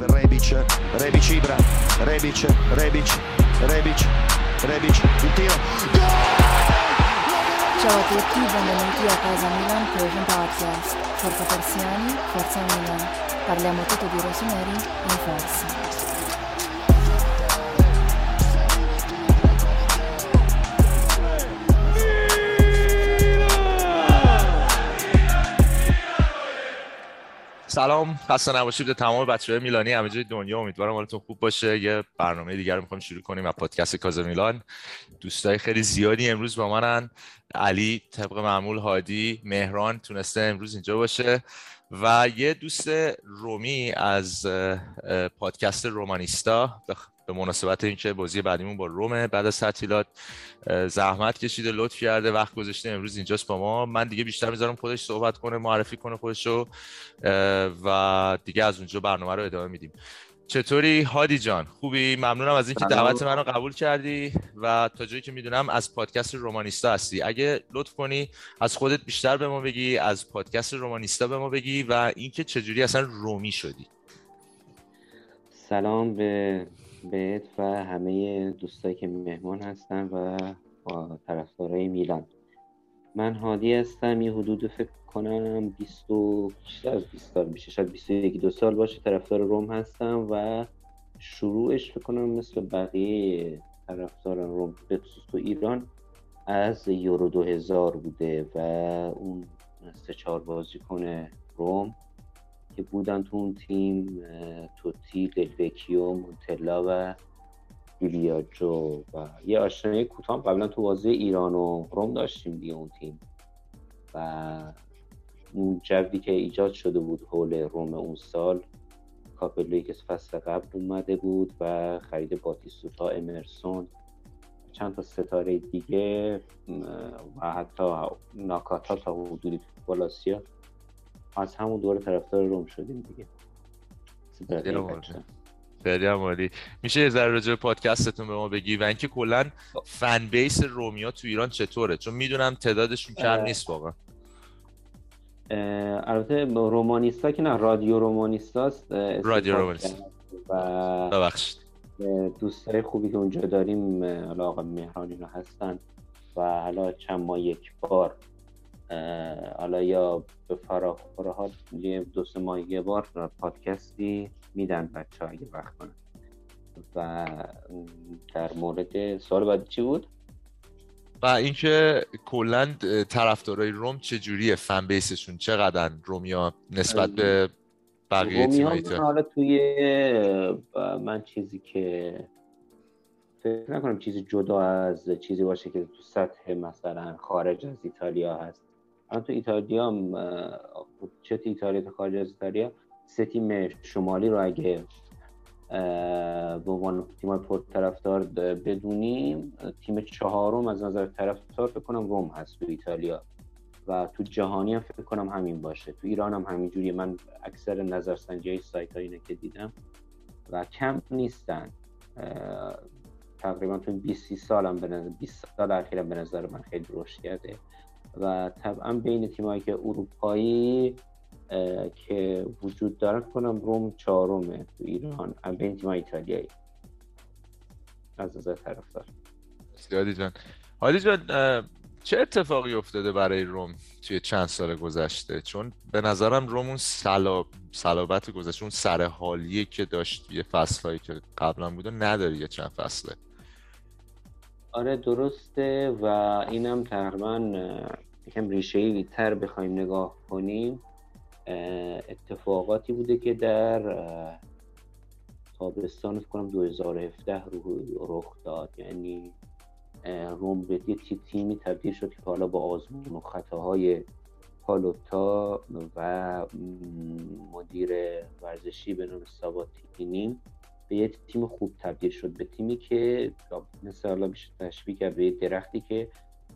per Rebic, Rebic Ibra, Rebic, Rebic, Rebic, Rebic, il tiro. Ciao a tutti, benvenuti a Casa Milan Persian Podcast. Forza Persiani, Forza Milan. Parliamo tutto di rossoneri in forza. سلام. خسته نباشید به تمام بچه های میلانی. همه جای دنیا امیدوارم حالتون خوب باشه. یه برنامه دیگر رو می‌خوایم شروع کنیم از پادکست کازا میلان. دوستای خیلی زیادی امروز با منن. علی طبق معمول هادی مهران تونسته امروز اینجا باشه. و یه دوست رومی از پادکست رومانیستا. به مناسبت اینکه بازی بعدیمون با رومه بعد از تعطیلات زحمت کشیده لطف کرده وقت گذاشته امروز اینجاست با ما. من دیگه بیشتر می‌ذارم خودش صحبت کنه معرفی کنه خودشو و دیگه از اونجا برنامه رو ادامه میدیم. چطوری؟ هادی جان خوبی؟ ممنونم از اینکه دعوت منو قبول کردی و تا جایی که می‌دونم از پادکست رومانیستا هستی. اگه لطف کنی از خودت بیشتر به ما بگی از پادکست رومانیستا به ما بگی و اینکه چجوری اصلا رومی شدی. سلام به بهت و همه دوستایی که مهمان هستن و طرفدارای میلان. من هادی هستم یه حدود فکر کنم 20 بیشتر از 20 سال میشه. شاید 21 دو سال باشه طرفدار روم هستم و شروعش فکر کنم مثل بقیه طرفداران روم به خصوص تو ایران از یورو 2000 بوده و اون سه چهار بازیکن روم که بودن تو اون تیم توتی دلوکیو مونتلا و دیلیاجو و یه آشنایی کوتاه قبلا تو بازی ایران و روم داشتیم دیگه اون تیم. و اون جوی که ایجاد شده بود حول روم اون سال کاپلوی که فصل قبل اومده بود و خرید باتیستوتا امرسون چند تا ستاره دیگه و حتی ناکاتا تا حدودی فوتبال از همون دور طرفدار روم شدیم دیگه. خیلی هم میشه یه ذره راجع پادکستتون به ما بگی؟ و اینکه کلا فن بیس رومیا تو ایران چطوره؟ چون می‌دونم تعدادشون کم نیست واقعا. البته رومانیستا که نه رادیو رومانیستاست رادیو رومانیستا و ببخشید. دوستای خوبی که اونجا داریم حالا آقا مهران اینا هستن و حالا چند ماه یک بار حالا یا به فراخوره ها یه دو سه ماه یه بار پادکستی میدن بچه ها اگه وقت کنن. و در مورد سوال بعدی چی بود؟ و اینکه کلا طرفدارای روم چجوریه؟ فن بیسشون چقدر رومیا نسبت به بقیه تیمایی حالا توی من چیزی که فکر نکنم چیزی جدا از چیزی باشه که تو سطح مثلا خارج از ایتالیا هست. الان تو ایتالیا چه تو ایتالیا تو خارج از ایتالیا سه تیم شمالی رو اگه به عنوان تیم پر بدونیم تیم چهارم از نظر طرفدار فکر کنم روم هست تو ایتالیا. و تو جهانی هم فکر کنم همین باشه. تو ایران هم همینجوریه. من اکثر نظرسنجی سایت ها اینه که دیدم. و کم نیستن. تقریبا تو 20 سال هم به نظر 20 سال اخیرم به نظر من خیلی رشد کرده. و طبعا بین تیمایی که اروپایی که وجود داره کنم روم چهارمه تو ایران بین تیم ایتالیایی. از نظر طرفدار. زیادی جان. حالی جان چه اتفاقی افتاده برای روم توی چند سال گذشته؟ چون به نظرم روم اون. سلابت گذشته اون سر حالیه که داشت یه فصلهایی که قبلا بوده نداری یه چند فصله. آره درسته و اینم تقریبا یکم ریشه تر بخوایم نگاه کنیم. اتفاقاتی بوده که در تابستان کنم 2017 رخ داد. یعنی روم به تیمی تبدیل شد که حالا با آزمون و خطاهای پالوتا و مدیر ورزشی به نام ساباتینی به یه تیم خوب تبدیل شد به تیمی که مثل حالا بیشتر تشبیه کرد به درختی که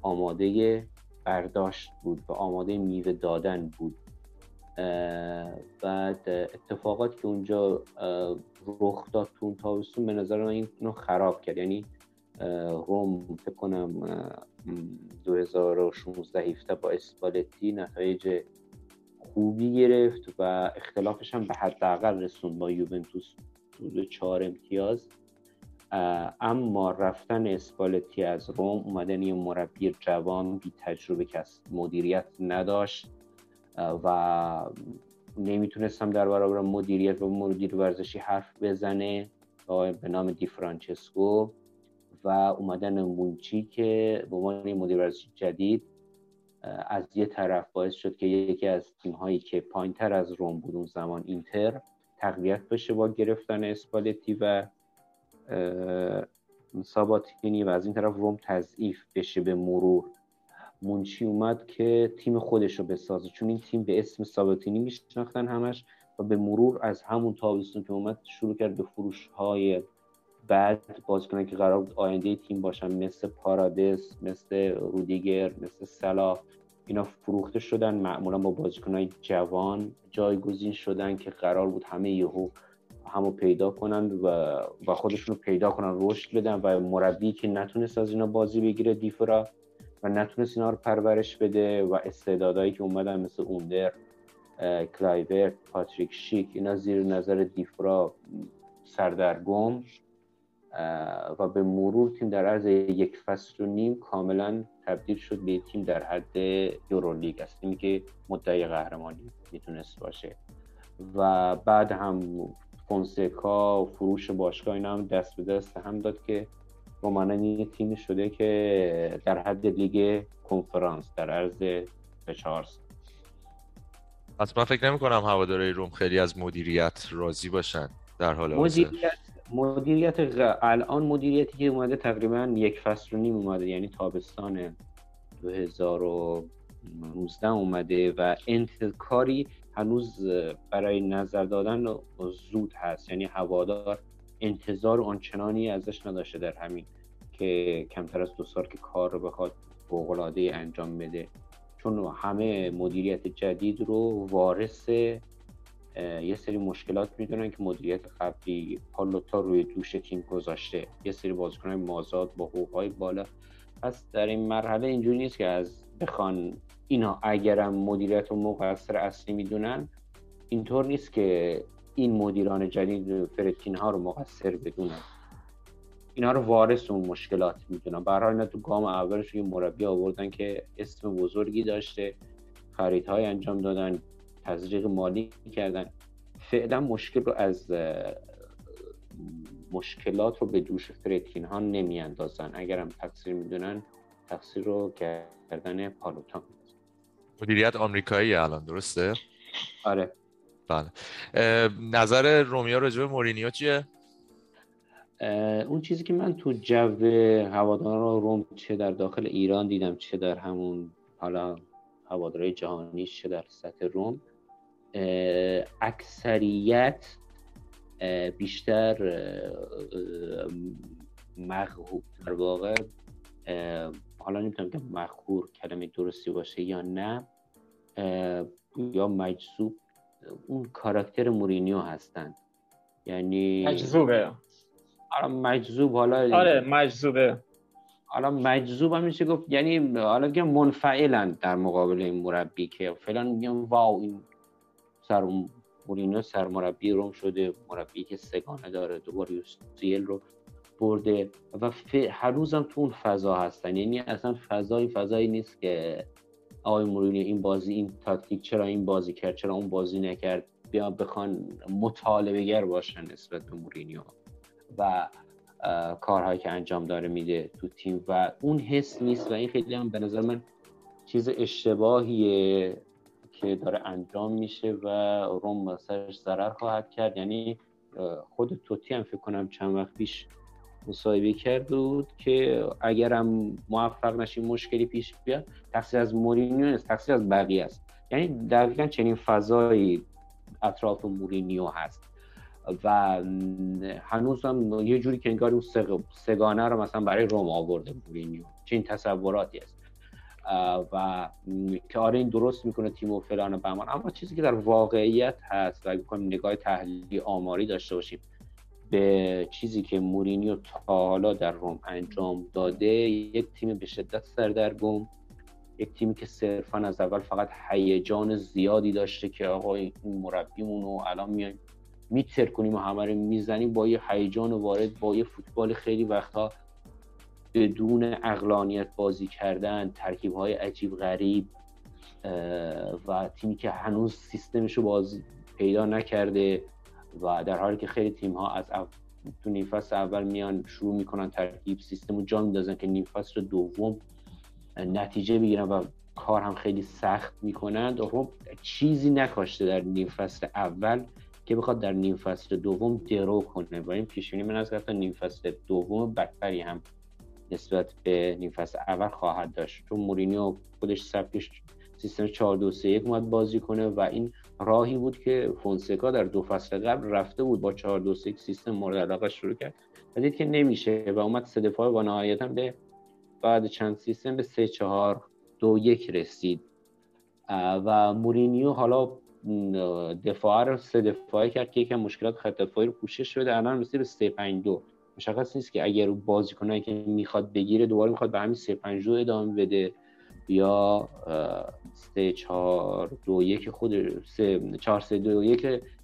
آماده برداشت بود و آماده میوه دادن بود. بعد اتفاقات که اونجا رخ داد تو اون تابستون به نظر من اینو خراب کرد. یعنی روم فکر کنم 2016 17 با اسپالتی نتایج خوبی گرفت و اختلافش هم به حداقل رسون با یوونتوس. حدود چهار امتیاز. اما رفتن اسپالتی از روم اومدن یه مربی جوان بی تجربه که مدیریت نداشت و نمی‌تونستم در برابر مدیریت و مدیر ورزشی حرف بزنه به نام دی فرانچسکو. و اومدن مونچی که به عنوان مدیر ورزشی جدید از یه طرف باعث شد که یکی از تیم هایی که پایین تر از روم بود اون زمان اینتر تقویت بشه با گرفتن اسپالتی و ساباتینی و از این طرف روم تضعیف بشه به مرور. منچی اومد که تیم خودش رو بسازه چون این تیم به اسم ساباتینی میشناختن همش و به مرور از همون تابستون که اومد شروع کرد به فروش های بعد بازیکنان که قرار بود آینده تیم باشن مثل پارادس مثل رودیگر مثل سلا اینا فروخته شدن معمولا با بازیکنهای جوان جایگزین شدن که قرار بود همه یهو همو پیدا کنن و, و خودشون رو پیدا کنن رشد بدن و مربی که نتونست از اینا بازی بگیره دیفرا و نتونست اینا رو پرورش بده و استعدادهایی که اومدن مثل اوندر کلایورت پاتریک شیک اینا زیر نظر دیفرا سردرگم. و به مرور تیم در عرض یک فصل و نیم کاملا تبدیل شد به تیم در حد یورولیگ. است تیمی که مدعی قهرمانی می‌تونست باشه. و بعد هم فونسکا فروش باشگاه اینا هم دست به دست هم داد که رومانا یه تیمی شده که در حد لیگ کنفرانس در عرض به چهار پس من فکر نمی کنم هواداری روم خیلی از مدیریت راضی باشن در حال مدیریت مدیریت الان مدیریتی که اومده تقریبا یک فصل و نیم اومده یعنی تابستان 2019 اومده و انتکاری هنوز برای نظر دادن زود هست. یعنی هوادار انتظار آنچنانی ازش نداشته در همین که کمتر از دو سال که کار رو بخواد فوقلاده انجام بده. چون همه مدیریت جدید رو وارث یه سری مشکلات می‌دونن که مدیریت قبلی پالوتا روی دوش تیم گذاشته. یه سری بازیکنهای مازاد با حقوقهای بالا. پس در این مرحله اینجوری نیست که از بخوان اینا اگرم مدیریت و مقصر اصلی می‌دونن اینطور نیست که این مدیران جدید فرتین ها رو مقصر بدونن. اینا رو وارث اون مشکلات می‌دونن. برای اینا تو گام اولش یه مربی آوردن که اسم بزرگی داشته خریدهای انجام دادن. تزریق مالی کردن. فعلا مشکل رو از مشکلات رو به دوش فرتین ها نمیاندازن. اگرم تقصیر می‌دونن تقصیر رو کردن پالوتان. مدیریت آمریکایی الان درسته؟ آره. بله. نظر رومیا راجع به مورینیو چیه؟ اون چیزی که من تو جو هواداران روم چه در داخل ایران دیدم چه در همون حالا هوادارهای جهانی چه در سطح روم اکثریت بیشتر مغهور در واقع حالا نمی‌تونم که مخور کلمه درستی باشه یا نه یا مجذوب اون کاراکتر مورینیو هستن. یعنی مجذوبه. حالا مجذوب حالا آره مجذوبه. حالا مجذوب هم میشه گفت یعنی حالا که منفعلن در مقابل این مربی که فعلا میگم واو این سر مورینیو سرمربی روم شده مربی که سه‌گانه داره دوباره UCL رو برده و هنوزم تو اون فضا هستن. یعنی اصلا فضای فضایی نیست که آقای مورینیو این بازی این تاکتیک چرا این بازی کرد چرا اون بازی نکرد بیا بخوان مطالبه گر باشن نسبت به مورینیو و کارهایی که انجام داره میده تو تیم. و اون حس نیست و این خیلی هم به نظر من چیز اشتباهیه. که داره انجام میشه و روم واسش ضرر خواهد کرد. یعنی خود توتی هم فکر کنم چند وقت پیش مصاحبه کرد بود که اگرم موفق نشیم مشکلی پیش بیاد تقصیر از مورینیو نیست تقصیر از بقیه است. یعنی دقیقا چنین فضایی اطراف مورینیو هست. و هنوز هم یه جوری که انگار اون سگانه رو مثلا برای روم آورده مورینیو. چه تصوراتی است و که آره این درست می‌کنه تیم و فلان و بهمان. اما چیزی که در واقعیت هست و اگه نگاه تحلیلی آماری داشته باشیم به چیزی که مورینیو تا حالا در روم انجام داده یک تیم به شدت سردرگم یک تیمی که صرفا از اول فقط هیجان زیادی داشته که آقا این مربیمون رو الان میایم میتر و همه رو می‌زنیم با یه هیجان وارد با یه فوتبال خیلی وقتا بدون اقلانیت بازی کردن ترکیب های عجیب غریب و تیمی که هنوز سیستمش رو باز پیدا نکرده و در حالی که خیلی تیم ها از تو نیم اول میان شروع می‌کنن ترکیب سیستم رو جا میندازن که نیم فصل دوم نتیجه بگیرن و کار هم خیلی سخت می‌کنن. خب چیزی نکاشته در نیم اول که بخواد در نیم فصل دوم درو کنه. و این پیشونی من از گفتم نیم فصل دوم بدتری هم نسبت به نیم اول خواهد داشت. چون مورینیو خودش سبکش سیستم 4 2 3 1 اومد بازی کنه و این راهی بود که فونسکا در دو فصل قبل رفته بود با 4 2 3 سیستم مورد علاقه شروع کرد. و دید که نمیشه و اومد سه دفاع با نهایتا به بعد چند سیستم به 3 4 2 1 رسید. و مورینیو حالا دفاع رو سه دفاعی کرد که یکم مشکلات خط دفاعی رو پوشش شده. الان رسید به 3 5 2 مشخص نیست که اگر بازیکنایی که می‌خواد بگیره دوباره می‌خواد به همین 3 5 2 ادامه بده یا سه چهار دو یک خود سه چهار سه دو یک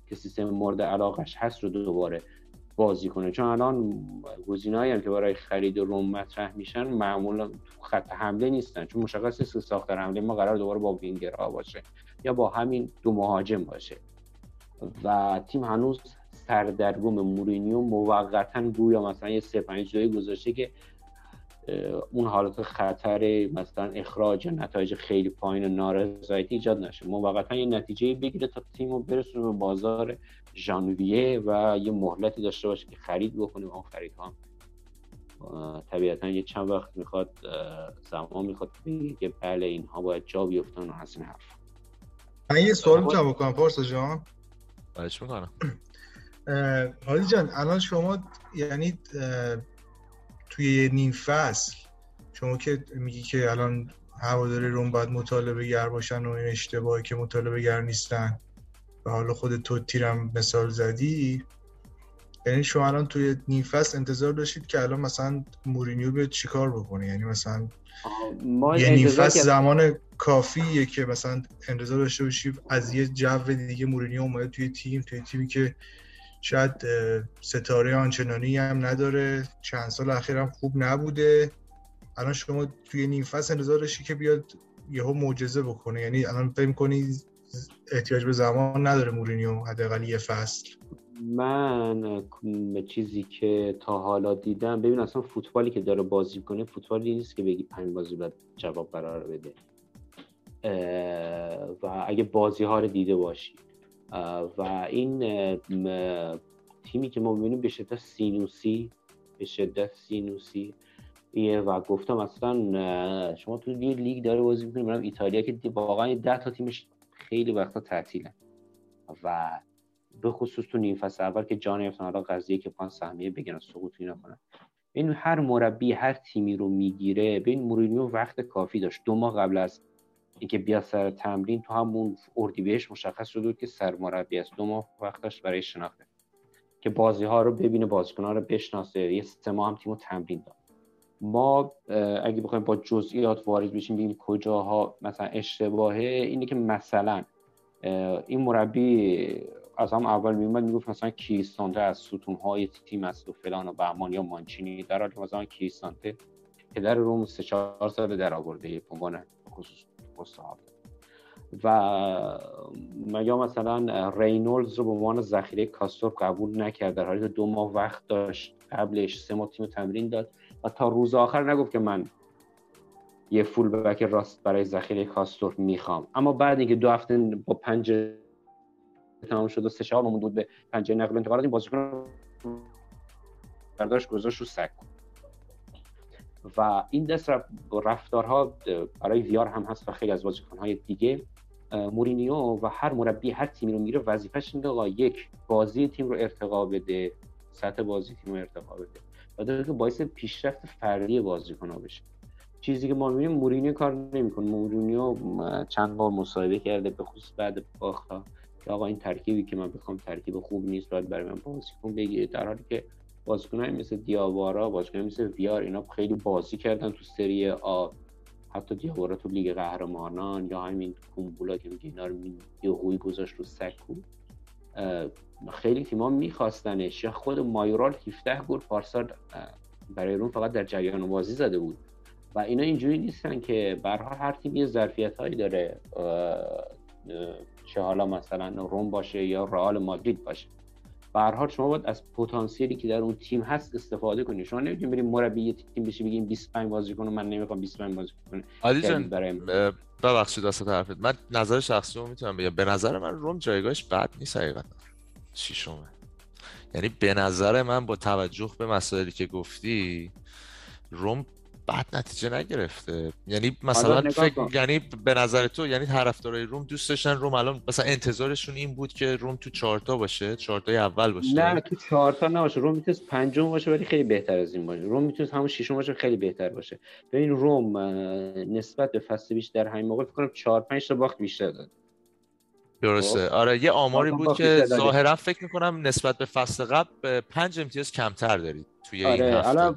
که سیستم مورد علاقش هست رو دوباره بازی کنه. چون الان گزینه‌ای هم که برای خرید روم مطرح میشن معمولا تو خط حمله نیستن. چون مشخص است که ساختار حمله ما قرار دوباره با وینگرها باشه یا با همین دو مهاجم باشه. و تیم هنوز سردرگم مورینیو موقتا گویا مثلا یه سه پنج گذاشته که اون حالت خطر مثلا اخراج نتایج خیلی پایین و نارضایتی ایجاد نشه. موقتا یه نتیجه بگیره تا تیم رو برسونه به بازار ژانویه و یه مهلتی داشته باشه که خرید بکنه اون خرید ها طبیعتا یه چند وقت می‌خواد زمان می‌خواد که بله اینها باید جا بیفتن و از این حرف من یه سوال می‌تونم بکنم پارسا جان؟ بایش می‌کنم. حالی جان الان شما یعنی توی نیم فصل شما که میگی که الان هواداری روم باید مطالبه گر باشن و این اشتباهی که مطالبه گر نیستن و حالا خود تو تیرم مثال زدی یعنی شما الان توی نیم فصل انتظار داشتید که الان مثلا مورینیو به چیکار بکنه؟ یعنی مثلا یه نیم فصل زمان کافیه که مثلا انتظار داشته باشی از یه جو دیگه مورینیو اومده توی تیم توی تیمی که شاید ستاره آنچنانی هم نداره. چند سال اخیر هم خوب نبوده. الان شما توی نیم فصل انتظار داشتی که بیاد یهو معجزه بکنه. یعنی الان فکر کنی احتیاج به زمان نداره مورینیو حداقل یه فصل؟ من چیزی که تا حالا دیدم ببین اصلا فوتبالی که داره بازی کنه فوتبالی نیست که بگی پنج بازی بعد جواب قرار بده. و اگه بازی ها رو دیده باشی. و این تیمی که ما می‌بینیم به شدت سینوسی به شدت سینوسی و گفتم اصلا شما تو یه لیگ داره بازی می‌کنیم برم ایتالیا که واقعا ده تا تیمش خیلی وقتا تعطیلن و به خصوص تو نیم فصل اول که جان افتان حالا قضیه که پان سهمیه بگیرن سقوطی نکنن این هر مربی هر تیمی رو می‌گیره ببین مورینیو وقت کافی داشت. دو ماه قبل از اینکه بیا سر تمرین تو همون اردیبهشت مشخص شده که سرمربی است دو ماه وقتش برای شناخته که بازی ها رو ببینه بازیکن ها رو بشناسه. یه سه ماه هم تیمو تمرین داد. ما اگه بخوایم با جزئیات وارد بشیم ببینیم کجاها مثلا اشتباهه. اینه که مثلا این مربی از هم اول میومد می‌گفت مثلا کیستانته از ستون های تیم است و فلان و بهمان یا مانچینی در حالی مثلا کیستانته پدر روم سه چهار سال در آورده به عنوان خصوص و یا مثلا رینولدز رو به عنوان ذخیره کاستور قبول نکرد در حالی که دو ماه وقت داشت قبلش سه ماه تیم تمرین داد و تا روز آخر نگفت که من یه فول بک راست برای ذخیره کاستور می‌خوام. اما بعد اینکه دو هفته با پنج تمام شد و سه چهار بود به پنجره نقل انتقالات این بازیکن برداشت گذاشت رو سگ و این دست رفتارها برای ویار هم هست و خیلی از بازیکنهای دیگه مورینیو و هر مربی هر تیمی رو میره وظیفش اینه یک بازی تیم رو ارتقا بده سطح بازی تیم رو ارتقا بده. و در که باعث پیشرفت فردی بازیکن‌ها بشه. چیزی که ما می‌بینیم مورینیو کار نمی‌کنه. مورینیو چند بار مصاحبه کرده به خصوص بعد باختا که آقا این ترکیبی که من بخوام ترکیب خوب نیست باید برای من بازیکن بگیره در حالی که بازیکنایی مثل دیاوارا بازیکنایی مثل ویار اینا خیلی بازی کردن تو سری آ. حتی دیابارا تو لیگ قهرمانان یا همین کومبولا که میگه اینا رو یه هوی گذاشت رو سکو. خیلی تیما میخواستنش. یا خود مایورال 17 گل پارسال برای روم فقط در جریان بازی زده بود. و اینا اینجوری نیستن که برها هر تیم یه ظرفیت هایی داره چه حالا مثلا روم باشه یا رئال مادرید باشه. به شما باید از پتانسیلی که در اون تیم هست استفاده کنید شما نمی‌تونید بریم مربی تیم بشی بگیم 25 بازیکن من نمی‌خوام 25 بازیکن علی جان ببخشید واسه حرفت من نظر شخصی رو می‌تونم بگم. به نظر من روم جایگاهش بد نیست حقیقتا. شیشمه یعنی به نظر من با توجه به مسائلی که گفتی روم بعد نتیجه نگرفته. یعنی مثلا فکر یعنی به نظر تو یعنی طرفدارای روم دوست داشتن. روم الان مثلا انتظارشون این بود که روم تو چهارتا باشه چهارتای اول باشه. نه تو چهارتا نباشه. روم می‌تونه پنجم باشه ولی خیلی بهتر از این باشه. روم می‌تونه همون ششم باشه خیلی بهتر باشه. ببین روم نسبت به فصل بیش در همین موقع فکر کنم 4 5 تا باخت بیشتر داد. درسته. خب. آره یه آماری بود که ظاهرا فکر می‌کنم نسبت به فصل قبل پنج امتیاز کمتر دارید توی آره. این هفته.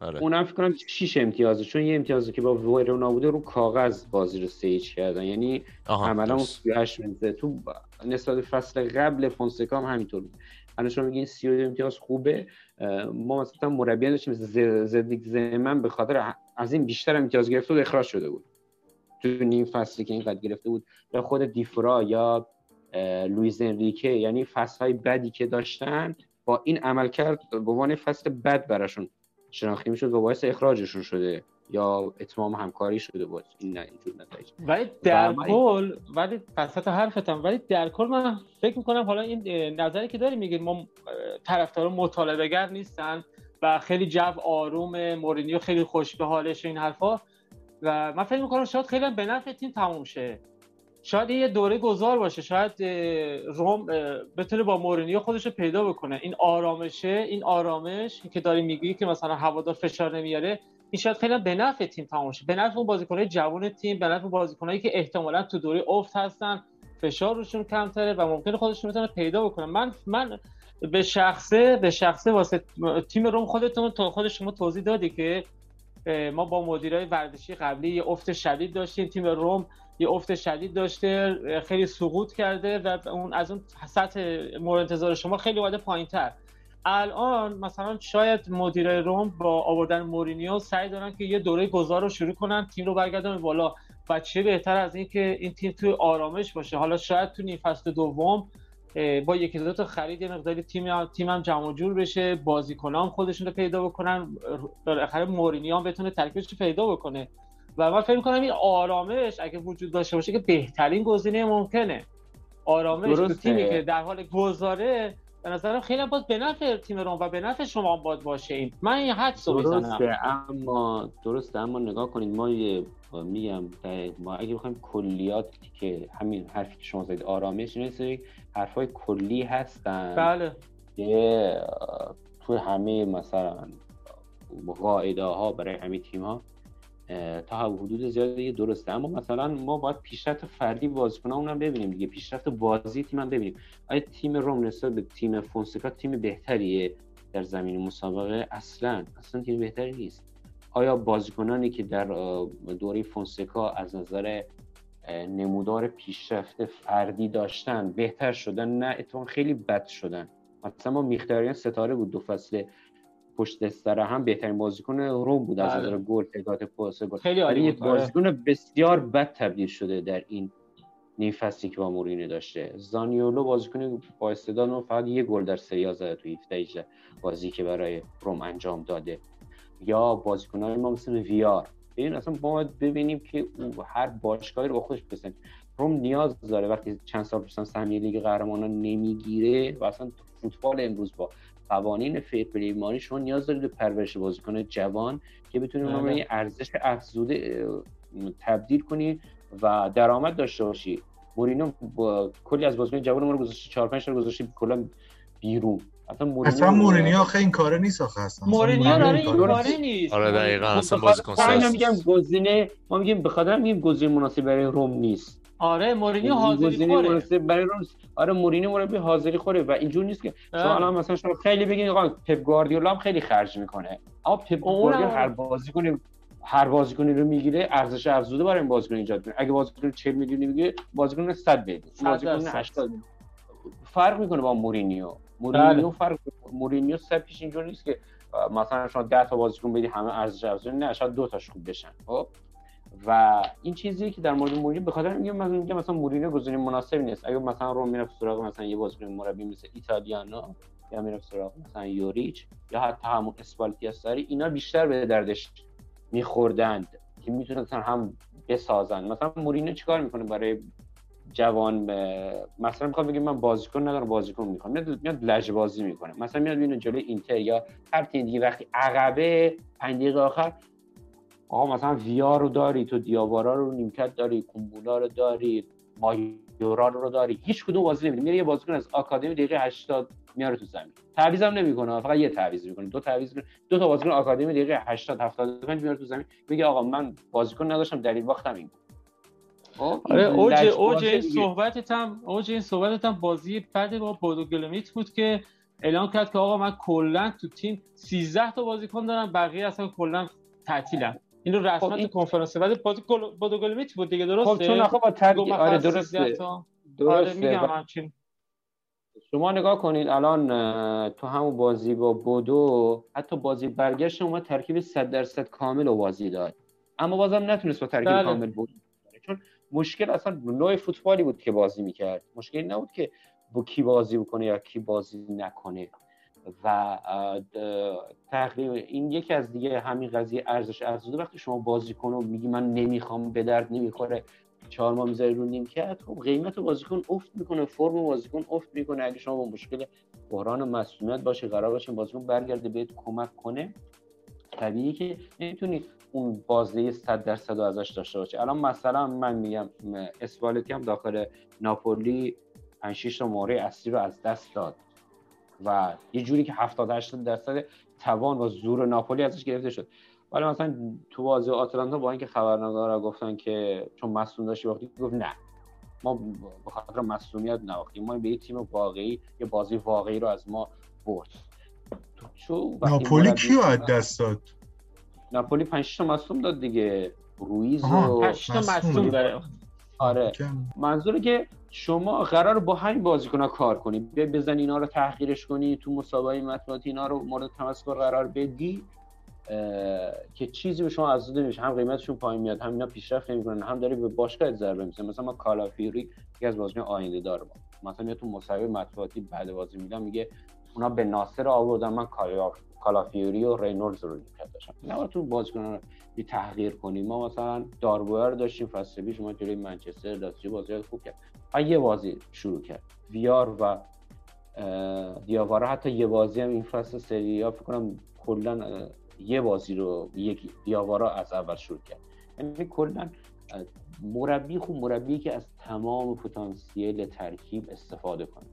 آره. اونم فکر کنم 6 امتیازه چون یه امتیازی که با ویرونا بوده رو کاغذ بازی رو سیج کردن. یعنی عملا اون 38 امتیاز تو نسبت فصل قبل فونسکا هم همینطور بود. الان شما میگین 32 امتیاز خوبه ما مثلا مربی داشتیم زدیک زمن به خاطر از این بیشتر امتیاز گرفته و اخراج شده بود. تو نیم فصلی که اینقدر گرفته بود یا خود دیفرا یا لویز انریکه یعنی فصل های بدی که داشتن با این عمل کرد به عنوان فصل بد براشون شناخته می‌شد و باعث اخراجشون شده یا اتمام همکاری شده بود این نه اینجور نتایج. ولی در کل ولی وسط حرفتم ولی در کل من فکر می‌کنم حالا این نظری که داری میگید ما طرفدار مطالبه گر نیستن و خیلی جو آروم مورینیو خیلی خوش به حالش این حرفا و من فکر می‌کنم شاید خیلی به نفع تیم تموم شه. شاید یه دوره گذار باشه شاید روم بتونه با مورینیو خودش رو پیدا بکنه. این آرامشه این آرامش که داری میگی که مثلا هوادار فشار نمیاره این شاید خیلی به نفع تیم تمام شه. به نفع اون بازیکنهای جوان تیم به نفع بازیکنایی که احتمالا تو دوره افت هستن فشار روشون کمتره و ممکنه خودشون بتونه پیدا بکنه من من به شخصه به شخصه واسه تیم روم خودتون تو خود شما توضیح دادی که ما با مدیرای ورزشی قبلی یه افت شدید داشتیم. تیم روم یه افت شدید داشته خیلی سقوط کرده و اون از اون سطح مورد انتظار شما خیلی اومده پایینتر. الان مثلا شاید مدیر روم با آوردن مورینیو سعی دارن که یه دوره گذار رو شروع کنن تیم رو برگردن بالا. و چه بهتر از این که این تیم توی آرامش باشه. حالا شاید تو نیم فصل دوم با یکی دو تا خرید یه مقداری تیم تیم هم جمع جور بشه بازیکنان خودشون رو پیدا بکنن بالاخره مورینیو هم بتونه ترکیبش رو پیدا بکنه. و من فکر می‌کنم این آرامش اگه وجود داشته باشه که بهترین گزینه ممکنه. آرامش تو تیمی که در حال گذاره به نظرم خیلی باز به نفع تیم روم و به نفع شما باید باشه این. من این حدس رو درسته اما درسته اما نگاه کنید ما یه میگم ما اگه بخوایم کلیات که همین حرفی که شما زدید آرامش این حرفای کلی هستن. بله. که تو همه مثلا قاعده ها برای همه تیم ها تا حدود زیادی درسته. اما مثلا ما باید پیشرفت فردی بازیکنان اونم ببینیم دیگه. پیشرفت بازی تیم هم ببینیم. آیا تیم روم نسبت به تیم فونسکا تیم بهتریه در زمین مسابقه؟ اصلا. اصلا تیم بهتری نیست. آیا بازیکنانی که در دوره فونسکا از نظر نمودار پیشرفت فردی داشتن بهتر شدن؟ نه اتفاقا خیلی بد شدن. مثلا ما میختاریان ستاره بود دو فصل پشت سر هم بهترین بازیکن روم بود از بله. نظر گل تعداد پاس گل. خیلی عالی یک آره. بازیکن بسیار بد تبدیل شده در این نیم فصلی که با مورینو داشته. زانیولو بازیکن با استعداد و فقط یه گل در سری زده تو 17 بازی که برای روم انجام داده. یا بازیکنان ما مثل ویار. ببین اصلا ما ببینیم که هر باشگاهی رو با خودش بسن. روم نیاز داره وقتی چند سال پیش سهمیه لیگ قهرمانان نمی‌گیره و اصلا فوتبال امروز با قوانین فیر پلی مانی شما نیاز دارید به پرورش بازیکن جوان که بتونید اون رو ارزش افزوده تبدیل کنی و درآمد داشته باشی. مورینو با کلی از بازیکن جوان ما رو گذاشته 4 5 تا گذاشته کلا بیرون. اصلا مورینیو آخه این کاره نیست آخه اصلا. مورینیو آره این کاره نیست. آره دقیقاً اصلا بازیکن ساز میگم گزینه ما میگیم به خاطر میگیم گزینه مناسب برای روم نیست. آره مورینیو حاضری خوره. برای روم آره مورینیو مربی حاضری خوره و اینجور نیست که شما الان مثلا شما خیلی بگین آقا پپ گواردیولا هم خیلی خرج می‌کنه. اما پپ گواردیولا هر بازیکن هر بازیکنی رو می‌گیره ارزش افزوده برای این بازیکن ایجاد می‌کنه. اگه بازیکن 40 میلیونی می‌گیره بازیکن 100 بده بازیکن 80 فرق می‌کنه با مورینیو. مورینیو بله. فرق مورینیو سبکش اینجوری نیست که مثلا شما 10 تا بازیکن بدی همه ارزش افزوده. نه شاید دو تاش خوب بشن. خب؟ و این چیزی که در مورد مورینیو به خاطر میگم من میگم مثلا مورینیو گزینه مناسبی نیست. اگه مثلا روم می‌رفت سراغ مثلا یه بازیکن مربی مثل ایتالیانو یا می‌رفت سراغ مثلا یوریچ یا حتی همون اسپالتی استاری اینا بیشتر به دردش میخوردند که می‌تونستن هم بسازن. مثلا مورینیو چیکار می‌کنه برای جوان؟ مثلا می‌خوام بگم من بازیکن ندارم بازیکن می‌خوام میاد لج بازی می‌کنه. مثلا میاد اینو جلوی اینتر یا هر تیم دیگه وقتی عقبه 5 دقیقه آخر آقا مثلا ویا رو داری تو دیاوارا رو نیمکت داری کومبولا رو داری مایورا رو داری. هیچ کدوم بازی نمیدی میره یه بازیکن از آکادمی دقیقه 80 میاره تو زمین. تعویض هم نمی‌کنه. فقط یه تعویض می‌کنه دو تعویض دو تا بازیکن آکادمی دقیقه 80 75 میاره تو زمین. میگه آقا من بازیکن نداشتم دلیل این بود خب، آره اوج اوج این. صحبتت هم اوج این صحبتت هم بازی بعد با بودو گلمیت بود که اعلام کرد که آقا من کلا تو تیم 13 تا بازیکن دارم بقیه اصلا کلا تعطیلن. این رو رسما خب این- کنفرانس بعد بازی گل- بودو گلمیت بود دیگه درسته؟ خب چون آخه با ترکیب آره درسته. 13 تا. آره درسته میگم شما نگاه کنید الان تو همون بازی با بودو حتی بازی برگشت اومد ترکیب 100 درصد کامل و بازی داد. اما بازم نتونست با ترکیب بله. کامل بود. چون مشکل اصلا نوع فوتبالی بود که بازی می‌کرد. مشکل نبود که با کی بازی بکنه یا کی بازی نکنه. و تقریبا این یکی از دیگه همین قضیه ارزش افزوده. وقتی شما بازیکن رو میگی من نمی‌خوام به درد نمی‌خوره چهار ماه می‌ذاری رو نیمکت خب قیمت بازیکن افت می‌کنه فرم بازیکن افت می‌کنه. اگه شما با مشکل بحران مسئولیت باشه قرار باشه بازیکن برگرده بهت کمک کنه. طبیعی که نمی‌تونی اون بازده 100 درصد ازش داشته باشه الان مثلا من میگم م، اسپالتی هم داخل ناپولی 5 6 تا مهره اصلی رو از دست داد. و یه جوری که 70 80 درصد توان و زور ناپولی ازش گرفته شد. ولی مثلا تو بازی آتلانتا با اینکه خبرنگارا گفتن که چون مصدوم داشتی وقتی گفت نه. ما به خاطر مصدومیت نواختیم ما به یه تیم واقعی یه بازی واقعی رو از ما برد. تو- ناپولی کیو از دست داد؟ ناپولی 5 تا مصدوم داد دیگه. رویز. و هشت تا بود. داره. آره. منظوره که شما قرار با همین بازیکن کار کنی. بیا بزن اینا رو تحقیرش کنی تو مسابقه مطبوعاتی اینا رو مورد تمسخر قرار بدی که چیزی به شما افزوده نمیشه. هم قیمتشون پایین میاد هم اینا پیشرفت نمی‌کنن هم داری به باشگاه ضربه می‌زنی مثلا ما کالافیوری یکی از بازیکن آینده دار ما. مثلا میاد تو مسابقه مطبوعاتی بعد بازی میدم میگه اونا به ناصر آوردن. من کالا- کالافیوری و رینولدز رو نیمکت داشتم. نه تو بازیکن رو تحقیر کنیم. ما مثلا داربویا رو داشتیم فصل پیش ما جلوی منچستر لاتزیو بازی خوب کرد. و یه بازی شروع کرد. ویار و دیاوارا. حتی یه بازی هم این فصل سری فکر کنم کلا یه بازی رو یکی دیاوارا از اول شروع کرد. یعنی کلا مربی خوب مربی که از تمام پتانسیل ترکیب استفاده کنه.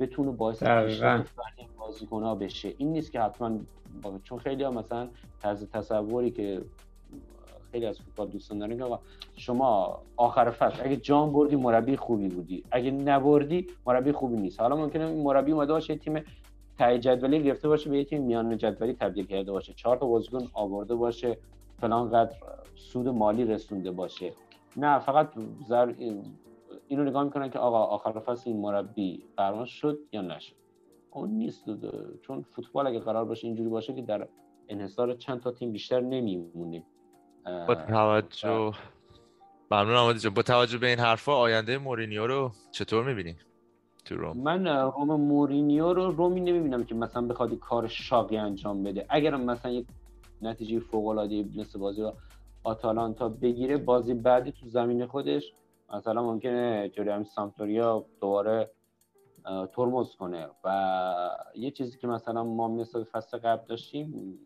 بتونه باعث. پیشرفت فردی بازیکن‌ها بشه. این نیست که حتما با- چون خیلی ها مثلا طرز تصوری که خیلی از فوتبال دوستان دارن که شما آخر فصل اگه جام بردی مربی خوبی بودی. اگه نبردی مربی خوبی نیست. حالا ممکنه این مربی اومده باشه تیم ته جدولی گرفته باشه به یه تیم میان جدولی تبدیل کرده باشه. چهار تا بازیکن آورده باشه فلان قدر سود مالی رسونده باشه. نه فقط زر... اینو نگاه می‌کنن که آقا آخر فصل این مربی فرمان شد یا نشد؟ اون نیست چون فوتبال اگه قرار باشه اینجوری باشه که در انحصار چند تا تیم بیشتر نمیمونیم با توجه ممنون آماده جان. با توجه به این حرفا آینده مورینیو رو چطور می‌بینی؟ تو روم. من روم مورینیو رو رومی نمی‌بینم که مثلا بخواد کار شاقی انجام بده. اگر مثلا یک نتیجه فوق العاده مثل بازی با آتالانتا بگیره بازی بعدی تو زمین خودش مثلا ممکنه جلوی همین سامپدوریا دوباره ترمز کنه و یه چیزی که مثلا ما نسبت فصل قبل داشتیم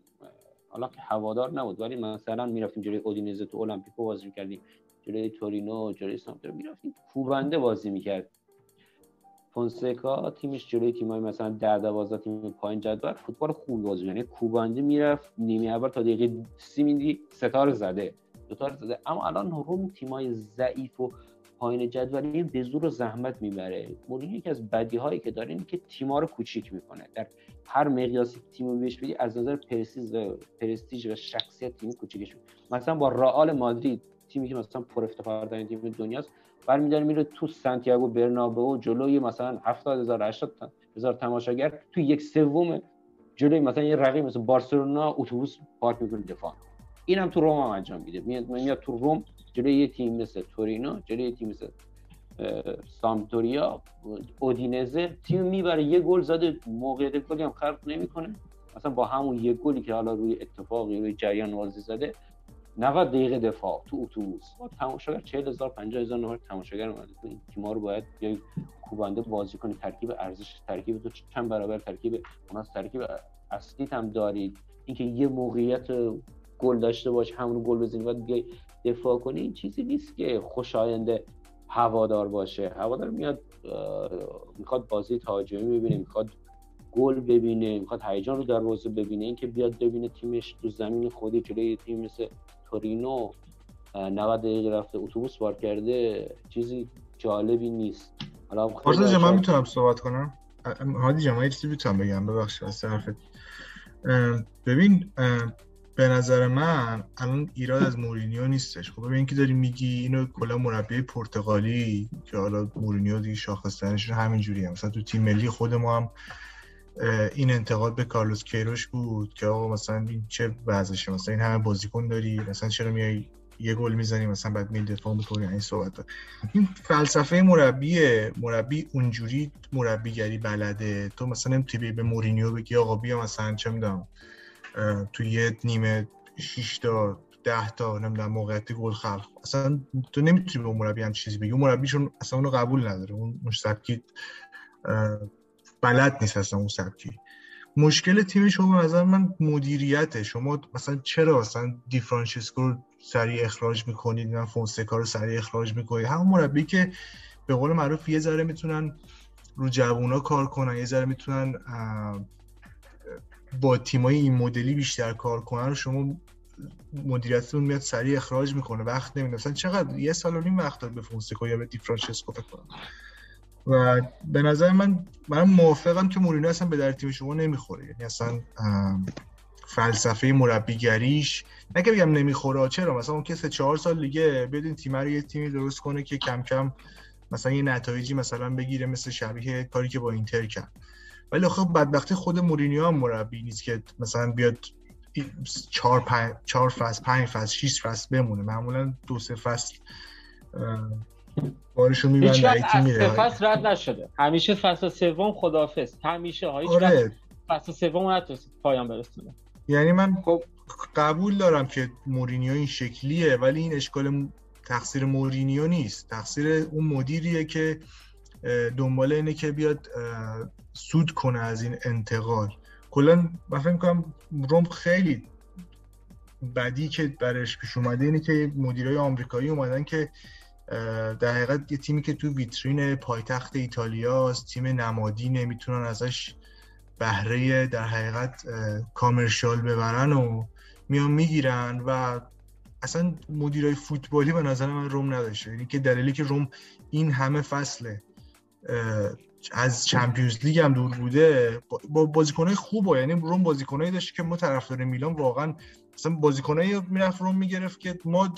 حالا که هوادار نبود ولی مثلا می‌رفتیم جلوی اودینزه تو المپیکو بازی می‌کردیم جلوی تورینو جلوی سامپدوریا می‌رفتیم کوبنده بازی می‌کرد. فونسکا تیمش جلوی تیمای مثلا ده دوازده تیم پایین جدول فوتبال خوب بازی یعنی کوبنده می‌رفت نیمه اول تا دقیقه سی میدی ستاره زده دوتا زده. اما الان روم تیمای ضعیف و پایین جدولی به زور و زحمت می‌بره. مورینیو یکی از بدی هایی که داره اینه که تیم‌ها رو کوچیک می‌کنه. در هر مقیاسی تیم رو بهش بدی از نظر پرستیژ و پرستیژ و شخصیت تیم کوچیکش مثلا با رئال مادرید تیمی که مثلا پر افتخار تیم دنیاست برمیداره میره تو سانتیاگو برنابئو جلوی مثلا 70 هزار 80 هزار تماشاگر تو یک سوم جلوی مثلا یه رقیب مثل بارسلونا اتوبوس پارک می‌کنه دفاع. اینم تو روم هم انجام میده. میاد تو روم جلوی یه تیم مثل تورینو جلوی یه تیم مثل سامتوریا اودینزه تیم می‌بره یه گل زده موقعیت گلی هم نمی‌کنه. مثلا با همون یه گلی که حالا روی اتفاقی روی جریان بازی زده 90 دقیقه دفاع تو اتوبوس. تماشاگر 40 هزار 50 هزار نفر تماشاگر اومده. این تیم‌ها رو باید یا کوبنده بازی کنی. ترکیب ارزش ترکیب تو چند برابر ترکیب اون ترکیب اصلی هم دارید. اینکه یه موقعیت گل داشته باش همون گل بزنی بعد بیای دفاع کنی این چیزی نیست که خوشاینده هوادار باشه. هوادار میاد می‌خواد بازی تهاجمی ببینه می‌خواد گل ببینه می‌خواد هیجان رو دروازه ببینه. اینکه بیاد ببینه تیمش تو زمین خودی جلوی تیم مثل تورینو 90 دقیقه رفته اتوبوس بار کرده چیزی جالبی نیست. حالا من می‌تونم صحبت کنم؟ هادی جان من چیزی می‌تونم بگم؟ ببخشید از طرفت ببین به نظر من الان ایراد از مورینیو نیستش. خب ببین که داری میگی اینو کلا مربی پرتغالی که حالا مورینیو دیگه شاخصترش همینجوری هم مثلا تو تیم ملی خود ما هم این انتقاد به کارلوس کیروش بود که آقا مثلا این چه وضعشه مثلا این همه بازیکن داری مثلا چرا میای یه گل می‌زنی مثلا بعد می دفاع می‌کنی؟ این صحبت این فلسفه مربی مربی اونجوری مربیگری بلده. تو مثلا نمی‌تونی به مورینیو بگی آقا بیا مثلا چه می‌دونم. تو یه نیمه 6 تا 10 تا نمی‌دونم موقعیت گل خلق. اصلا تو نمی‌تونی به مربی هم چیزی بگی. مربیشون اصلا اونو قبول نداره. اون مشتبکی بلد نیست اصلا اون سبکی. مشکل تیم شما نظر من مدیریته. شما مثلا چرا مثلا دی فرانچسکو رو سریع اخراج می‌کنید؟ من فونسکا رو سریع اخراج می‌کنید؟ همون مربی که به قول معروف یه ذره می‌تونن رو جوونا کار کنن یه ذره می‌تونن با تیمای این مدلی بیشتر کار کنن شما مدیریتتون میاد سریع اخراج می‌کنه وقت نمیده. مثلا چقدر یه سال و نیم وقت داد به فونسکا یا به دی فرانچسکو فکر کنم. و به نظر من من موافقم که مورینو اصلا به در تیم شما نمی‌خوره. یعنی اصلا فلسفه مربیگریش نه که بگم نمی‌خوره چرا؟ مثلا اون که سه چهار سال دیگه بدین تیم رو یه تیمی درست کنه که کم کم مثلا یه نتایجی مثلا بگیره مثل شبیه کاری که با اینتر کرد. ولی خب بدبختی خود مورینیو هم مربی نیست که مثلا بیاد چهار, پنج، چهار فصل پنج فصل شیش فصل بمونه. معمولا دو سه فصل بارشو میبنده میره. فصل رد نشده. همیشه فصل سوم خدافظ همیشه هیچ آره. فصل سوم نتونست پایان برسونه. یعنی من خب. قبول دارم که مورینیو این شکلیه ولی این اشکال تقصیر مورینیو نیست. تقصیر اون مدیریه که دنبال اینه که بیاد سود کنه از این انتقال. کلا من فکر روم خیلی بدی که برش پیش اومده اینه که مدیرای آمریکایی اومدن که در حقیقت یه تیمی که تو ویترین پایتخت ایتالیاست تیم نمادی نمی‌تونن ازش بهره در حقیقت کامرشال ببرن و میان می‌گیرن و اصلا مدیرای فوتبالی به نظر من روم نداشته. یعنی که دلیلی که روم این همه فصله. از چمپیونز لیگ هم دور بوده. با بازیکنای خوبه. یعنی روم بازیکنایی داشت که ما طرفدار میلان واقعا مثلا بازیکنایی می‌رفت روم می‌گرفت که ما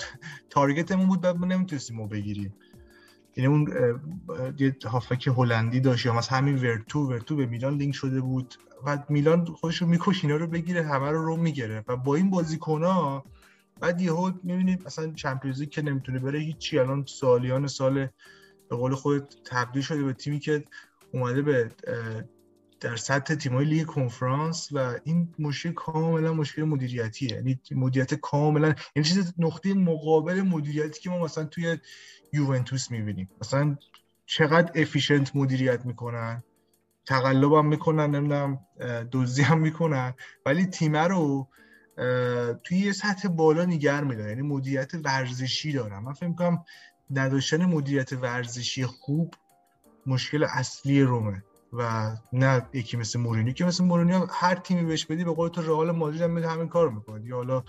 تارگتمون بود بعد نمی‌تونستیم ما بگیریم. یعنی اون یه هافک هلندی داشت یا مثلا همین ورتو. ورتو به میلان لینک شده بود. و میلان خودش رو میکش اینا رو بگیره همه رو روم می‌گیره. و با این بازیکن بعد یهو می‌بینید مثلا چمپیونز که نمی‌تونه بره هیچی. الان سالیان سال به قول خود تبدیل شده به تیمی که اومده به در سطح تیمای لیگ کنفرانس و این مشکل کاملا مشکل مدیریتیه. یعنی مدیریت کاملا یعنی چیز نقطه مقابل مدیریتی که ما مثلا توی یوونتوس می‌بینیم. مثلا چقدر efficient مدیریت می‌کنن تقلب هم می‌کنن نمی‌دونم دزدی هم می‌کنن ولی تیمه رو توی یه سطح بالا نگه می‌دارن یعنی مدیریت ورزشی دارن. من فکر می‌کنم نداشتن مدیریت ورزشی خوب مشکل اصلی رومه و نه یکی مثل مورینیو. که مثل مورینیو هر تیمی بهش بدی به قول تو رئال مادرید هم همین کار می‌کنه. یا حالا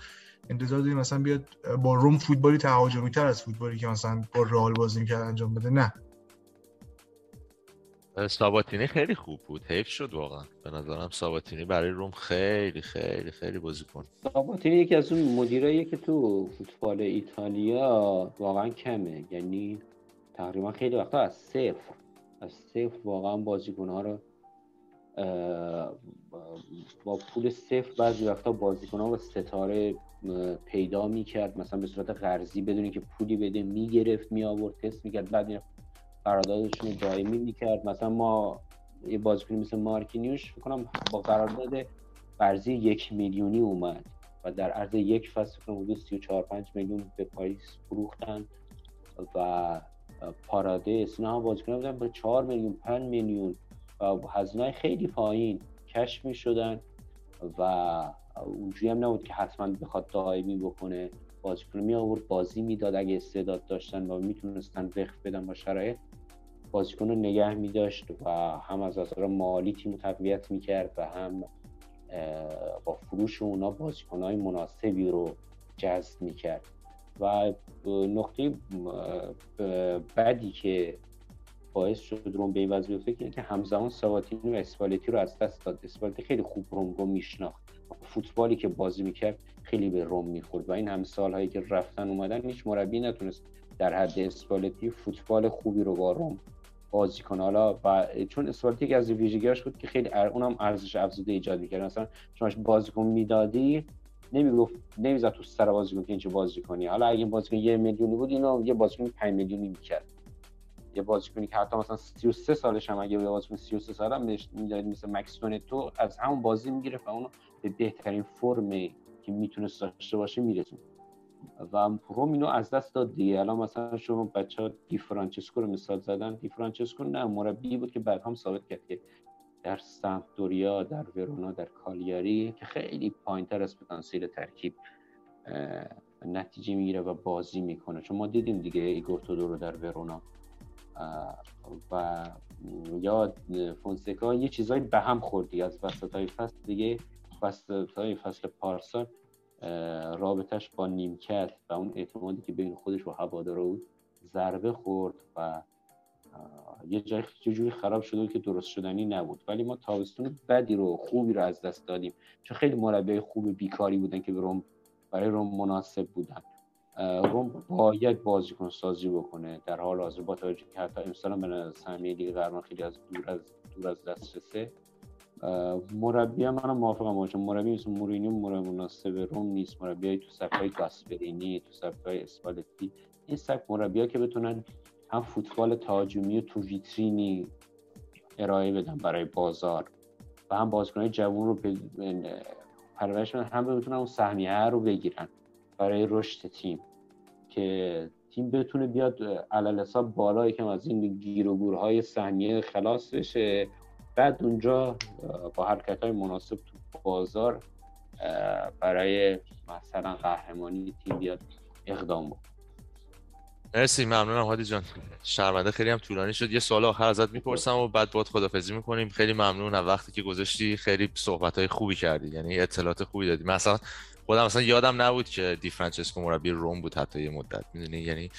انتظار داریم مثلا بیاد با روم فوتبالی تهاجمی تر از فوتبالی که مثلا با رئال بازی می‌کرد انجام بده. نه. ساباتینی خیلی خوب بود. حیف شد واقعا. به نظرم ساباتینی برای روم خیلی خیلی خیلی بازی کن ساباتینی یکی از اون مدیرایی که تو فوتبال ایتالیا واقعا کمه. یعنی تقریبا خیلی وقتا از صفر از صفر واقعا بازیکنها رو با پول صفر بعضی وقتا بازیکنها و ستاره پیدا می‌کرد. مثلا به صورت قرضی بدونی که پولی بده می‌گرفت می آورد تست می‌کرد بعد قراردادشون رو دائمی می‌کرد. مثلا ما یه بازیکنی مثل مارکینیوش کنم با قرارداد قرضی یک میلیونی اومد و در عرض یک فصل کنم حدود 34 5 میلیون به پاریس فروختن و پارادیس نه بازیکن بودن به 4 میلیون 5 میلیون و هزینه خیلی پایین کش می شدن و اونجوری هم نبود که حتما بخواد دائمی بکنه. بازیکن می آورد بازی می‌داد اگه استعداد داشتن و می‌تونستن وقف بدن با شرایط. بازیکن رو نگه می داشت و هم از نظر مالی تیم تقویت می کرد و هم با فروش اونا بازیکن های مناسبی رو جذب می کرد و نقطه بعدی که باعث شد روم به این وضع بیفته که همزمان سواتینی و اسپالتی رو از دست داد. اسپالتی خیلی خوب روم رو میشناخت. فوتبالی که بازی می‌کرد خیلی به روم می‌خورد و این هم سالهایی که رفتن اومدن هیچ مربی نتونست در حد اسپالتی فوتبال خوبی رو با روم بازی کنه. حالا و چون اسپالتی که از ویژگیاش بود که خیلی اونم ارزش افزوده ایجاد می‌کرد. مثلا شما بازیکن می‌دادی نمی‌گفت نمی‌زد تو سر بازیکن که اینجا بازی کنی. حالا اگه بازیکن یه میلیونی بود اینو یه بازیکن 5 میلیونی می‌کرد. یه بازیکنی که حتی مثلا 33 سالش هم اگه یه بازیکن 33 ساله هم می‌داد مثل مکس تو از همون بازی می‌گرفت و اونو به بهترین فرمی که می‌تونست داشته باشه میرسون و روم اینو از دست داد دیگه. الان مثلا شما بچه ها دی فرانچسکو رو مثال زدن. دی فرانچسکو نه مربی بود که بعد هم ثابت کرد که در سمپدوریا در ورونا در کالیاری که خیلی پایین تر از پتانسیل ترکیب نتیجه می‌گیره و بازی می‌کنه. چون ما دیدیم دیگه ایگور تودو رو در ورونا. و یا فونسکا یه چیزایی به هم خوردی. از وسط های فصل دیگه وسط های فصل پارسال رابطش با نیمکت و اون اعتمادی که بین خودش و هوادارا بود ضربه خورد و یه جای جوری خراب شده که درست شدنی نبود. ولی ما تابستون بدی رو خوبی رو از دست دادیم. چون خیلی مربی خوب بیکاری بودن که روم برای روم مناسب بودن. روم باید بازیکن سازی بکنه. در حال حاضر با توجه که حتی امسال به سهمیه لیگ قهرمان خیلی از دور از دور از دسترسه مربی منم موافقم باشم مربی مثل مورینیو مربی مناسب روم نیست. مربی تو سبکای گاسپرینی تو سبکای اسپالتی. این سبک مربی که بتونن هم فوتبال تهاجمی و تو ویترینی ارائه بدن برای بازار و هم بازیکنهای جوان رو پرورش هم بتونن اون سهمیه رو بگیرن برای رشد تیم. که تیم بتونه بیاد علل حساب بالا یکم از این گیر و گورهای سهمیه خلاص بشه. بعد اونجا با حرکت های مناسب تو بازار برای مثلا قهرمانی تیم بیاد اقدام بکنه. مرسی ممنونم هادی جان. شرمنده خیلی هم طولانی شد. یه سوال آخر ازت می‌پرسم و بعد باید خدافزی می‌کنیم. خیلی ممنون وقتی که گذاشتی خیلی صحبت های خوبی کردی یعنی اطلاعات خوبی دادی. مثلا خودم مثلا یادم نبود که دی فرانچسکو مربی روم بود حتی یه مدت. می‌دونی؟ یعنی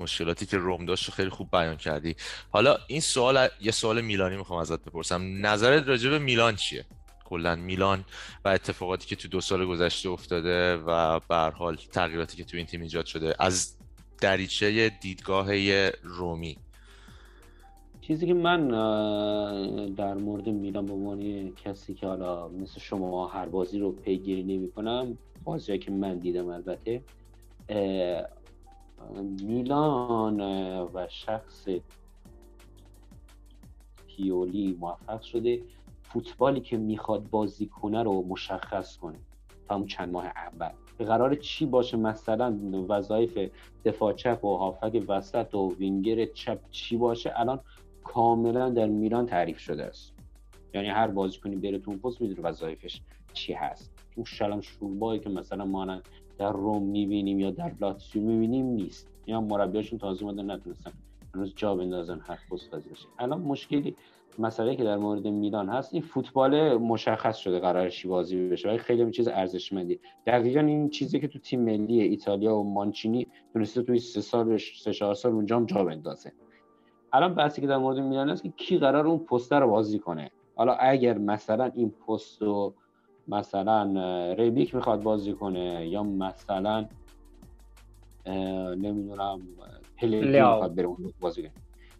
مشکلاتی که روم داشت خیلی خوب بیان کردی. حالا این سوال یه سوال میلانی می‌خوام ازت بپرسم. نظرت راجع به میلان چیه؟ کلا میلان و اتفاقاتی که تو دو سال گذشته افتاده و به حال تغییراتی که تو این تیم ایجاد شده از دریچه دیدگاه رومی. چیزی که من در مورد میلان به عنوان کسی که حالا مثل شما هر بازی رو پیگیری نمی کنم بازی که من دیدم البته میلان و شخص پیولی موفق شده. فوتبالی که می‌خواد بازی کنه رو مشخص کنه تا اون چند ماه اول. قرار چی باشه؟ مثلا وظایف دفاع چپ و هافک وسط و وینگر چپ چی باشه؟ الان کاملا در میلان تعریف شده است. یعنی هر بازیکنی بره تو پست می‌دونه وظایفش چی هست. اون شلم شوربایی که مثلا ما در روم می‌بینیم یا در لاتسیو می‌بینیم نیست. یا مربیاشون تازه اومدن نتونستن هنوز جا بندازن هر پست بازی الان مشکلی مسئله که در مورد میلان هست این فوتبال مشخص شده قرار چی بازی بشه. ولی خیلی چیز ارزشمندی. دقیقا این چیزی که تو تیم ملی ایتالیا و مانچینی تونسته توی سه سال سه چهار سال اونجا هم جا بندازه. الان بحثی که در مورد میلان هست که کی قرار اون پست رو بازی کنه؟ حالا اگر مثلا این پست رو مثلا ریبیک می‌خواد بازی کنه یا مثلا نمی‌دونم پلیگری می‌خواد بره اون بازی کنه.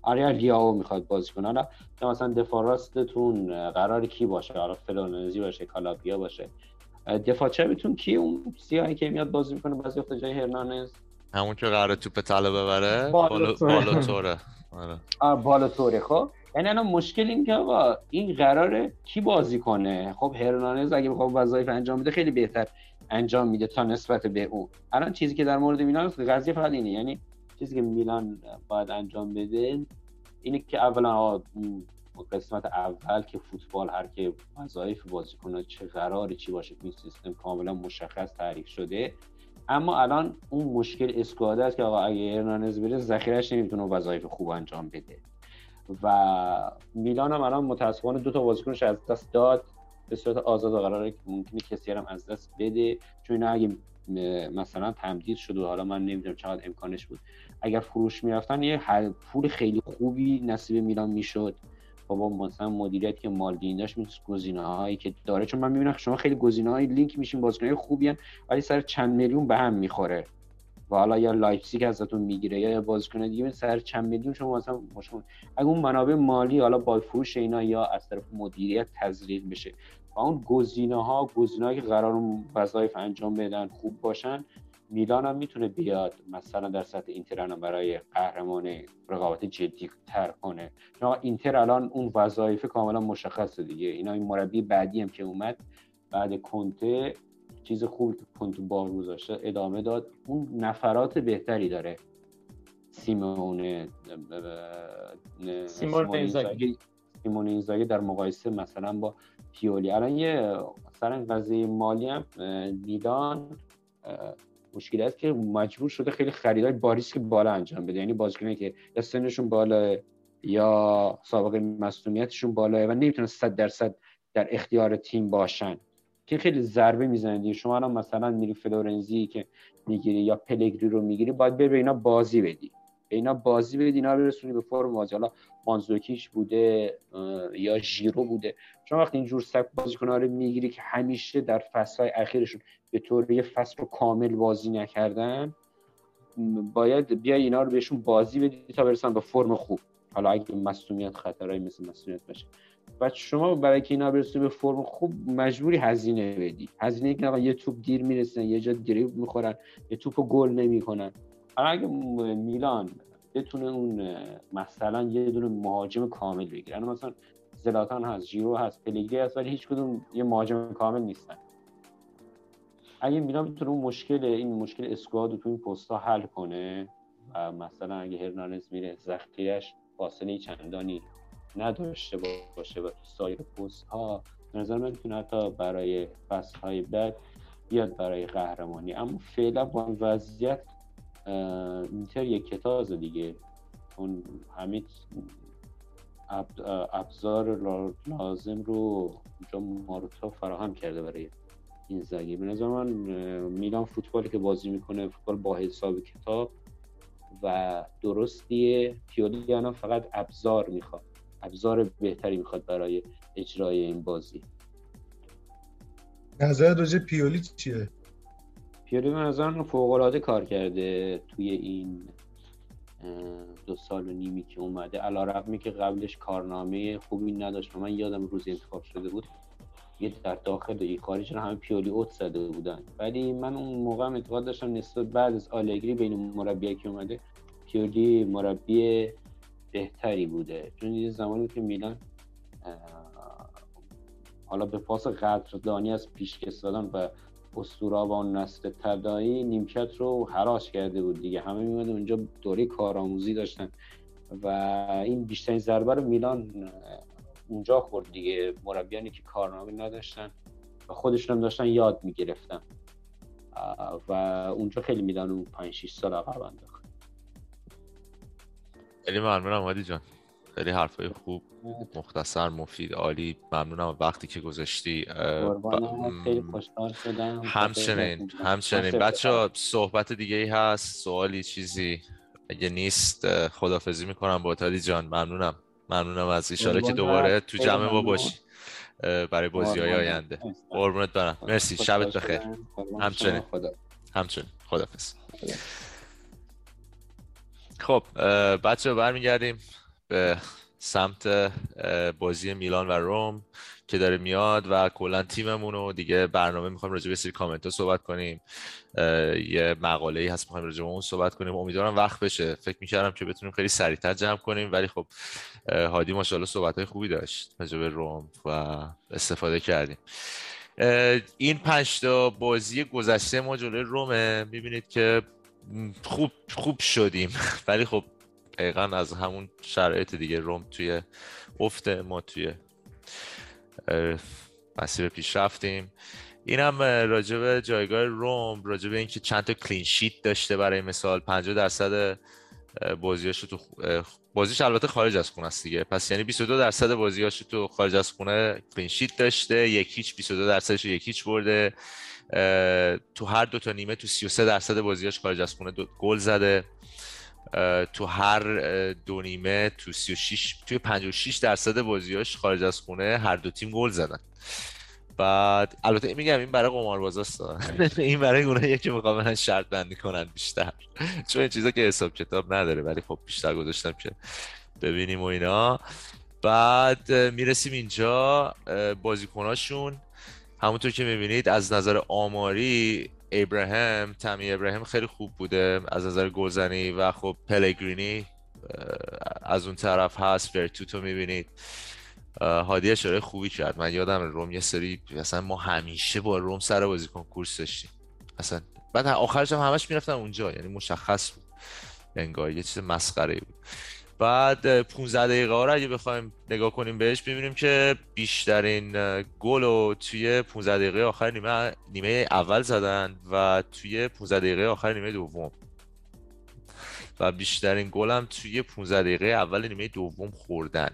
آریا لیاو می‌خواد بازی کنه. حالا مثلا دفاع راستتون قرار کی باشه؟ حالا فلانزی باشه کالابیا باشه. دفاع چپتون کی اون سیاهی که میاد بازی می‌کنه بعضی وقت جای هرنانز همون که قرار توپ طلا ببره بالاتوره. آره. بالاتوره. خب یعنی الان مشکل این که آقا این قراره کی بازی کنه؟ خب هرنانز اگه بخواد وظایف انجام بده خیلی بهتر انجام میده تا نسبت به اون. الان چیزی که در مورد میلان قضیه فقط اینه. یعنی چیزی که میلان باید انجام بده اینه که اولا قسمت اول که فوتبال هر که وظایف بازیکن چه قراری چی باشه این سیستم کاملا مشخص تعریف شده. اما الان اون مشکل اسکواده است که آقا اگه ارنانز بره ذخیرش نمی‌تونه وظایف خوب انجام بده. و میلان هم الان متاسفانه دو تا بازیکنش از دست داد. به صورت آزاد و قراره که ممکنه کسی هم از دست بده. چون اگه مثلا تمدید شد و حالا من نمی‌دونم چقدر امکانش بود. اگر فروش می‌رفتن یه پول خیلی خوبی نصیب میلان می‌شد. با مثلا مدیریت که مالدینی داشت می‌تونست گزینه هایی که داره. چون من می‌بینم شما خیلی گزینه های لینک میشین بازیکن خوبی هن ولی سر چند میلیون به هم می‌خوره. و حالا یا لایپزیگ ازتون می‌گیره یا بازیکن دیگه سر چند میلیون شما مثلا مشکل اگه اون منابع مالی حالا با فروش اینا یا از طرف مدیریت تزریق بشه. و اون گزینه ها گزینه که قرار وظایف انجام بدن خوب باشن میلان هم می‌تونه بیاد مثلا در سطح اینتر برای قهرمان رقابت جدی تر کنه. چون اینتر الان اون وظایف کاملا مشخصه دیگه. اینا این مربی بعدی هم که اومد بعد کنته چیز خوبی که کنته با گذاشته ادامه داد. اون نفرات بهتری داره. سیمون سیمون اینزاگی. در مقایسه مثلا با پیولی. الان یه مثلا قضیه مالی هم میلان مشکلی است که مجبور شده خیلی خریدای با ریسک بالا انجام بده. یعنی بازیکنایی که یا سنشون بالا یا سابقه مسئولیتشون بالاه و نمی‌تونن 100 درصد در اختیار تیم باشن. که خیلی ضربه می‌زنه شما الان مثلا میری فلورنزی که می‌گیری یا پلگری رو می‌گیری باید بری اینا بازی بدی. اینا بازی بدی اینا برسونی به فرم بازی. حالا مانزوکیش بوده یا ژیرو بوده. چون وقتی اینجور سب بازیکن‌ها رو می‌گیری که همیشه در فصل‌های اخیرشون به طور یه فصل رو کامل بازی نکردن باید بیا اینا رو بهشون بازی بدی تا برسن به فرم خوب. حالا اگه مسئولیت خطرهایی مثل مسئولیت باشه. و شما برای که اینا برسونی به فرم خوب مجبوری هزینه بدی. هزینه که یه توپ دیر می‌رسن یه جا دریب می‌خورن یه توپ گل نمی‌کنن. اگه میلان بتونه اون مثلا یه دونه مهاجم کامل بگیره مثلا زلاتان هست جیرو هست پلیگری هست ولی هیچ کدوم یه مهاجم کامل نیستن. اگه میلان بتونه اون مشکل این مشکل اسکواد تو این پست ها حل کنه و مثلا اگه هرنانز میره ذخیرش فاصله چندانی نداشته باشه و تو سایر پست ها نظر من می‌تونه حتی برای فصل های بعد بیاد برای قهرمانی. اما فعلا با وضعیت اینتر یک کتاز دیگه. اون همه ابزار لازم رو اونجا ماروتا فراهم کرده برای این زگی به نظر من میلان فوتبالی که بازی می‌کنه فوتبال با حساب کتاب و درستیه. پیولی فقط ابزار می‌خواد. ابزار بهتری می‌خواد برای اجرای این بازی. نظر راجع پیولی چیه؟ پیولی به نظر فوق کار کرده توی این دو سال و نیمی که اومده. علا رقمی که قبلش کارنامه خوبی نداشت و من یادم روز انتخاب شده بود یه در داخل ای خارج همه پیولی اوت زده بودن. ولی من اون موقع اعتقاد داشتم نسبت بعد از آلگری بین مربی که اومده پیولی مربی بهتری بوده. چون یه زمانی که میلان حالا به پاس قدردانی از پیشکش و اسطورا با اون نسل تدایی نیمکت رو حراش کرده بود دیگه. همه میمدن اونجا دوره کارآموزی داشتن. و این بیشترین ضربه رو میلان اونجا خورد دیگه. مربیانی که کارنامه نداشتن و خودشون هم داشتن یاد می‌گرفتن. و اونجا خیلی میلان اون 5 6 سال عقب خیلی ممنونم هادی جان. خیلی حرفای خوب مختصر مفید عالی. ممنونم وقتی که گذاشتی خیلی خوشحال شدم. همچنین همچنین. بچه صحبت دیگه ای هست سوالی چیزی؟ اگه نیست خدافزی می‌کنم با تالی جان. ممنونم. ممنونم از ایشاله که دوباره تو جمع ما باشی برای بازی های آینده. قربونت برم. مرسی. شبت بخیر. همچنین. همچنین. خدافز خب بچه برمیگردیم به سمت بازی میلان و روم که داره میاد و کلا تیممون رو دیگه برنامه می‌خوایم راجع به سری کامنت ها صحبت کنیم. یه مقاله ای هست می‌خوایم راجع به اون صحبت کنیم. امیدوارم وقت بشه. فکر می‌کردم که بتونیم خیلی سریعتر جمع کنیم ولی خب هادی ماشاءالله صحبت های خوبی داشت راجع به روم و استفاده کردیم. این پنج تا بازی گذشته ما جلوی رومه. می‌بینید که خوب خوب شدیم. ولی خب دقیقا از همون شرایط دیگه روم توی افت ما توی مسیر پیش رفتیم. این هم راجع به جایگاه روم راجع به اینکه چند تا کلین شیت داشته برای مثال 50 درصد بازیاشو تو بازیش البته خارج از خونه است دیگه. پس یعنی 22 درصد بازیاشو تو خارج از خونه کلین شیت داشته یک هیچ 22 درصدش یک هیچ برده. تو هر دو تا نیمه تو 33 درصد بازیاش خارج از خونه گل زده. تو هر دو نیمه تو 36 توی 56 درصد بازیاش خارج از خونه هر دو تیم گل زدن. بعد البته میگم این برای قماربازاست این برای اونایی که می‌خوان شرط بندی کنن بیشتر. چون این چیزا که حساب کتاب نداره ولی خب بیشتر گذاشتم که ببینیم و اینا. بعد می‌رسیم اینجا بازیکناشون. همونطور که می‌بینید از نظر آماری ابراهیم تامی ابراهیم خیلی خوب بوده. از نظر گلزنی و خب پلگرینی از اون طرف هست. ورتوتو می‌بینید. هادی اشاره خوبی کرد. من یادم روم یه سری اصلا ما همیشه با روم سر بازیکن کورس داشتیم. اصلا بعد آخرش هم همش می‌رفتن اونجا. یعنی مشخص بود. انگار یه چیز مسخره بود. بعد 15 دقیقه ها رو اگه بخوایم نگاه کنیم بهش ببینیم که بیشترین گل رو توی 15 دقیقه آخر نیمه نیمه اول زدن و توی 15 دقیقه آخر نیمه دوم. و بیشترین گل هم توی 15 دقیقه اول نیمه دوم خوردن.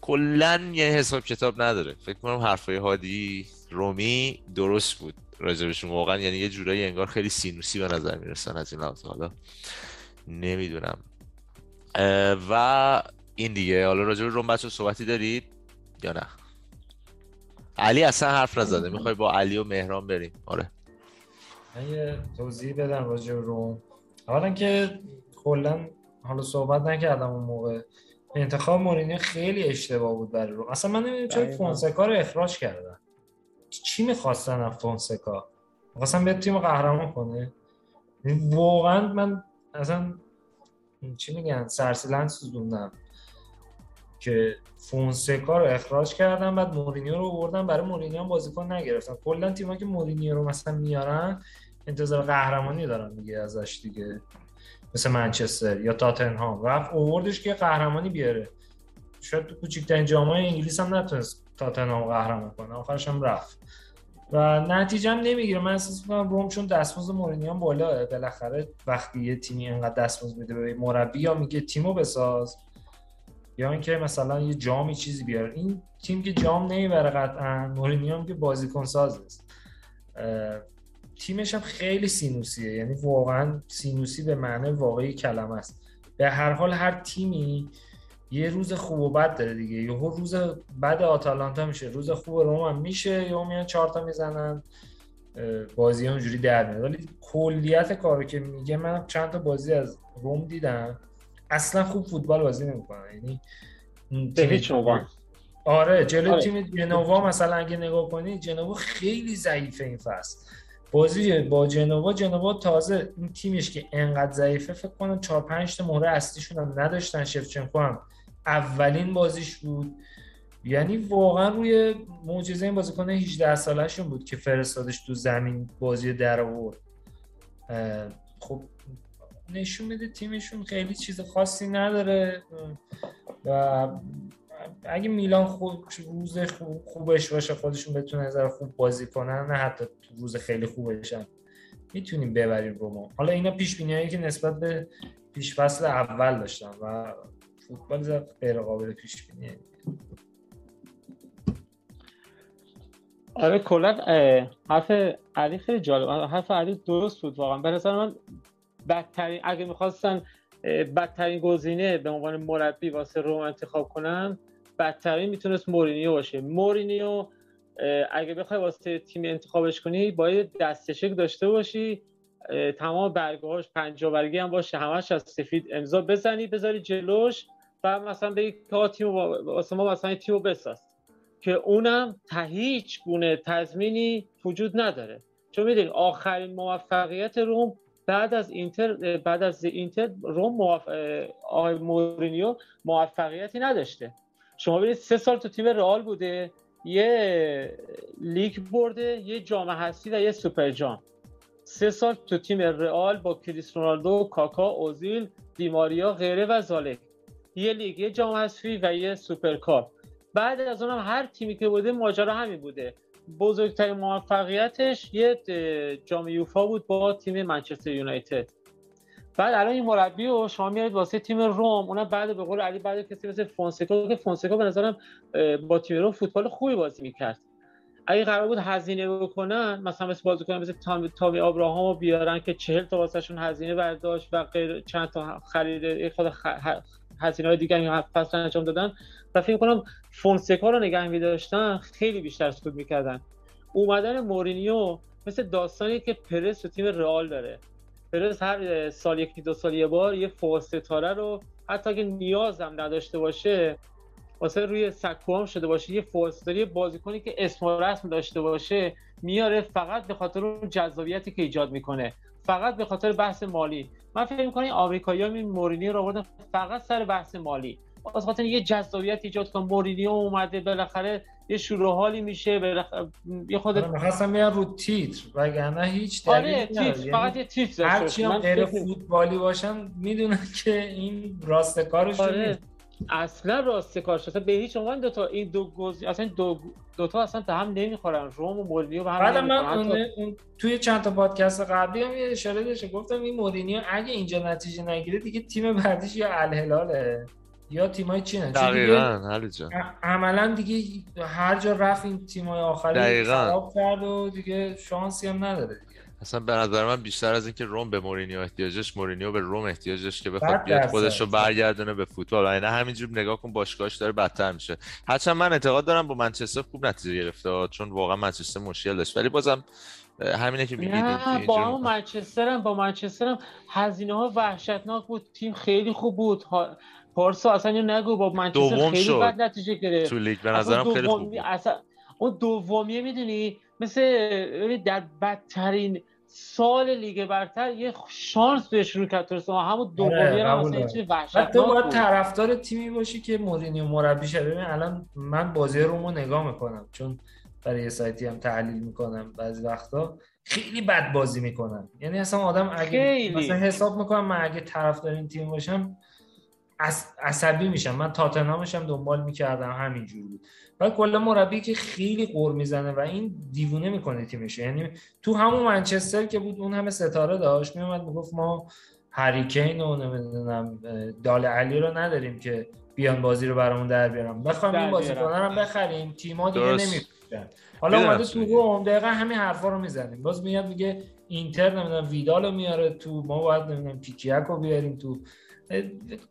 کلا یه حساب کتاب نداره. فکر کنم حرفای هادی رومی درست بود. راجبشون واقعا یعنی یه جورایی انگار خیلی سینوسی به نظر می‌رسن از این لحظه. حالا نمی‌دونم. و این دیگه. حالا راجع به روم بچه صحبتی دارید یا نه؟ علی اصلا حرف نزده. می‌خوای با علی و مهران بریم. آره. من یه توضیح بدم راجع به روم اولا که کلا حالا صحبت نکردم اون موقع. انتخاب مورینیو خیلی اشتباه بود برای روم اصلا من نمی‌دونم چرا فونسکا رو اخراج کردن. چی می‌خواستن از فونسکا؟ می‌خواستن به تیم قهرمان کنه؟ واقعا من اصلا چی میگن؟ سرسیلند سوزوندم. که فونسکا رو اخراج کردن بعد مورینیو رو بردن برای مورینیو هم بازیکن نگرفتن کلا تیمایی که مورینیو رو مثلا میارن انتظار قهرمانی دارن دیگه ازش دیگه. مثل منچستر یا تاتنهام. رفت اووردش که قهرمانی بیاره. شاید تو کوچکترین جامعه انگلیس هم نتونست تاتنهام قهرمان کنه. آخرش هم رفت. و نتیجه هم نمی‌گیره. من احساس می‌کنم روم چون دستمزد مورینیو بالاه بالاخره وقتی یه تیمی اینقدر دستمزد میده به مربی یا میگه تیمو بساز یا اینکه مثلا یه جامی چیزی بیار این تیم که جام نمی‌بره قطعا مورینیو هم که بازیکن ساز است تیمش هم خیلی سینوسیه. یعنی واقعا سینوسی به معنی واقعی کلمه است. به هر حال هر تیمی یه روز خوب و بد داره دیگه. یهو روز بد آتالانتا میشه. روز خوب روم هم میشه یهو میان چهار تا می‌زنن. بازی اونجوری در میاد. ولی کلیت کارو که میگه من چند تا بازی از روم دیدم. اصلا خوب فوتبال بازی نمی‌کنه یعنی هیچ آره جلو آره. تیم جنوا مثلا اگه نگاه کنی جنوا خیلی ضعیفه این فصل. بازی با جنوا جنوا تازه این تیمش که انقدر ضعیفه فکر کنم 4 5 تا مهره اصلیشون هم نداشتن. شفچنکو هم اولین بازیش بود. یعنی واقعا روی معجزه این بازیکن 18 سالشون بود که فرستادش تو زمین بازی در آورد. خب نشون میده تیمشون خیلی چیز خاصی نداره. و اگه میلان خوب روز خوب خوبش باشه خودشون بتونه نظر خوب بازی کنن نه حتی روز خیلی خوبشن می‌تونیم ببریم روما حالا اینا پیش بینیایی که نسبت به پیش فصل اول داشتن و فوتبال غیر قابل پیش بینیه آره کلا حرف علی خیلی جالب حرف علی درست بود واقعا. به نظر من بدترین اگه می‌خواستن بدترین گزینه به عنوان مربی واسه روم انتخاب کنن بدترین می‌تونست مورینیو باشه. مورینیو اگه بخوای واسه تیم انتخابش کنی باید دستشک داشته باشی تمام برگاهاش پنجاه برگی هم باشه همش از سفید امضا بزنی بذاری جلوش. و مثلا بگی که تیم واسه ما مثلا تیمو بساز. که اونم تا هیچ گونه تضمینی وجود نداره. چون می‌دونی آخرین موفقیت روم بعد از اینتر بعد از اینتر روم موف... آقای مورینیو موفقیتی نداشته. شما ببینید سه سال تو تیم رئال بوده یه لیگ برده یه جام حذفی و یه سوپر جام. سه سال تو تیم رئال با کریس رونالدو کاکا اوزیل دیماریا غیره و ذالک. یه لیگ یه جام حذفی و یه سوپر بعد از اونم هر تیمی که بوده ماجرا همین بوده. بزرگترین موفقیتش یه جام یوفا بود با تیم منچستر یونایتد. بعد الان این مربی رو شما میارید واسه تیم روم اونم بعد به قول علی بعد کسی مثل فونسکا که فونسکا به نظرم با تیم روم فوتبال خوبی بازی می‌کرد. اگه قرار بود هزینه بکنن مثلا مثل بازیکن مثل تامی, تامی رو بیارن که چهل تا واسهشون هزینه برداشت و غیر چند تا خرید خود هزینه های دیگه هم فصل انجام دادن. و فکر کنم فونسکا رو نگه می داشتن خیلی بیشتر سود می‌کردن. اومدن مورینیو مثل داستانی که پرس تو تیم رئال داره. پرس هر سال یکی دو سال یه بار یه فوق ستاره رو حتی اگه نیاز هم نداشته باشه واسه روی سکو هم شده باشه یه فوق بازیکنی که اسم و رسم داشته باشه میاره فقط به خاطر اون جذابیتی که ایجاد می‌کنه. فقط به خاطر بحث مالی. من فکر می‌کنم آمریکایی‌ها این مورینیو رو آوردن فقط سر بحث مالی. از خاطر یه جذابیت ایجاد کنم مورینیو اومده بالاخره یه شروع حالی میشه بالاخره یه خود آره می‌خواستم میان رو تیتر وگرنه هیچ آره تیتر یعنی فقط یه تیتر هرچی هم غیر فوتبالی باشن می‌دونن که این راستکارشون آره. اصلا راست کار شده به هیچ عنوان دو تا این دو گز اصلا دو دو تا اصلا به هم نمی‌خورن. روم و مورینیو به هم بعد من اون... توی چند تا پادکست قبلی هم یه اشاره داشته گفتم این مورینیو اگه اینجا نتیجه نگیره دیگه تیم بعدیش یا الهلاله یا تیمای چینه دقیقاً عملا دیگه هر جا رفت این تیمای آخری خراب کرد و دیگه شانسی هم نداره. اصلا به نظر من بیشتر از اینکه روم به مورینیو احتیاجش مورینیو به روم احتیاجش که بخواد بیاد خودش رو برگردونه به فوتبال. نه همینجور نگاه کن باشگاهش داره بدتر میشه. هرچند من اعتقاد دارم با منچستر خوب نتیجه گرفته چون واقعا منچستر مشکل داشت. ولی بازم همینه که میگید با منچستر هم با منچستر هم هزینه ها وحشتناک بود. تیم خیلی خوب بود. پارسا اصلا نگو با منچستر خیلی شد. بد نتیجه گرفت. تو لیگ به نظرم خیلی خوب بود. اصلا اون دومیه می‌دونی؟ مثل در بدترین سال لیگ برتر یه شانس به شروع کرد تو همون دومی آره، رو مثلا چیز وحشتناک تو باید طرفدار تیمی باشی که مورینیو مربی شه. ببین الان من بازی رو نگاه می‌کنم چون برای یه سایتی هم تحلیل می‌کنم بعضی وقتا. خیلی بد بازی می‌کنن یعنی اصلا آدم اگه خیلی. مثلا حساب می‌کنم من اگه طرفدار این تیم باشم عصبی میشم. من تاتنامشم دنبال می‌کردم همینجور بود. و کلا مربی که خیلی قور می‌زنه و این دیوونه می‌کنه تیمش. یعنی تو همون منچستر که بود اون همه ستاره داشت میومد می‌گفت ما هریکین و نمی‌دونم دال علی رو نداریم که بیان بازی رو برامون در بیارم بخوام این بازیکن‌ها رو بخریم. تیم‌ها دیگه نمیفروشن. حالا اومده تو روم دقیقا همین حرفا رو می‌زنیم باز میاد میگه اینتر نمی‌دونم ویدالو میاره تو ما باید نمی‌دونم پیکیاک رو بیاریم تو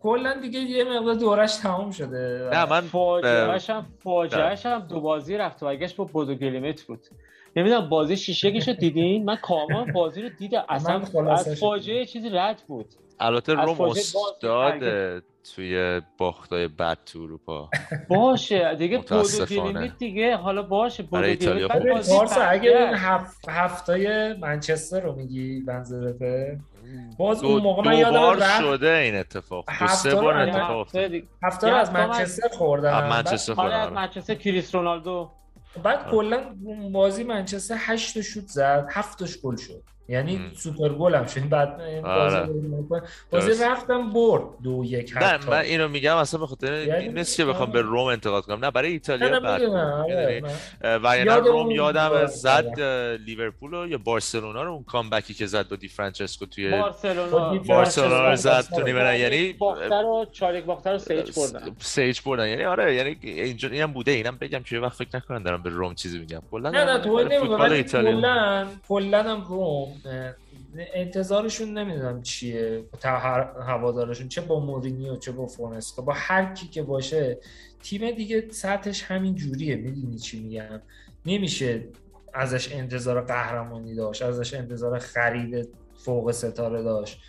کلا دیگه یه مقدار دورش تمام شده. نه من فاجعه‌اش هم فاجعه‌اش هم دو بازی رفت و برگشت با بودو گلیمت بود. نمی‌دونم بازی شیشه رو دیدین؟ من کاملا بازی رو دیدم اصلا از فاجعه چیزی رد بود. البته روم استاد توی باختای بد تو اروپا. باشه. دیگه بودو گلیمت دیگه. حالا باشه. بودو گلیمت اگه این هفت هفتای منچستر رو میگی بنظرته باز اون موقع من یادم بار شده این اتفاق. دو سه بار اتفاق افتاد. هفته از منچستر خوردن منچستر خوردن. از منچستر کریس رونالدو. بعد کلا بازی منچستر 8 شوت زد 7 گل شد. یعنی ام. سوپر گل هم شد بعد آره. بازی. رفتم برد دو یک نه حتی من اینو میگم اصلا به خاطر یعنی- این نیست که بخوام به روم انتقاد کنم نه برای ایتالیا. آره،؟ نه. و یعنی یاد روم یادم آره، زد آره. لیورپول یا بارسلونا رو اون comeback ی که زد با دی فرانچسکو توی بارسلونا بارسلونا رو زد تو نیمه نه. یعنی باختر و چارک باختر رو سیج بردن سیج بردن یعنی آره یعنی اینجا اینم بوده اینم بگم که یه وقت فکر نکنن دارم به روم چیزی میگم کلا نه نه تو نمیگم کلا کلا هم روم انتظارشون نمی‌دونم چیه هوادارشون چه با مورینیو چه با فونسکا با هر کی که باشه تیم دیگه سطحش همین جوریه می‌دونی چی میگم؟ نمیشه ازش انتظار قهرمانی داشت ازش انتظار خرید فوق ستاره داشت.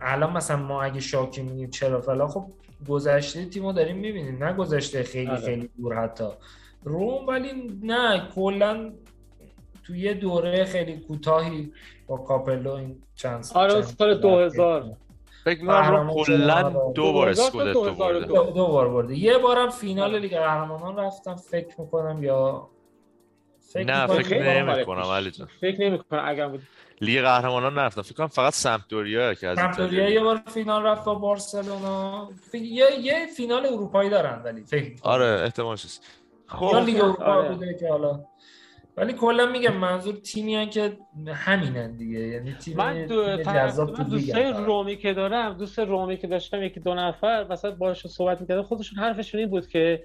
الان مثلا ما اگه شاکی میگیم چرا فلان خب گذشته تیمو داریم می‌بینیم نه گذشته خیلی آره. خیلی دور حتی. روم ولی نه کلا تو یه دوره خیلی کوتاهی با کاپلو این چند آره، سال 2000. فکر می‌کنم کلا. دو بار 2000 تا اسکودتو 2002. برده دو, دو بار برده یه بارم فینال لیگ قهرمانان رفتم. فکر می‌کنم یا نه می‌کنم فکر خیلی یه بار نمی بار- کنم علی جان. فکر نمی‌کنم اگر بود. لیگ قهرمانان نرفتم. فکر کنم فقط سمپدوریا که از سمپدوریا یه بار فینال رفت با بارسلونا. یه یه فینال اروپایی دارن ولی فکر. آره احتمالش یا خب. لیگ اروپا آره. بوده که حالا ولی کلا میگم منظور تیمی که همینن دیگه یعنی تیم من دو جذاب من دوستای هن. رومی که دارم دوست رومی که داشتم یکی دو نفر وسط باهاش صحبت می‌کردم خودشون حرفشون این بود که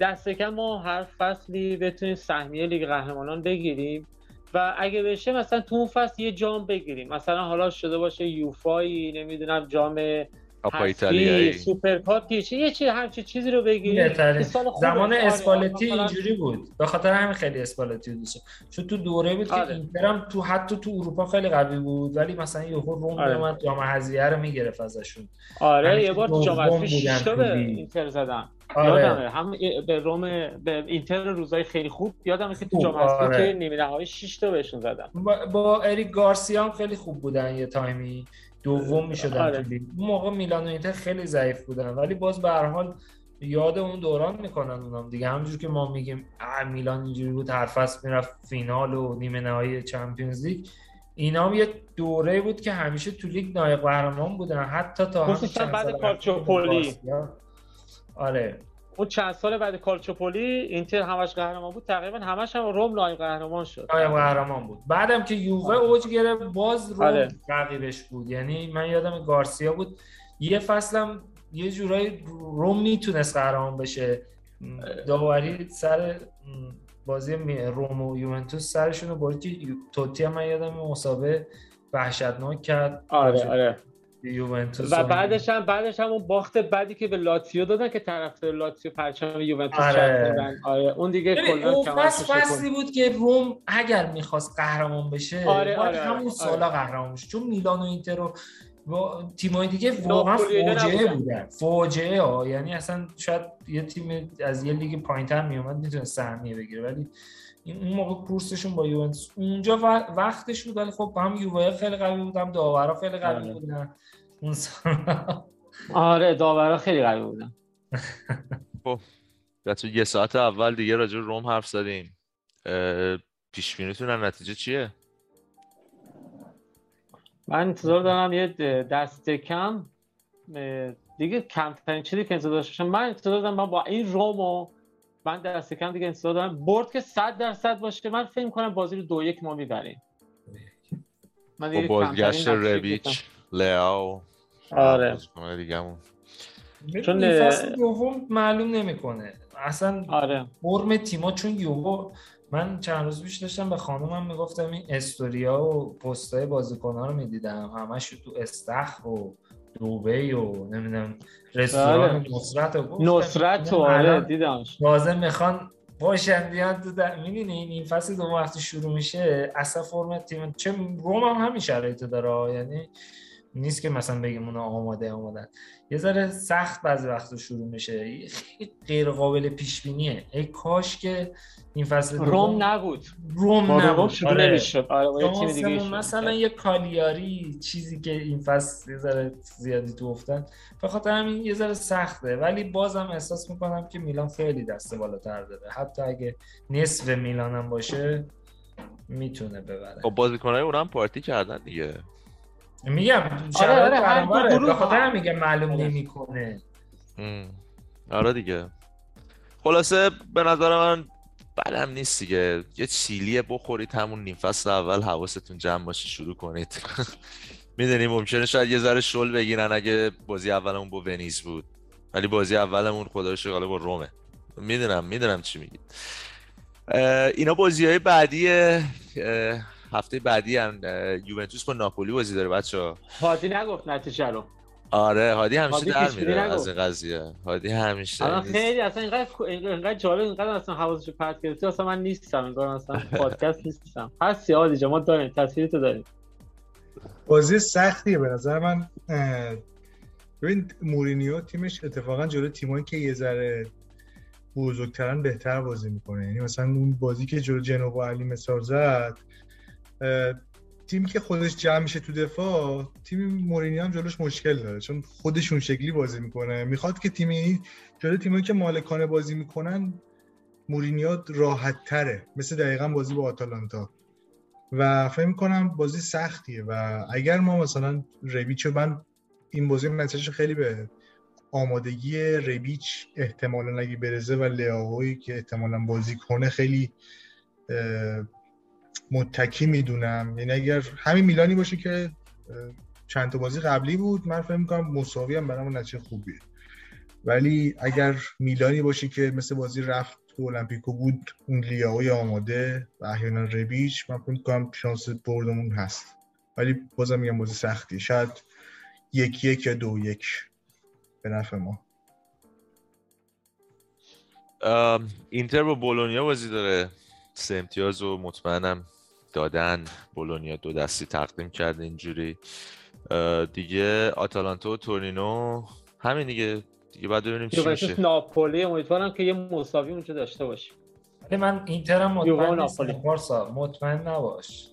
دست کم ما هر فصلی بتونیم سهمیه لیگ قهرمانان بگیریم و اگه بشه مثلا تو اون فصل یه جام بگیریم مثلا حالا شده باشه یوفایی نمی‌دونم جام کوپا ایتالیایی super cup ی چه یه چی همچین چیزی رو خوبه. زمان آره، اسپالتی مثلا- اینجوری بود به خاطر همین خیلی اسپالتی دوست داشتم. چون تو دوره بود که آره. اینترم تو حتی تو اروپا خیلی قوی بود ولی مثلا یهو روم آره. میومد جام حذفیه رو می‌گرفت ازشون آره یه بار تو جام حذفی بودن 6 تا تو به لیگ. اینتر زدن آره. یادمه هم به روم به اینتر روزای خیلی خوب یادمه که تو جام حذفی آره. که نیمه نهایی 6 تا بهشون زدن با, با اریک گارسیا هم خیلی خوب بودن یه تایمی دوم می‌شدن آره. تو لیگ اون موقع میلان و اینتر خیلی ضعیف بودن ولی باز به هر حال یاد اون دوران می‌کنن اونم دیگه همونجور که ما میگیم میلان اینجوری بود هر فصل می‌رفت فینال و نیمه نهایی Champions League اینا هم یه دوره بود که همیشه تو لیگ نایب قهرمان بودن حتی تا خصوصا بعد. گارسیا. آره اون چند سال بعد کالچوپولی اینتر همش قهرمان بود تقریبا همش هم روم نایب قهرمان شد. نایب قهرمان بود. بعدم که یووه اوج گرفت باز روم آره. رقیبش بود. یعنی من یادم گارسیا بود. یه فصلم یه جورایی روم می‌تونست قهرمان بشه. داوری سر بازی روم و یوونتوس سرشون رو برد که توتی هم من یادم مسابقه وحشتناک کرد. آره آره. یوونتوس و بعدش هم بعدش هم اون باخت بعدی که به لاتسیو دادن که طرفدار لاتسیو پرچم یوونتوس آره. آره اون دیگه کلا اون فصل. فصلی بود که روم اگر می‌خواست قهرمان بشه آره، آره، همون آره. سالا قهرمان بشه چون میلان و اینتر و با تیمای دیگه واقعا فاجعه. بودن فاجعه ها یعنی اصلا شاید یه تیم از یه لیگ پایینتر میومد می‌تونه سهمیه بگیره ولی این اون موقع کورسشون با یوونتوس. اونجا وقتش بود ولی خب هم یووه خیلی قوی بود هم داورا خیلی قوی آره. بودن. اون سال. آره داورا خیلی قوی بودن. بچه یه ساعت اول دیگه راجع روم حرف زدیم. پیش بینیتون نتیجه چیه؟ من انتظار دارم یه دست کم دیگه کمترین چیزی که انتظار داشتم من انتظار دارم من با این رومو من دست کم دیگه انتظار دارم برد که 100 درصد باشه من فکر کنم بازی رو دو یک ما می‌بریم من با دیگه بازگشت ربیچ لئو آره. دیگه‌مون. چون- فصل دوم معلوم نمی‌کنه اصلا. آره فرم تیما چون یووه من چند روز پیش داشتم به خانومم می‌گفتم این استوریا و پستای بازیکن‌ها رو می‌دیدم همش تو استخر و دوبی و نمی‌دونم رستوران بله. نصرت و نصرت و آره دیدمش. لازم می‌خوان باشن بیان تو در... می‌دونی این این فصل دوم وقتی شروع میشه اصلا فرم تیم چه روم هم همین شرایط داره. یعنی نیست که مثلا بگیم اونا آماده آمادن یه ذره سخت بعضی وقتا شروع میشه. خیلی غیر قابل پیش بینیه ای کاش که این فصل دوم؟ روم نبود. روم روم نبود. شروع آره. نمی‌شد آره با یه شما تیم دیگه مثلا-. یه کالیاری چیزی که این فصل یه ذره زیادی تو افتن به خاطر همین یه ذره سخته. ولی بازم احساس می‌کنم که میلان خیلی دست بالاتر داره. حتی اگه نصف میلان هم باشه می‌تونه ببره. خب بازیکنای اون هم پارتی کردن دیگه. میگم آره، آره، هر به خاطر هم- میگه معلوم آره. نمی‌کنه. آره دیگه. خلاصه به نظر من بدم نیست دیگه. یه چیلیه بخورید همون نیم فصل اول حواستون جمع باشه شروع کنید. می‌دونی ممکنه شاید یه ذره شل بگیرن اگه بازی اولمون با ونیز بود. ولی بازی اولمون خدا رو با رومه. می‌دونم می‌دونم چی میگید اینا بازی های بعدی هفته بعدی هم یوونتوس با ناپولی بازی داره بچه هادی نگفت نتیجه رو. آره هادی همیشه هادی در میره. از این قضیه. هادی همیشه الان. خیلی اصلا اینقدر اینقدر جالب اینقدر اصلا حواسش پرت گرفتی. اصلا من نیستم انگار اصلا پادکست نیستم. هستی هادی جان ما داریم تصویرتو داریم. بازی سختیه به نظر من. ببین مورینیو تیمش اتفاقا جلو تیمایی که یه ذره بزرگترن بهتر بازی می‌کنه. یعنی مثلا اون بازی که جلو جنوا علی مثال زد تیمی که خودش جمع میشه تو دفاع تیم مورینیو هم جلوش مشکل داره چون خودشون شکلی بازی می‌کنه. می‌خواد که تیمی جلو تیمایی که مالکانه بازی می‌کنن مورینیو راحت تره مثل دقیقا بازی با آتالانتا. و فکر کنم بازی سختیه و اگر ما مثلا ربیچ من این بازی نتیجه خیلی به آمادگی ربیچ احتمالا اگه برزه و لیاهوی که احتمالا بازی کنه خیلی متکی می‌دونم. یعنی اگر همین میلانی باشه که چند تا بازی قبلی بود من فکر می‌کنم مساوی هم برام نتیجه خوبیه. ولی اگر میلانی باشه که مثل بازی رفت تو المپیکو بود اون لیاوی آماده و احیانا ربیچ من فکر می‌کنم شانس بردمون هست. ولی بازم میگم بازی سختی. شاید یک یک یا دو یک به نفع ما. اینتر با بولونیا بازی داره. سه امتیاز رو مطمئنم دادن. بولونیا دو دستی تقدیم کرده اینجوری. دیگه آتالانتا و تورینو همین دیگه. دیگه باید ببینیم چی میشه. ناپولی امیدوارم که یه مساوی اونجا داشته باشیم ولی من اینترم مطمئن نیستم. ناپولی. مطمئن نباش.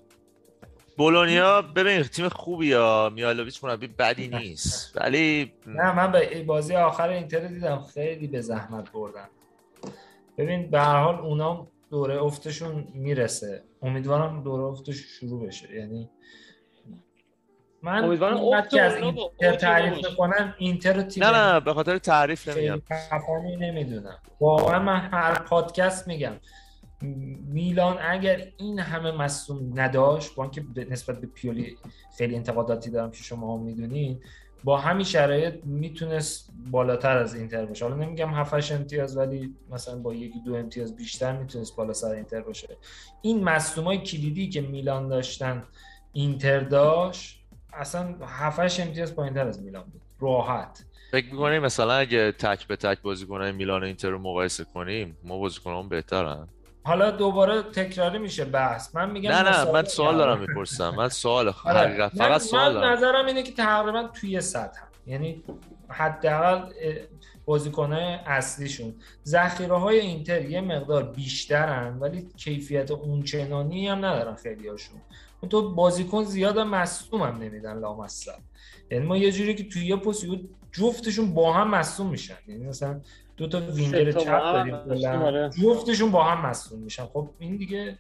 بولونیا ببین تیم خوبی ها. میالوویچ مربی بدی نیست. ولی نه من به بازی آخر اینتر دیدم. خیلی به زحمت بردن. ببین به هر حال اونا دوره افتشون می‌رسه. امیدوارم دوره افتش شروع بشه. یعنی من امیدوارم افت که از اینتر تعریف. می‌کنن اینتر رو تیم نه نه به خاطر تعریف نمیگم نمی‌دونم. واقعا من هر پادکست میگم. میلان اگر این همه مصوم نداشت با اینکه نسبت به پیولی خیلی انتقاداتی دارم که شما هم می‌دونین با همین شرایط می‌تونست بالاتر از اینتر باشه. حالا نمیگم 7 امتیاز ولی مثلا با یکی دو امتیاز بیشتر می‌تونست بالا سر اینتر باشه. این مصدومای کلیدی که میلان داشتن اینتر داشت اصلا 7 امتیاز پایینتر از میلان بود. راحت. فکر می‌کنی مثلا اگه تک به تک بازیکنهای میلان و اینتر رو مقایسه کنیم ما بازیکنان بهترن؟ حالا دوباره تکراری میشه بحث من میگم نه نه من سوال. دارم می‌پرسم من سوال. حقیقت فقط سوال من دارم نظرم اینه که تقریبا توی سطح هم. یعنی حداقل اه، بازیکنهای اصلیشون ذخیره های اینتر یه مقدار بیشترن ولی کیفیت اونچنانی هم ندارن خیلی هاشون تو بازیکن زیاد هم مصدوم هم نمیدن لامصب یعنی ما یه جوری که توی یه پست جفتشون با هم مصدوم میشن یعنی مثلا دو تا وینگر چپ هم داریم. آره. جفتشون با هم مصدوم میشن. خب این دیگه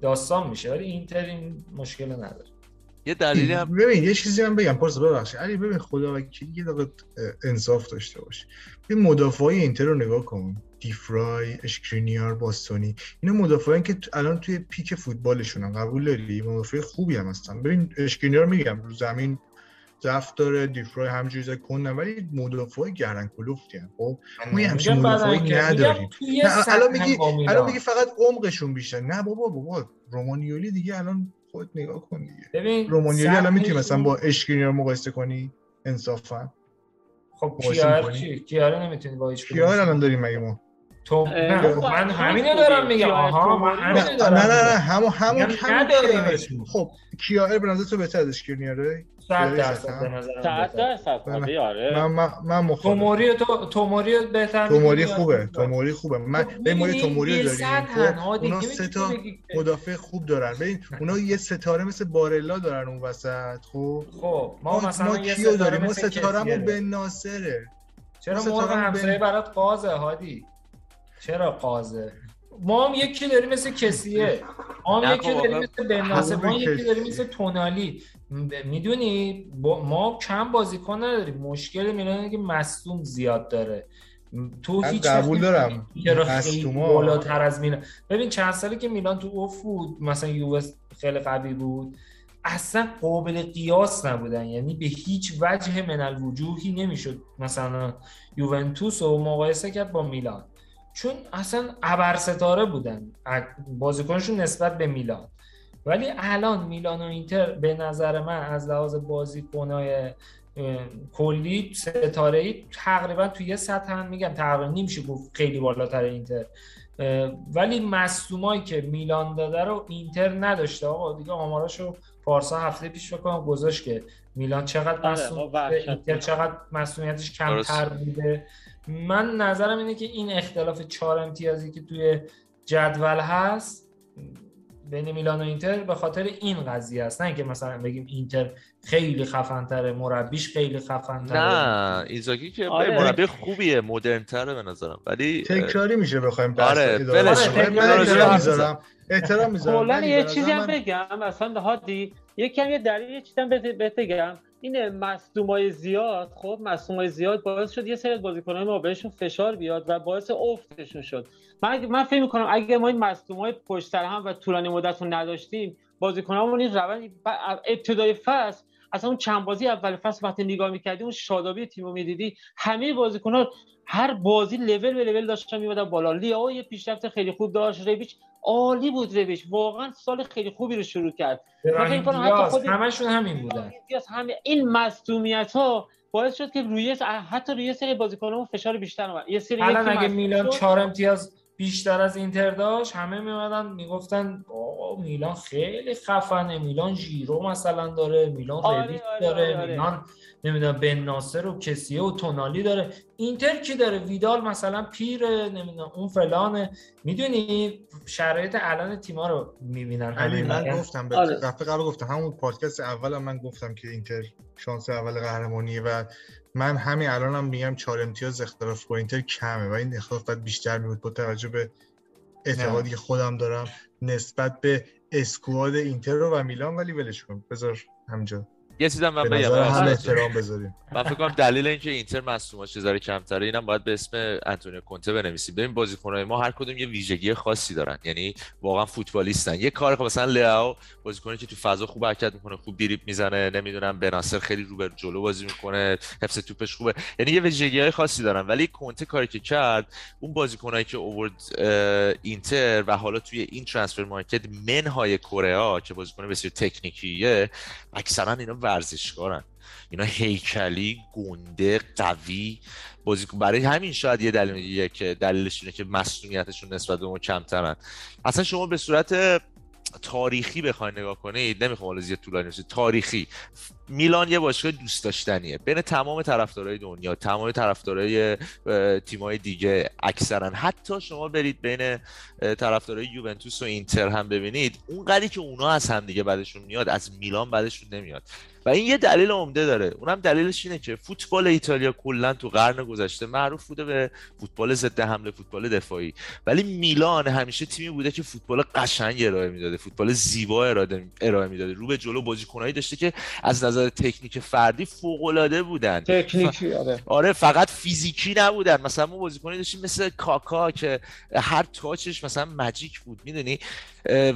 داستان میشه ولی اینتر این مشکل نداره. یه دلیلی هم ببین یه چیزی من بگم. پارسا ببخشید. علی ببین خدا وکیلی یه دقیقه انصاف داشته باش. ببین مدافعای اینتر رو نگاه کن. دیفرای اشکرینیار باستونی. اینا مدافعایی که الان توی پیک فوتبالشونن. قبول داری؟ مدافع خوبی هم هستن. ببین اشکرینیار میگم رو زمین ضعف داره دیفرای همجوری زد کندن ولی مدافع گردن کلوفتی هم خب ما یه همچین مدافعی نداریم. الان میگی. الان میگی فقط عمقشون بیشتر. نه بابا بابا رومانیولی دیگه الان خود نگاه کن دیگه. ببین رومانیولی الان می‌تونی مثلا با اشکرینیار مقایسه کنی انصافا. خب کیار؟ چی؟ کیار نمی‌تونی با هیچ کیار الان داریم مگه ما؟ تو نه خب، من همینو خوبی. دارم میگم آها من نه همینو نه دارم نه. همون همون میگم همون. خب کیار به نظر تو بهتر از صد داری درصد شک، به ها؟ نظرم صد بهتره. درصد هادی آره من من من مخالفم توموری تو توموری بهتر توموری خوبه؟ توموری خوبه من به می‌بینی توموری داریم خب. اونا سه تا مدافع خوب دارن ببین اونا یه ستاره مثل بارلا دارن اون وسط خب خب ما مثلا ما یه کیو ستاره داریم ما ستارمون به داریم. ناصره چرا مرغ همسایه به- برات قازه هادی چرا قازه ما هم یکی داریم مثل کسیه. ما یکی داریم مثل بناسه ما یکی داریم مثل تونالی. می‌دونی؟ ما کم بازیکن نداریم. مشکل میلانه که مصدوم زیاد داره. تو هیچ قبول دارم. بالاتر از میلان. ببین چند سالی که میلان تو اوف بود مثلا یووه خیلی قوی بود اصلا قابل قیاس نبودن. یعنی به هیچ وجه من الوجوهی نمی‌شد. مثلا یوونتوس رو مقایسه کرد با میلان. چون اصلا ابر ستاره بودن بازیکنشون نسبت به میلان. ولی الان میلان و اینتر به نظر من از لحاظ بازیکنای کلی ستاره ای تقریبا توی یه سطح هم میگم تقریبا نمیشه گفت خیلی بالاتر اینتر. ولی مصدومایی که میلان داده رو اینتر نداشته. آقا دیگه آماراشو پارسا هفته پیش بکنم گذاشت که میلان چقدر آره، مصدوم اینتر چقدر مصدومیتش کمتر بوده. من نظرم اینه که این اختلاف چهار امتیازی که توی جدول هست بین میلان و اینتر به خاطر این قضیه است. نه اینکه مثلا بگیم اینتر خیلی خفنتره مربیش خیلی خفنتره. نه ایزاگی که آره. مربی خوبیه مدرن تره به نظرم. ولی تکراری میشه بخوایم بحث آره بلش می‌ذارم احترام می‌ذارم. کلا یه چیزی هم بگم اصلا هادی یکم یه دلیل یه چیزی هم بگم. این مصدومای زیاد. خب مصدومای زیاد باعث شد یه سری بازیکنان ما بهشون فشار بیاد و باعث افتشون شد. من من فکر می‌کنم اگه ما این مصدومای پشت هم و طولانی مدت رو نداشتیم بازیکنامون این روند ابتدای فصل اصلا اون چند بازی اول فصل وقتی نگاه می‌کردی اون شادابی تیمو می‌دیدی. همه بازیکن‌ها هر بازی لول به لول داشتن میبادن بالا. لیاو یه پیشرفت خیلی خوب داشت رویچ عالی بود رویچ واقعا سال خیلی خوبی رو شروع کرد. خود همشون همین بودن. همه این مصدومیت ها باعث شد که روی حتی روی سری بازیکن‌ها فشار بیشتر اومد. یه سری الان اگه میلان 4 امتیاز بیشتر از اینتر داشت همه میمدن می‌گفتن میلان خیلی خفنه میلان ژیرو مثلا داره میلان آره، آره، داره آره. میلان نمی‌دونم بن ناصر و کسیه و تونالی داره. اینتر کی داره؟ ویدال مثلا پیر نمی‌دونم اون فلانه. می‌دونی؟ شرایط الان تیما رو می‌بینن علی من گفتم به آره. قبل گفتم همون پادکست اولم من گفتم که اینتر شانس اول قهرمانیه و من همین الانم هم میگم چهار امتیاز اختلاف با اینتر کمه و این اختلاف باید بیشتر میبود. با توجه به اعتقادی که خودم دارم نسبت به squad اینتر و میلان ولی ولش کن. بذار همینجا. یه چیزم من بگم احترام بذاریم. من فکر کنم دلیل اینکه اینتر مصدوماش ذره کمتره اینم باید به اسم انتونیو کونته بنویسیم. ببین بازیکن‌های ما هر کدوم یه ویژگی خاصی دارن یعنی واقعا فوتبالیستن. یه کار خب مثلا لیاو بازیکنی که تو فضا خوب حرکت می‌کنه خوب دریپ می‌زنه نمی‌دونم بناصر خیلی رو به جلو بازی می‌کنه حفظ توپش خوبه. یعنی یه ویژگی‌های خاصی دارن. ولی کونته کاری که کرد اون بازیکنایی که اوورد اینتر و حالا توی این ترانسفر مارکت منهای کره که بازیکن بسیار تکنیکیه اکثرا اینا ورزشکارن. اینا هیکلی گنده قوی بازیکن برای همین شاید یه دلیل که دلیلش اینه که مسئولیتشون نسبت به ما کمترن. اصلا شما به صورت تاریخی بخواید نگاه کنید نمی‌خوام حالا زیاد طولانی بشه تاریخی. میلان یه باشگاه دوست داشتنیه. بین تمام طرفدارای دنیا تمام طرفدارای تیمای دیگه اکثرا. حتی شما برید بین طرفدارای یوونتوس و اینتر هم ببینید اون قدری که اونا از هم دیگه بعدشون میاد از میلان بعدشون نمیاد. و این یه دلیل عمده داره. اونم دلیلش اینه که فوتبال ایتالیا کلا تو قرن گذشته معروف بوده به فوتبال ضد حمله فوتبال دفاعی. ولی میلان همیشه تیمی بوده که فوتبال قشنگ ارائه می‌داده فوتبال زیبا ارائه می‌داده. رو به جلو بازیکنایی داشته که از نظر تکنیک فردی فوق العاده بودن تکنیکی آره. آره فقط فیزیکی نبودن. مثلا ما بازیکنایی داشتیم مثل کاکا که هر تاچش مثلا ماجیک بود می‌دونی؟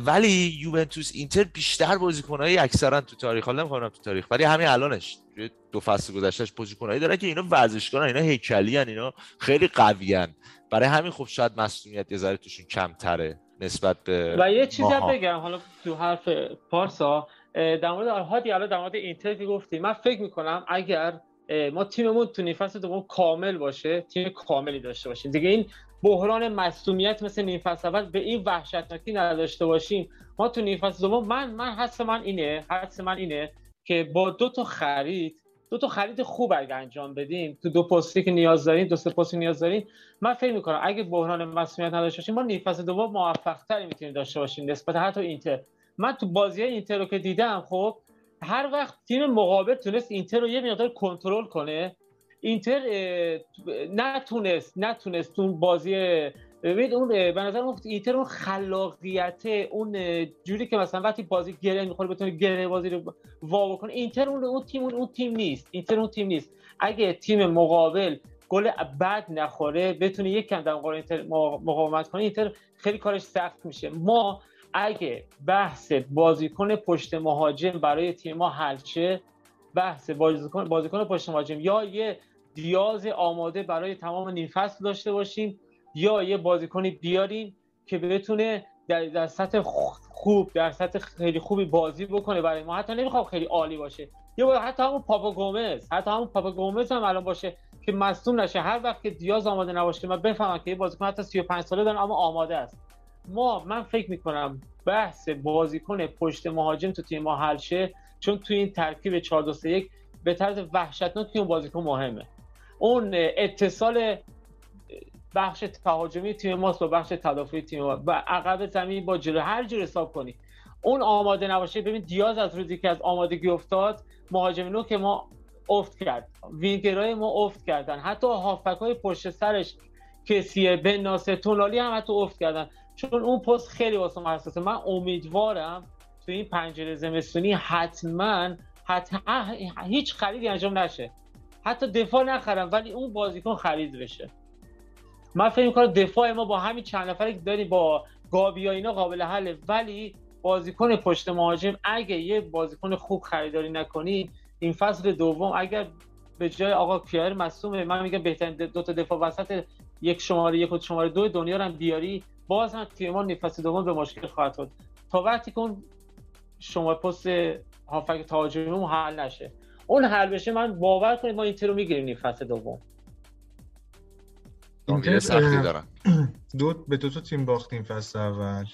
ولی یوونتوس اینتر بیشتر بازیکنایی اکثرا تو تاریخ حالا نمی‌خوام تو تاریخ ولی همین الانش دو فصل گذشتهش بازیکنایی دارن که اینا ورزشکارن اینا هیکلی ان اینا خیلی قوی برای همین خب شاید مسئولیت یه ذره توشون کمتره نسبت به و یه چیزی بگم حالا تو حرف پارسا در مورد هادی الان در مورد اینتر که گفتی من فکر می‌کنم اگر ما تیممون تو نیم فصل دوم کامل باشه تیم کاملی داشته باشیم. دیگه این بحران مصونیت مثل نیم فصل اول به این وحشتناکی نداشته باشیم. ما تو نیم فصل دوم من من حس من اینه حس من اینه که با دو تا خرید دو تا خرید خوب اگه انجام بدیم تو دو پستی که نیاز داریم دو سه پستی نیاز داریم من فکر می‌کنم اگه بحران مسئولیت نداشته باشیم ما نیم فصل دوم موفق تری می‌تونیم داشته باشیم نسبت حتی اینتر. من تو بازی اینتر رو که دیدم خب هر وقت تیم مقابل تونست اینتر رو یه مقدار کنترل کنه اینتر نتونست نتونست تو بازی ببین اون به نظر اون اینتر اون خلاقیت اون جوری که مثلا وقتی بازی گره می‌خوره بتونه گره بازی رو وا بکنه اینتر اون اون تیم اون تیم نیست. اینتر اون تیم نیست. اگه تیم مقابل گل بد نخوره بتونه یک کم در اینتر مقاومت کنه اینتر خیلی کارش سخت میشه. ما اگه بحث بازیکن پشت مهاجم برای تیم ما حل شه بحث بازیکن بازیکن پشت مهاجم یا یه دیاز آماده برای تمام نیم فصل داشته باشیم یا یه بازیکنی بیاریم که بتونه در, در سطح خوب در سطح خیلی خوبی بازی بکنه برای ما. حتی نمی‌خوام خیلی عالی باشه. یا حتی همون پاپا گومز. حتی همون پاپا گومز هم الان باشه که مصدوم نشه. هر وقت که دیاز آماده نباشه من بفهمم که یه بازیکن حتی 35 ساله دارن اما آماده است. ما من فکر می‌کنم بحث بازیکن پشت مهاجم تو تیم ما حل شه چون تو این ترکیب 4 2 3 1 به طرز وحشتناک اون بازیکن مهمه. اون اتصال بخش تهاجمی تیم ماست با بخش تدافعی تیم ما و عقب زمین با جلو هر جور حساب کنی. اون آماده نباشه. ببین دیاز از روزی که از آمادگی افتاد مهاجمینو که ما افت کرد. وینگرای ما افت کردن. حتی هافک های پشت سرش کسیه به ناسه تونالی هم حتی افت کردن. چون اون پست خیلی واسه ما حساسه. من امیدوارم تو این پنجره زمستونی حتما حتما هیچ خریدی انجام نشه. حتی دفاع نخرم ولی اون بازیکن خرید بشه. من فکر می‌کنم دفاع ما با همین چند نفری که داریم با گابی اینا قابل حله. ولی بازیکن پشت مهاجم اگه یه بازیکن خوب خریداری نکنی این فصل دوم اگر به جای آقا کیار مصومه من میگم بهترین دو تا دفاع وسط یک شماره یک و شماره دو دنیا رو هم بیاری. باز هم تیم ما فصل دوم به مشکل خواهد شد تا وقتی که اون شما پست هافک تهاجمی حل نشه. اون حل بشه من باور کنید ما اینتر رو می‌گیریم نیم دوم. سختی دارن. دو به دو تا تیم باختیم فصل اول.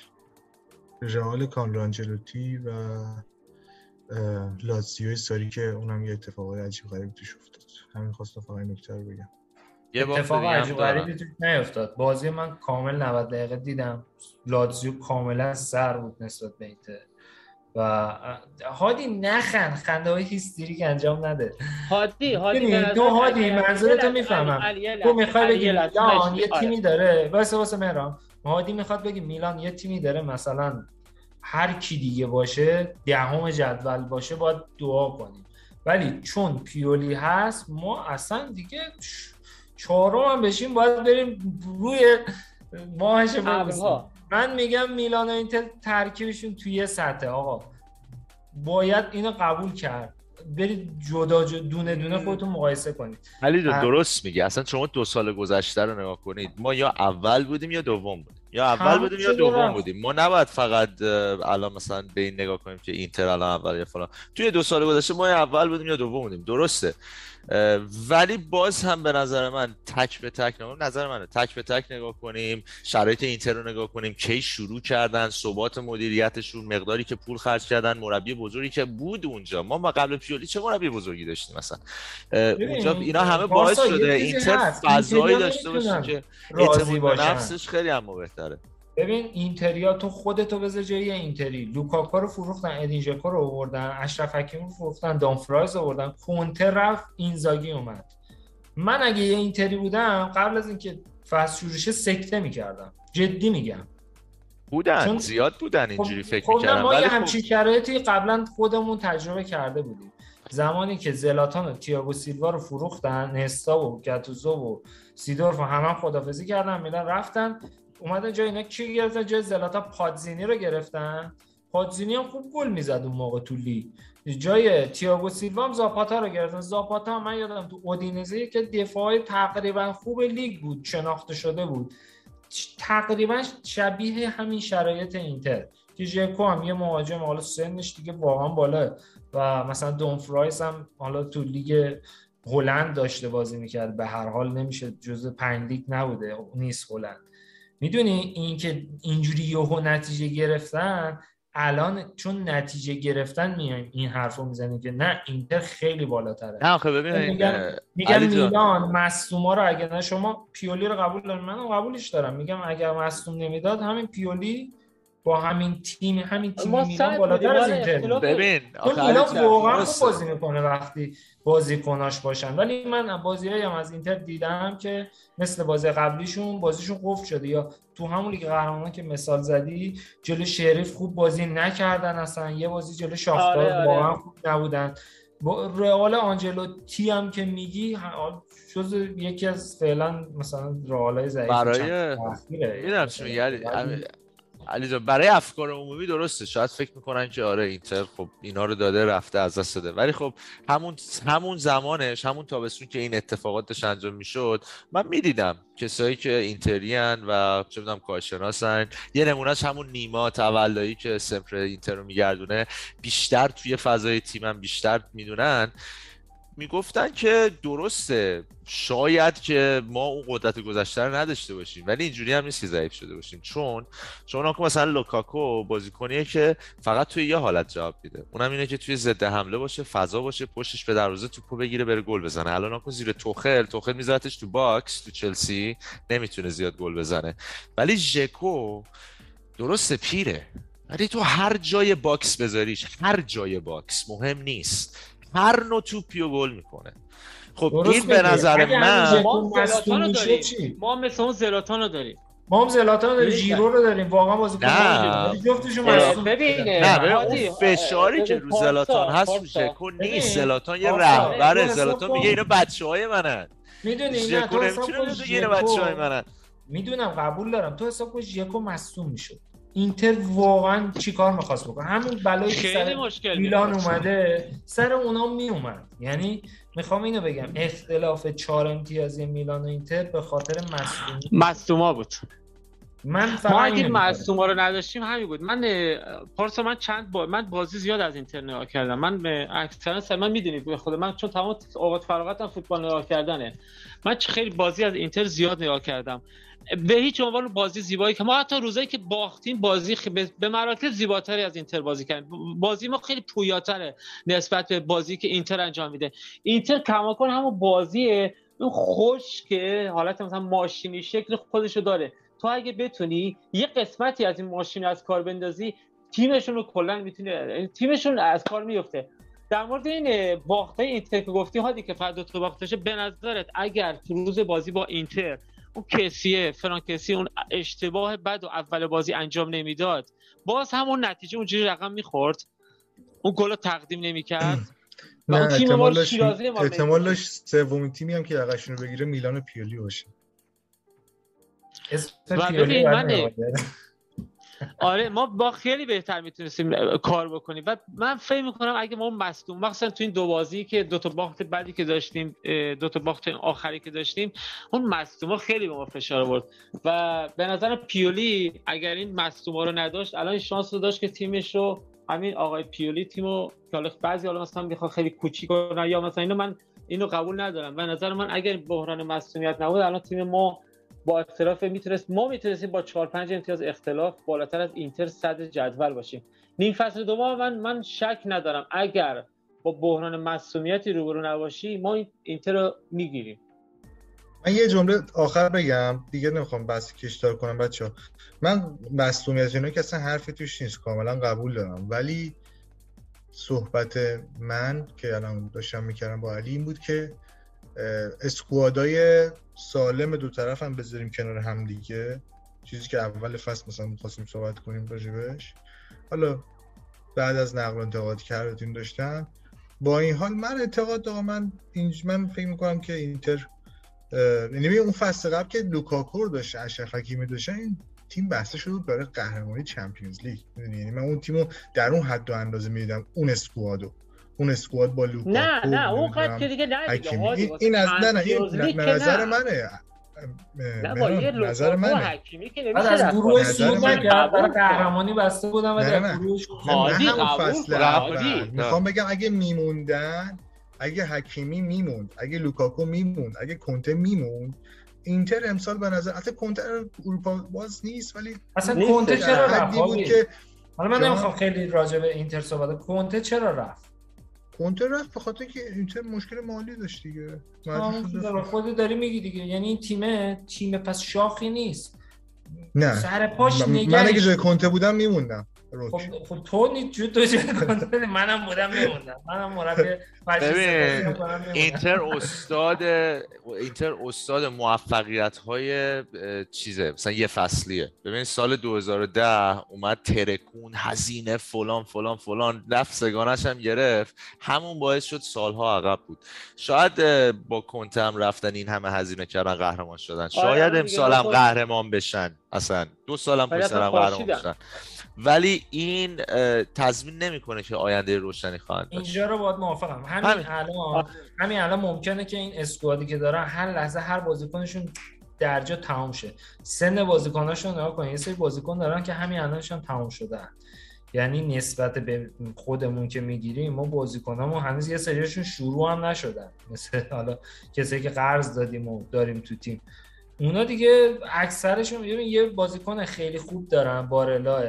رئال کانلانجلوتی و لاتزیو ساری که اونم یه اتفاقای عجیب غریب توش افتاد. همین خواستم فقط نکته رو بگم. یه اتفاق عجیب غریبی توش نیفتاد. بازی من کامل 90 دقیقه دیدم. لاتزیو کاملا سر بود نسبت به اینتر. و هادی نخند خنده های هیستریک انجام نده. هادی هادی تو هادی منظورتو می‌فهمم. تو می‌خوای بگی میلان یه تیمی داره؟ واسه واسه مهران. هادی می‌خواد بگی میلان یه تیمی داره مثلا هر کی دیگه باشه دهم جدول باشه باید دعا کنیم. ولی چون پیولی هست ما اصلا دیگه چهارم هم بشیم باید بریم روی ماهش من میگم میلان و اینتر ترکیبشون توی یه سطح آقا. باید اینو قبول کرد. برید جدا جدا دونه دونه خودتون مقایسه کنید. علی درست میگه اصلا شما دو سال گذشته رو نگاه کنید. ما یا اول بودیم یا دوم بودیم. یا اول بودیم یا دوم بودیم. ما نباید فقط الان مثلا به این نگاه کنیم که اینتر الان اول یا فلان. توی دو سال گذشته ما یا اول بودیم یا دوم بودیم. درسته. ولی باز هم به نظر من تک به تک نگاه نظر منه. تک به تک نگاه کنیم شرایط اینتر رو نگاه کنیم کی شروع کردن ثبات مدیریتشون مقداری که پول خرج کردن مربی بزرگی که بود اونجا. ما ما قبل پیولی چه مربی بزرگی داشتیم مثلا؟ اونجا اینا همه باعث شده اینتر فضایی داشته باشه که اعتماد نفسش خیلی هم بهتره. ببین اینتریا تو خودتو بذار جای اینتری. لوکاکا رو فروختن ادین ژکو رو آوردن اشرف حکیمی رو فروختن دانفرایز آوردن. کونتر رفت اینزاگی اومد. من اگه یه اینتری بودم قبل از اینکه فصل شروع سکته می‌کردم. جدی میگم. بودن چون... زیاد بودن اینجوری خب، فکر خب می‌کردم ما یه خب همچین شرایطی قبلا خودمون تجربه کرده بودیم. زمانی که زلاتان و تییاگو سیلوا رو فروختن نستا و گاتوزو و سیدورف و همه خدافزی کردن میلان رفتن. اومدن جای اینا کی گرفتن؟ جای زلاتا پادزینی رو گرفتن. پادزینی هم خوب گل می‌زد اون موقع تو لیگ. جای تییاگو سیلوا هم زاپاتا رو گرفتن. زاپاتا من یادم تو اودینزه که دفاع تقریبا خوب لیگ بود شناخته شده بود. تقریبا شبیه همین شرایط اینتر. که ژکو هم یه مهاجم حالا سنش دیگه واقعا بالا. و مثلا دومفریس هم حالا تو لیگ هلند داشته بازی می‌کرد. به هر حال نمیشه جزء پنج لیگ نبوده. نیست هلند. می‌دونی اینکه اینجوری یهو نتیجه گرفتن؟ الان چون نتیجه گرفتن میایم این حرف رو می‌زنیم که نه اینتر خیلی بالاتره. نه خب ببین میگن, میگن میلان مصوما رو اگه نه شما پیولی رو قبول دارم. من قبولش دارم. میگم اگر مصوم نمی‌داد همین پیولی با همین تیم همین تیم میلان بالاتر از ولی اینتر ببین چون علی جان، واقعا خوب. بازی می‌کنه وقتی بازیکناش باشن ولی من بازیهایی هم از اینتر دیدم که مثل بازی قبلیشون بازیشون قفل شده یا تو همون لیگ قهرمانان که مثال زدی جلو شریف خوب بازی نکردن اصلا یه بازی جلو شاختار آره، آره. واقعا خوب نبودن با رئال آنجلوتی هم که میگی جز یکی از فعلا مثلا رئالای ضعیف برای-. می‌دونم چی میگی علی ولی- علی جان برای افکار عمومی درسته. شاید فکر می‌کنن که آره اینتر خب اینا رو داده رفته از دست داده. ولی خب همون همون زمانش همون تابستون که این اتفاقات داشت انجام می‌شد من می‌دیدم کسایی که اینتریان و چه می‌دونم کارشناسن. یه نمونهش همون نیما تولایی که سمپر اینتر رو میگردونه. بیشتر توی فضای تیمم بیشتر می‌دونن. می‌گفتن که درسته شاید که ما اون قدرت گذشته رو نداشته باشیم ولی اینجوری هم نیست که ضعیف شده باشیم. چون چون که مثلا لوکاکو بازیکنیه که فقط توی یه حالت جواب میده. اونم اینه که توی ضد حمله باشه فضا باشه پشتش به دروازه توپو بگیره بره گل بزنه. الان لوکاکو زیر توخل توخل میذارتش تو box تو چلسی نمی‌تونه زیاد گل بزنه. ولی ژکو درسته پیره. ولی تو هر جای box بذاریش هر جای box مهم نیست. هر نوع توپی و گل می‌کنه. خب این به. نظر من ما رو داریم. مثل اون زلاتان رو داریم. ما هم زلاتان داریم ببین، ژیرو رو داریم. واقعا بازیکن داریم. جفتشون مصدوم ببین،. نه ببین اون فشاری که رو زلاتان هست رو. ژکو نیست. زلاتان یه رهبره زلاتان. میگه اینا بچه های منن. می‌دونی نه ژکو تو حساب نمی‌تونه کن بگه اینا بچه های ژکو منن. می‌دونم قبول دارم. تو حساب کن ژکو مصدوم می‌شد. اینتر واقعا چیکار می‌خواست بکنه؟ همون بلایی که خیلی سر مشکل میلان. اومده سر اونا میومد یعنی می‌خوام اینو بگم اختلاف چهار امتیازی میلان و اینتر به خاطر مصدومی. مصدوما بود. من فقط ما اگه. مصدوما رو نداشتیم همین بود. من پارسا من چند با من بازی زیاد از اینتر نگاه کردم. من اکثرا سر من می‌دونید به خود من چون تمام اوقات فراغتم فوتبال نگاه کردنه. من خیلی بازی از اینتر زیاد نگاه کردم. به هیچ عنوان بازی زیبایی که ما حتی روزایی که باختیم بازی خ- به- مراکز زیباتری از اینتر بازی کردیم. بازی ما خیلی پویاتره نسبت به بازی که اینتر انجام میده. اینتر کماکن همون بازیه. اون خشک حالت مثلا ماشینی شکل خودشو داره. تو اگه بتونی یه قسمتی از این ماشین از کار بندازی تیمشون رو کلا می‌تونه تیمشون از کار میفته در مورد این باخته اینتر که گفتی هادی که دو تا باختشه به نظرت اگر تو روز بازی با اینتر اون کسیه فرانکسی اون اشتباه بد و اول بازی انجام نمی‌داد. باز همون نتیجه اونجوری رقم می‌خورد. اون گل رو تقدیم نمی‌کرد. و نه اون تیم ما احتمال داشت شیرازی ما احتمال داشت سومین تیمی هم که یقشون رو بگیره میلان پیولی باشه. اسم و پیولی من-. آره ما با خیلی بهتر می‌تونستیم کار بکنیم. و من فکر می‌کنم اگه ما مصدوم مخصوصا تو این دو بازی که دو تا باخت بعدی که داشتیم دو تا باخت آخری که داشتیم اون مصدوما خیلی به ما فشار آورد. و به نظر پیولی اگر این مصدوما رو نداشت الان شانس رو داشت که تیمش رو همین آقای پیولی تیمو که حالا بعضی حالا مثلا می‌خوان خیلی کوچیک کنن یا مثلا اینو من اینو قبول ندارم. به نظر من اگر بحران مصدومیت نبود الان تیم ما با اختلاف می‌تونست ما می‌تونستیم با 4 5 امتیاز اختلاف بالاتر از اینتر صدر جدول باشیم. نیم فصل دوم من من شک ندارم. اگر با بحران مسئولیتی روبرو نباشی ما این اینتر رو می‌گیریم. من یه جمله آخر بگم. دیگه نمی‌خوام بحث کشدار کنم بچه من مصدومیت اینا که اصلا حرفی توش نیست کاملا قبول دارم. ولی صحبت من که الان داشتم می‌کردم با علی این بود که squad ای سالم دو طرف هم بذاریم کنار هم دیگه. چیزی که اول فصل مثلا می‌خواستیم صحبت کنیم راجبش. حالا بعد از نقل و انتقالات کردیم داشتم با این حال من اعتقاد دارم من اینج من فکر می‌کنم که اینتر یعنی اون فصل قبل که لوکاکو رو داشت اشرف حکیمی داشتن این تیم بسته شده بود برای قهرمانی Champions League. یعنی من اون تیمو در اون حد و اندازه می‌دیدم اون squad و. اون اسکواد با لوکاکو نه نه اون قد که دیگه نه دیگه این, از نه نه این نظر نه. منه نه با یه نظر منه حکیمی که نمیشه از گروه سود من قهرمانی بسته بودن و نه، در نه. گروهش نه، هادی، نه همون قبول. می‌خوام بگم اگه میموندن اگه حکیمی میموند اگه لوکاکو میموند اگه کنته میموند اینتر امسال به نظر حتی کنته اروپا باز نیست ولی اصلا کنته چرا رفت بود؟ که حالا من؟ نمی‌خوام خیلی راجع به اینتر صحبت کنم. کنته چرا رفت کنته رفت به خاطر که اینتر مشکل مالی داشت دیگه. خود داری میگی دیگه. یعنی این تیمه تیم پس شاخی نیست. نه. سر پاش من نگهش اگه جای کنته بودم میموندم. خب خب تو نی جو تو جای کنته منم بودم میموندم منم مربی ببین،. اینتر استاد اینتر استاد موفقیت های چیزه مثلا یه فصلیه ببین سال 2010 اومد ترکون هزینه فلان فلان فلان رفت سگانش هم گرفت همون باعث شد سالها عقب بود شاید با کنته هم رفتن این همه هزینه کردن قهرمان شدن شاید امسال. هم قهرمان بشن اصلا دو سالم هم قهرمان. بشن ولی این تضمین نمی‌کنه که آینده روشنی خواهند داشت. اینجا رو باید موافقم. همین. الان همین الان ممکنه که این اسکوادی که دارن هر لحظه هر بازیکنشون درجا تمام شه. سن بازیکناشون نگاه کن یه سری بازیکن دارن که همین الانشون تمام شدن. یعنی نسبت به خودمون که می‌گیریم ما بازیکنامون هنوز یه سریاشون شروع هم نشدن. مثل حالا کسایی که قرض دادیم و داریم تو تیم. اونا دیگه اکثرشون یه بازیکن خیلی خوب دارن بارلاه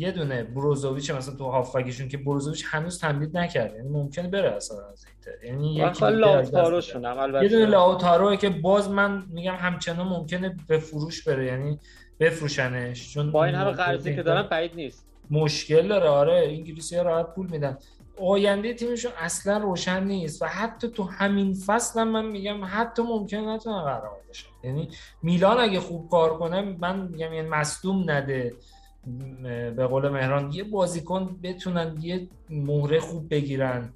یه دونه بروزوویچ مثلا تو هافبکشون که بروزوویچ هنوز تمدید نکرده. یعنی ممکنه بره اصلا از اینتر یعنی یکی یه دونه البته لاوتاروه که باز من میگم همچنان ممکنه به فروش بره یعنی بفروشنش. چون با این همه قرضی که دارن بعید نیست. مشکل داره. آره انگلیسی ها راحت پول میدن. آینده تیمشون اصلا روشن نیست و حتی تو همین فصل هم من میگم حتی ممکن نتونه قهرمان بشه یعنی میلان اگه خوب کار کنه من میگم یعنی مصدوم نده. به قول مهران یه بازیکن بتونن یه مهره خوب بگیرن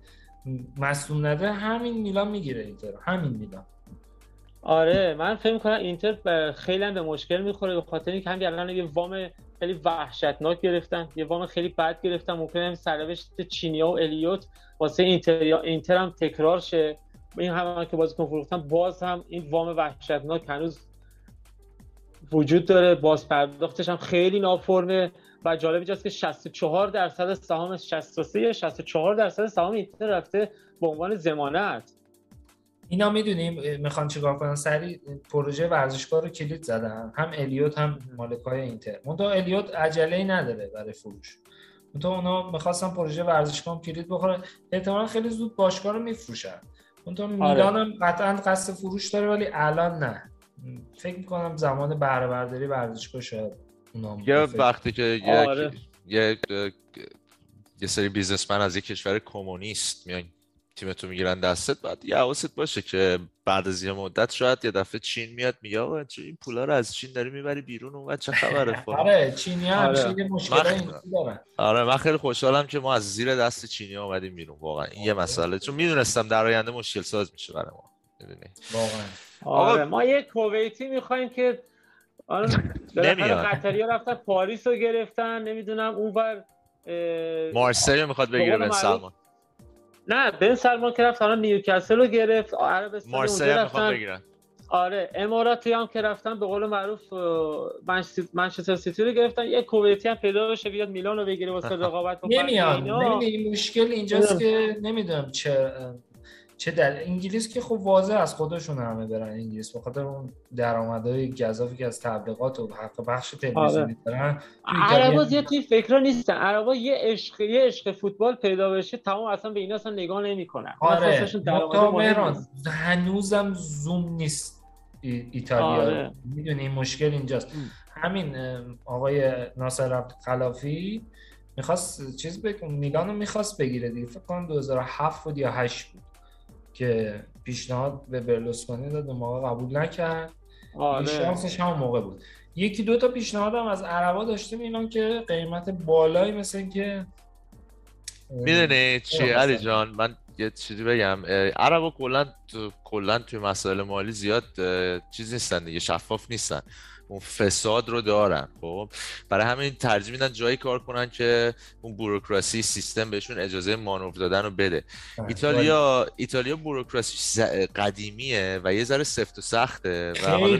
مصدوم نده همین میلان می‌گیره اینتر همین میلان. آره من فکر می‌کنم اینتر خیلی هم به مشکل می‌خوره به خاطر اینکه همین الان یه وام خیلی وحشتناک گرفتن یه وام خیلی بد گرفتن ممکنه هم سرنوشت چینیا و الیوت واسه اینتر یا اینتر هم تکرار شه. این هم که بازیکن فروختن باز هم این وام وحشتناک هنوز وجود داره. باز پرداختش هم خیلی نافرمه و جالب اینجاست که 64 درصد سهام 63 یا 64 درصد سهام اینتر رفته به عنوان ضمانت. اینا می‌دونیم می‌خوان چیکار کنن؟ سریع پروژه ورزشگاه رو کلید زدن. هم الیوت هم مالکای اینتر. منتها الیوت عجله ای نداره برای فروش. منتها اونا می‌خواستن پروژه ورزشگاه کلید بخوره احتمالا خیلی زود باشگاه رو میفروشن. منتها میلان هم قطعا قصد فروش داره ولی الان نه. فکر می‌کنم زمان بهره برداری ورزشگاه شاید اونا یه بفکر- وقتی که یک آره. یک یه سری بیزنسمن از یک کشور کمونیست میان تیمتو می‌گیرن دستت بعد یه حواست باشه که بعد از یه مدت شاید یه دفعه چین میاد میگه آقا چه این پولا رو از چین داری می‌بری بیرون اون چه خبره فلان. آره چینی ها آره. یه مشکل دارن آره من خیلی خوشحالم که ما از زیر دست چینی اومدیم بیرون واقعا این یه مسئله چون می‌دونستم در آینده مشکل ساز میشه برای ما می‌دونی. واقعا آره آقا- ما یه کویتی می‌خوایم که آره نمیاد. قطری ها رفتن پاریس رو گرفتن نمی‌دونم اونور اه، مارسی رو می‌خواد بگیره بن سلمان. نه بن سلمان که رفت الان نیوکاسل رو گرفت عربستان هم می‌خواد بگیرن. آره اماراتی هم که رفتن به قول معروف منچستر- سیتی رو گرفتن. یه کویتی هم پیدا بشه بیاد میلان رو بگیره واسه رقابت اینا. نمی‌دونی مشکل اینجاست که نمی‌دونم چه چه در انگلیس که خب واضح از خودشون همه برن انگلیس. به خاطر اون درآمدهای گزافی که از تبلیغات و حق بخش تلویزیونی دارن تو ایتالیا عربا زیاد توی فکرا نیستن. عربا یه عشق یه عشق فوتبال پیدا بشه تمام اصلا به اینا اصلا نگاه نمی‌کنن. آره. مهران. هنوزم زوم نیست ای- ایتالیا. آره. می‌دونی مشکل اینجاست. همین آقای ناصر عبدالخلافی می‌خواست چیز بگم میلان رو می‌خواست بگیره دیگه. فکر کنم 2007 بود یا 8 بود. که پیشنهاد به برلوسکونی داد اون موقع قبول نکرد. آره. شانسش همون موقع بود. یکی دو تا پیشنهاد هم از عربا داشته میلان که قیمت بالایی مثل که می‌دونی چی؟ علی. جان من یه چیزی بگم. عربا کلا تو کلا توی مسائل مالی زیاد چیز نیستن دیگه شفاف نیستن. اون فساد رو دارن خب؟ برای همین ترجیح میدن جایی کار کنن که اون بوروکراسی سیستم بهشون اجازه مانور دادن رو بده. ایتالیا ایتالیا بوروکراسی قدیمیه و یه ذره سفت و سخته و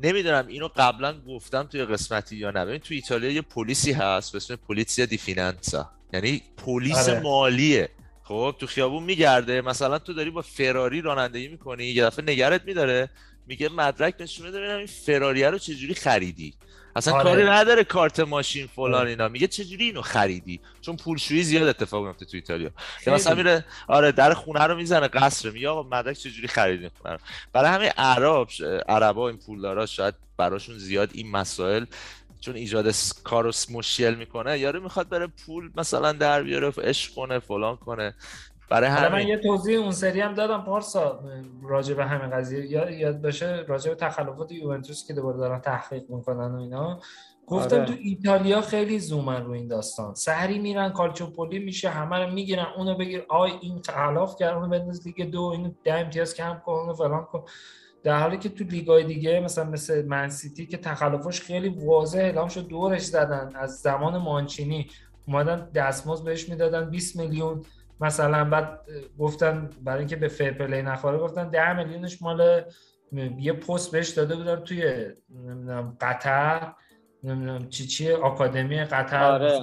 نمی‌دونم اینو قبلا گفتم توی قسمتی یا نه. ببین تو ایتالیا یه پلیسی هست به اسم پلیسیا دی فینانسا. یعنی پلیس آره. مالیه. خب تو خیابون میگرده. مثلا تو داری با فراری رانندگی می‌کنی یه دفعه نگرت میداره. میگه مدرک نشون بده ببینم این فراریه رو چجوری خریدی. اصلا آره. کاری نداره کارت ماشین فلان اینا. میگه چجوری اینو خریدی؟ چون پولشویی زیاد اتفاق میفته تو ایتالیا. که مثلا. میره آره در خونه رو می‌زنه قصر میگه آقا مدرک چجوری خریدین خونه رو برای همه عرب عربا این پولدارا شاید براشون زیاد این مسائل چون ایجاد س- کار و س- مشکل می‌کنه. یارو می‌خواد بره پول مثلا در بیاره عشق کنه فلان کنه. برای حالا من یه توضیح اون سری هم دادم پارسا راجع به همین قضیه. یا یاد باشه راجع به تخلفات یوونتوس که دوباره دارن تحقیق می‌کنن و اینا. گفتم آره. تو ایتالیا خیلی زومن رو این داستان. سهری میرن کالچوپولی میشه همه رو می‌گیرن اونو بگیر آی این خلاف کرد اونو بنداز لیگ دو اینو ده امتیاز کم کن اونو فلان کن. در حالی که تو لیگای دیگه مثلا مثل منسیتی که تخلفش خیلی واضح اعلام شد دورش زدن. از زمان مانچینی اومدن دستمزد بهش می‌دادن 20 میلیون مثلا بعد گفتن برای اینکه به fair play نخوره گفتن 10 میلیونش مال یه پست بهش داده بودن توی نمی‌دونم قطر نمی‌دونم چی چیه آکادمی قطر. آره.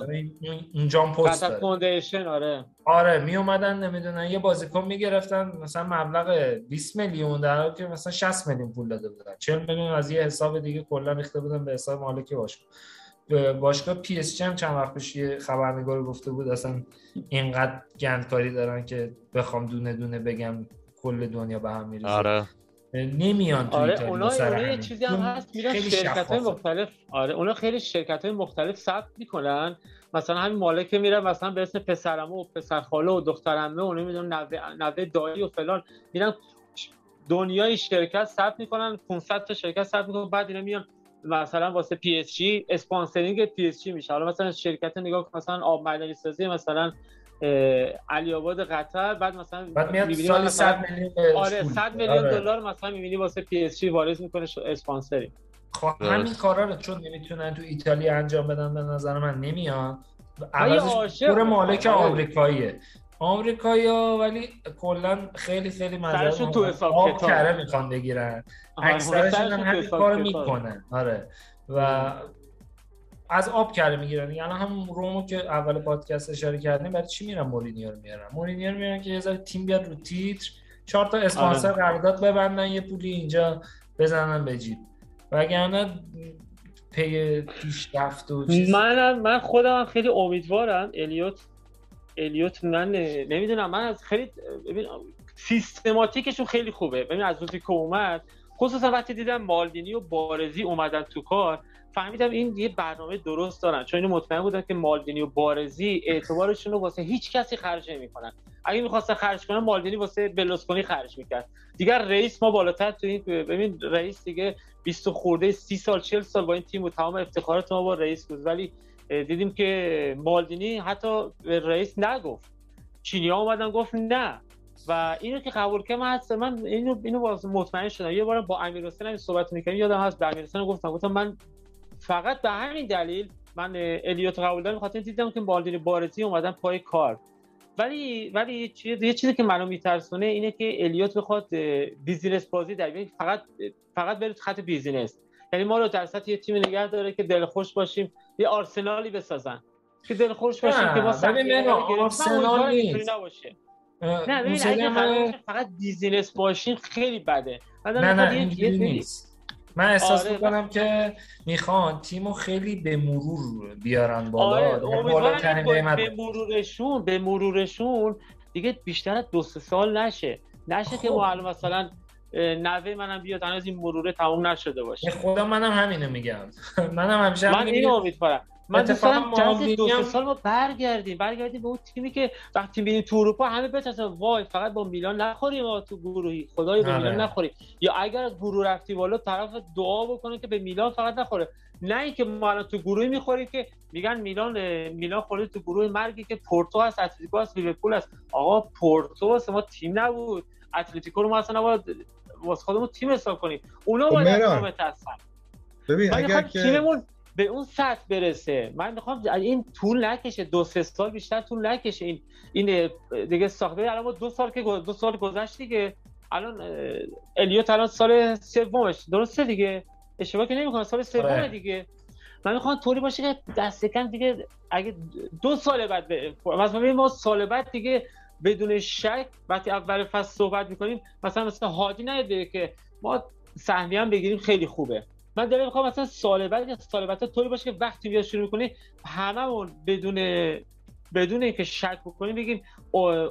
اونجا پست قطر foundation آره. آره می اومدن نمی‌دونن یه بازیکن می‌گرفتن مثلا مبلغ 20 میلیون در حالی که مثلا 60 میلیون پول داده بودن. 40 میلیون از یه حساب دیگه کلا ریخته بودن به حساب مالک باشگاه. باشگاه پی اس جی هم چند وقت پیش یه خبرنگار گفته بود اصلا اینقدر گندکاری دارن که بخوام دونه دونه بگم کل دنیا به هم میریزه آره نمیان تو آره اونا یه. چیزی هم هست میرن شرکت های. مختلف آره اونا خیلی شرکت های مختلف ثبت می‌کنن مثلا همین مالک میره مثلا به اسم پسرمه و پسر خاله و دخترمه و نمی‌دونم نوه نوه دایی و فلان میرن دنیای شرکت ثبت می‌کنن 500 تا شرکت ثبت می‌کنن بعد اینا میان مثلا واسه PSG اسپانسرینگ پی اس جی میشه حالا مثلا شرکت نگاه کن، مثلا آب معدنی سازی مثلا علی آباد قطر بعد مثلا بعد میاد مثلا 100 میلیون آره پول 100 میده. میلیون آره. دلار مثلا می‌بینی واسه پی اس جی واریز می‌کنه اسپانسری خب همین کارا رو چون نمی‌تونن تو ایتالیا انجام بدن به نظر من نمیان عوضش پور. مالک آره. آمریکاییه آمریکایی‌ها ولی کلا خیلی خیلی سرشون تو حساب آب کتاب. کره می‌خوان بگیرن. اکثرشون هم همین کارو. می‌کنن. آره. و از آب کره می‌گیرن. یعنی هم رومو که اول پادکست اشاره کردیم برای چی میرن؟ مورینیو رو میارن مورینیو رو میارن که یه ذره تیم بیاد رو تیتر. چهار تا اسپانسر آره. قرارداد ببندن یه پولی اینجا بزنن به جیب. وگرنه پی پیشرفت و چیز. من من خودم خیلی امیدوارم الیوت. الیوت من نمی‌دونم من از خیلی ببین سیستماتیکشون خیلی خوبه. ببین از روزی که اومد خصوصا وقتی دیدم مالدینی و بارزی اومدن تو کار فهمیدم این یه برنامه درست دارن. چون اینو مطمئن بودم که مالدینی و بارزی اعتبارشون رو واسه هیچ کسی خرج نمی‌کنن. اگه می‌خواستن خرج کنن مالدینی واسه بلوسکونی خرج می‌کرد. دیگر رئیس ما بالاتر تو این ببین رئیس دیگه 20 خورده 30 سال 40 سال با این تیم و تمام افتخارات ما با رئیس بود. ولی دیدیم که مالدینی حتی به رئیس نگفت. چینی ها اومدن گفت نه. و اینو که قبول که من هست من اینو اینو باز مطمئن شدم. یه بار با امیر حسین هم صحبت می‌کردم یادم هست به امیر حسین گفتم. گفتم من فقط به همین دلیل من الیوت قبول دارم خاطر دیدم که مالدینی بارزی اومدن پای کار. ولی ولی چیز یه چیزی که منو میترسونه اینه که الیوت بخواد business بازی در فقط فقط بره خط business. یعنی ما رو در سطح یه تیم نگه داره که دلخوش باشیم. یه آرسنالی بسازن. که دلخوش باشیم که ما ببین آرسنال نیست. نباشه. نه ببین اگه من... فقط بیزینس باشیم خیلی بده. نه نه اینجوری نیست. من احساس آره می‌کنم که می‌خوان تیمو خیلی به مرور بیارن بالا. آره بالاترین قیمت به مرورشون به مرورشون دیگه بیشتر از دو سه سال نشه. نشه خب. که ما الان مثلا نوه منم بیاد هنوز این مروره تموم نشده باشه. خدا منم همینو میگم. منم همیشه من اینو امیدوارم. من دوست دارم جلسه دو سال ما برگردیم. برگردیم به اون تیمی که وقتی میریم تو اروپا همه بترسن وای فقط با میلان نخوریم ما تو گروهی. خدای با میلان نخوریم. یا اگر از گروه رفتی بالا طرف دعا بکنه که به میلان فقط نخوره. نه اینکه ما الان تو گروهی می‌خوریم که میگن میلان میلان خورده تو گروه مرگی که پورتو هست اتلتیکو هست لیورپول هست. آقا پورتو واسه ما تیم نبود. اتلتیکو رو ما اصلا نباید واسه خودمون تیم حساب کنیم. اونا باید از ما بترسن ببین اگر که تیممون به اون سطح برسه. من می‌خوام این طول نکشه. دو سه سال بیشتر طول نکشه. این این دیگه ساخته الان ما دو سال که دو سال گذشت دیگه. الان الیوت الان سال سومش. درسته دیگه؟ اشتباه که نمی‌کنه سال سوم دیگه. من می‌خوام طوری باشه که دست کم دیگه اگه دو سال بعد مثلا ما سال بعد دیگه بدون شک وقتی اول فصل صحبت می‌کنیم مثلا مثلا هادی نیاد که ما سهمیه هم بگیریم خیلی خوبه. من دلم می‌خوام مثلا سال بعد یا سال بعد طوری باشه که وقتی بیا شروع می‌کنی هممون بدون بدون اینکه شک بکنیم بگیم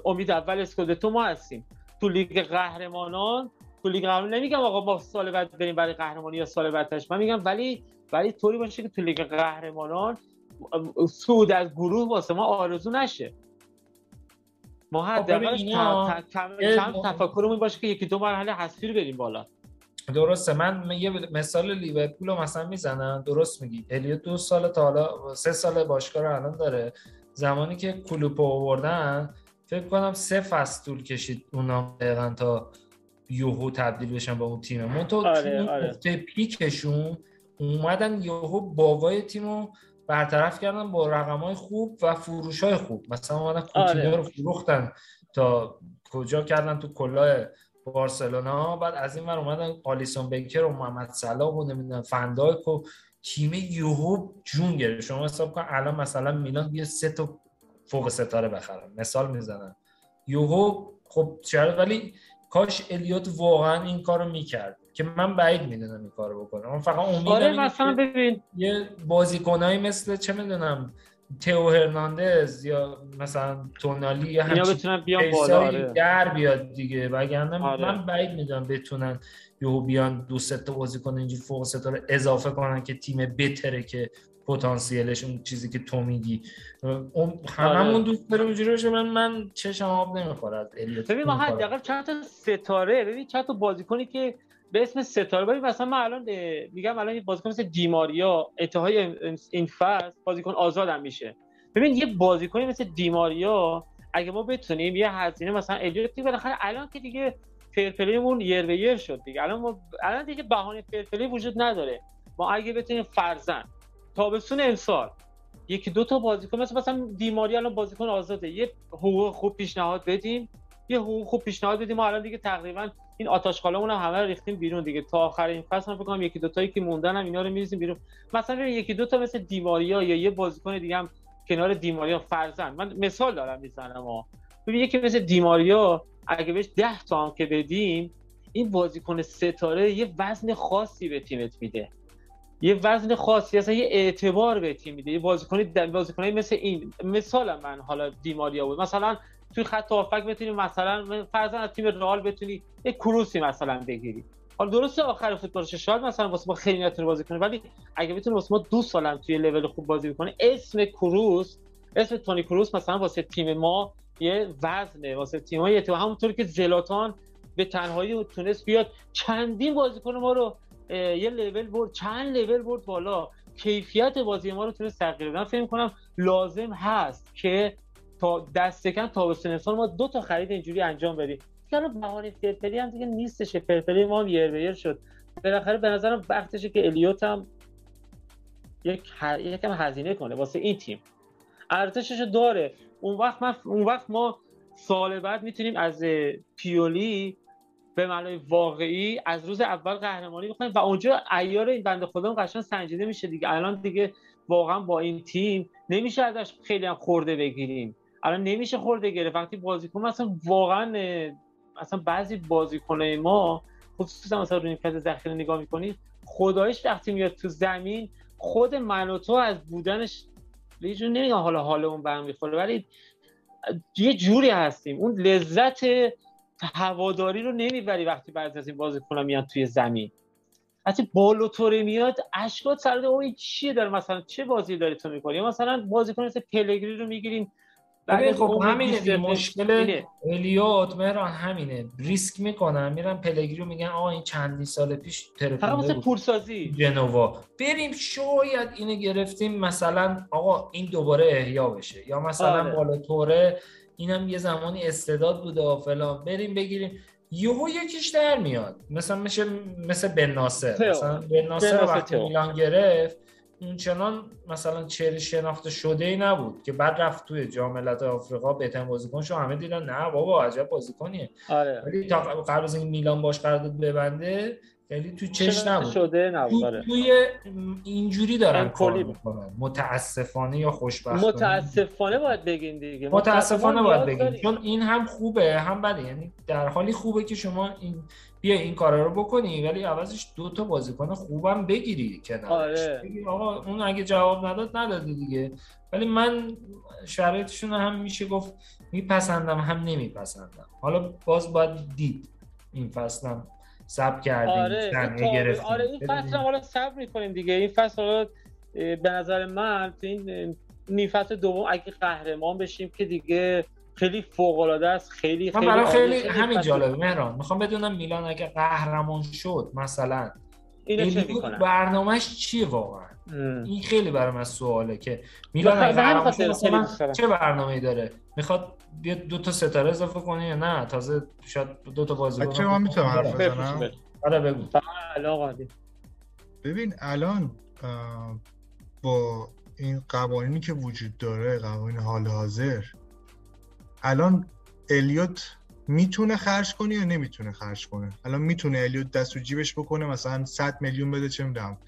امید اول اسکودتو ما هستیم. تو لیگ قهرمانان تو لیگ قهرمانان نمیگم آقا ما سال بعد بریم برای قهرمانی یا سال بعدش من میگم ولی ولی طوری باشه که تو لیگ قهرمانان سود از گروه واسه ما آرزو نشه. ما خب حداقل کم تفکرمون باشه که یکی دو مرحله حذفی رو بریم بالا. درسته. من یه مثال لیورپول رو مثلا می‌زنم. درست میگی. الیوت دو سال تا حالا سه سال باشگاه رو الان داره. زمانی که کلوپ آوردن فکر کنم سه فصل طول کشید اونا دقیقا تا یوهو تبدیل بشن با اون تیم. من تو آره، آره. پیکشون اومدن یوهو باوای تیم رو برطرف کردن با رقم های خوب و فروش های خوب. مثلا اومدن کوتینیو آره. رو فروختن تا کجا کردن تو کلاه بارسلونا. بعد از این ور اومدن آلیسون بکر و محمد صلاح و نمی‌دونم فندایک و تیم یوهو جون گرفت. شما حساب کن الان مثلا میلان بیا سه تا فوق ستاره بخرن. مثال می‌زنن یوهو خب چرا ولی کاش الیوت واقعا این کارو می‌کرد. که من بعید می‌دونم این کارو بکنه من فقط امیدم آره مثلا ببین یه بازیکنایی مثل چه می‌دونم تئو هرناندز یا مثلا تونالی یا همچین بتونن بیان بالا آره. در بیاد دیگه وگرنه آره. من بعید می‌دونم بتونن یهو بیان دو سه تا بازیکن اینجوری فوق ستاره اضافه کنن که تیم بتره که پتانسیلش اون چیزی که تو میگی اون هممون آره. دوست داریم اینجوری باشه من من چشم آب نمی‌خوره از الیوت ببین ما. حداقل چند تا ستاره ببین چند تا بازیکنی که به اسم ستاره ببین مثلا من الان میگم الان بازیکن مثل دیماریا انتهای این- فصل بازیکن آزادم میشه. ببین یه بازیکنی مثل دیماریا اگه ما بتونیم یه هزینه مثلا الیوت دیگه بالاخره الان که دیگه فرپلیمون یر به یر شد دیگه. الان ما الان دیگه بهانه فرپلی وجود نداره. ما اگه بتونیم فرزن تابستون امسال یکی دو تا بازیکن مثلا مثلا دیماریا الان بازیکن آزاده. یه حقوق خوب پیشنهاد بدیم. یه حقوق خوب پیشنهاد بدیم. ما الان دیگه تقریبا این آتش خالمون هم همه رو ریختیم بیرون دیگه. تا آخر این فصل من فکر یکی دو تایی که موندن هم اینا رو میریزیم بیرون. مثلا یکی دو تا مثل دیماریا یا یه بازیکن دیگه هم کنار دیماریا فرزن. من مثال دارم می‌زنم ها ببین یکی مثل دیماریا اگه بهش 10 تا هم که بدیم این بازیکن ستاره یه وزن خاصی به تیمت میده. یه وزن خاصی اصلا یه اعتبار به تیم میده. یه بازیکنی بازیکنایی مثل این مثال من حالا دیماریا بود. مثلا توی خط هافک بتونی مثلا فرضاً از تیم رئال بتونی یه کروسی مثلا بگیری. حالا درسته آخر فوتبالش شاید مثلا واسه ما خیلی نتونه بازی کنه ولی اگه بتونه واسه ما دو سالم توی لول خوب بازی کنه اسم کروس اسم تونی کروس مثلا واسه تیم ما یه وزنه واسه تیم ما یه. همونطور که زلاتان به تنهایی تونست بیاد چندین بازیکن ما رو یه لول برد چند لول برد بالا. کیفیت بازی ما رو تونست تغییر بده. من فکر کنم لازم هست که تا دست کم تابستون ما دو تا خرید اینجوری انجام بدیم. حالا بهانه فرپلی هم دیگه نیستش فرپلی ما هم یر به یر شد. بالاخره به نظرم وقتشه که الیوت هم یک. یکم هزینه کنه واسه این تیم. ارزشش رو داره. اون وقت من اون وقت ما سال بعد می‌تونیم از پیولی به معنای واقعی از روز اول قهرمانی بخوایم و اونجا ایار این بنده هم قشنگ سنجیده میشه دیگه. الان دیگه واقعا با این تیم نمیشه ازش خیلی هم خورده بگیریم. الان نمیشه خورده گرفت. وقتی بازیکن مثلا واقعا اه، مثلا بعضی بازیکنای ما خصوصا مثلا روی نیمکت ذخیره نگاه می‌کنید خدایش وقتی میاد تو زمین خود من و تو از بودنش یه جور نمیگم حالا حال اون برم می‌خوره ولی یه جوری هستیم. اون لذت هواداری رو نمی‌بری وقتی بعضی از این بازیکن‌ها میان توی زمین. وقتی بالوتوره میاد اشکات سر او چیه داره؟ مثلا چه بازی داری تو می‌کنی؟ مثلا بازیکن مثل پلگری رو می‌گیریم ببین خب همینه مشکل. الیوت مهران همینه. ریسک می‌کنن میرن پلگری رو میگن آقا این چندی سال پیش واسه بود. پورسازی. جنوا. بریم شاید اینو گرفتیم مثلا آقا این دوباره احیا بشه. یا مثلا آره. بالاتوره اینم یه زمانی استعداد بوده و فلان. بریم بگیریم. یهو یکیش در میاد. مثلا میشه مثل بن ناصر. مثلا بن ناصر وقتی. میلان گرفت اونچنان مثلا چهره شناخته شده ای نبود که بعد رفت توی جام ملت‌های آفریقا بهترین بازیکن شو همه دیدن. نه بابا عجب بازیکنیه. آره. ولی تا قبل از اینکه میلان باش قرارداد ببنده خیلی تو چش نبود. شده نبود؟ تو- آره. توی اینجوری دارن کار کلی. می‌کنن. متاسفانه یا خوشبختانه. متاسفانه باید بگین دیگه. متاسفانه باید نیاز بگیم داریم. چون این هم خوبه هم بده. یعنی در حالی خوبه که شما این بیا این کارا رو بکنی ولی عوضش دو تا بازیکن خوبم بگیری کنارش. آره. آقا اون اگه جواب نداد نداده دیگه. ولی من شرایطشون هم میشه گفت میپسندم هم نمیپسندم. حالا باز باید دید این فصلم سب کردیم آره این آره این. فصل حالا صبر می‌کنیم دیگه. این فصل حالا به نظر من این نیم فصل دوم اگه قهرمان بشیم که دیگه خیلی فوق العاده است خیلی من خیلی برای عالی خیلی این همین. جالبه مهران می‌خوام بدونم میلان اگه قهرمان شد مثلا اینو چه می‌کنن برنامهش چیه واقعا ام. این خیلی برای من سواله که میلان اگه قهرمان شد خیلی. چه برنامه‌ای داره می‌خواد بیاد دو تا ستاره اضافه کنه یا نه تازه شاید دو تا بازیکن بچه من می‌تونم حرف. بزنم. آره بگو بله. ببین الان با این قوانینی که وجود داره قوانین حال حاضر الان الیوت می‌تونه خرج کنه یا نمی‌تونه خرج کنه؟ الان می‌تونه الیوت دست و جیبش بکنه مثلا 100 میلیون بده چه می‌دونم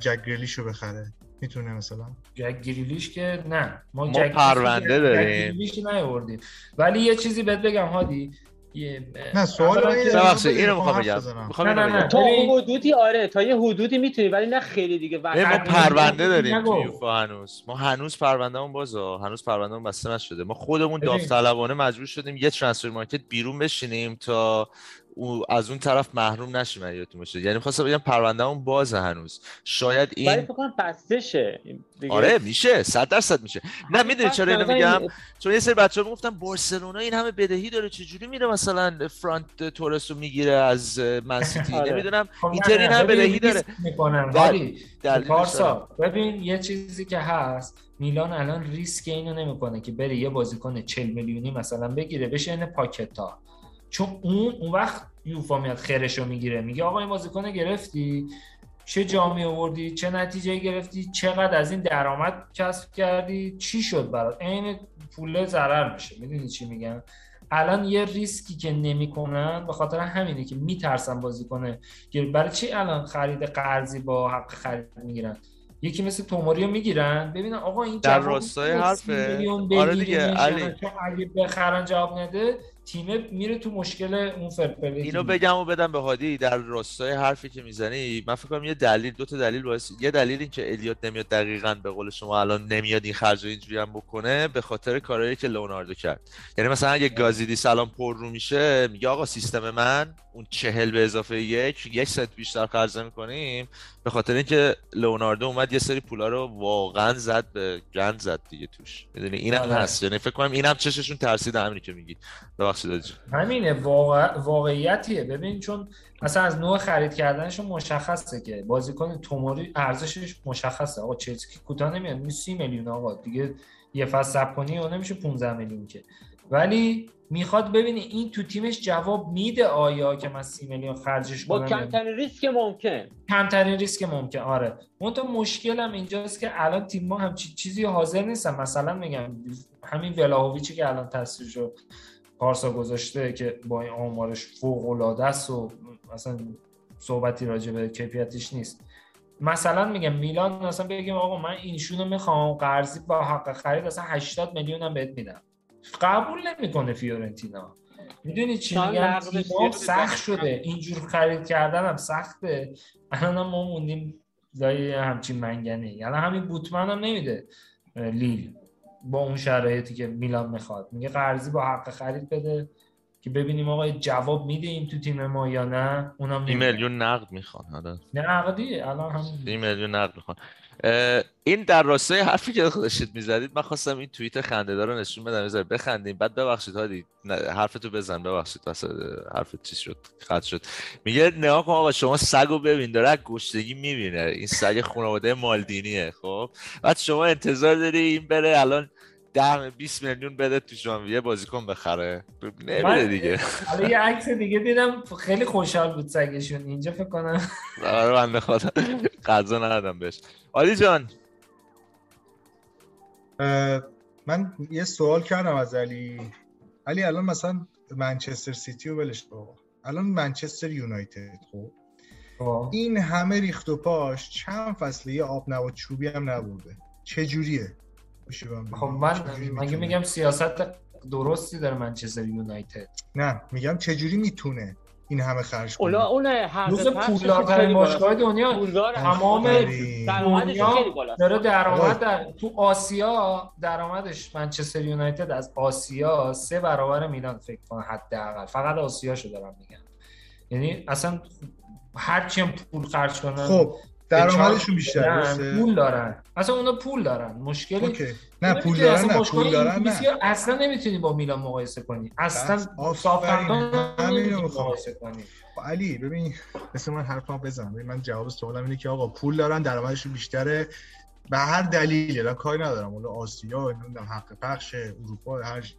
جک گریلیشو بخره. می‌تونه مثلا؟ جک گریلیش که نه. ما, ما جک پرونده داریم. گریلیش نیاوردیم. ولی یه چیزی بهت بگم هادی. یه- نه سوال ببخشید اینو می‌خوام بگم. می‌خوام نه، اینو نه، نه. بگم تا حدودی آره تا یه حدودی می‌تونی ولی نه خیلی دیگه ما پرونده. داریم نگو. تو یوفا هنوز ما هنوز پروندهمون بازه هنوز پروندهمون بسته نشده ما خودمون. داوطلبانه مجبور شدیم یه ترانسفر مارکت بیرون بشینیم تا او از اون طرف محروم نشیم اگه یادتون باشه. یعنی خواستم بگم پروندهمون بازه هنوز. شاید ولی این فکر کنم بسته شه دیگه. آره میشه. صد درصد میشه. نه می‌دونی چرا اینو میگم؟ این- چون یه سری بچه ها می‌گفتن بارسلونا این همه بدهی داره چجوری میره مثلا فرانت تورس رو می‌گیره از منسیتی آره. نمی‌دونم. خب اینتر این همه ببین، بدهی داره. می‌کنن هادی دلیلش پارسا ببین یه چیزی که هست میلان الان ریسک اینو نمی‌کنه که بره یه بازیکن 40 میلیونی مثلا بگیره بشه این پاکتا. چون اون اون وقت یوفا میاد خیرشو می‌گیره. میگه آقا این بازیکن گرفتی؟ چه جامی آوردی؟ چه نتیجه گرفتی؟ چقدر از این درآمد کسب کردی؟ چی شد برات؟ عین پول ضرر میشه. می‌دونی چی میگم؟ الان یه ریسکی که نمی‌کنن به خاطر همینه که میترسن بازیکن گیر- برای چی الان خرید قرضی با حق خرید می‌گیرن؟ یکی مثل توموری رو می‌گیرن. ببینن آقا این در راستای حرفه. 30 میلیون آره دیگه،؟ علی. اگه بخرن جواب نده تیمه میره تو مشکل اون fair play اینو بگم و بدم به هادی در راستای حرفی که می‌زنی من فکر کنم یه دلیل دو تا دلیل باعث یه دلیل این که الیوت نمیاد دقیقا به قول شما الان نمیاد این خرج رو اینجوری هم بکنه به خاطر کارهایی که لئوناردو کرد. یعنی مثلا اگه گازیدی سلام پر رو میشه میگه آقا سیستم من اون چهل به اضافه یک یک سنت بیشتر خرج می‌کنیم به خاطر اینکه لئوناردو اومد یه سری پولا رو واقعا زد به گند زد دیگه توش. می‌دونی؟ اینم آره. هست. یعنی فکر کنم اینم چششون ترسید همینی که میگی ببخشید. همینه واقع... واقعیتیه. ببین چون اصلا از نوع خرید کردنشون مشخصه که بازیکن توموری ارزشش مشخصه. آقا چلسی که کوتاه نمیاد می 30 میلیون آقا. دیگه یه فصل صبر کنی و نمیشه 15 میلیون که. ولی می‌خواد ببینی این تو تیمش جواب میده آیا که من 30 میلیون خرجش با کنم یا کمترین ریسک ممکن. کمترین ریسک ممکن آره. اون تو مشکلم اینجاست که الان تیم ما هم چیزی حاضر نیستن. مثلا میگم همین ولاهویچی که الان تصویرشو پارسا گذاشته که با این آمارش فوق العاده است و مثلا صحبتی راجع به کیفیتش نیست. مثلا میگم میلان مثلا بگیم آقا من اینشونو می‌خوام قرضی با حق خرید مثلا 80 میلیون هم بهت میدم. قبول نمی‌کنه فیورنتینا. می‌دونی چی میگم؟ سخت شده. اینجور خرید کردن هم سخته. الان ما موندیم لای همچین منگنه یعنی همین بوتمن هم نمیده. لیل. با اون شرایطی که میلان می‌خواد. میگه قرضی با حق خرید بده که ببینیم آقا جواب میده این تو تیم ما یا نه؟ اونم. میلیون نقد می‌خوان آره. نه عقدی الان هم میلیون نقد می‌خوان. این در راستای حرفی که داشتید می‌زدید من خواستم این توییت خنده‌دار رو نشون بدم. بذار بخندیم بعد ببخشید هادی. حرفتو بزن ببخشید. حرفت چیز شد قطع شد. میگه نگاه کن آقا شما سگو ببین داره گشتگی می‌بینه. این سگ خانواده مالدینیه خب؟ بعد شما انتظار داری این بره الان ده 20 میلیون بده تو ژانویه بازیکن بخره. نمیره من- دیگه. حالا یه عکس دیگه دیدم خیلی خوشحال بود سگشون. اینجا فکر کنم. آره بنده خدا غذا ندادم بهش. علی جان. من یه سوال کردم از علی. علی الان مثلا منچستر سیتی رو ولش الان منچستر یونایتد خب. این همه ریخت و پاش چند فصله یه آب نبات چوبی هم نبرده. چه جوریه میشه من خب؟ من مگه؟ میگم سیاست درستی داره منچستر یونایتد نه میگم چجوری می‌تونه این همه خرج کنه اونا اون روز پولدارترین. باشگاه دنیا پولدار تمام دنیا داره درآمد. در تو آسیا درآمدش منچستر یونایتد از آسیا سه برابر میلان فکر کنم حداقل فقط آسیاشو دارم میگم یعنی اصلا هرچی هم پول خرج کنن خب درآمدشون بیشتر پول دارن. اصلا اونا پول دارن. مشکلی اوکی. نه پول دارن نه پول دارن نه. اصلا نمی‌تونی با میلان مقایسه کنی. اصلا بس، آفرین. ساوثهمپتون همین رو نمی‌تونی می‌خوام. مقایسه کنی. خب علی ببین مثل من حرفم بزن. ببین من جواب سوالم اینه که آقا پول دارن درآمدشون بیشتره. به هر دلیلی الان کاری ندارم. اون آسیا نمی‌دونم حق پخش اروپا هر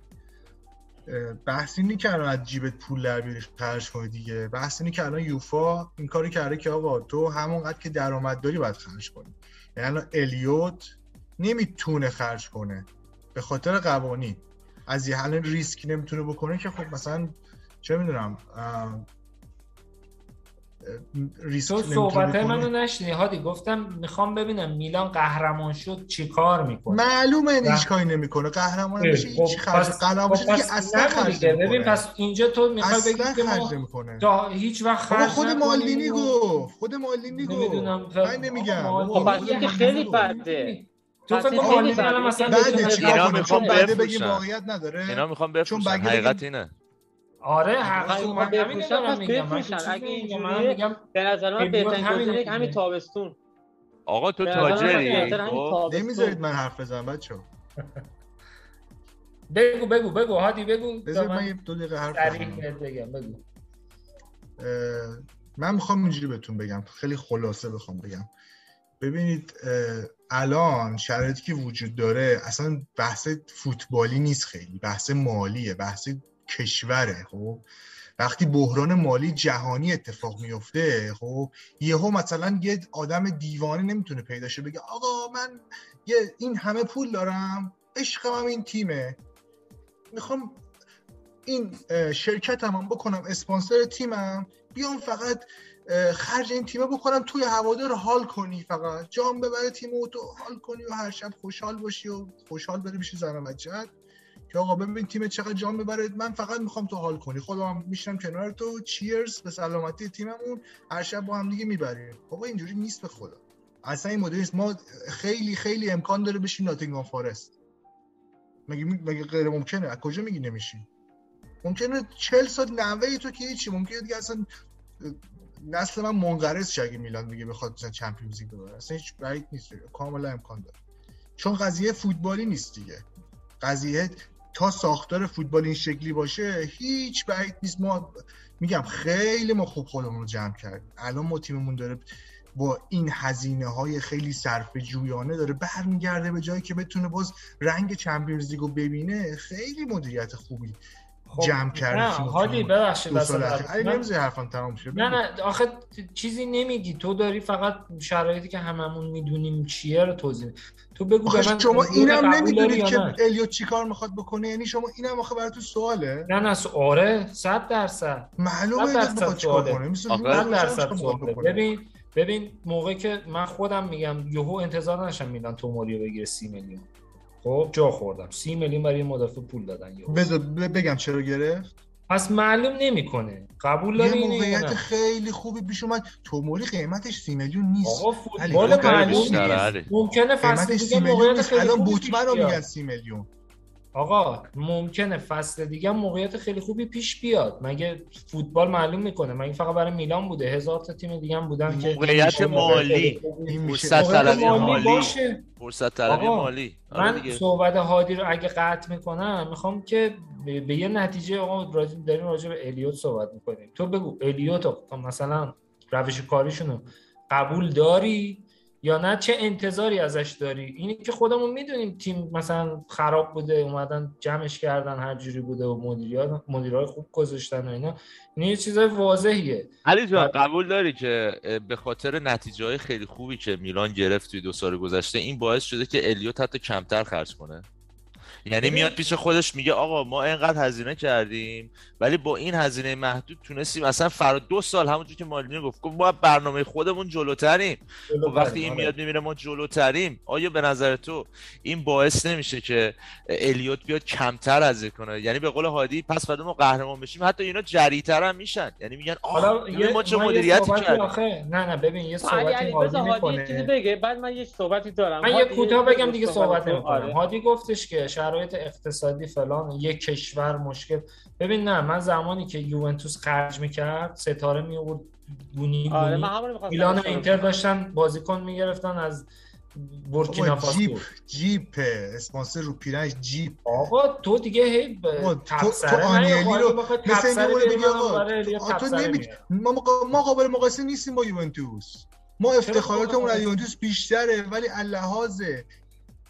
بحث اینه که الان از جیبت پول در بیاری خرج کنی دیگه. بحث اینه که الان یوفا این کاری کرده که آقا تو همونقدر که درآمد داری باید خرج کنی. یعنی الان الیوت نمی‌تونه خرج کنه به خاطر قوانین. از یه الان ریسک نمی‌تونه بکنه که خب مثلا چه می‌دونم ریسک تو صحبت بکنه. منو نشنی هادی گفتم می‌خوام ببینم میلان قهرمان شد چی کار می‌کنه معلومه این. هیچ کاری نمی‌کنه قهرمان بشه خب هیچ خرج پس- قهرمان خب بشه که اصلا خرج. ببین پس اینجا تو می‌خوای بگی که ما تا هیچ وقت خرج خود مالدینی گفت خود مالدینی گفت نمی‌دونم من نمیگم خب مالدینی خیلی. بده تو فکر مالدینی الان. مثلا اینا می‌خوام بگیم. واقعیت نداره اینا می‌خوام چون بفروشن حقیقت اینه آره حق اگه من بفروشن، دارم پس میگم. من بفروشن. اگه اینجوریه، میگم به نظر من بهترین گزینه میگه. همین تابستون. آقا تو تاجری. خب؟ نمی‌ذارید من حرف بزنم بچه بگو بگو بگو. هادی بگو. بذار من یه دو دقیقه حرف بزنم. بگم. بگو. من می‌خوام اینجوری بهتون بگم. خیلی خلاصه بخوام بگم. ببینید الان شرایطی که وجود داره اصلا بحث فوتبالی نیست خیلی. بحث مالیه بحث کشوره خب؟ وقتی بحران مالی جهانی اتفاق میفته خب یهو مثلا یه آدم دیوانه نمی‌تونه پیدا شه بگه آقا من یه این همه پول دارم عشقم این تیمه. می‌خوام این اه، شرکتم هم بکنم اسپانسر تیمم بیام فقط خرج این تیمه بکنم توی هوادار حال کنی فقط. جام ببره تیم و تو حال کنی و هر شب خوشحال باشی و خوشحال بری بشی زن و بچه‌ت که آقا ببین تیم چقدر جام ببره من فقط می‌خوام تو حال کنی. خودم میشم کنار تو. چیرز به سلامتی تیممون. هر شب با هم دیگه می‌بریم. بابا اینجوری نیست به خدا. اصلا این مدل ما خیلی خیلی امکان داره بشیم ناتینگهام فارست مگه مگه غیر ممکنه؟ از کجا میگی نمیشی؟ ممکنه 40 سال نوه تو که هیچی. ممکنه دیگه اصلا نسل من منقرض شه اگه میلان دیگه بخواد مثلا چمپیونز لیگ ببره. اصلا هیچ بعید نیست کاملا امکان داره. چون قضیه فوتبالی نیست دیگه. قضیه تا ساختار فوتبال این شکلی باشه هیچ بعید نیست. ما میگم خیلی ما خوب خودمون رو جمع کردیم. الان ما تیممون داره با این هزینه های خیلی صرف جویانه داره برمیگرده به جایی که بتونه باز رنگ چمپیونز لیگو ببینه. خیلی مدیریت خوبی خب، جمع کرده نه تو ببخشید حرفم تمام شه نه نه آخه چیزی نمیگی. تو داری فقط شرایطی که هممون می‌دونیم چیه رو توضیح. تو بگو به من شما اینم نمی‌دونید که نه؟ الیوت چی کار می‌خواد بکنه؟ یعنی شما اینم آخه براتون سواله. نه نه سو- آره صد درصد. معلومه می‌خواد چیکار. کنه. مثل آخه روح صد خودش هم درصد چیکار می‌خواد سواله. ببین ببین موقع که من خودم میگم یهو انتظار نشم میلان توموریو بگیره سی میلیون. خب جا خوردم. سی میلیون برای یه مدافع پول دادن یهو بذار بگم چرا گرفت. پس معلوم نمی‌کنه. قبول داری یه موقعیت خیلی خوبی پیش اومد. توموری قیمتش سی میلیون نیست. آقا علی، فوتبال معلوم نیست. ممکنه فصل دیگه موقعیت خیلی الان بوتمن رو. میگن سی میلیون. آقا ممکنه فصل دیگه موقعیت خیلی خوبی پیش بیاد. مگه فوتبال معلوم می‌کنه؟ مگه فقط برای میلان بوده؟ هزار تا تیم دیگه هم بودن که موقعیت مالی. این میشه فرصت طلبی مالی باشه. فرصت طلبی آقا، مالی. من دیگه. صحبت هادی رو اگه قطع می‌کنم می‌خوام که به یه نتیجه آقا راجع داریم راجع به الیوت صحبت می‌کنیم. تو بگو الیوت مثلا روش کاریشون رو قبول داری؟ یا نه چه انتظاری ازش داری؟ اینی که خودمون می‌دونیم تیم مثلا خراب بوده اومدن جمعش کردن هر جوری بوده و مدیریت مدیرای خوب گذاشتن و اینا. این یه چیزای واضحیه. علی جان قبول داری که به خاطر نتیجه های خیلی خوبی که میلان گرفت توی دو سال گذشته این باعث شده که الیوت حتی کمتر خرج کنه؟ یعنی میاد پیش خودش میگه آقا ما اینقدر هزینه کردیم ولی با این هزینه محدود تونستیم اصلا فرا دو سال همونجور که مالینی گفت گفت ما برنامه خودمون جلوتریم. خب وقتی این آره. میاد می‌بینه ما جلوتریم. آیا به نظر تو این باعث نمیشه که الیوت بیاد کمتر هزینه کنه؟ یعنی به قول هادی پس بعد ما قهرمان بشیم. حتی اینا جریتر هم میشن. یعنی میگن آه یه ما چه مدیریتی کردیم. نه نه ببین یه صحبتی هادی می‌کنه. بگه. بعد من یه صحبتی دارم. من یه کوتاه بگم دیگه صحبت صحبت کن. نمی‌کنم. آره. هادی گفتش که شرایط اقتصادی فلان یک کشور مشکل. ببین نه من زمانی که یوونتوس خرج می‌کرد ستاره میورد گونی آره گونی من همون رو می‌خواستم میلان. اینتر داشتن بازیکن می‌گرفتن از بورکینا بابا فاسو جیپ جیپ اسپانسر رو پیرنش جیپ. آقا تو دیگه هی ب- تو- تو آنیلی رو- مثل بیاری، بگی آقا، تو- نمی-. ما, قابل مقایسه نیستیم با یوونتوس. ما افتخاراتمون از یوونتوس بیشتره ولی لحاظ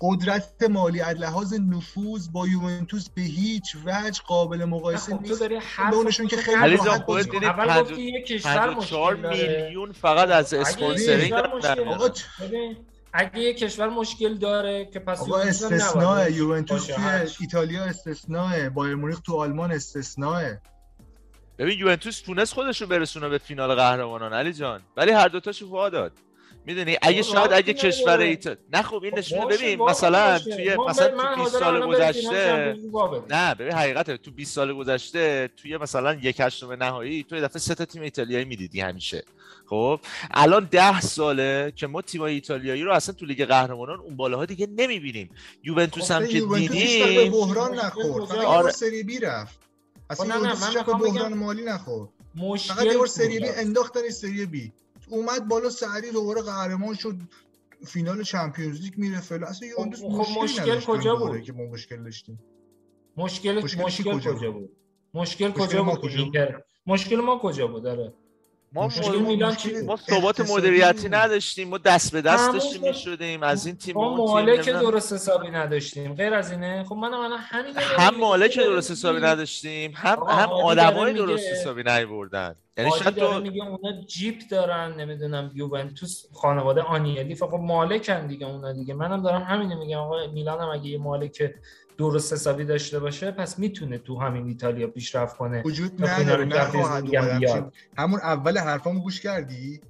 قدرت مالی از لحاظ نفوذ با یوونتوس به هیچ وجه قابل مقایسه خب تو نیست. داری حرف به اونشون که خیلی علی راحت جان خودت. دیدی اول گفتی یک کشور 54 مشکل میلیون فقط از اسپانسرینگ آقا اگه یه کشور مشکل داره که پس آقا استثناء یوونتوس توی. ایتالیا استثناء بایر مونیخ تو آلمان استثناء. ببین یوونتوس تونست خودش رو برسونه به فینال قهرمانان علی جان. ولی هر دوتاشو وا داد. می‌دونی اگه خب، شاید اگه کشور. ایتا نه خب این خب نشونه باشه، ببین مثلا. توی مثلا تو 20 حاضرم سال گذشته. نه ببین حقیقته تو 20 سال گذشته توی مثلا یک هشتم نهایی تو یه دفعه سه تا تیم ایتالیایی می‌دیدی همیشه خب الان ده ساله که ما تیمای ایتالیایی رو اصلا تو لیگ قهرمانان اون بالاها دیگه نمی‌بینیم یوونتوس هم آخه که دیدیم بحران نخورد آره. سری بی رفت اصلا خب نه، نه، من بحران مالی نخورد مشکل فقط یه سری بی؟ انداختن سری بی اومد بالا سری دوباره قهرمان شد فینال چمپیونز لیگ میره فعلا. اصلا یوونتوس خب مشکلی مشکل کجا بود؟ که ما مشکل داشتیم. مشکل مشکل مشکل, کجا بود؟ مشکل کجا بود؟ مشکل ما کجا بود؟ داره ما ما ثبات مدیریتی. نداشتیم ما دست به دست داشتیم می‌شدیم از این تیم ما مالک. درست حسابی نداشتیم غیر از اینه خب منم الان همین هم. مالک درست حسابی نداشتیم هم هم آدمای درست حسابی نیوردن یعنی شاید تو میگه اونا جیپ دارن نمی‌دونم یوونتوس خانواده آنیلی فقط مالکن دیگه اونا دیگه منم دارم همینو میگم آقا میلان هم اگه یه مالک درست حسابی داشته باشه پس می‌تونه تو همین ایتالیا پیشرفت کنه وجود نداره نخواهد همون اول حرفامو گوش کردی؟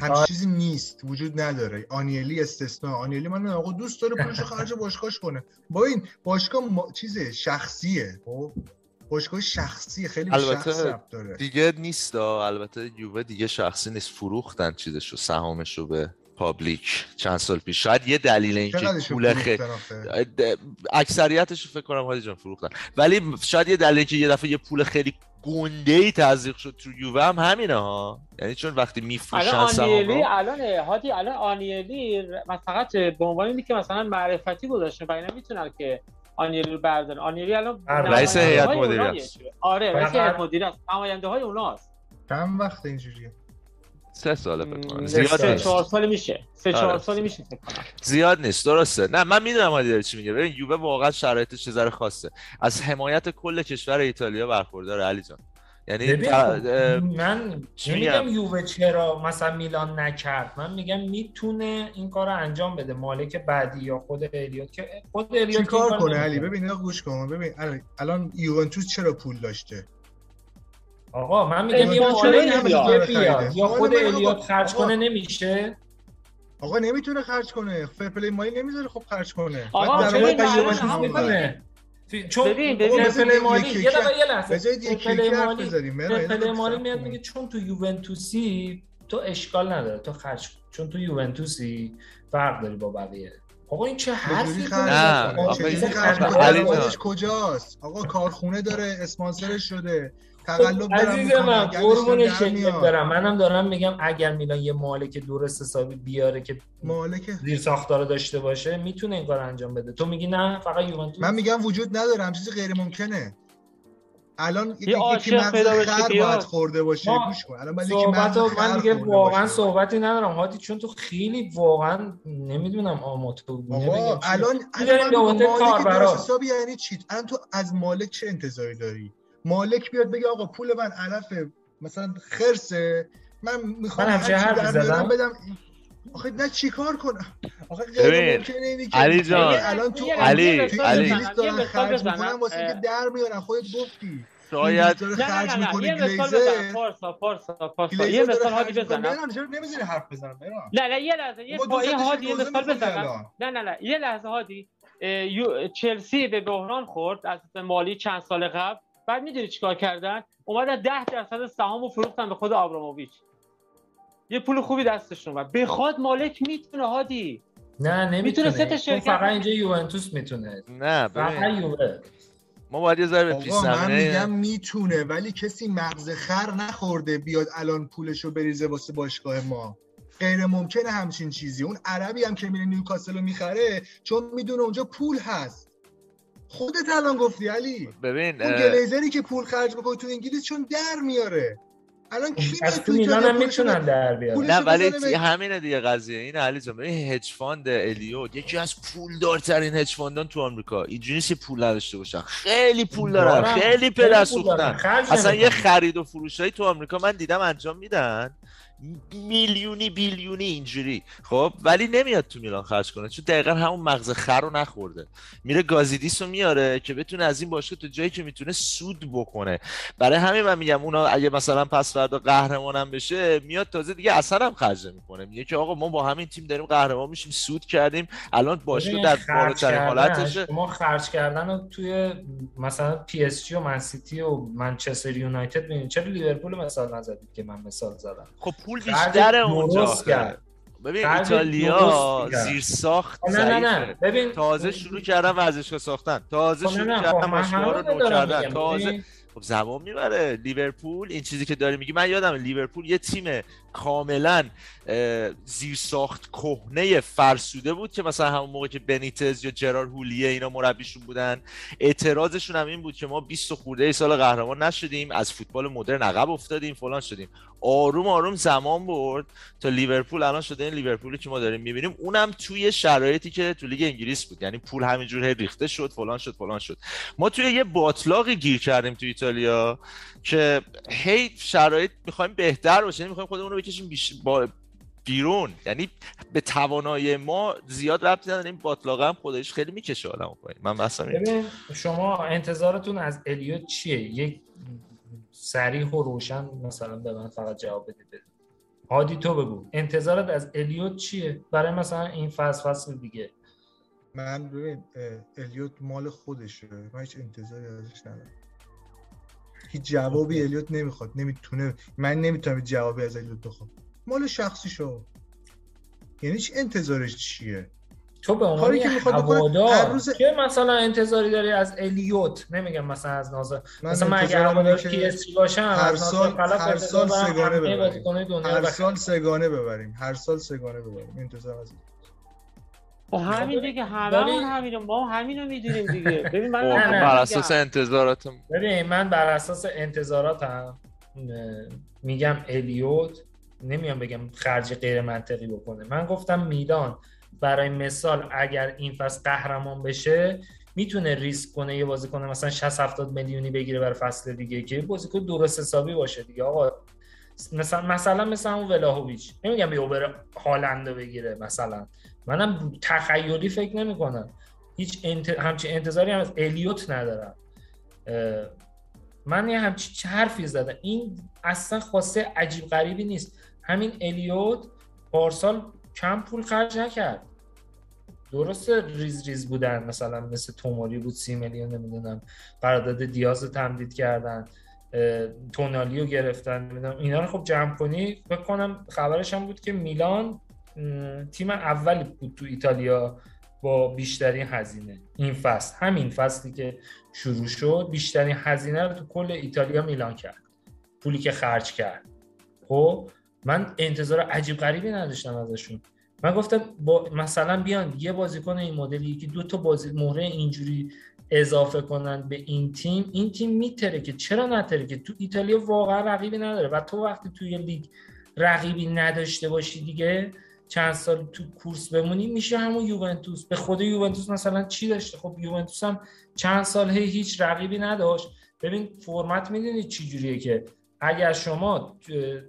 همچین. چیزی نیست وجود نداره. آنیلی استثناء. آنیلی من آقا دوست داره پولشو خرج باشگاهش کنه. با این باشگاه ما... چیزه شخصیه. خب؟ باشگاه شخصیه خیلی البته شخص داره. دیگه نیست دا. البته یووه دیگه شخصی نیست. فروختن چیزشو سهامشو به پابلیک چند سال پیش شاید یه دلیل اینکه چقدرشو پول خیلی؟ اکثریتش فکر کنم هادی جان فروختن ولی شاید یه دلیل اینکه یه دفعه یه پول خیلی گنده ای تزریق شد تو یووه هم همینه ها یعنی چون وقتی الان میفروشن آنیلی سهام الان هادی الان آنیلی فقط به عنوان اینی که مثلا معرفتی گذاشته و اینا می‌تونن که آنیلی رو بردارن آنیلی الان. رئیس هیئت مدیره. است. آره رئیس هیئت مدیره است نماینده های اوناست چند وقت اینجوریه سه ساله فکر کنم. زیاد سه نیست. چهار سال میشه. سه چهار آره. سالی میشه فکر کنم. زیاد نیست. درسته. نه من می‌دونم هادی داره چی میگه. ببین یووه واقعا شرایطش ذره خاصه. از حمایت کل کشور ایتالیا برخورداره علی جان. یعنی خب، من چی میگم؟ یووه چرا مثلا میلان نکرد؟ من میگم می‌تونه این کار رو انجام بده. مالک بعدی یا خود الیوت که خود الیوت کار کنه. علی؟ ببین اینا گوش کن. ببین الان- الان یوونتوس چرا پول داشته؟ آقا من میگم یه؟ دیگه بیاد. یا حالا خود آقا- الیوت خرج آقا- کنه نمیشه؟ آقا نمی‌تونه خرج کنه. fair play مالی نمی‌ذاره خب خرج کنه. آقا، چرا چون ببین، ببین. آقا، fair play مالی یه دقیقه یه لحظه. fair play مالی fair play مالی میاد. میگه چون تو یوونتوسی تو اشکال نداره. تو خرج کن. چون تو یوونتوسی فرق داری با بقیه. آقا این چه حرفی نه، کنه جان. کجاست؟ آقا کارخونه داره اسپانسرش شده. تقلب عزیز من گندش قربون شکلت. برم. منم دارم میگم اگر میلان یه مالک درست حسابی بیاره که مالک؟ زیر ساختار داشته باشه می‌تونه این کار انجام بده. تو میگی نه فقط یوونتوس. من میگم وجود نداره چیزی غیر ممکنه. الان یکی مغز خر بیاد. باید خورده باشه گوش کن. الان یکی صحبت مغز من دیگه واقعا. صحبتی ندارم هادی چون تو خیلی واقعا نمی‌دونم آماتور الان الان مالک. درست حسابی یعنی چی؟ الان تو از مالک چه انتظاری داری؟ مالک بیاد بگه آقا پول من علف مثلا خرسه من می‌خوام من در بیارم زدم؟ بدم. آخه نه چیکار کنم؟ آخه غیر ممکنه اینی که علی جان الان تو علی علی دارن خرج می‌کنن واسه اینکه در میارن. خودت گفتی شاید نه خرج می‌کنی بزن پارسا پارسا پارسا. یه مثال هادی بزنم. نمی‌ذاری حرف بزنم نه نه یه لحظه یه هادی یه مثال بزنم. نه نه نه یه لحظه هادی. چلسی به بحران خورد. از مالی چند سال قبل. بعد می‌دونی چیکار کردن؟ اومدن 10 درصد سهامو فروختن به خود آبراموویچ. یه پول خوبی دستشون اومد. بخواد مالک می‌تونه هادی. نه نمی‌تونه. سه تا شرکت فقط اینجا یوونتوس می‌تونه. نه فقط یووه ما باید یه ذره من میگم می‌تونه ولی کسی مغز خر نخورده بیاد الان پولشو بریزه واسه باشگاه ما. غیر ممکنه همچین چیزی. اون عربی هم که میره نیوکاسل رو می‌خره چون می‌دونه اونجا پول هست. خودت الان گفتی علی. ببین اون گلیزری که پول خرج می‌کنه تو انگلیس چون در میاره. الان کی از تو میلان هم می‌تونن در بیارن. نه ولی همینه دیگه قضیه. این علی جان ببین hedge fund الیوت یکی از پولدارترین هج فاندان تو آمریکا. اینجوری نیست پول نداشته باشن. خیلی پول دارن خیلی پدر سوختن. اصلا یه خرید و فروشایی تو آمریکا من دیدم انجام میدن. میلیونی بیلیونی اینجوری. خب ولی نمیاد تو میلان خرج کنه چون دقیقا همون مغز خر رو نخورده. میره گازیدیس رو میاره که بتونه از این باشگاه تو جایی که می‌تونه سود بکنه. برای همین من میگم اونا اگه مثلا پس فردا قهرمانم بشه میاد تازه دیگه اثر هم خرج می‌کنه میگه که آقا ما با همین تیم داریم قهرمان میشیم سود کردیم. الان باشگاه در بالاترین حالتشه. ما خرج کردن رو توی مثلا PSG و من سیتی و منچستر یونایتد ببینید. چرا لیورپول مثال نزدید که من مثال زدم؟ خب پول بیشتر اونجا. ببین ایتالیا زیر ساخت نه نه نه. ببین تازه شروع کردن ورزشگاه ساختن. تازه شروع کردن باشگاه رو نو کردن. تازه خب زمان می‌بره. لیورپول این چیزی که داری میگی من یادم لیورپول یه تیم کاملا زیر ساخت کهنه فرسوده بود که مثلا همون موقع که بنیتز یا جرار هولیه اینا مربیشون بودن اعتراضشون هم این بود که ما 20 خورده سال قهرمان نشدیم از فوتبال مدرن عقب افتادیم فلان شدیم. آروم آروم زمان برد تا لیورپول الان شده این لیورپولی که ما داریم می‌بینیم. اونم توی شرایطی که تو لیگ انگلیس بود. یعنی پول همینجور ریخته شد فلان شد فلان شد. ما توی یه باطلاقی گیر کردیم تو ایتالیا که هی شرایط می‌خوایم بهتر باشه می‌خوایم خودمون رو بکشیم بیش... با بیرون. یعنی به توانایی ما زیاد ربطی نداره. این باطلاقه هم خودش خیلی می‌کشه آدمو پایین. من ببین شما انتظارتون از الیوت چیه؟ یک صریح و روشن مثلا به من فقط جواب بده هادی تو بگو. انتظارت از الیوت چیه؟ برای مثلا این فصل فصل دیگه. من ببین الیوت مال خودشه. من هیچ انتظاری ازش ندارم. هیچ جوابی الیوت نمی‌خواد. نمی‌تونه من نمی‌تونم جوابی از الیوت بخوام. مال شخصی شو. یعنی چی انتظارش چیه؟ تو به عنوان که هوادار روز... که مثلا انتظاری داری از الیوت؟ نمیگم مثلا از نازر مثلا من اگر هوادار پی اس جی باشم هر سال هر سال سگانه ببریم. هر سال سگانه ببریم. هر سال سگانه ببریم. انتظار از خب همین دیگه هممون همینو ما همینو می‌دونیم دیگه. ببین من بر اساس انتظاراتم. ببین من بر اساس انتظاراتم میگم الیوت نمیام بگم خرج غیر منطقی بکنه. من گفتم میدان برای مثال اگر این فصل قهرمان بشه می‌تونه ریسک کنه یه بازیکن مثلا 60 70 میلیونی بگیره برای فصل دیگه که بازیکن درست حسابی باشه دیگه. آقا مثلا مثلا مثلا اون ولاهویچ. نمیگم بیا بره هالند بگیره مثلا. منم تخیلی فکر نمی کنم هیچ انت... همچین انتظاری هم از الیوت ندارم. من یه همچین حرفی زدم. این اصلا خواسته عجیب غریبی نیست. همین الیوت پارسال کم پول خرج نکرد. درست ریز ریز بودن مثلا مثل توموری بود سی میلیون نمی‌دونم. قرارداد دیاز رو تمدید کردن. تونالیو گرفتن نمی‌دونم. اینا رو خب جمع کنی فکر کنم خبرش هم بود که میلان تیم اولی بود تو ایتالیا با بیشترین هزینه. این فصل همین فصلی که شروع شد بیشترین هزینه رو تو کل ایتالیا میلان کرد. پولی که خرج کرد. خب من انتظار عجیب غریبی نداشتم ازشون. من گفتم با مثلا بیان یه بازیکن این مدلی که دو تا بازی مهره اینجوری اضافه کنن به این تیم. این تیم میتره که چرا نتره که تو ایتالیا واقعا رقیبی نداره و تو وقتی توی لیگ رقیبی نداشته باشی دیگه چند سال تو کورس بمونی میشه همون یوونتوس. به خود یوونتوس مثلا چی داشته؟ خب یوونتوس هم چند سال هیچ رقیبی نداشت. ببین فرمت می‌دونید چی جوریه که اگر شما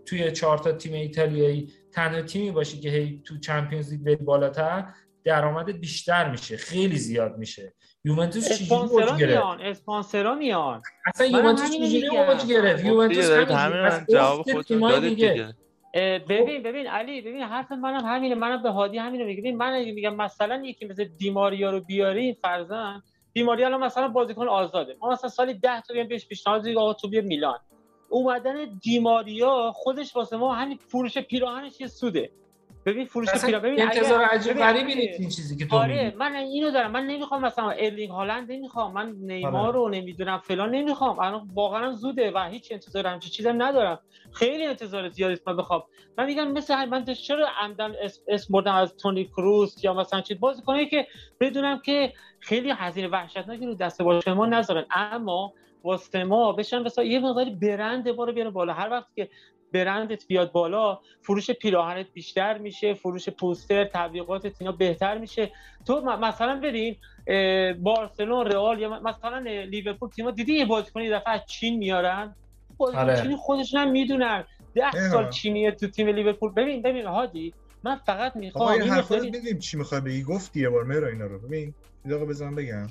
توی چهار تا تیم ایتالیایی تنها تیمی باشی که هی تو چمپیونز لیگ بری بالاتر درآمدت بیشتر میشه خیلی زیاد میشه. یوونتوس چجوری اوج گرفت؟ اسپانسرا میان. اصلا یوونتوس چجوری. اوج گرفت؟ یوونتوس دیگه دارید همین جواب خودتون دادید دیگه. ببین ببین علی ببین حرف منم همینه. منم به هادی همینو میگم ببین من اگه میگم مثلا یکی مثل دیماریا رو بیاری فرضاً دیماریا الان مثلا بازیکن آزاده. ما مثلا سالی 10 تا بیام بهش پیشنهاد آقا تو بیا میلان. اومدن دیماریا خودش واسه ما همین فروش پیراهنش یه سوده. ببین فروش پیراهن ببین انتظار عجیب غریبی نیست این چیزی که تو آره میگی. من اینو دارم. من نمی‌خوام مثلا ارلینگ هالند نمی‌خوام. من نیمار آره. رو نمی‌دونم فلان نمی‌خوام. الان واقعا زوده و هیچ انتظار همچین چیزم ندارم. خیلی انتظار زیادی است من بخوام. من میگم مثل همین- من چرا عمدن اسم, اسم بردم از تونی کروس یا مثلا چیز؟ بازی کنه که بدونم که خیلی هزینه وحشتناکی رو دست باشگاه ما نذارن. اما واسه ما بشن مثلا یه مقداری برند ما رو بیاره بالا. هر وقت که برندت بیاد بالا فروش پیراهنت بیشتر میشه فروش پوستر تبلیغاتت اینا بهتر میشه. تو مثلا برین اه، بارسلون رئال یا مثلا لیورپول تیم‌ها دیدی یه بازیکن یه دفعه از چین میارن؟ بازیکن آره. چینی خودشون هم می‌دونن. ده. سال چینیه تو تیم لیورپول. ببین ببین هادی من فقط می‌خوام این حرفا رو چی می‌خوای بگی؟ گفتی یه بار مرا اینا رو. ببین یه دقیقه بزن بگم.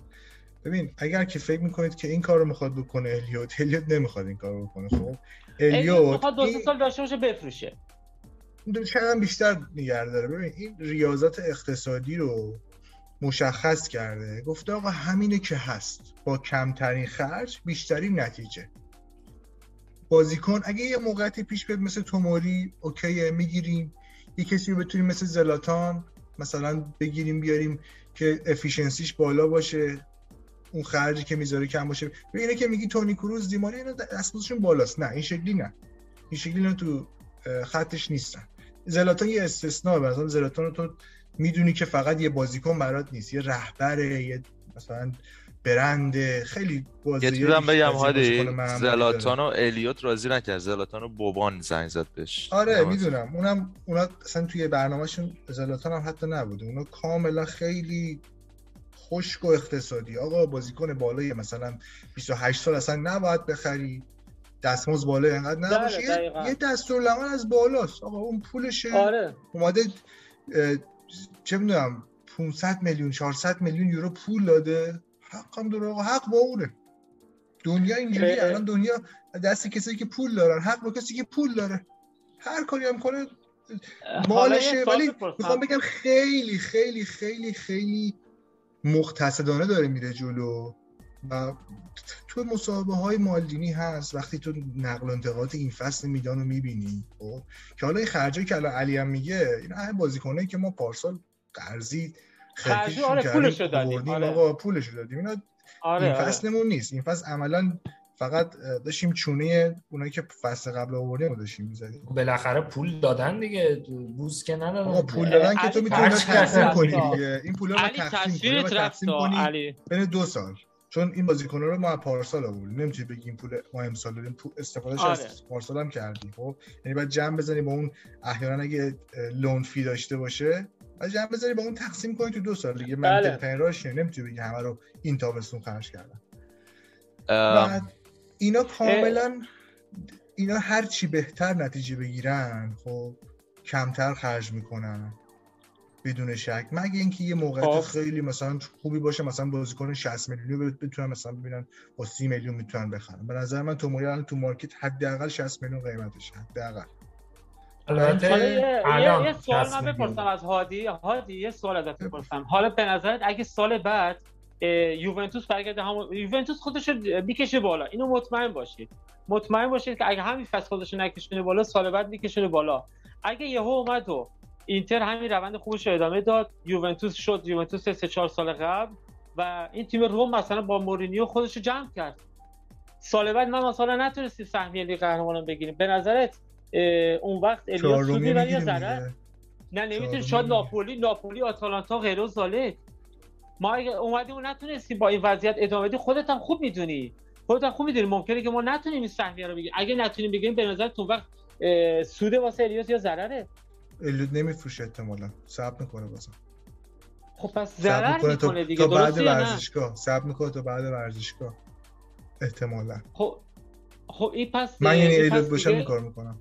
ببین اگر که فکر می‌کنید که این کار رو می‌خواد بکنه الیوت الیوت نمی‌خواد این کار رو بکنه خب؟ الیوت الیوت می‌خواد دو سال داشته باشه بفروشه. هم بیشتر نگه داره؟ ببین این ریاضت اقتصادی رو مشخص کرده. گفته آقا همینه که هست. با کمترین خرج بیشترین نتیجه. بازیکن اگه یه موقعیتی پیش بیاد مثل توموری اوکیه می‌گیریم. یه کسی رو بتونیم مثل زلاتان مثلا بگیریم بیاریم که افیشنسیش بالا باشه. اون خرجی که می‌ذاره کم باشه. ببینه که میگی تونی کروز دیماری اینا دستمزدشون بالاست. نه این شکلی نه. این شکلی اینا تو خطش نیستن. زلاتان یه استثناء مثلا زلاتان تو می‌دونی که فقط یه بازیکن برات نیست. یه رهبره یه مثلا برند خیلی بازی یه چیزم بگم هادی زلاتان و الیوت راضی نکرد. زلاتان و بوبان زنگ زد بهش. آره. می‌دونم. اونم اونا اصلا توی برنامهشون زلاتان هم حتی نبوده. اونا کاملا خیلی خشک و اقتصادی. آقا بازیکن بالای مثلا 28 سال اصلا نباید بخری. دستمزد بالای انقدر بله، نباشه. یه-. یه دستورالعمل از بالاست. آقا اون پولشه. آره. اومده چه می‌دونم 500 میلیون 400 میلیون یورو پول داده. حق هم داره آقا. حق با اونه دنیا اینجوری. الان دنیا دست کسی که پول دارن حق با کسی که پول داره. هر کاری هم کنه مالشه. ولی. می‌خوام بگم خیلی خیلی خیلی خیلی مقتصدانه داره میره جلو و تو مسابقه های مالدینی هست وقتی تو نقل و انتقالات این فصل میدان رو می‌بینی خب که حالا این خرجایی که الان علی هم میگه این همه بازیکنایی که ما پارسال قرضی خرجی، آره، کردیم، پولشو دادیم، آره. آقا پولشو دادیم اینا آره این آره. فصلمون نیست این فصل عملا فقط داشتیم چونه اونایی که فصل قبل آوردیم رو داشتیم می‌زدیم. بالاخره پول دادن دیگه بوز که ندادن. آقا پول دادن که تو می‌تونی تقسیم. کنی دیگه. این پولا رو تقسیم کنی تقسیم کنی علی. بین دو سال. چون این بازیکن‌ها رو ما از پارسال آوردیم. نمی‌تونی بگی این پول ما امسال دادیم پول استفادهش آره. از پارسال هم کردی خب؟ یعنی باید جمع بزنی با اون احیانا اگه لون فی داشته باشه باید جمع بزنی با اون تقسیم کنی تو دو سال دیگه. بله. منطق ترین راهش اینه. نمی‌تونی بگی همه رو این تابستون خرج کردن. ام، بعد اینا کاملا اینا هر چی بهتر نتیجه بگیرن خب کمتر خرج می‌کنن. بدون شک. مگه اینکه یه موقعیت خب. خیلی مثلا خوبی باشه مثلا بازیکن 60 میلیونی رو بتونن مثلا ببینن با 30 میلیون می‌تونن بخرن. به نظر من توموری الان تو مارکت حداقل 60 میلیون قیمتشه حداقل. البته حالا یه, یه, سوال 60 من میلیون. بپرسم از هادی. هادی یه سوال ازت بپرسم. حالا به نظرت اگه سال بعد یوونتوس برگرده همون یوونتوس خودش رو می‌کشه بالا. اینو مطمئن باشید. مطمئن باشید که اگه همین فصل خودش نکشونه بالا سال بعد میکشونه بالا. اگه یهو اومد و اینتر همین روند خوبش رو ادامه داد یوونتوس شد. یوونتوس سه چهار سال قبل و این تیم روم مثلا با مورینیو خودش رو جمع کرد. سال بعد ما مثلا نتونستیم سهمیه لیگ قهرمانان بگیریم. به نظرت اون وقت الیاس سودی ولی یا ضرر؟ نه نمی‌تونی. شاید. ناپولی ناپولی آتالانتا غیر و زالت ما اگه اومدیم و نتونستیم با این وضعیت ادامه بدیم خودت هم خوب می‌دونی. خودت هم خوب می‌دونی. ممکنه که ما نتونیم این سهمیه رو بگیریم. اگه نتونیم بگیریم به نظر تو وقت اه، سود واسه الیاس یا ضرره؟ الیوت نمیفروشه احتمالاً. صبر می‌کنه بازم. خب پس ضرر می‌کنه دیگه. تا بعد ورزشگاه. صبر می‌کنه تا بعد ورزشگاه. احتمالاً. خب خب این پس من یعنی این پس الیوت باشم دیگه- این کار می‌کنم.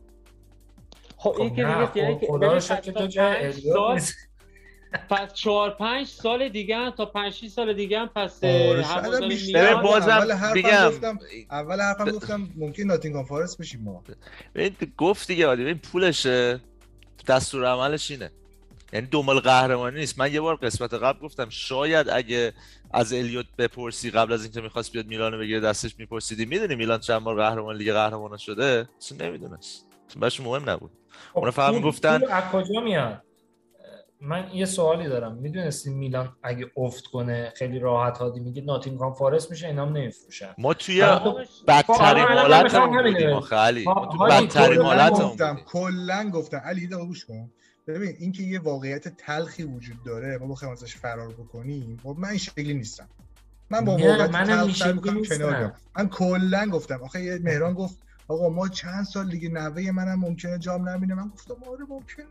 خب این که نه، دیگه یعنی خب که خدا رو شکر تا تو جای پس چهار پنج سال دیگه هم تا پنج شیش سال دیگه هم پس آره، هوادار بیشتر. بازم اول حرفم میگم گفتم- اول حرفم گفتم ممکن ناتینگهام فارست بشیم ما. ببین گفت دیگه عادی. ببین پولشه. دستور عملش اینه. یعنی دنبال قهرمانی نیست. من یه بار قسمت قبل گفتم شاید اگه از الیوت بپرسی قبل از اینکه می‌خواست بیاد میلانو بگیره دستش میپرسیدی می‌دونی میلان چند بار قهرمان لیگ قهرمانان شده؟ اصلا نمی‌دونست. اصلا براش مهم نبود. خب اونا فقط میگفتن- از کجا میاد؟ من یه سوالی دارم. می‌دونستی میلان اگه افت کنه خیلی راحت هادی میگه ناتینگهام فارست میشه اینا هم نمیفروشن. ما توی آره، بدترین آره، حالت. بودیم آخه علی. ما تو بدترین حالت گفتم بودیم. کلا گفتم. علی دقیقه گوش کن. ببین اینکه یه واقعیت تلخی وجود داره ما بخوایم ازش فرار بکنیم خب من این شکلی نیستم. من با واقعیت تلخ. کنار. من کلا گفتم. آخه یه مهران گفت آقا ما چند سال دیگه نوه منم ممکنه جام نبینه. من گفتم آره ممکنه.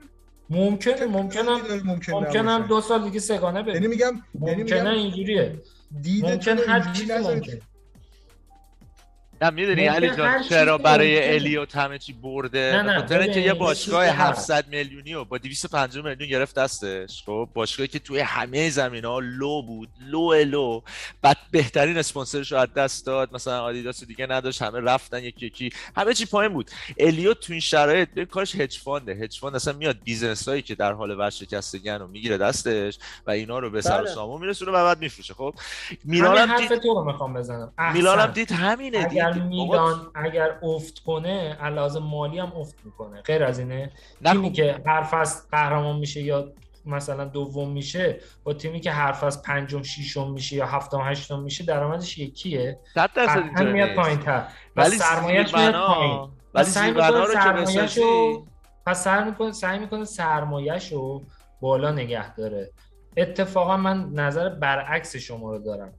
ممکنه ممکنم ممکن ممکنم نباشه. دو سال دیگه سگانه یعنی بریم میگم یعنی ممکنه میگم اینجوریه دیدتون ممکن هر چیزی نذارید. نه می‌دونی علی جان چرا برای. الیوت همه چی برده به خاطر اینکه یه باشگاه چیزی هست. 700 میلیونی رو با 250 میلیون گرفت دستش خب باشگاهی که توی همه زمین ها لو بود لو لو بعد بهترین اسپانسرش رو از دست داد مثلا آدیداس دیگه نداشت همه رفتن یکی یکی همه چی پایین بود الیوت تو این شرایط ببین کارش hedge fund ه hedge fund اصلا میاد business هایی که در حال ورشکستگی رو می‌گیره دستش و اینا رو به سر و بله. سامون میرسونه و بعد میفروشه خب میلان هم حرف دید تو رو می‌خوام بزنم میلان هم. دید همینه اگر. میلان اگر افت کنه علاوه مالی هم افت می‌کنه. غیر از اینه نه تیمی خب، که هر فصل قهرمان میشه یا مثلا دوم میشه با تیمی که هر فصل پنجم ششم میشه یا هفتم هشتم میشه درآمدش یکیه. صد درصد قطعا اینطوری میاد ولی سرمایهش میاد پایین. ولی می‌کنه رو پس سعی می‌کنه سعی می‌کنه سرمایه‌ش رو بالا نگه داره. اتفاقا من نظر برعکس شما رو دارم.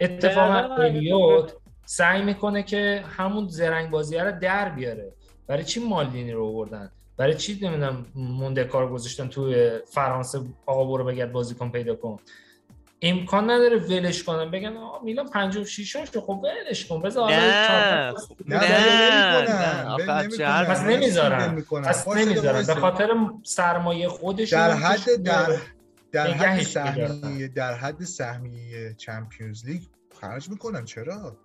اتفاقا الیوت سعی می‌کنه که همون زرنگ بازی رو در بیاره. برای چی مالدینی رو آوردن؟ برای چی نمی‌دونم مونده کار گذاشتن توی فرانسه آقا برو بگرد بازیکن پیدا کن؟ امکان نداره ولش کنن. بگن آقا میلان 56 شو خب ولش کن. بذار نه. نه نه، پس نمی‌ذارن. پس نمی‌ذارن. به. خاطر سرمایه خودشون در حد در در حد سهمیه در حد سهمیه چمپیونز لیگ خرج می‌کنن. چرا؟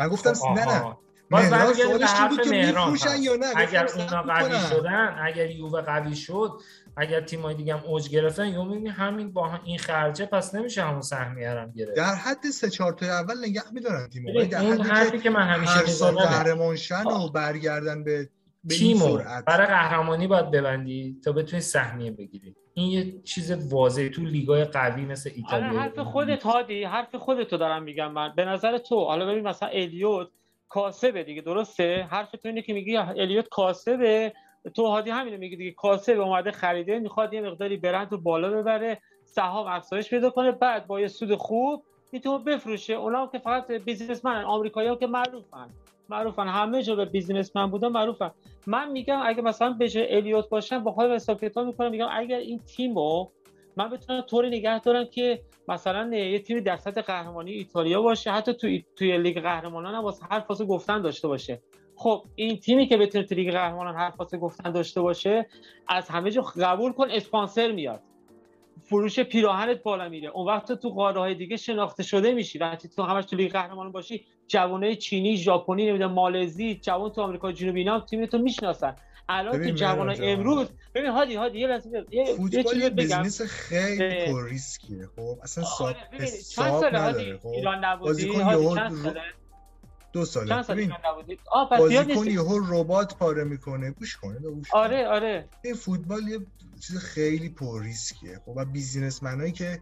من گفتم خب، نه نه. باز مهران سوالش بود که می‌فروشن. یا نه؟ اگر اونا قوی. شدن اگر یووه قوی شد اگر تیمای دیگه هم اوج گرفتن یا می‌بینی همین با این خرجه پس نمیشه همون سهمیه هم گرفت در حد سه چهار تا اول نگه میدارن تیم در اون حدی حرفی که من همیشه هر سال می‌زنم قهرمان شن و برگردن به تیمو برای قهرمانی باید ببندی تا بتونی سهمیه بگیری. این یه چیز واضحه تو لیگای قوی مثل آره ایتالیا حرف خودت هادی حرف خودتو دارم میگم من. به نظر تو حالا ببین مثلا الیوت کاسبه دیگه درسته؟ حرف تو اینه که میگی الیوت کاسبه. تو هادی همینو میگی دیگه کاسب اومده خریده می‌خواد یه مقداری برند رو بالا ببره سهام افزایش پیدا کنه بعد با یه سود خوب تیمو بفروشه. اونا که فقط بیزینسمن آمریکایی‌ها که معروفن. معروفن. همه جا به بیزینسمن بودن معروفن. من میگم اگه مثلا به جای الیوت باشم با خودم حساب کتاب می‌کنم. میگم اگر این تیمو من بتونم طوری نگه دارم که مثلا یه تیمی در سطح قهرمانی ایتالیا باشه حتی توی توی لیگ قهرمانان هم واسه هر فاز گفتن داشته باشه. خب این تیمی که بتونه توی لیگ قهرمانان هر فاز گفتن داشته باشه از همه جا قبول کن اسپانسر میاد. فروش پیراهنت بالا میره. اون وقت تو تو قاره های دیگه شناخته شده میشی. وقتی تو همش تو لیگ قهرمانان باشی جوانای چینی ژاپنی نمی‌دونم مالزی جوان تو آمریکا جنوبی اینا تیم تو می‌شناسن. الان تو جوانای. امروز ببین هادی هادی یه لحظه یه- یه فوتبال چیزی یه بگم. business خیلی. پر ریسکیه. خب اصلا آره، ساب حساب نداره هادی؟ خب ایران نبودی؟ بازیکن یهو ساله؟ دو ساله. چند سال ببین آه پس بازیکن یهو ربات پاره می‌کنه. گوش کنه گوش. آره آره. این فوتبال یه چیز خیلی پر ریسکیه. خب و بیزینسمنایی که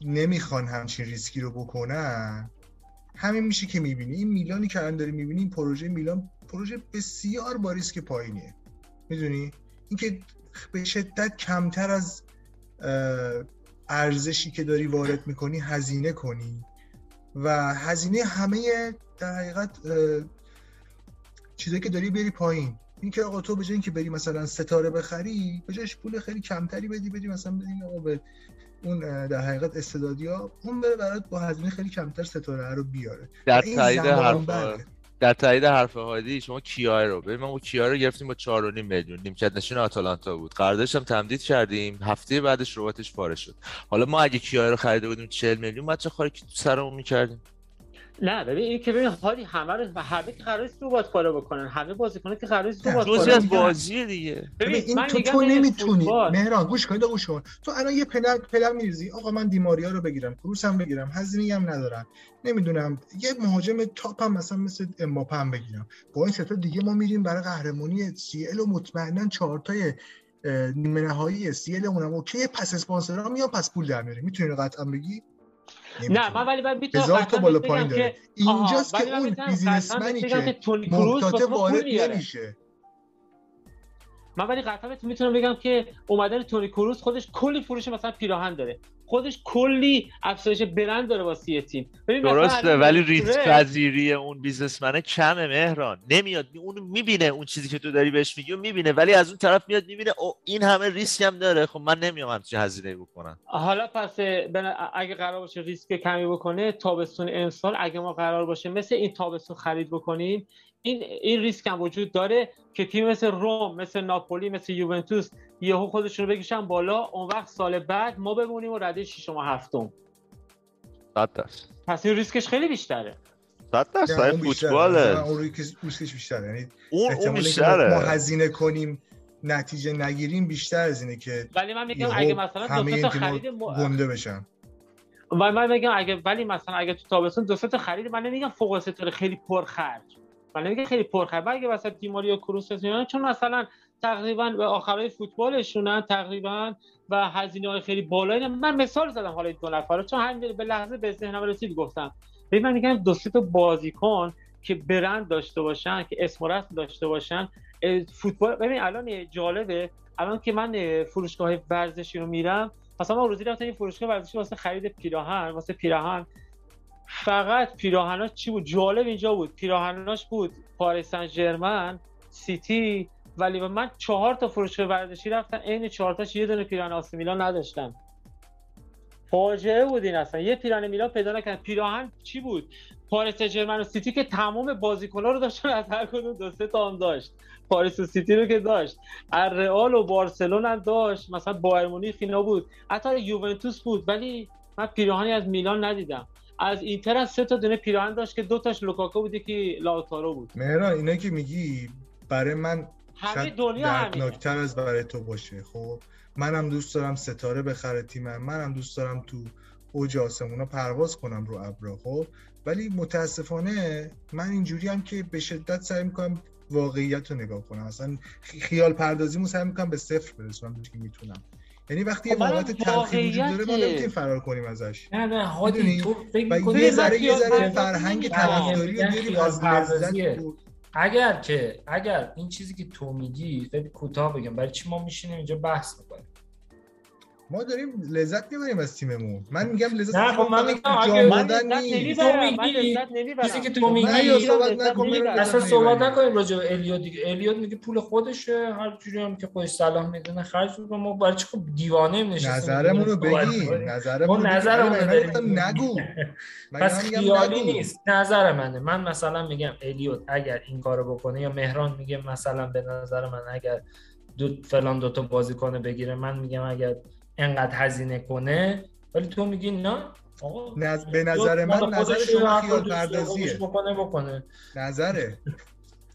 نمی‌خوان همچین ریسکی رو بکنن. همین میشه که می‌بینی. این میلانی که الان داری می‌بینی این پروژه میلان پروژه بسیار با ریسک پایینیه. می‌دونی؟ اینکه به شدت کمتر از ارزشی که داری وارد می‌کنی هزینه کنی. و هزینه همه در حقیقت چیزایی که داری بری پایین. این که آقا تو به اینکه بری مثلا ستاره بخری به پول خیلی کمتری بدی بدی مثلا بدی آقا به اون در حقیقت استعدادیا اون بره برات با هزینه خیلی کمتر ستاره رو بیاره. در این تایید حرف. در تایید حرف هادی شما کیای رو ببین ما اون کیای رو گرفتیم با 4.5 میلیون. نیمکت نشین آتالانتا بود. قراردادش هم تمدید کردیم. هفته بعدش رباتش پاره شد. حالا ما اگه کیای رو خریده بودیم 40 میلیون بعد چه که تو سرمون می‌کردیم؟ نه ببین این که ببین حالی همه رو و همه که قرار است ربات follow بکنن همه بازیکن که قرار است ربات follow از بکنن. بازی دیگه. ببین این من تو تو نمی‌تونی. مهران گوش کن گوش کن. تو الان یه پلن پلن میریزی. آقا من دی‌ماریا رو بگیرم کروس هم بگیرم هزینه هم ندارم. نمی‌دونم. یه مهاجم top هم مثلا مثل امباپه هم بگیرم. با این ستا دیگه ما میریم برای قهرمانی CL و مطمئنا چهار تای اه، نیمه نهایی CL اونم. okay پس اسپانسرها میان پس پول در میاره می‌تونی قطعا بگی؟ نه من ولی باید می‌تونم هزار تا بالا بگم پایین داره. که- اینجاست که من اون businessman ی که تونی کروس محتاط واسه ما پول وارد. نمیشه. من ولی قطعا می‌تونم بگم که اومدن تونی کروس خودش کلی فروش مثلا پیراهن داره. خودش کلی افزایش برند داره واسه یه تیم. ببین مثلا درسته ولی ریسک پذیری اون businessman ه کمه مهران. نمیاد اون می‌بینه اون چیزی که تو داری بهش میگی و می‌بینه. ولی از اون طرف میاد می‌بینه او این همه ریسک هم داره. خب من نمیام همچین هزینه بکنم. حالا پس اگه قرار باشه ریسک کمی بکنه تابستون امسال اگه ما قرار باشه مثل این تابستون خرید بکنیم این این ریسک هم وجود داره که تیم مثل روم مثل ناپولی مثل یوونتوس یهو خودشون رو بکشن بالا اون وقت سال بعد ما بمونیم و رده ششم و هفتم. پس این ریسکش خیلی بیشتره. صد درصد بیشتره. فوتباله. اون ریسکش بیشتره. یعنی اون اون که ما- بیشتره. هزینه کنیم نتیجه نگیریم بیشتر از اینه که ولی من میگم اگه مثلا دو تا خرید م... گنده بشن. و من میگم اگه ولی مثلا اگه تو تابستون دو سه تا خرید من نمیگم فوق العاده خیلی پرخرج من نمیگم خیلی من اگه مثلا دیماری و کروس چون مثلا تقریبا به آخرای فوتبالشونن تقریبا و هزینه های خیلی بالایی من مثال زدم حالا این دو نفر چون همین به لحظه به ذهنم رسید گفتم. ببین من میگم دو سه تا بازیکن که برند داشته باشن که اسم و رسم داشته باشن فوتبال ببین الان جالبه الان که من اه، فروشگاه ورزشی رو میرم مثلا ما روزی رفتم یه فروشگاه ورزشی واسه خرید پیراهن واسه پیراهن فقط پیراهناش چی بود؟ جالب اینجا بود. پیراهناش بود پاریس سن ژرمن سیتی ولی من چهار تا فروشگاه ورزشی رفتم عین چهار تاش یه دونه پیراهن آسی میلان نداشتم فاجعه بود این اصلا. یه پیراهن میلان پیدا نکردم پیراهن چی بود؟ پاریسن و سیتی که تمام بازیکن‌ها رو داشتن از هر کدوم دو سه تا هم داشت. پاریس و سیتی رو که داشت. رئال و بارسلون هم داشت. مثلا بایر مونیخ اینا بود. حتی یوونتوس بود. ولی من پیراهنی از میلان ندیدم. از اینتر هم سه تا دونه پیراهن داشت که دو تاش لوکاکو بود یکی لاوتارو بود. مهران اینا که میگی برای من همه دنیا همینه. از برای تو باشه. خب منم دوست دارم ستاره بخره تیمم منم دوست دارم تو اوج آسمونا پرواز کنم رو ابرا. خب ولی متاسفانه من اینجوری هم که به شدت سعی می‌کنم واقعیت رو نگاه کنم. اصلا خیال پردازیمو سعی می‌کنم به صفر برسونم که می‌تونم. یعنی وقتی یه خب حالت تلخی وجود داره ما. نمی‌تونیم فرار کنیم ازش نه نه هادی؟ تو فکر و می‌کنی یه ذره یه ذره فرهنگ. طرفداری رو میگن بیاریم خیال از لذت پردازیه. بود. اگر که اگر این چیزی که تو میگی خیلی کوتاه بگم برای چی ما میشینیم اینجا بحث می‌کنیم ما داریم لذت می‌بریم از تیممون من میگم لذت نه، خب من میگم اگه- من لذت. نمی‌برم چیزی که تو خب میگی صحبت لذت نکن نمی‌برم. لذت اصلا صحبت. نکنیم راجع به الیوت دیگه الیوت میگه پول خودشه هر جوری هم که خودش صلاح می‌دونه خرج می‌کنه ما برای چی خب دیوانه نشستیم نظرمون رو اینجا صحبت بگی؟ نظرمون ما بگی. نظرمون رو. نگو پس خیالی. نیست نظر منه من مثلا میگم الیوت اگر این کارو بکنه یا مهران میگه مثلا به نظر من اگر دو فلان دوتا بازیکن بگیره من میگم اگر انقدر هزینه کنه ولی تو میگی نه آقا نظ- به نظر من نظر شما خیال پردازیه. بکنه بکنه. نظره.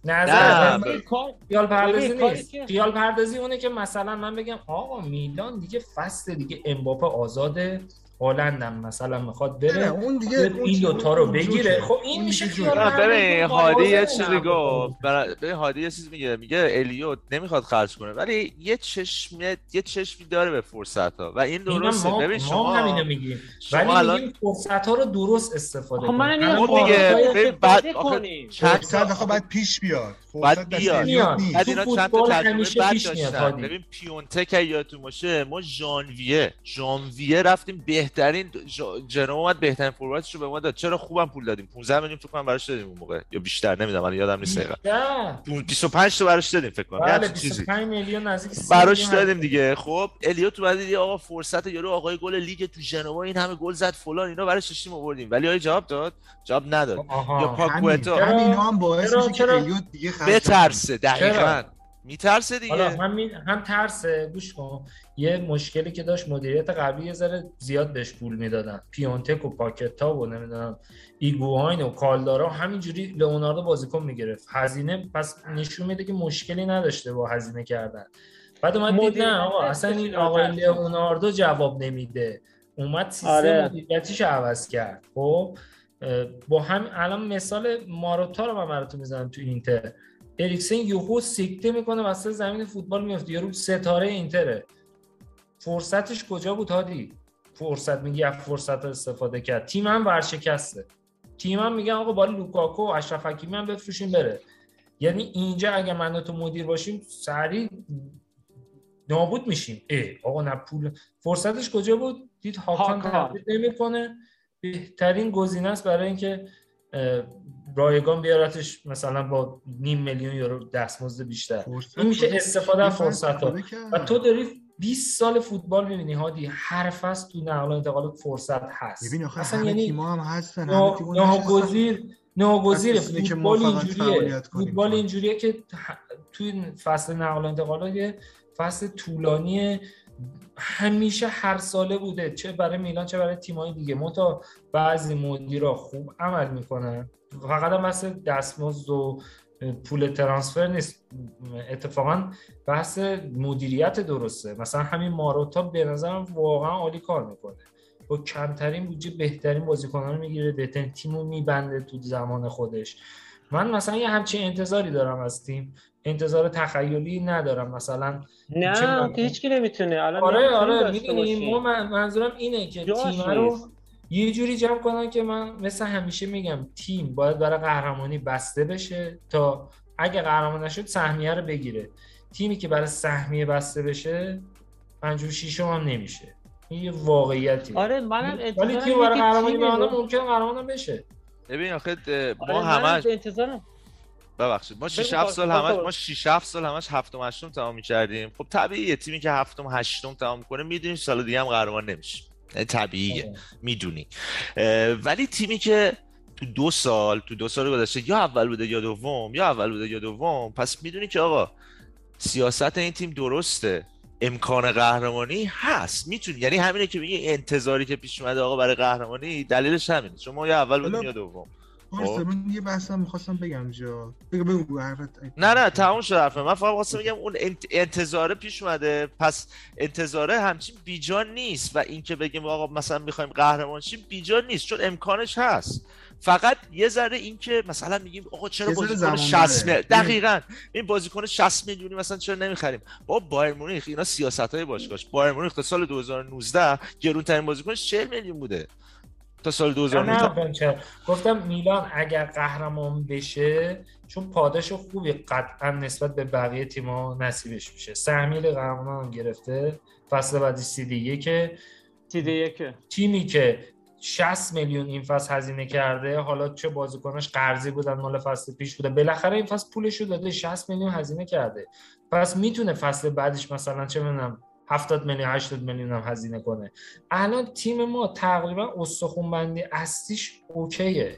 نظر کار خیال پردازی نیست. که- خیال پردازی اونه که مثلا من بگم آقا میلان دیگه فصل دیگه امباپه آزاده. هلندم مثلا می‌خواد بره اون دیگه این چیز- دوتا رو بگیره. خب این میشه خیال ببین. هادی یه چیزی. گفت. ببین هادی یه چیزی میگه. میگه الیوت نمی‌خواد خرج کنه ولی یه چشم یه چشمی داره به فرصت ها و این درسته. ما, ببین ما شما همینو میگیم. ولی الان میگیم فرصت ها رو درست استفاده خب من دیگه، بعد چند تا باید پیش بیاد. دست بیاد. بعد تو اینا چند تا فوتبال تجربه میاد، داشتن. ببین پیونتک یادتون باشه ما ژانویه. ژانویه رفتیم به بهترین جنو اومد بهترین فوروردش رو به ما داد. چرا خوبم پول دادیم؟ 15 میلیون فکر کنم براش دادیم اون موقع. یا بیشتر نمی‌دونم الان یادم نیست دقیقاً. 25 تا براش دادیم فکر کنم. بله 25 میلیون نزدیک براش دادیم دیگه. خب الیوت اومد دید آقا فرصت یارو آقای گل لیگ تو ژنوا این همه گل زد فلان اینا براش داشتیم آوردیم. ولی آیا جواب داد. جواب نداد. یا پاکوتا همین هم باعث میشه که الیوت دیگه بترسه دقیقاً. میترسه دیگه. حالا هم, می... هم ترسه. گوش کن. یه مشکلی که داشت مدیریت قبلی یه ذره زیاد بهش پول می‌دادن. پیونتک و پاکتا و نمی‌دونم ایگواین و کالدارا همینجوری لئوناردو بازیکن می‌گرفت. هزینه پس نشون میده که مشکلی نداشته با هزینه کردن. بعد اومد دید نه آقا اصلا این آقای لئوناردو جواب نمیده. اومد سیستم آره. مدیریتیش عوض کرد. خب با هم الان مثال ماروتا رو من براتون می‌زنم تو اینتر. اریکسن یوهو سیکته می‌کنه وسط زمین فوتبال میفته یارو ستاره اینتره. فرصتش کجا بود هادی؟ فرصت میگه فرصت استفاده کرد. تیم هم ورشکسته. تیم هم میگن آقا با لوکاکو و اشرف حکیمی هم بفروشیم بره. یعنی اینجا اگه من تو مدیر باشیم سریع نابود میشیم. ای آقا نه پول. فرصتش کجا بود؟ دید هاکان نمی‌کنه. بهترین گزینه است برای اینکه رایگان بیارتش مثلا با نیم میلیون یورو دستمزد بیشتر. این میشه استفاده از فرصت ها و تو داری 20 سال فوتبال می‌بینی هادی؟ هر فصل تو نقل و انتقالات فرصت هست. ببین آخه اصلا یعنی هم هستن ناگزیر ناگزیر فوتبال اینجوریه. فوتبال اینجوریه که توی فصل نقل و انتقالات یه فصل طولانی همیشه هر ساله بوده. چه برای میلان چه برای تیمای دیگه. منتها بعضی مدیرا خوب عمل می‌کنن. فقط هم مثل دستمزد و پول ترانسفر نیست. اتفاقا بحث مدیریت درسته. مثلا همین ماروتا به نظرم واقعا عالی کار می‌کنه. با کمترین بودجه بهترین بازیکنان رو می‌گیره بهترین تیم رو میبنده تو زمان خودش. من مثلا یه همچین انتظاری دارم از تیم. انتظار تخیلی ندارم. مثلا نه هیچ کی نمی‌تونه. الان آره آره می‌دونی منظورم اینه که تیم رو یه جوری جمع کنن که من مثل همیشه میگم تیم باید برای قهرمانی بسته بشه تا اگه قهرمان نشد سهمیه رو بگیره. تیمی که برای سهمیه بسته بشه پنجم شیشم هم نمیشه. این یه واقعیتی آره منم ولی تیم برای قهرمانی ممکن قهرمان بشه. ببین آخه ما آره همش انتظارم. ببخشید ما 6 7 سال همش ما 6 7 سال همش هفتم هشتم تمام می‌کردیم. خب طبیعیه تیمی که هفتم هشتم تمام کنه می‌دونیم سال دیگه هم قهرمان نمیشه طبیعیه آره. می‌دونی. ولی تیمی که تو دو سال تو دو سال گذشته یا اول بوده یا دوم یا اول بوده یا دوم پس می‌دونی که آقا سیاست این تیم درسته. امکان قهرمانی هست. می‌تونی یعنی همینه که میگه انتظاری که پیش اومده آقا برای قهرمانی دلیلش همینه. شما یا اول بودیم یا دوم. خب. من یه بحثم می‌خواستم بگم جا. بگو بگو نه نه تموم شد حرفم من فقط خواستم بگم اون انتظاره پیش اومده. پس انتظاره همچین بیجان نیست و اینکه بگیم آقا مثلا می‌خوایم قهرمان شیم بیجان نیست چون امکانش هست. فقط یه ذره این که مثلا میگیم آقا چرا بازیکن 60 میلیون دقیقاً. این بازیکن 60 میلیونی مثلا چرا نمی‌خریم؟ با بایر مونیخ اینا سیاست های باشگاهش. بایر مونیخ تا سال 2019 گرون ترین بازیکنش 40 میلیون بوده. تا سال 2019 گفتم میلان اگر قهرمان بشه چون پاداش خوبی قطعا نسبت به بقیه تیم‌ها نصیبش میشه. سهمیه قهرمان هم گرفته فصل بعدی سی دی که. تیمی که 60 میلیون این فصل هزینه کرده حالا چه بازیکناش قرضی بودن مال فصل پیش بوده. بالاخره این فصل پولش رو داده 60 میلیون هزینه کرده. پس می‌تونه فصل بعدش مثلا چه می‌دونم 70 میلیون 80 میلیون هم هزینه کنه. الان تیم ما تقریبا استخون بندی اصلیش اوکیه.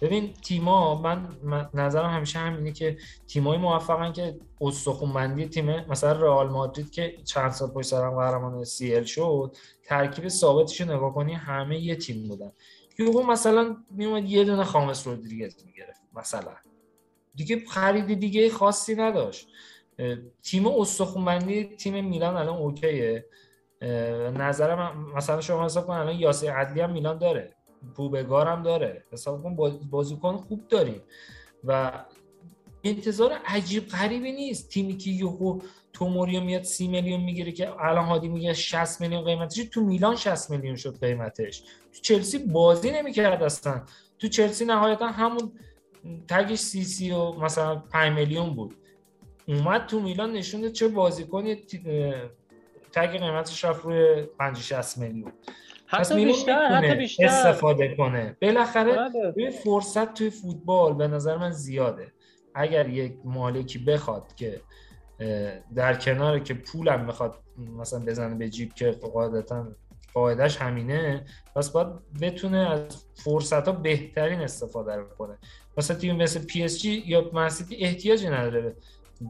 ببین تیما من, نظرم همیشه همینه که تیمای موفقن که استخون بندی تیم مثلا رئال مادرید که چند سال پشت سر هم قهرمان سی ال شد ترکیب ثابتش رو نگاه کنی همه یه تیم بودن. یوگو مثلا میومد یه دونه خامس رودریگز می‌گرفت مثلا. دیگه خرید دیگه خاصی نداشت. تیم استخونبندی تیم میلان الان اوکیه. نظر من مثلا شما حساب کن الان یاسر عدلی هم میلان داره. بوبگار هم داره. حساب کن بازیکن خوب داریم. و انتظار عجیب غریبی نیست. تیمی که یهو توموریو میاد سی میلیون می‌گیره که الان هادی میگه 60 میلیون قیمتش تو میلان 60 میلیون شد قیمتش. تو چلسی بازی نمی‌کرد اصلا. تو چلسی نهایتا همون تگش سی سی و مثلا 5 میلیون بود. اومد تو میلان نشونده چه بازیکن تگ قیمتش رفت روی 50 60 میلیون. حتی بیشتر حتی بیشتر. استفاده کنه. بالاخره بله. روی فرصت توی فوتبال به نظر من زیاده. اگر یک مالکی بخواد که در کنار که پولم می‌خواد مثلا بزنه به جیب که قاعدتا قاعدش همینه پس باید بتونه از فرصت ها بهترین استفاده رو کنه. مثلا تیم مثل پی اس جی یا من‌سیتی احتیاجی نداره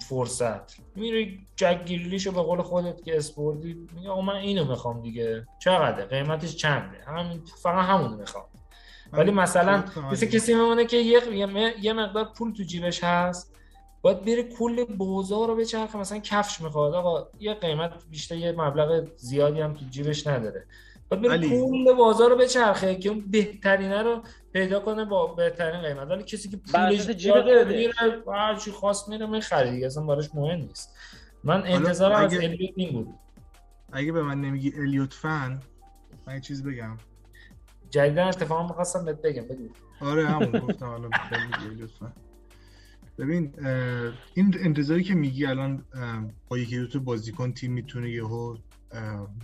فرصت. میره جک گریلیشو به قول خودت که اسپورتی میگه آقا من اینو می‌خوام دیگه. چقدر؟ قیمتش چنده؟ همین فقط همونو می‌خوام. ولی مثلا مثل کسی میمونه که یه, یه- یه مقدار پول تو جیبش هست باید بره کل بازار رو بچرخه مثلا کفش می‌خواد. آقا یه قیمت بیشتر یه مبلغ زیادی هم تو جیبش نداره. باید بره کل بازار رو بچرخه که اون بهترینه رو پیدا کنه با بهترین قیمت. ولی کسی که پولش جیب. میره هر چی خواست میره می‌خره دیگه اصلا براش مهم نیست. من انتظارم از اگه- الیوت این بود. اگه به من نمیگی الیوت فن من چیز بگم. جدیدا اتفاقا می‌خواستم بهت بگم بگو. آره همون گفتم حالا میگی لطفا ببین این انتظاری که میگی الان با یکی دو تا بازیکن تیم می‌تونه یهو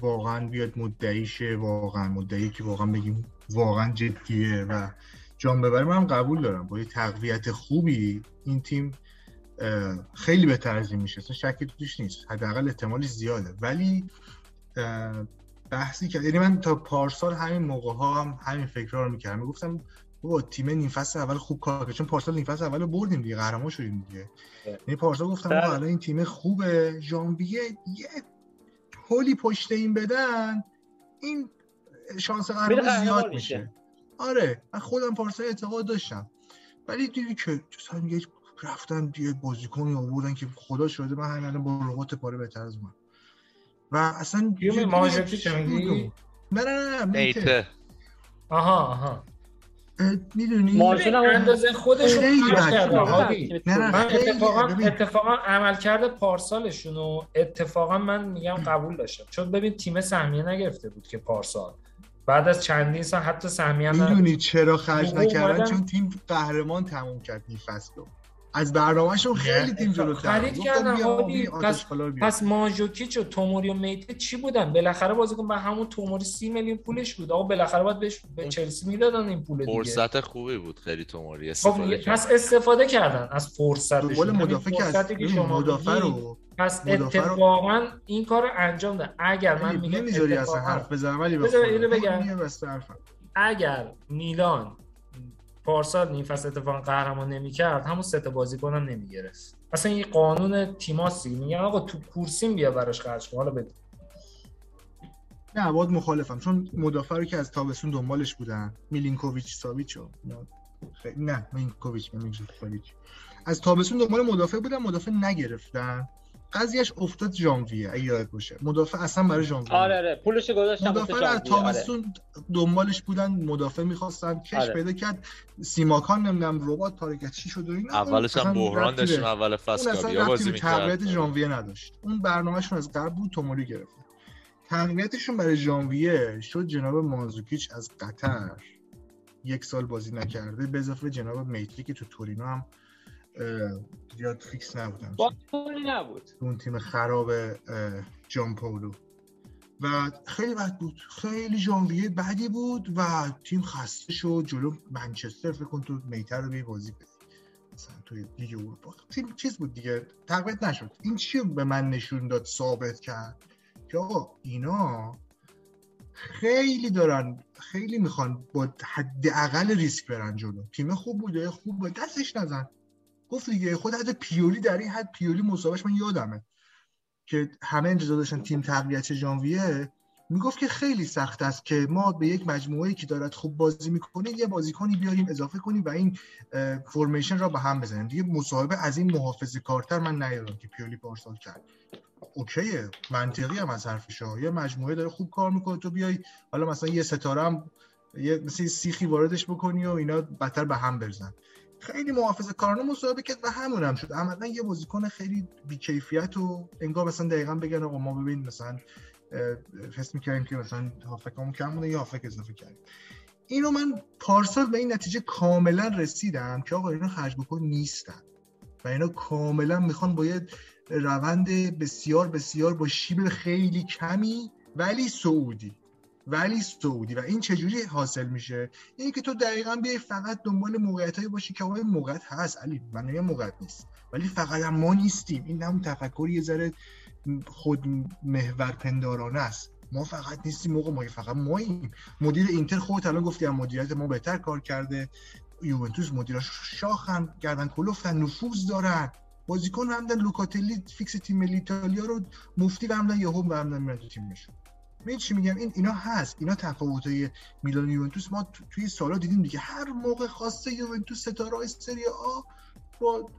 واقعا بیاد مدعی شه واقعا مدعی که واقعا بگیم واقعا جدیه و جام ببره من قبول دارم. با یه تقویت خوبی این تیم خیلی بهتر از این میشه. اصلا شکی توش نیست. حداقل احتمالش زیاده. ولی بحثی که یعنی من تا پارسال همین موقع ها هم همین فکرها رو می‌کردم. می‌گفتم بابا تیم نیم فصل اول خوب کار کرد. چون پارسال نیم فصل اول بردیم دیگه. قهرمان شدیم دیگه. یعنی پارسال گفتم الان این تیم خوبه. ژانویه یه هولی پشت این بدن. این شانس قهرمان زیاد میشه. میشه. آره من خودم پارسال اعتقاد داشتم. ولی دیدی که مثلا یه رفتن یه بازیکنی آوردن که خدا شده من همین الان با ربات پاره بهتر از من و اصلا؟ بود؟ نه نه نه میته ایته آها آها. می‌دونی؟ مارشال هم- اندازه خودش رو. نه نه من اتفاقا اتفاقا عملکرد پارسالشون رو اتفاقا من میگم قبول داشتم. چون ببین تیم سهمیه نگرفته بود که پارسال. بعد از چندین سال حتی سهمیه. می‌دونی چرا خرج نکردن چون تیم قهرمان تموم کرد این فصل رو از برنامهشون خیلی تیم جلوتر خرید بود. کردن، بیا. پس ماژوکیچ و توموری و میته چی بودن؟ بالاخره بازیکن به همون توموری سی میلیون پولش بود. آقا بالاخره باید بهش به چلسی می‌دادن این پول دیگه. فرصت خوبی بود خیلی توموری خب استفاده پس کرد. استفاده کردن از فرصتشون. دنبال همین مدافع که شما مدافع رو پس مدافع رو- اتفاقا این کار رو انجام ده اگر من میگم نمی‌ذاری اصلا حرف بزنم ولی بگم. اگر میلان پارسال نیم فصل اتفاقا قهرمان نمی‌کرد همون سه تا بازیکن هم نمی‌گرفت. اصلا این قانون تیماسی میگن آقا تو کورسیم بیا براش خرج کن حالا بده نه باید مخالفم چون مدافع رو که از تابستون دنبالش بودن میلینکوویچ ساویچ خیلی نه میلینکوویچ میلینکوویچ. از تابستون دنبال مدافع بودن مدافع نگرفتن. قضیهش افتاد ژانویه اگه یادت باشه. مدافع اصلا برای ژانویه آره آره. پولش گذاشتم مدافع از آره. تابستون دنبالش بودن مدافع می‌خواستن کش آره. پیدا کرد. سیماکان نمی‌دونم ربات پارکت چی شد و اینا. اولش هم بحران داشتیم اول فصل ربطی بازی می‌کرد. ژانویه نداشت. اون برنامهشون از قبل بود توموری گرفت. تقویتشون برای ژانویه شد جناب مانزوکیچ از قطر. یک سال بازی نکرده به اضافه جناب میته‌ای که تو تورینو هم زیاد فیکس پولی نبود. اون تیم خراب جان پائولو و خیلی بد بود. خیلی ژانویه بدی بود و تیم خسته شد. جلو منچستر فکر کن تو میته رو بی بازی بدی. مثلا توی لیگ اروپا. تیم چیز بود دیگه. تقویت نشد. این چی به من نشون داد ثابت کرد؟ که آقا اینا خیلی دارن خیلی می‌خوان با حداقل ریسک برن جلو. تیم خوب بوده خوب بوده دستش نزن. گفت دیگه خود حتی پیولی در این حد پیولی مصاحبهش من یادمه که همه انتظار داشتن تیم تقویت ژانویه. می‌گفت که خیلی سخت است که ما به یک مجموعه که دارد خوب بازی می‌کنه یه بازیکنی بیاریم اضافه کنیم و این فرمیشن را به هم بزنیم. دیگه مصاحبه از این محافظه کارتر من نیادم که پیولی پارسال کرد. اوکیه منطقی هم از حرفش. یه مجموعه داره خوب کار می‌کنه تو بیای حالا مثلا یه ستاره هم یه مثل سیخی واردش بکنی و اینا بدتر به هم برزن خیلی محافظه کارانه مصاحبه کرد و همون هم شد. عملا یه بازیکن خیلی بیکیفیت و انگار مثلا دقیقا بگن آقا ما ببین مثلا حس می‌کردیم که مثلا هافکمون کم مونه یا هافک اضافه کردیم. اینو من پارسال به این نتیجه کاملا رسیدم که آقا اینا خرج بکن نیستن و اینا کاملا می‌خوان با یه روند بسیار بسیار با شیب خیلی کمی ولی سعودی. ولی سعودی. و این چجوری حاصل میشه؟ اینه که تو دقیقا بیای فقط دنبال موقعیت هایی باشی که آقای موقعیت هست. علی نمیگم موقعیت نیست. ولی فقط ما نیستیم. این هم تفکر یه ذره خود محور پندارانه است. ما فقط نیستیم موقع ما فقط ماییم. مدیر اینتر خودت الان گفتی هم مدیریت ما بهتر کار کرده. یوونتوس مدیراش شاخن گردن کلفتن نفوذ دارن. بازیکن همه‌ان لوکاتلی fix تیم ملی ایتالیا رو مفتی و همدن یهو و همدن میاد تیمشون می چی میگم؟ این اینا هست. اینا تفاوتای میلان و یوونتوس. ما توی سالا دیدیم دیگه هر موقع خواسته یوونتوس ستاره های سری آ با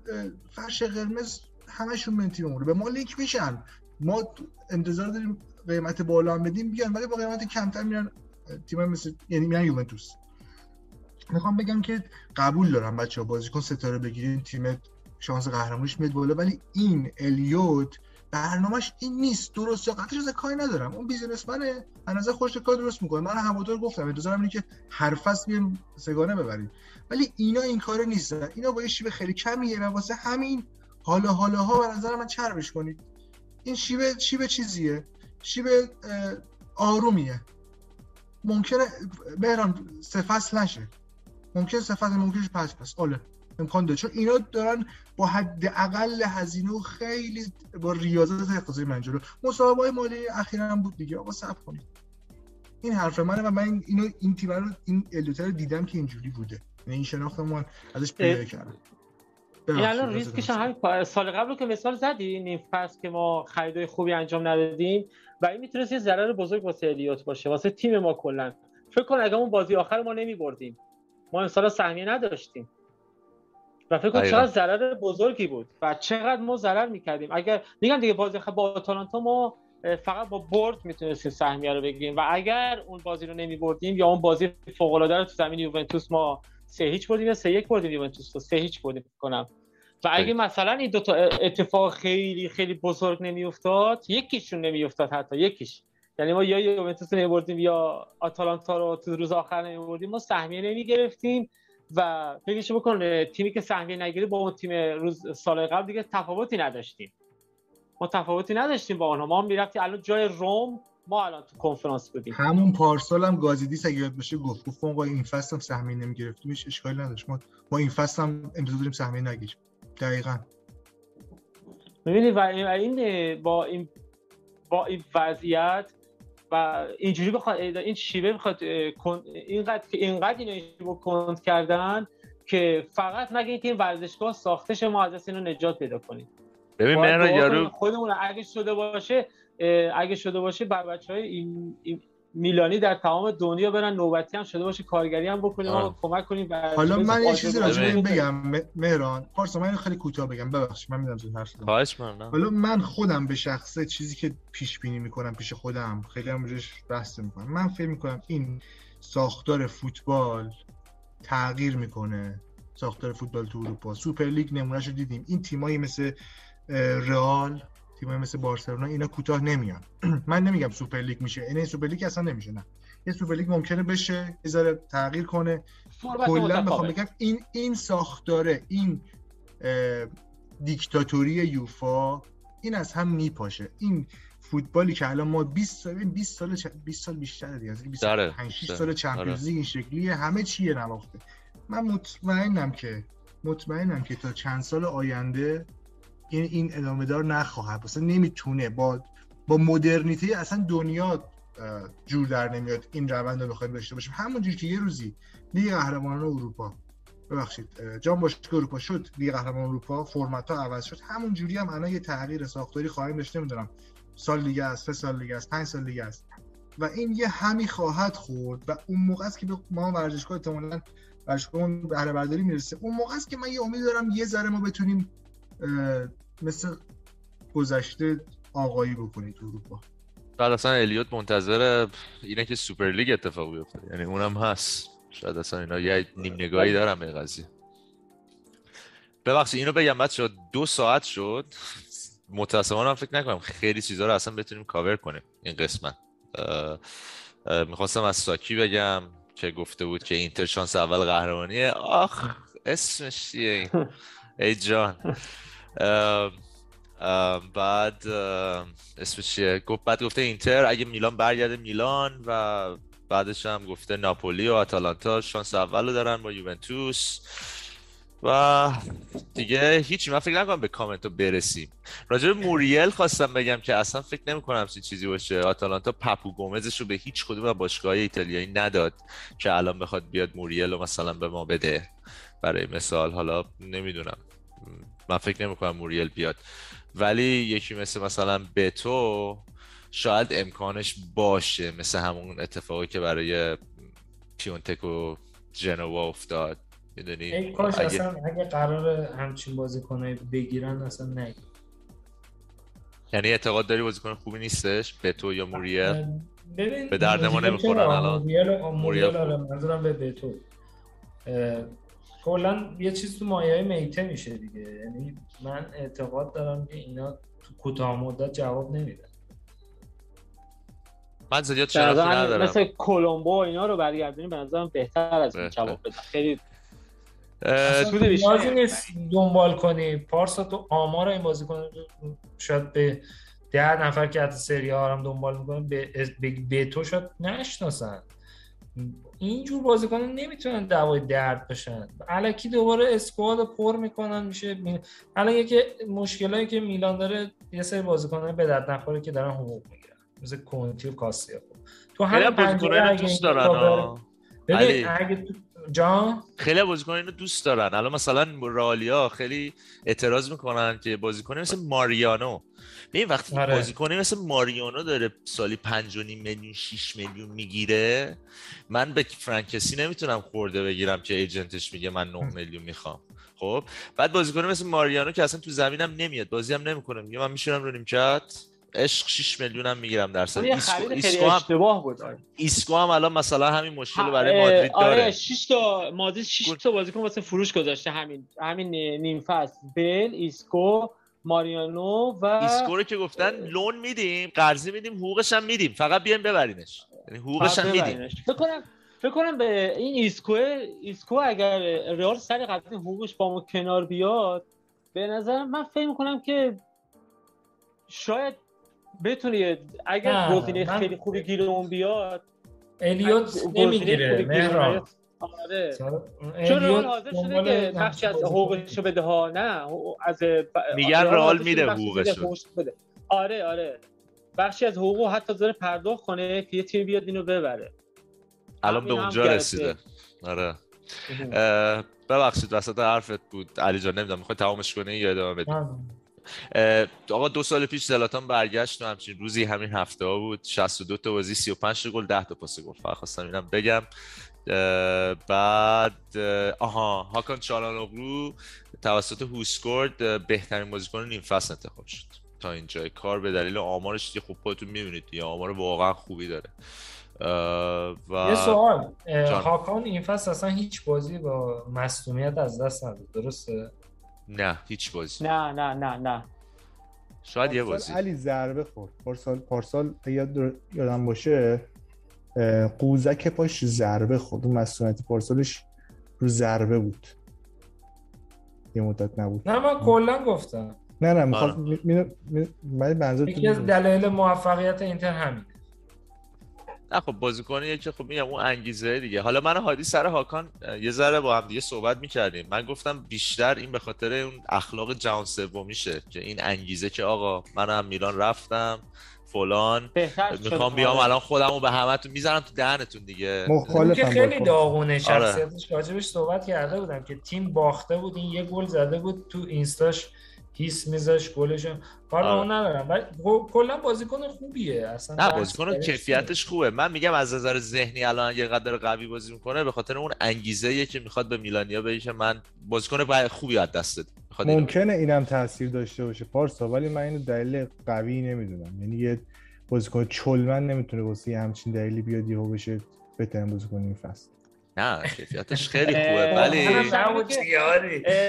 فرش قرمز همشون من تیم به ما لینک میشن. ما انتظار داریم قیمت بالا هم بدیم بیان ولی با قیمت کمتر میرن تیم مثل یعنی میرن یوونتوس. می‌خوام بگم که قبول دارم بچه ها بازیکن ستاره بگیرین تیم شانس قهرمانیش میاد بالا ولی این الیوت برنامهش این نیست درست یا از کاری ندارم. اون بیزینسمنه. نظر خوش کار درست می‌کنه. من همونطور گفتم انتظارم اینه که هر فصل بیایم سگانه ببریم. ولی اینا این کارو نیستن. اینا با یه شیوه خیلی کمیه و واسه همین حالا حالا ها به نظر من چربش کنید. این شیوه شیوه چیزیه. شیوه آرومیه. ممکنه بهران سه نشه. ممکن سه فصل ممکنش پس پس آله امکان داره. چون اینا دارن با حد اقل هزینه و خیلی با ریاضت اقتصادی منجلو مصاحبه مالی اخیرا هم بود دیگه. آقا صبر کنید. این حرف منه و من اینو این تیم رو این الوتر رو دیدم که اینجوری بوده. یعنی این شناخت من ازش پیدا کردم. این الان ریسکش هم سال قبل رو که مثال زدی این فصل که ما خریدای خوبی انجام ندادیم و این می‌تونست یه ضرر بزرگ واسه الیوت باشه واسه تیم ما کلا. فکر کن اگه اون بازی آخر ما نمیبردیم. ما امسال سهمیه نداشتیم. و فکر کنم چقدر ضرر بزرگی بود. و چقدر ما ضرر می‌کردیم. اگر میگم دیگه بازی با آتالانتا ما فقط با برد می‌تونستیم سهمیه رو بگیریم. و اگر اون بازی رو نمیبردیم یا اون بازی فوق العاده رو تو زمین یوونتوس ما سه هیچ بردیم یا سه یک بردیم یوونتوس رو سه هیچ بردیم کنم. و اگه مثلا این دو تا اتفاق خیلی خیلی بزرگ نمیافتاد یکیشون نمیافتاد حتی یکیش. یعنی ما یا یوونتوس نمیبردیم یا آتالانتا رو تو روز آخر نمیبردیم ما سهمیه نمی‌گرفتیم. و فکرش بکن تیمی که سهمیه نگیره با اون تیم روز سال قبل دیگه تفاوتی نداشتیم. ما تفاوتی نداشتیم با اونها. ما می‌رفتیم الان جای روم ما الان تو کنفرانس بودیم. همون پارسال هم گازیدیس اگه یاد باشه گفت گفت ما این فصل هم سهمیه نمی‌گرفتیم هیچ اشکالی نداشت. ما با این فصل هم امروز داریم سهمیه نگیریم. دقیقاً. ببینید و این با این با این وضعیت و اینجوری بخواد این شیوه بخواد اینقدر که اینقدر اینو کند کردن که فقط اینکه این ورزشگاه ساخته ما از اینو نجات پیدا کنیم ببین من یارو خودمون اگه شده باشه اگه شده باشه بر بچه های این, این میلانی در تمام دنیا برن نوبتی هم شده باشه کارگری هم بکنیم و کمک کنیم حالا من یه چیزی راجع این بگم مهران. پارسا من خیلی کوتاه بگم. ببخشید من میدم زود حرف خواهش حالا من خودم به شخصه چیزی که پیش بینی می‌کنم پیش خودم خیلی هم روش بحث می‌کنم من فکر می‌کنم این ساختار فوتبال تغییر می‌کنه ساختار فوتبال تو اروپا. سوپر لیگ نمونهش رو دیدیم. این تیمایی مثل رئال تیمای مثل بارسلونا اینا کوتاه نمیان. من نمیگم سوپر لیگ میشه. این سوپر لیگ اصلا نمیشه نه. یه سوپر لیگ ممکنه بشه یه تغییر کنه. کلا بخوام بگم این این ساختاره این دیکتاتوری یوفا این از هم میپاشه. این فوتبالی که الان ما 20 سال 20 سال 20 سال بیشتر دیگه. 25 سال چمپیونز لیگ این شکلیه. همه چیه نواخته. من مطمئنم که مطمئنم که تا چند سال آینده این این ادامه دار نخواهد اصلا نمی‌تونه با با مدرنیته اصلا دنیا جور در نمیاد این روند رو بخوایم داشته باشیم. همونجوری که یه روزی لیگ قهرمانان اروپا ببخشید جام باشگاه اروپا شد لیگ قهرمان اروپا فرمت ها عوض شد. همون جوری هم الان یه تغییر ساختاری خواهیم داشته نمی‌دونم سال دیگه است سه سال دیگه است پنج سال دیگه است. و این یه همی خواهد خورد و اون موقع است که ما ورزشگاه احتمالاً ورزشگاه بهره برداری می‌رسه. اون موقع است که من یه امید دارم یه ذره ما بتونیم مثل گذشته آقایی بکنی تو اروپا. بعد اصلا الیوت منتظر اینه که سوپر لیگ اتفاق بیفته. یعنی اونم هست. شاید اصلا اینا یه نیم نگاهی دارم به قضیه. ببخشید اینو بگم بعد شد دو ساعت شد. متاسفانه هم فکر نکنم خیلی چیزها رو اصلا بتونیم کاور کنیم این قسمت. می‌خواستم از ساکی بگم که گفته بود که اینتر شانس اول قهرمانیه. آخ اسمش چیه ای جان. بعد اسمش چیه؟ گفت بعد گفته اینتر اگه میلان برگرده میلان و بعدش هم گفته ناپولی و آتالانتا شانس اول رو دارن با یوونتوس. و دیگه هیچی. من فکر نکنم به کامنت برسیم. راجع به موریل خواستم بگم که اصلا فکر نمی کنم چیزی باشه. آتالانتا پپو گومزش رو به هیچ کدوم باشگاه ایتالیایی نداد که الان بخواد بیاد موریل رو مثلا به ما بده. برای مثال حالا نمی‌دونم. من فکر نمی کنم موریل بیاد. ولی یکی مثل مثلا بتو شاید امکانش باشه مثل همون اتفاقی که برای پیونتک و جنوا افتاد. می‌دونی؟ ای کاش اگه... اصلا اگه قرار همچین بازیکنای بگیرن اصلا نگیر یعنی اعتقاد داری بازیکن خوبی نیستش؟ بتو یا موریل؟ ببین به درد ما نمی‌خورن الان. موریل موریل منظورم به بتو. کلا یه چیز تو مایه های میته میشه دیگه. یعنی من اعتقاد دارم که اینا تو کوتاه مدت جواب نمیدن. من زیاد شرفی ندارم. مثل کلمبو اینا رو برگردونی به نظرم بهتر از این جواب بدن خیلی بیشتری نیست دنبال کنی. پارسا تو آمار این بازیکن شاید به ده نفر که حتی سری ها هم دنبال می‌کنن به, به, به تو شاید نشناسن. اینجور بازیکن نمی‌تونن دوای درد بشن الکی دوباره اسکواد پر می‌کنن میشه می... الان یکی مشکلایی که میلان داره یه سری بازیکن به درد نخوره که دارن حقوق می‌گیرن. مثل کنتی و کاسیا تو همین پنجره دوست دارن ببین اگه تو جان؟ خیلی بازیکن اینو دوست دارن. الان مثلا رالیا خیلی اعتراض می‌کنن که بازیکن مثل ماریانو. ببین وقتی آره. بازیکن مثل ماریانو داره سالی 5 میلیون 6 میلیون می‌گیره من به فرانک کسیه نمی‌تونم خورده بگیرم که agent ش میگه من 9 میلیون می‌خوام. خب؟ بعد بازیکن مثل ماریانو که اصلا تو زمینم نمیاد بازی هم نمی‌کنه میگه من میشینم رو نیمکت. عشق 6 میلیون هم می‌گیرم در سال ایسکو, ایسکو هم اشتباه بود. ایسکو هم الان مثلا همین مشکل برای مادرید داره. آره 6 تا مادرید 6 تا بازیکن واسه فروش گذاشته. همین همین نیم فصل بل ایسکو ماریانو و ایسکو رو که گفتن loan میدیم قرضی میدیم حقوقش هم میدیم. فقط بیاین ببرینش. یعنی حقوقش هم میدیم. فکر کنم فکر کنم به این ایسکو ایسکو اگر ریال سر قضیه حقوقش با ما کنار بیاد به نظر من فکر می‌کنم که شاید بتونی اگر گزینه من... خیلی خوبی گیر اون بیاد الیوت نمی‌گیره مهران. آره. چون رئال حاضر شده که بخشی از حقوقش رو بده ها. نه از میگن رئال میده حقوقش آره آره. بخشی از حقوق حتی داره پرداخت کنه که یه تیم بیاد اینو ببره. الان به اونجا رسیده. آره. ببخشید وسط حرفت بود. علی جان نمی‌دونم می‌خوای تمامش کنی یا ادامه بدی؟ آقا دو سال پیش زلاتان برگشت و همچین روزی همین هفته ها بود. 62 تا بازی 35 گل 10 تا پاس گل. فقط خواستم اینم بگم. بعد آها هاکان چالانوغلو توسط هوسکورد بهترین بازیکن نیم فصل انتخاب شد. تا اینجای کار به دلیل آمارش که خوب خودتون می‌بینید یه آمار واقعا خوبی داره. و یه سوال. هاکان این فصل اصلا هیچ بازی با مصونیت از دست نداد. درسته؟ نه. هیچ بازی. نه نه نه نه. شاید یه بازی. علی ضربه خورد. پارسال پارسال یاد یادم باشه قوزک پاش ضربه خورد. اون مسئولیت پارسالش رو ضربه بود. یه مدت نبود. نه من کلا گفتم. نه نه می‌خواد من یکی از دلایل موفقیت اینتر همین نه خب بازیکنیه که خب میگم اون انگیزه دیگه. حالا من هادی سر هاکان یه ذره با هم دیگه صحبت می‌کردیم. من گفتم بیشتر این به خاطر اون اخلاق جهان سومیشه که این انگیزه که آقا من هم میلان رفتم فلان می‌خوام بیام الان خودمو به همتون می‌ذارم تو دهنتون دیگه. که خیلی داغونه شخصیتش راجبش صحبت کرده بودم که تیم باخته بود این یه گل زده بود تو اینستاش. هیس میذاش گلش کار اون ندارم. ولی کلا بازیکن خوبیه. اصلا نه بازیکن کیفیتش خوبه. من میگم از نظر ذهنی الان یه قدر قوی بازی می‌کنه به خاطر اون انگیزه که می‌خواد به میلانیا بگه که من بازیکن خوبی از دست ممکنه اینم تاثیر داشته باشه پارسا ولی من اینو دلیل قوی نمی‌دونم. یعنی یه بازیکن چلمن نمی‌تونه واسه همچین دلیلی بیاد یهو بشه بهترین بازیکن این فصل. نه کیفیتش خیلی خوبه ولی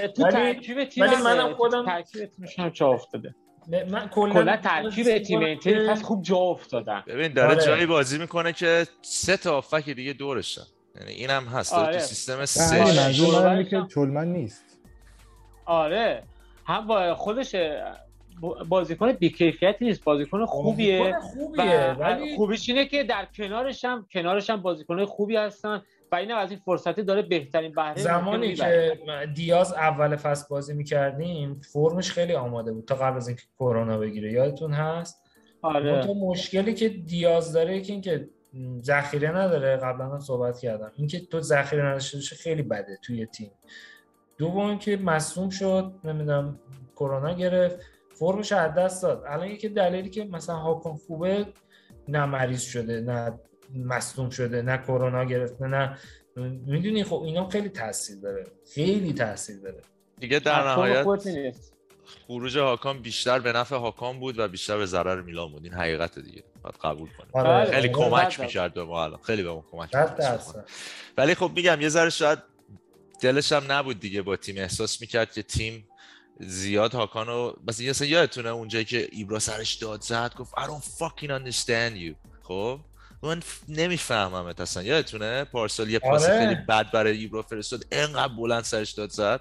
تو ترکیب تیم ولی منم خودم ترکیب تیمش هم چه افتاده. من کلا ترکیب تیم اینتر پس خوب جا افتادن. ببین داره آره. جایی بازی می‌کنه که سه تا افک دیگه دورشن یعنی اینم هست آره. تو سیستم سه منظور من که چلمن نیست. آره. هم با خودش بازیکن بیکیفیتی نیست بازیکن خوبیه خوبیه ولی خوبیش اینه که در کنارش هم کنارش هم بازیکن خوبی هستن. و این از این فرصتی داره بهترین بهره زمانی که دیاز اول فصل بازی می‌کردیم فرمش خیلی آماده بود تا قبل از اینکه کرونا بگیره. یادتون هست؟ آره. تو مشکلی که دیاز داره که اینکه ذخیره نداره قبلا هم صحبت کردم. اینکه تو ذخیره نداشته باشه خیلی بده توی تیم. دوم که مصوم شد نمی‌دونم کرونا گرفت. فرمش از دست داد. الان یکی دلیلی که مثلا هاکون خوبه نه مریض شده نه مصدوم شده نه کرونا گرفته نه می‌دونی خب اینا خیلی تاثیر داره خیلی تاثیر داره دیگه در نهایت خروج هاکان بیشتر به نفع هاکان بود و بیشتر به ضرر میلان بود این حقیقت دیگه باید قبول کنیم آره. خیلی آره. کمک. می‌کرد به ما الان خیلی به ما کمک. ولی خب میگم یه ذره شاید دلش هم نبود دیگه با تیم احساس می‌کرد که تیم زیاد هاکانو بس یه اصلا یادتونه اونجایی که ایبرا سرش داد زد گفت I don't fucking understand you خب من ف- نمیفهممت اصلا. یادتونه؟ پارسال یه پاس آره. خیلی بد برای ایبرا فرستاد انقدر بلند سرش داد زد.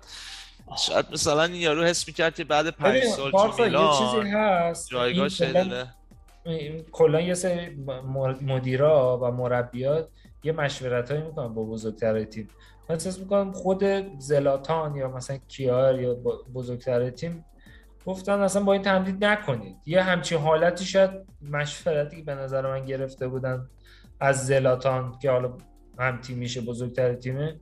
شاید مثلا این یارو حس می‌کرد که بعد پنج سال تو پارسا، یه چیزی میلان هست جایگاهش کلاً- یه سری مدیرا و مربیات یه مشورت هایی می‌کنن با بزرگتر تیم. من احساس می‌کنم خود زلاتان یا مثلا کیار یا بزرگتر تیم گفتن اصلا با این تمدید نکنید. یه همچین حالتی شاید مشورتی که به نظر من گرفته بودن از زلاتان که حالا هم تیمیشه بزرگتر تیمه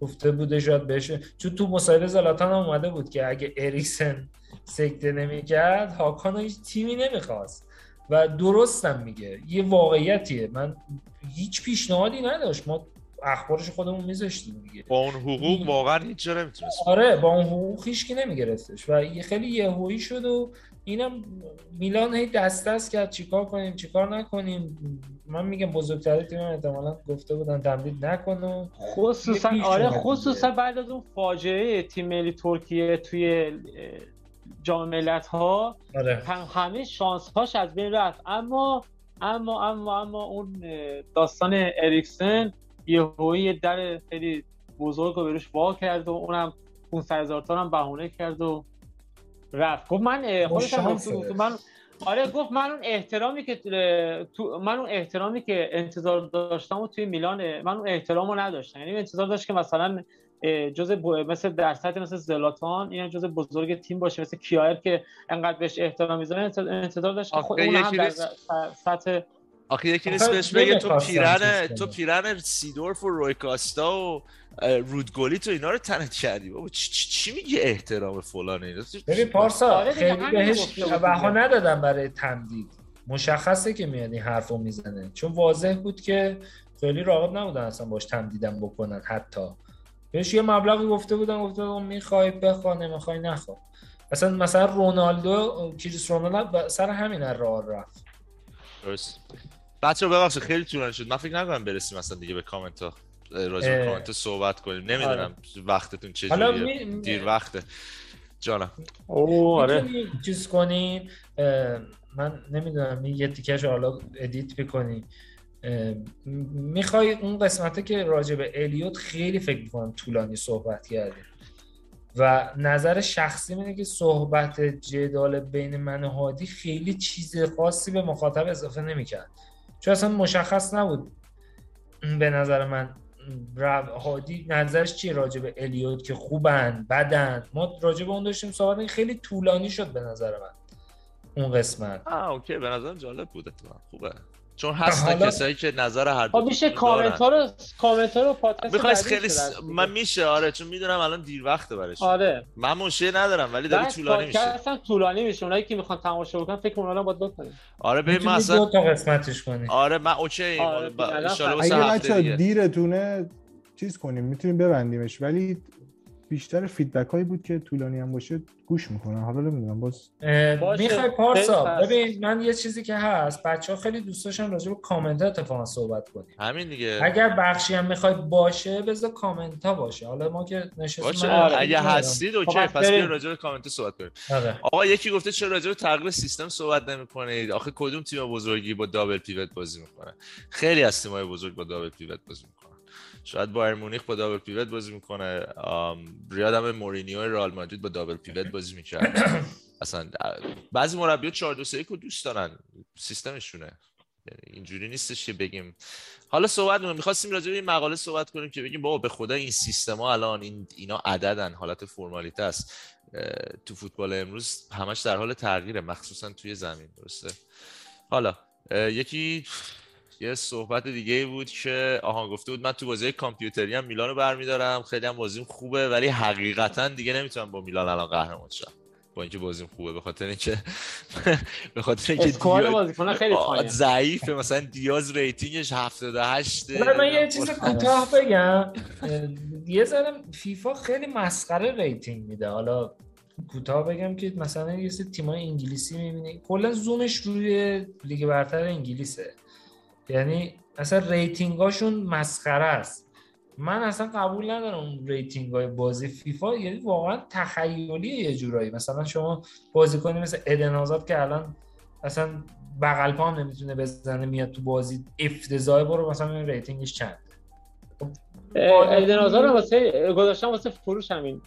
گفته بوده شاید بهش چون تو مصاحبه زلاتان هم اومده بود که اگه اریکسن سکته نمی‌کرد هاکان هیچ تیمی نمی‌خواست و درستم میگه. یه واقعیتیه. من هیچ پیشنهادی نداشت. ما اخبارش خودمون میذاشتیم دیگه. با اون حقوق واقعا هیچ جا نمی‌تونست آره با اون حقوق هیچکی نمیگرفتش و یه خیلی یهویی شد و اینم میلان هی دست دست کرد چیکار کنیم چیکار نکنیم. من میگم بزرگتر تیم احتمالا گفته بودن تمدید نکن و خصوصا آره خصوصا. بعد از اون فاجعه تیم ملی ترکیه توی جام ملت ها آره. هم همه شانس هاش از بین رفت. اما اما اما اما اون داستان اریکسن یه یه در خیلی بزرگ رو بهش وا کرد و اونم 500 هزار تا هم بهونه کرد و رفت گفت من خودش. من آره گفت من اون احترامی که تو من اون احترامی که انتظار داشتم و توی میلان من اون احترامو نداشتم یعنی انتظار داشت که مثلا ب... مثل در سطح مثل زلاتان این جزء بزرگ تیم باشه مثل کیایر که انقدر بهش احترام می‌ذاره انتظار داشت که خود اون هم در سطح آخه یکی نیست بهش بگه تو پیرن تو. پیرن سیدورف و روی کاستا و رودگولی تو اینا رو تنت کردی. بابا چی, چی, چی میگه احترام فلان اینا؟ ببین پارسا آره خیلی بهش بها. ندادم برای تمدید. مشخصه که میاد این حرف رو می‌زنه. چون واضح بود که خیلی راغب نبودن اصلا باش تمدیدم بکنن حتی. بهش یه مبلغی گفته بودن گفته بودن می‌خوای بخوا نمی‌خوای نخوا اصلا مثلا رونالدو کریس رونالدو سر همین راه رفت. درست. بچه ببخشید خیلی طولانی شد. من فکر نکنم برسیم اصلا دیگه به کامنت ها راجع به. کامنت ها صحبت کنیم. نمی‌دونم وقتتون حالا چجوریه می- دیر وقته. جانم. او آره. چیز کنی؟ اه، من نمی‌دونم این یه تیکش حالا ادیت بکنی. می‌خوای اون قسمته که راجع به الیوت خیلی فکر می‌کنم طولانی صحبت کردیم و نظر شخصی اینه که صحبت جدال بین من و هادی خیلی چیز خاصی به مخاطب اضافه نمی‌کرد. چون اصلا مشخص نبود. به نظر من هادی نظرش چیه راجع الیوت که خوبن بدن؟ ما راجع اون داشتیم صحبت خیلی طولانی شد به نظر من اون قسمت. آه okay. به نظرم جالب بود اتفاقا. خوبه. چون هستن حالا- کسایی که نظر هر خب دو میشه رو دارن. کامنت ها رو کامنت ها رو پادکست می‌خوای بعدی خیلی میشه س... من میشه آره چون می‌دونم الان دیر وقته برش. آره. من مشکلی ندارم ولی داره طولانی میشه. هم طولانی میشه. اونایی که می‌خوان تماشا بکنن فکر کنم الان باید بکنیم آره ببین من می‌تونی دو اصلا تا قسمتش کنی. آره من okay آره، اگه هفته بچه دیگه. دیرتونه چیز کنیم می‌تونیم ببندیمش. ولی بیشتر feedback هایی بود که طولانی هم باشه گوش می‌کنن حالا نمی‌دونم باز. می‌خوای پارسا. ببین من یه چیزی که هست بچه ها خیلی دوست داشتن راجع به کامنت ها اتفاقا صحبت کنیم همین دیگه اگر بخشی هم می‌خوای باشه بذار کامنت ها باشه حالا ما که نشستیم آره. اگه. هستید okay خب، پس بریم. بیاین راجع به کامنت صحبت کنیم آره. آقا یکی گفته چرا راجع به تغییر سیستم صحبت نمی‌کنید آخه کدوم تیم بزرگی با double pivot بازی می‌کنه خیلی از تیم‌های بزرگ با double pivot بازی شاید بایرن مونیخ با double pivot بازی می‌کنه. ریاد هم مورینیو رئال مادرید با دابل پیوت بازی می‌کرد. اصلا بعضی مربیات 4 2 3 رو دوست دارن. سیستمشونه. یعنی اینجوری نیستش که بگیم. حالا صحبت می‌خواستیم راجع به این مقاله صحبت کنیم که بگیم بابا به خدا این سیستما الان این اینا عددن. حالت فرمالیته است. تو فوتبال امروز همش در حال تغییره. مخصوصا توی زمین. درسته؟ حالا یکی یه صحبت دیگه بود که آها گفته بود من تو بازی کامپیوتری هم میلان رو برمیدارم. خیلی هم بازیم خوبه ولی حقیقتا دیگه نمی‌تونم با میلان الان قهرمان شم. با اینکه بازیم خوبه به خاطر اینکه به خاطر اینکه بازیکن خیلی ضعیفه. مثلا دیاز rating ش 78 من یه چیز کوتاه بگم. یه ذره فیفا خیلی مسخره rating میده. حالا کوتاه بگم که مثلا یه سری تیمای انگلیسی می‌بینی. کلا زومش روی لیگ برتر انگلیسه. یعنی اصلا rating اشون مسخره است. من اصلا قبول ندارم اون rating های بازی فیفا یعنی واقعا تخیلی یه جورایی. مثلا شما بازی کنی مثل ادن آزاد که الان اصلا بغل پا نمی‌تونه بزنه میاد تو بازی افتضاح برو مثلا ریتینگش چند؟ خب، ادن آزاد واسه گذاشتم واسه فروش همین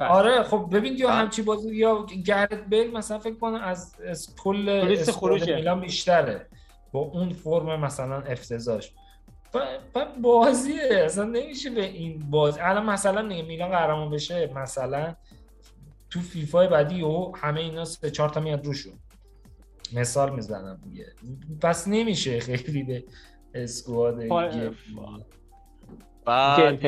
آره خب ببین یا همچی بازی یا گرت بیل مثلا فکر کنم از, از کل خروج میلان بیشتره. با اون فرم مثلا افتضاحش و بازیه. اصلا نمیشه به این باز الان مثلا نگه میلان قهرمان بشه مثلا تو فیفا بعدی و همه اینا سه چهار تا میاد روشون. مثال می‌زنم دیگه. پس نمیشه خیلی به اسکواد بعد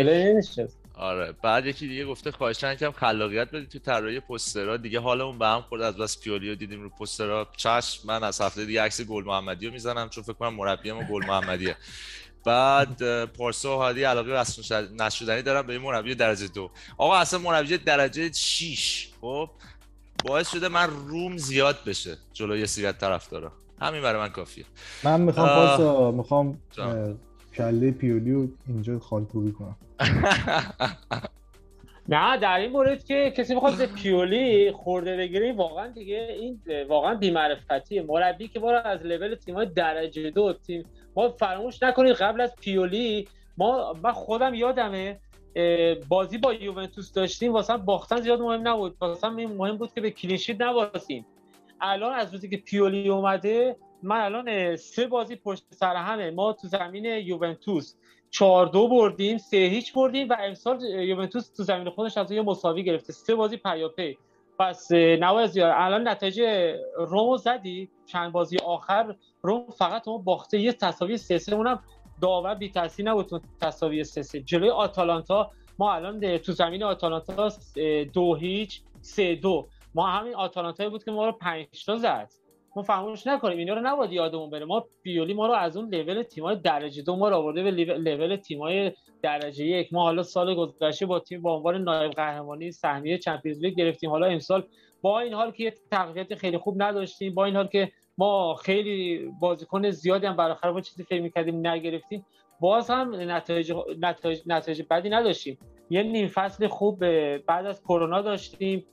آره. بعد یکی دیگه گفته خواهشان کم خلاقیت بدید تو طراحی پوسترها دیگه حالمون به هم خورد. از بس پیولیو دیدیم رو پوسترها چشم من از هفته دیگه عکس گل محمدی رو می‌زنم چون فکر کنم مربی ما گل محمدیه. بعد پارسا و هادی علاقه رسم نشدنی دارم به این مربی درجه دو. آقا اصلا مربی درجه 6 خب باعث شده من روم زیاد بشه جلوی سیرت طرفدارا. همین برای من کافیه. من می‌خوام پارسا می‌خوام کله پیولیو اینجا خالکوبی کنم. نه در این مورد که کسی بخواد به پیولی خورده بگیره واقعا دیگه این واقعا بی‌معرفتیه. مربی که ما از لول تیم‌های درجه دو تیم ما فراموش نکنید قبل از پیولی ما من خودم یادمه بازی با یوونتوس داشتیم واسه باختن زیاد مهم نبود. واسه مهم بود که به کلینشیت نباسیم الان از روزی که پیولی اومده من الان سه بازی پشت سر همه. ما تو زمین یوونتوس چهار دو بردیم سه هیچ بردیم و امسال یوونتوس تو زمین خودش از یه مساوی گرفته. سه بازی پیاپی. پس نوای زیاد الان نتایج رومو زدی. چند بازی آخر روم فقط اون باخته یه تساوی سه سه. اونم داور بی تاثیر نبود تو تساوی سه سه. جلوی آتالانتا ما الان تو زمین آتالانتا دو هیچ سه دو. ما همین آتالانتا بود که ما رو پنج تا زد. ما فراموش نکنیم اینا رو نباید یادمون بره. ما پیولی ما رو از اون لول تیمای درجه دو ما رو آورده به لول تیمای درجه یک. ما حالا سال گذشته با تیم با عنوان نایب قهرمانی سهمیه چمپیونز لیگ گرفتیم. حالا امسال با این حال که تقویت خیلی خوب نداشتیم با این حال که ما خیلی بازیکن زیادی هم برای ما چیزی فکر می‌کردیم نگرفتیم. باز هم نتایج نتایج نتایج بدی نداشتیم. یه نیم فصل خوب بعد از کرونا داشتیم.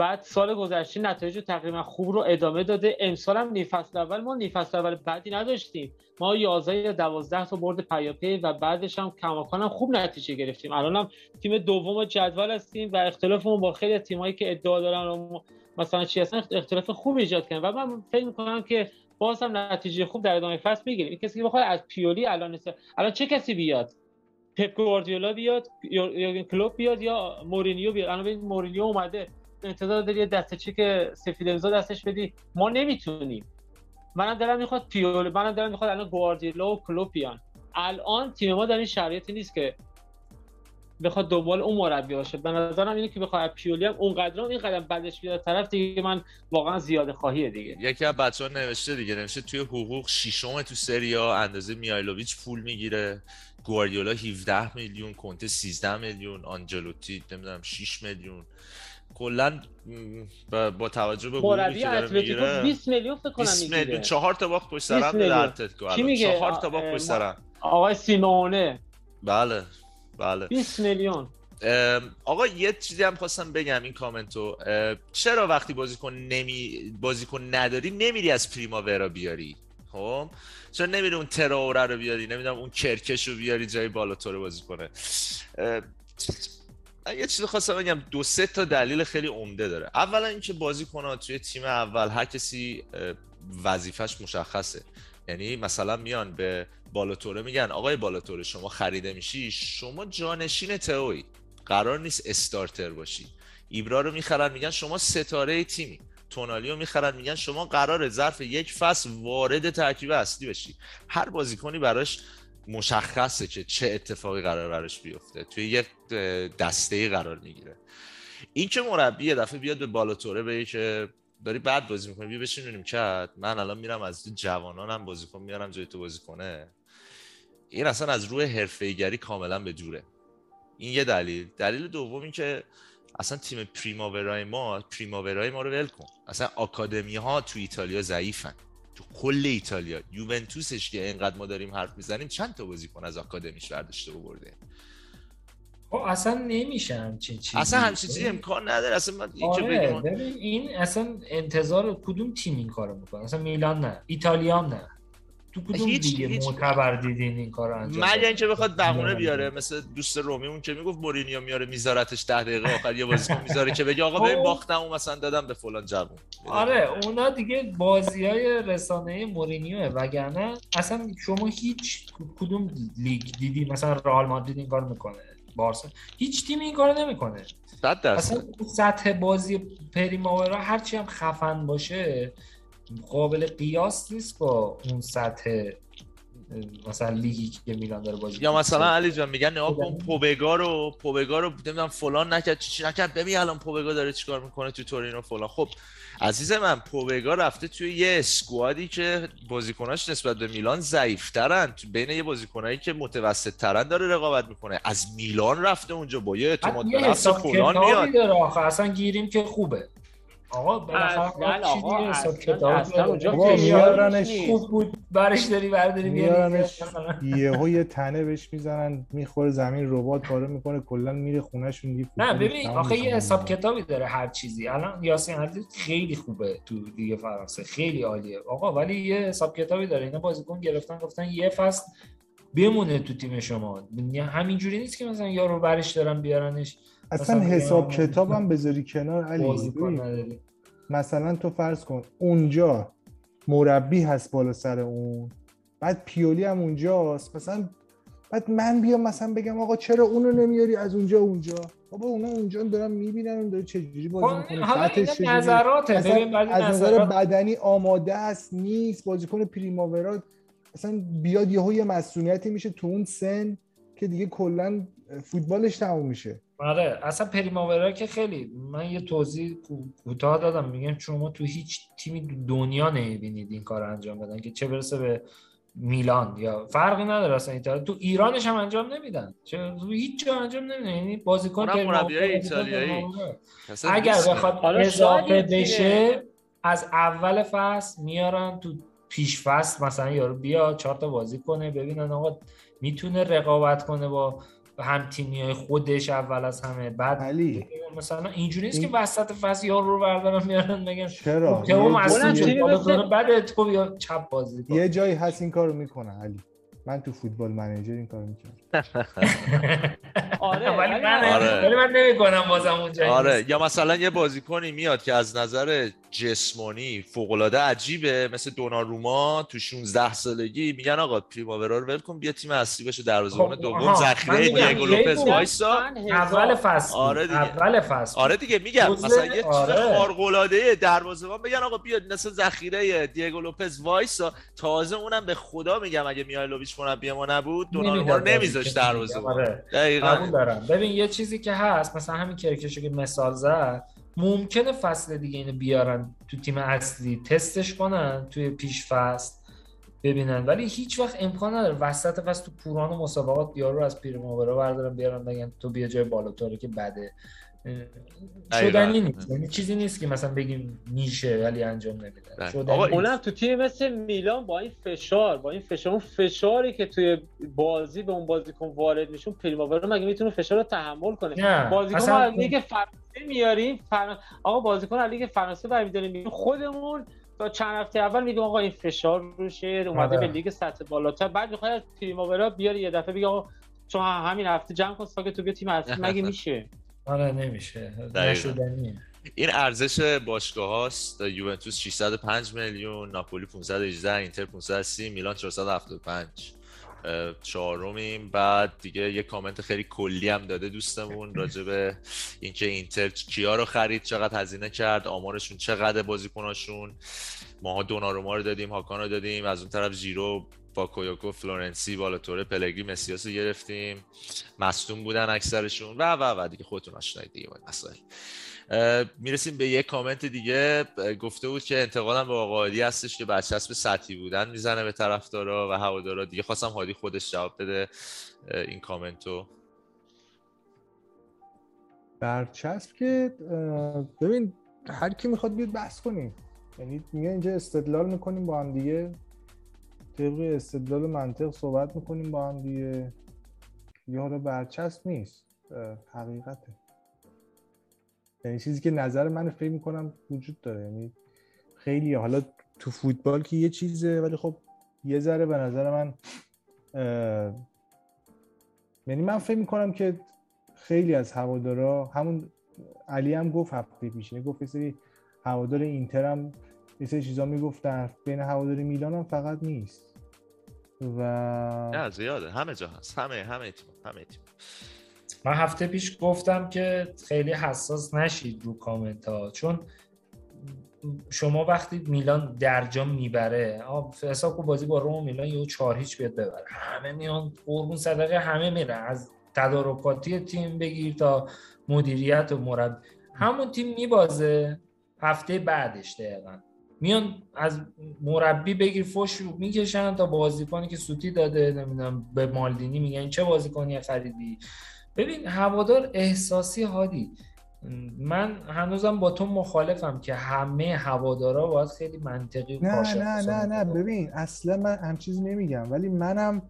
بعد سال گذشته نتایج تقریبا خوب رو ادامه داده. امسال هم نیم فصل اول ما نیم فصل اول بدی نداشتیم. ما 11 یا 12 تا برد پیاپی و بعدش هم کماکان هم خوب نتیجه گرفتیم. الان هم تیم دوم جدول هستیم و اختلافمون با خیلی تیمایی که ادعا دارن مثلا چی هستن اختلاف خوب ایجاد کردن. و من فکر می‌کنم که باز هم نتیجه خوب در ادامه فصل می‌گیریم. کسی که بخواد از پیولی الان الان چه کسی بیاد؟ پپ گواردیولا بیاد یا کلوب بیاد یا مورینیو بیاد؟ الان ببین مورینیو اومده. انتظار داری دسته چک سفید امضا دستش بدی. ما نمی‌تونیم. منم دارم می‌خواد پیول منم دارم می‌خواد الان گواردیولا و کلوب بیان. الان تیم ما در این شرایطی نیست که بخواد دنبال اون مربی باشه. به نظرم اینه که بخواد پیولی هم اونقدر این قدم بعدش بیاد طرف دیگه من واقعا زیاده خواهیه دیگه. یکی از بچه‌ها نوشته دیگه نوشته توی حقوق ششم تو سریا اندازه میایلوویچ پول می‌گیره. گواردیولا 17 میلیون کنته 13 میلیون آنجلوتی نمی‌دونم 6 میلیون. کلا با توجه به مربی اتلتیکو 20 میلیون فکر کنم می‌گیره. چهار تا باخت پشت سر هم به اتلتیکو کی میگه؟ چهار تا باخت پشت سر آقای سیمونه. بله بله. 20 میلیون. آقا یه چیزی هم خواستم بگم این کامنتو. چرا وقتی بازیکن نمی بازیکن نداری نمیری از پریما ورا بیاری؟ خب؟ چرا نمیری اون تراوره رو بیاری؟ نمی‌دونم اون کرکش رو بیاری جای بالاتور بازی کنه. یه چیزی خواستم بگم دو سه تا دلیل خیلی عمده داره. اولا اینکه بازیکن‌ها توی تیم اول هر کسی وظیفش مشخصه. یعنی مثلا میان به بالاتوره میگن آقای بالاتوره شما خریده میشی؟ شما جانشین تئوی قرار نیست استارتر باشی. ایبرا رو می‌خرن میگن شما ستاره تیمی. تونالی رو می‌خرن میگن شما قرار ظرف یک فصل وارد ترکیب اصلی بشی. هر بازیکنی براش مشخصه که چه اتفاقی قرار براش بیفته. توی یک دسته قرار می‌گیره. این که مربی یه دفعه بیاد به بالاتوره بگه که داری بعد بازی می‌کنی بیا بشینیم کرد من الان میرم از جوانانم بازیکن میارم جای تو بازی کنه. این اصلا از روی حرفه‌ایگری کاملا به دوره. این یه دلیل. دلیل دوم این که اصلا تیم پریماورای ما پریماورای ما رو ول کن. اصلا آکادمی ها تو ایتالیا ضعیفن. تو کل ایتالیا. یوونتوسش که اینقدر ما داریم حرف می‌زنیم چند تا بازیکن از آکادمیش برداشته برده خب اصلا نمیشه همچین چیزی. اصلا همچین چیزی امکان نداره. اصلا من آره ببین این اصلا انتظار کدوم تیم این کارو می‌کنه؟ اصلا میلان نه ایتالیا هم نه. تو کدوم هیچ- دیگه هیچ- معتبر دیدین این کارو انجام مگر؟ اینکه بخواد بهونه میلان بیاره مثل دوست رومیمون که می‌گفت مورینیو میاره میذارتش ده دقیقه آخر یه بازیکن می‌ذاره که بگه آقا ببین خب. باختم و مثلا دادم به فلان جوون. آره اونا دیگه بازی های رسانه مورینیوه وگرنه اصلا شما هیچ کدوم لیگ دیدی مثلا رئال مادرید این کار می‌کنه بارسا هیچ تیم این کارو نمی‌کنه. صد درصد. اصلا سطح بازی پریماورا هرچی هم خفن باشه قابل قیاس نیست با اون سطح مثلا لیگی که میلان داره بازی یا. مثلا علی جان میگن نگاه کن پوبگا رو پوبگا رو نمی‌دونم فلان نکرد چی نکرد. ببین الان پوبگا داره چیکار می‌کنه تو تورینو فلان. خب عزیز من پوبگا رفته توی یه اسکوادی که بازیکناش نسبت به میلان ضعیفترن. بین یه بازیکنایی که متوسط ترن داره رقابت می‌کنه. از میلان رفته اونجا با یه اعتماد به نفس فلان میاد. اصلا گیریم که خوبه. آقا بالاخره اصلاً چی دیگه حساب کتاب میارنش خوب بود برش داری برداری میارنش. یهو یه تنه بهش می‌زنن می‌خوره زمین ربات پاره می‌کنه کلا میره خونهشون دیگه نه ببین آخه. یه حساب کتابی داره هر چیزی. الان یاسین علی خیلی خوبه تو لیگ فرانسه خیلی عالیه. آقا ولی یه حساب کتابی داره. اینا بازیکن گرفتن گفتن یه فصل بمونه تو تیم شما. یعنی همینجوری نیست که مثلا یارو برش دارن بیارنش. اصلا حساب کتابم بذاری کنار علی. مثلا تو فرض کن اونجا مربی هست بالا سر اون بعد پیولی هم اونجاست مثلا بعد من بیام مثلا بگم آقا چرا اونو نمیاری از اونجا اونجا؟ بابا اونا اونجا دارن می‌بینن اون داره چجوری بازی خب، می‌کنه. حالا. نظراته. از نظر بدنی آماده است نیست بازیکن پریماورا اصلا بیاد یهو یه مسئولیتی میشه تو اون سن که دیگه کلا فوتبالش تموم میشه. آره اصلا پریماورا که خیلی من یه توضیح کو- کوتاه دادم. میگم شما تو هیچ تیمی دنیا نمی‌بینید این کار انجام بدن که چه برسه به میلان یا فرقی نداره اصلا ایتالیا تو ایرانش هم انجام نمیدن. چه تو هیچ جا انجام نمیدن. یعنی بازیکن مربیای ایتالیایی. اگر. بخواد حالا اضافه بشه از اول فصل میارن تو پیش فصل مثلا یارو بیا چهار تا بازی کنه ببینن آقا می‌تونه رقابت کنه با هم تیمی های خودش اول از همه بعد علی. مثلا اینجوری نیست این- که وسط فصل یارو رو بردارن میارن میگن چرا؟ که اون اصلا بعد تو بیا چپ بازی کن. یه جایی هست این کارو می‌کنه علی. من تو فوتبال منیجر این کارو می‌کنم. آره ولی ولی من آره. ولی من نمی‌کنم بازم اونجا آره یا مثلا یه بازیکنی میاد که از نظر جسمانی فوق‌العاده عجیبه مثل دوناروما تو 16 سالگی میگن آقا پریماورا رو ول کن بیا تیم اصلی بشه دروازه‌بان خب، دوم ذخیره دیگو لوپز وایسا اول فصل. آره دیگه. اول فصل. آره دیگه میگم مثلا یه چیز آره. خارق‌العاده دروازه‌بان بگن آقا بیا مثل ذخیره دیگو لوپز وایسا تازه اونم به خدا میگم اگه میایلوویچ مربی ما نبود دوناروما رو آره. قبول دقیقاً دارم. ببین یه چیزی که هست مثلا همین کرکشو که مثال زد ممکنه فصل دیگه اینو بیارن تو تیم اصلی تستش کنن توی پیش فصل ببینن. ولی هیچ وقت امکان نداره. وسط فصل تو پوران و مسابقات یارو رو از پیرماورا بردارن بیارن بگن تو بیا جای بالاتاره که بده. شدنی. نیست یعنی چیزی نیست که مثلا بگیم میشه ولی انجام نمیدن. شدنی آقا،. اونم تو تیم مثل میلان با این فشار با این فشار اون فشاری که توی بازی به اون بازیکن وارد میشه اون پریماورا مگه می‌تونه فشار رو تحمل کنه نه بازیکن از لیگ فرانسه میاریم فر... آقا بازیکن از لیگ فرانسه برمی‌داریم میاریم خودمون تا چند هفته اول میگیم آقا این فشار روشه اومده آره. به لیگ سطح بالاتر بعد می‌خواد از پریماورا بیاری یه دفعه بگه آقا چون همین هفته جمع کن ساکت تو بیا تیم اصلی مگه میشه آره نمیشه. نشدنیه. این ارزش باشگاه هاست. یوونتوس 605 میلیون ناپولی 518 اینتر 530 میلان 475 اه، چهارمیم. بعد دیگه یه کامنت خیلی کلی هم داده دوستمون راجع به اینکه اینتر کیا رو خرید چقدر هزینه کرد آمارشون چقدر بازیکناشون. ماها دوناروما رو دادیم هاکان رو دادیم. از اون طرف ژیرو باکایوکو فلورنزی بالوتوره پلگری مسیاس رو گرفتیم. مصدوم بودن اکثرشون. و و و دیگه خودتون آشنایید دیگه با این مسائل. می‌رسیم به یک کامنت دیگه. گفته بود که انتقادم به آقا هادی هستش که برچسب سطحی بودن می‌زنه به طرفدارا و هوادارا. دیگه خواستم هادی خودش جواب بده این کامنتو. برچسب که ببین هر کی می‌خواد بیاد بحث کنیم. یعنی میگه اینجا استدلال می‌کنیم با هم دیگه. طبق استدلال منطق صحبت می‌کنیم با هم دیگه. یه حالا برچسب نیست. حقیقته. یعنی چیزی که نظر من فکر می‌کنم وجود داره. یعنی خیلی حالا تو فوتبال که یه چیزه ولی خب یه ذره به نظر من یعنی من فکر می‌کنم که خیلی از هوادارا همون علی هم گفت هفته پیش یعنی گفت سری هوادار اینتر هم یه سری چیزا می‌گفتن. بین هوادار میلان هم فقط نیست. و نه زیاده. همه جا هست. همه همه تیم همه تیم. من هفته پیش گفتم که خیلی حساس نشید رو کامنت ها چون شما وقتی میلان درجا می‌بره حساب کن بازی با روم و میلان یهو چهار هیچ بیاد ببره. همه میان قربون صدقه همه میره از تدارکاتی تیم بگیر تا مدیریت و مربی. همون تیم میبازه. هفته بعدش دقیقا. میان از مربی بگیر فش رو می‌کشن تا بازیکنی که سوتی داده نمی‌دونم به مالدینی میگن چه بازیکنی خریدی ببین هوادار احساسی هادی من هنوزم با تو مخالفم که همه هوادارا باید خیلی منطقی نه نه نه نه. ببین اصلا من هم چیزی نمیگم ولی منم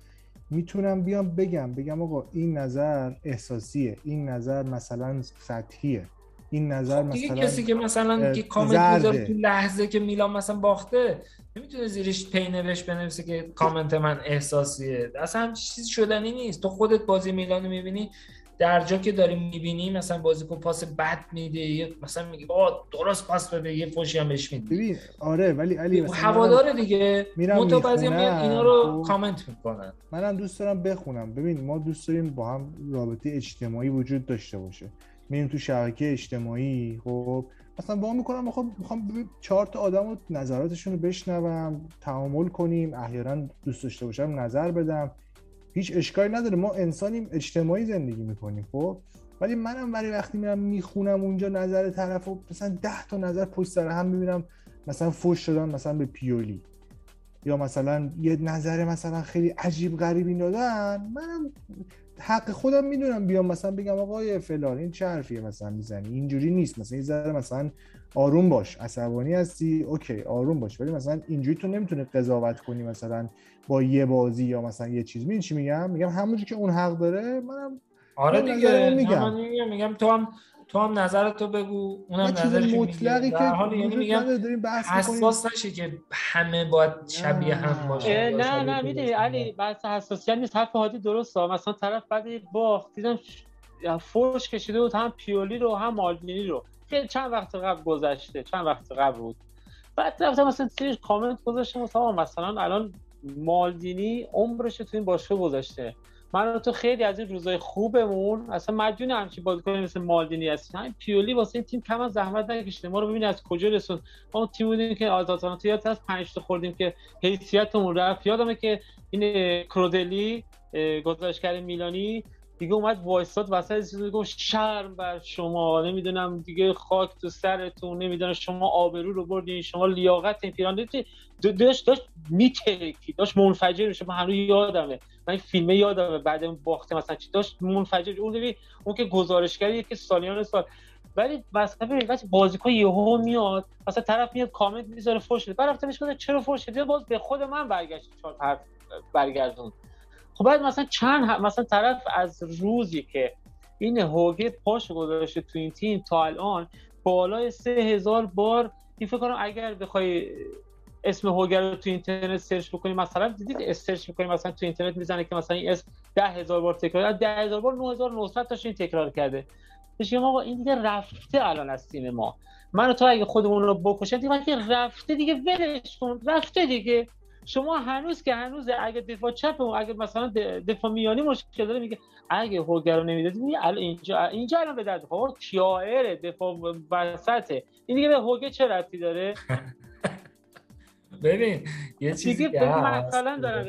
می‌تونم بیام بگم بگم آقا این نظر احساسیه این نظر مثلا سطحیه این نظر خب دیگه مثلا کسی که مثلا که کامنت. می‌ذاره تو لحظه که میلان مثلا باخته نمی‌تونه زیرش پی نوشت بنویسه که کامنت من احساسیه. اصلا هم چیزی شدنی نیست. تو خودت بازی میلان رو می‌بینی در جا که داریم می‌بینی مثلا بازیکن پاس بد میده مثلا میگه با درست پاس بده یه فوشی هم بهش میده ببین آره ولی علی هوادار دیگه. منتها بعضی اینا رو خب. کامنت می‌کنن. منم دوست دارم بخونم. ببین ما دوست داریم با هم رابطه اجتماعی وجود داشته باشه. میریم تو شبکه اجتماعی خب؟ مثلا با می‌کنم خب می‌خوام چهار تا آدم رو نظراتشون رو بشنوم تعامل کنیم احیانا دوست داشته باشم نظر بدم. هیچ اشکالی نداره ما انسانیم اجتماعی زندگی می‌کنیم خب؟ ولی منم ولی وقتی میرم می‌خونم اونجا نظر طرف و مثلا ده تا نظر پشت سر هم می‌بینم مثلا فوش شدن مثلا به پیولی. یا مثلا یه نظر مثلا خیلی عجیب غریبی دادن منم حق خودم می‌دونم بیام مثلا بگم آقای فلان این چه حرفیه مثلا می‌زنی؟ اینجوری نیست. مثلا یه ذره مثلا آروم باش. عصبانی هستی؟ اوکی آروم باش. ولی مثلا اینجوری تو نمی‌تونی قضاوت کنی مثلا با یه بازی یا مثلا یه چیز. می‌دونی چی میگم؟ میگم همونجوری که اون حق داره منم آره دیگه. میگم. میگم میگم تو هم تو هم نظرتو بگو اونم نظرش مطلقی که در حال یعنی میگم داریم بحث می‌کنیم. حساس نشه که همه باید شبیه هم باشه. نه نه می‌دونی. علی بحث حساسیت نیست حرف هادی درسته مثلا طرف بعد یه باخت دیدم ش- فوش کشیده بود هم پیولی رو هم مالدینی رو. خیلی چند وقت قبل گذشته چند وقت قبل بود. بعد رفتم مثلا سری کامنت گذاشتم مثلا الان مالدینی عمرش تو این باشگاه گذاشته. من تو خیلی از این روزای خوبمون اصلا مدیون همچین بازیکن مثل مالدینی هستیم. همین پیولی واسه این تیم کم از زحمت نکشیده. ما رو ببین از کجا رسوند ما اون تیم بودیم که آزادانه یاد از پنج تا خوردیم که حیثیتمون رفت. یادمه که این کرودلی گزارشگر میلانی دیگه اومد وایستاد وسط چیز گفت شرم بر شما. نمی‌دونم دیگه خاک تو سرتون. نمی‌دونم شما آبرو رو بردین. شما لیاقت این پیران داشت داشت میترکی داشت منفجر میشه من هنوز یادمه. من فیلمه یادمه بعد اون باخته مثلا چی داشت منفجر. اون ببین اون که گزارشگریه که سالیان سال. ولی مثلا ببین وقتی بازیکن یهو میاد مثلا طرف میاد کامنت می‌ذاره فوش بعد بهش گفتم چرا فوش دادی باز به خود من برگشت چهار حرف برگردون. خب بعد مثلا چند مثلا طرف از روزی که این هوگه پاش گذاشته تو این تیم تا الان بالای سه بار این فکر کنم اگر بخوای اسم هوگه رو تو اینترنت سرچ بکنی مثلا دیدید سرچ می‌کنی مثلا تو اینترنت می‌زنه که مثلا این اسم ده هزار بار تکرار ده هزار بار 9900 تاش این تکرار کرده. بگیم آقا این دیگه رفته الان از تیم ما من و تو اگه خودمون رو بکشن دیگه رفته دیگه ولش کن رفته دیگه. شما هنوز که هنوز اگه دفاع چپ اگه مثلا دفاع میانی مشکل داره میگه اگه هوگر رو نمی‌دادی الان اینجا اینجا الان به درد خورد کیایر دفاع وسطه. این دیگه به هوگه چه ربطی داره؟ ببین یه چیزی دیگه مثلا دارم.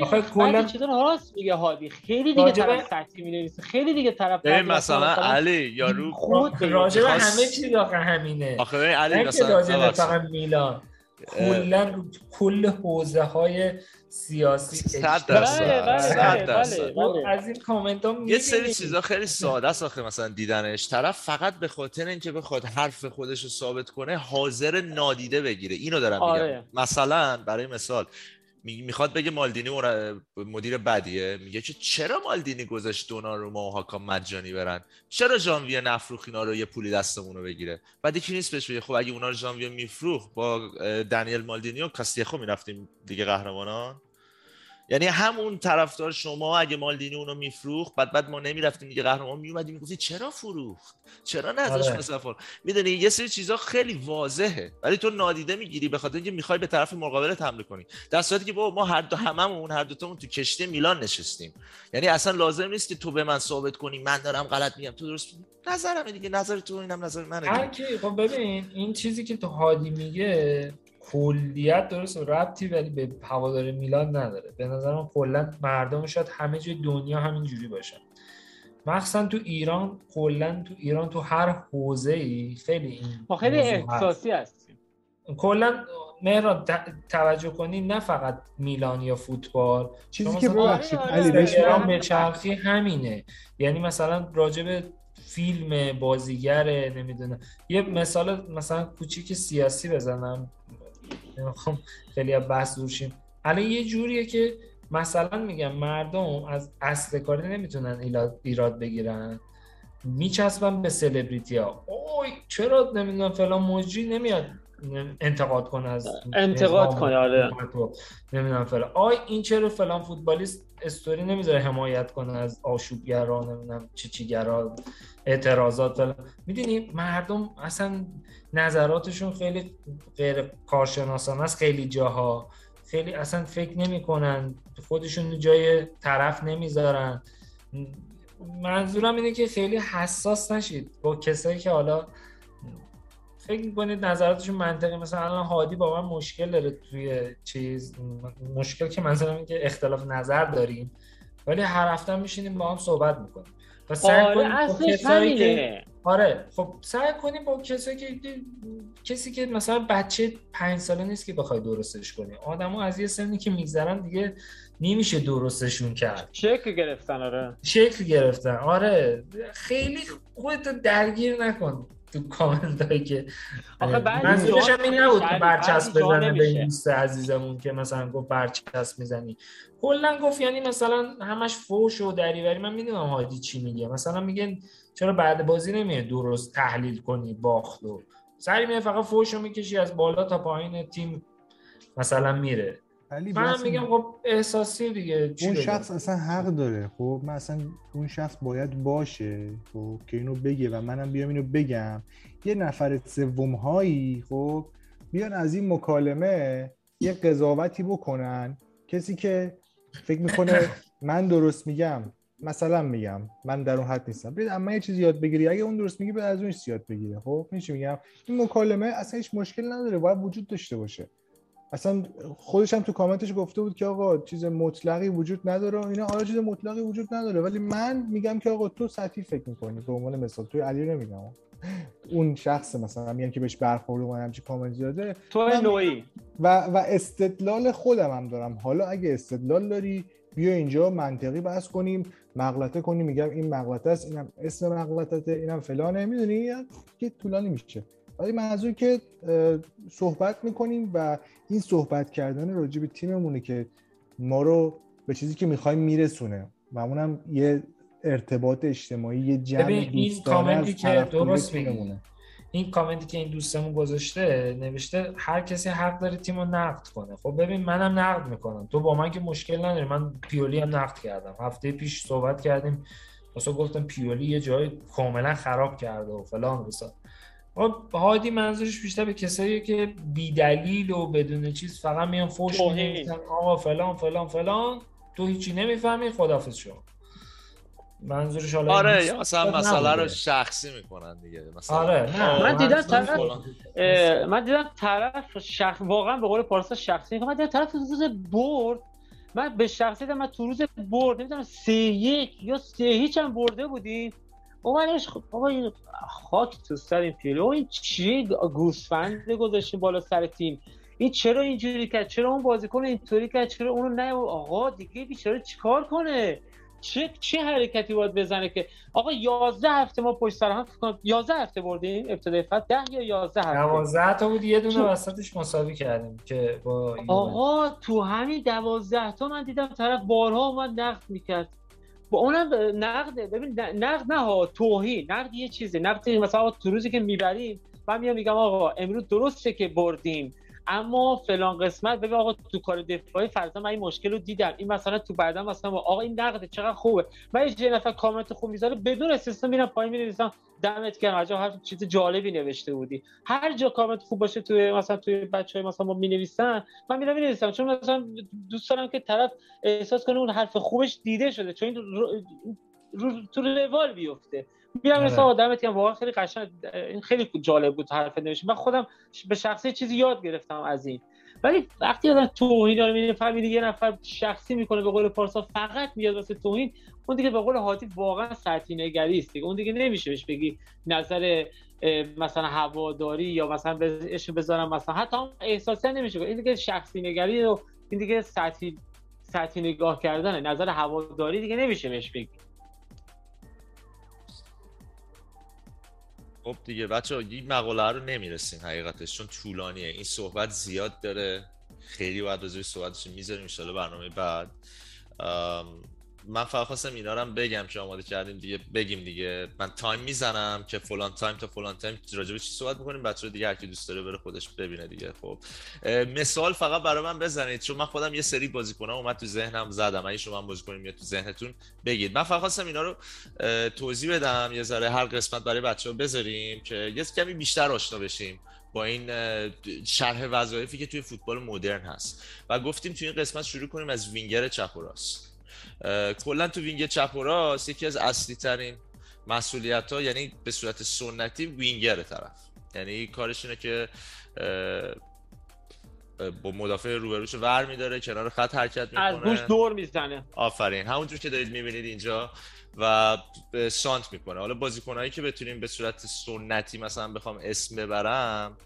آخه کلا چیزا راست میگه هادی. خیلی دیگه طرف سطحی می‌نویسه. خیلی دیگه طرف ببین مثلا علی یارو خود راجع به همه چیز آخه همینه. آخه ببین علی مثلا راجع به فقط میلان. کلا کل حوزه های سیاسی صد درصد. صد درصد. از این کامنت ها یه سری چیزا خیلی ساده است آخه مثلا دیدنش. طرف فقط به خاطر اینکه بخواد حرف خودش رو ثابت کنه حاضر نادیده بگیره. اینو دارم میگم. آره. مثلا برای مثال می‌خواد بگه مالدینی مدیر بدیه. میگه که چرا مالدینی گذاشت دونا رو ما هاکا مجانی برن؟ چرا ژانویه نفروخ اینا رو یه پولی دستمون رو بگیره؟ بعد یکی نیست بهش بگه خب اگه اونا رو ژانویه میفروخ با دنیل مالدینی و کاستیخو می‌رفتیم دیگه قهرمانان؟ یعنی همون طرفدار شما اگه مالدینی اونو میفروخت بعد بعد ما نمی‌رفتیم دیگه قهرمان میومدیم می‌گفتی چرا فروخت؟ چرا نذاش آره. مسافر؟ می‌دونی یه سری چیزا خیلی واضحه ولی تو نادیده می‌گیری به خاطر اینکه می‌خوای به طرف مقابلت حمله کنی. در صورتی که بابا ما هر دو هممون هر دو تامون تو کشتی میلان نشستیم. یعنی اصلا لازم نیست که تو به من ثابت کنی من دارم غلط میگم. تو درست میگی؟ نظرم دیگه نظر تو اینم نظر منه هر کی خب ببین این چیزی که تو هادی میگه کلیت درست ربطی ولی به هوادار میلان نداره. به نظرم کلا مردم شاید همه جای دنیا همین جوری باشن. مخصوصا تو ایران کلا تو ایران تو هر حوزه ای خیلی این ما خیلی احساسی هستیم. کلا مهران توجه کنی نه فقط میلان یا فوتبال. چیزی که ببخشید آره، علی آره. بهش ایران به چرخی همینه. یعنی مثلا راجب فیلم بازیگر نمی‌دونم. یه مثال مثلا کوچیک سیاسی بزنم. نمی‌خوام خیلی بحث دور شیم. الان یه جوریه که مثلا میگم مردم از اصل کاری نمی‌تونن ایراد بگیرن. میچسبن به سلبریتی ها. اوی چرا نمی‌دونم فلان مجری نمیاد. انتقاد کنه از انتقاد کنه آره. نمی‌دونم فلان. آی این چرا فلان فوتبالیست استوری نمی‌ذاره حمایت کنه از آشوبگرا نمی‌دونم چی چیگرا اعتراضات فلان. می‌دونی مردم اصلا نظراتشون خیلی غیر کارشناسانه است خیلی جاها. خیلی اصلا فکر نمی‌کنن خودشون جای طرف نمی‌ذارن. منظورم اینه که خیلی حساس نشید. با کسایی که حالا فکر می‌کنید نظراتشون منطقی؟ مثلا الان هادی با من مشکل داره توی چیز مشکل که منظورم اینه که اختلاف نظر داریم. ولی هر هفته میشینیم با هم صحبت می‌کنیم. و سعی آره اصلش همینه. آره خب سعی کنیم با کسایی که کسی که مثلا بچه پنج ساله نیست که بخوای درستش کنی. آدمو از یه سنی که میگذرن دیگه نمیشه درستشون کرد. شکل گرفتن آره. شکل گرفتن. آره خیلی خودت درگیر نکن. تو کامنت هایی که منظورش هم این نبود که برچسب بزنه به این دوست عزیزمون که مثلا گفت برچسب می‌زنی. کلا گفت یعنی مثلا همش فوش و دریوری. من می‌دونم هادی چی میگه. مثلا میگن چرا بعد بازی نمیه درست تحلیل کنی باخت و سری میه فقط فوش رو می‌کشی از بالا تا پایین تیم مثلا میره. من میگم خب احساسی دیگه اون شخص اصلا حق داره. خب من اصلا اون شخص باید باشه. خب که اینو بگه و منم بیام اینو بگم. یه نفر سوم هایی خب بیان از این مکالمه یه قضاوتی بکنن. کسی که فکر می‌کنه من درست میگم مثلا میگم. من در اون حد نیستم. برید اما یه چیزی یاد بگیری. اگه اون درست میگه به از اونش یاد بگیره. خب میشه میگم؟ این مکالمه اصلا هیچ مشکل نداره. باید وجود داشته باشه. اصلا خودش هم تو کامنتش گفته بود که آقا چیز مطلقی وجود نداره. اینا آره چیز مطلقی وجود نداره. ولی من میگم که آقا تو سطحی فکر می‌کنی. به عنوان مثال توی علی نمیگم. اون شخص مثلا میگم که بهش برخورد و همچی کامنت داده تو نوعی. و و استدلال خودم هم دارم. حالا اگه استدلال داری بیا اینجا منطقی بحث کنیم مغلطه کنیم. میگم این مغلطه است اینم اسم مغلطته اینم فلانه. می‌دونی؟ که طولانی میشه. ولی منظور که صحبت می‌کنیم و این صحبت کردن راجع به تیممونه که ما رو به چیزی که می‌خوایم میرسونه. و اونم یه ارتباط اجتماعی یه جمع این کامنتی که درست میگه این کامنتی که این دوستمون گذاشته نوشته هر کسی حق داره تیم رو نقد کنه. خب ببین منم نقد می‌کنم. تو با من که مشکل نداری. من پیولی هم نقد کردم. هفته پیش صحبت کردیم. واسه گفتم پیولی یه جای کاملا خراب کرده و فلان. بسا هادی منظورش بیشتر به کسایی که بی دلیل و بدون چیز فقط میان فوش. میدن آقا فلان فلان فلان. تو هیچی نمی‌فهمی خدافظ شو. منظورش حالا آره مثلا. مسئله رو شخصی می‌کنن دیگه. مثلا آره نه. من دیدم طرف- من دیدم طرف شخص واقعا به قول پارسا شخصی من دیدم طرف روز برد. من به شخصی دیدم من تو روز برد نمی‌دونم سه یک یا سه هیچ هم برده بودیم اومدش بابا این خاک تو سر این پیلو این چی گوسفند گذاشتیم بالا سر تیم؟ این چرا اینجوری کرد؟ چرا اون بازیکن اینطوری کرد؟ چرا اونو نه آقا دیگه بیچاره چیکار کنه؟ چه چه حرکتی باید بزنه که؟ آقا 11 هفته ما پشت سر هم فکر کنم 11 هفته بردیم ابتدای فصل؟ 10 یا 11 هفته؟ دوازده تا بود یه دونه وسطش مساوی کردیم که با. آقا تو همین دوازده تا من دیدم طرف بارها اومد نقد می‌کرد. با اونم نقد ببین نقد نه ها توهین. نقد یه چیزه. نقد مثلا تو روزی که می‌بریم من میام میگم آقا امروز درسته که بردیم. اما فلان قسمت ببین آقا تو کار دفاعی فرضا من این مشکل رو دیدم. این مثلا تو بعدا مثلا آقا این نقد چقدر خوبه؟ من یه نفر کامنت خوب می‌ذاره بدون استثنا میرم پایین می‌نویسم دمت گرم. عجب هر چیز جالبی نوشته بودی. هر جا کامنت خوب باشه توی مثلا توی بچهای مثلا ما می‌نویسن من میرم می‌نویسم. چون مثلا دوست دارم که طرف احساس کنه اون حرف خوبش دیده شده چون این رو, رو, تو روال بیفته. میرم آره. مثلا آدمت که واقعا خیلی قشنگ این خیلی جالب بود حرف نوشت من خودم به شخصی چیزی یاد گرفتم از این. ولی وقتی آدم توهین رو می‌بینه فهمیده یه نفر شخصی می‌کنه به قول پارسا فقط میاد واسه توهین اون دیگه به قول هادی واقعا سطحی نگری است دیگه. اون دیگه نمیشه بهش بگی نظر مثلا هواداری یا مثلا بهش بذارم مثلا. حتی هم احساسی هم نمیشه. این دیگه شخصی نگری و این دیگه سطحی سطحی نگاه کردنه. نظر هواداری دیگه نمیشه بهش بگی. خب دیگه بچه‌ها این مقاله رو نمی‌رسیم حقیقتش چون طولانیه. این صحبت زیاد داره. خیلی باید راجع صحبتش می‌ذاریم ان برنامه بعد. من فقط خواستم اینا رو بگم که آماده کردیم دیگه بگیم دیگه. من time می‌زنم که فلان time تا فلان time راجع به چی صحبت می‌کنیم بچه دیگه هر کی دوست داره بره خودش ببینه دیگه. خب. مثال فقط برای من بزنید چون من خودم یه سری بازیکن‌ها اومد تو ذهنم زدم. اگه شما هم بازیکن میاد تو ذهنتون بگید. من فقط خواستم اینا رو توضیح بدم. یه ذره هر قسمت برای بچه ها بذاریم که یه کمی بیشتر آشنا بشیم با این شرح وظایفی که توی فوتبال مدرن هست. و گفتیم توی این قسمت شروع کنیم از وینگر چپ و راست. کلا تو وینگر چپ و راست یکی از اصلی ترین مسئولیت ها یعنی به صورت سنتی وینگر طرف. یعنی کارش اینه که با مدافع روبروش ور میداره کنار خط حرکت می‌کنه. از گوش دور می‌زنه. آفرین. همونجور که دارید می‌بینید اینجا و سانت می‌کنه. حالا بازیکنهایی که بتونیم به صورت سنتی مثلا بخوام اسم ببرم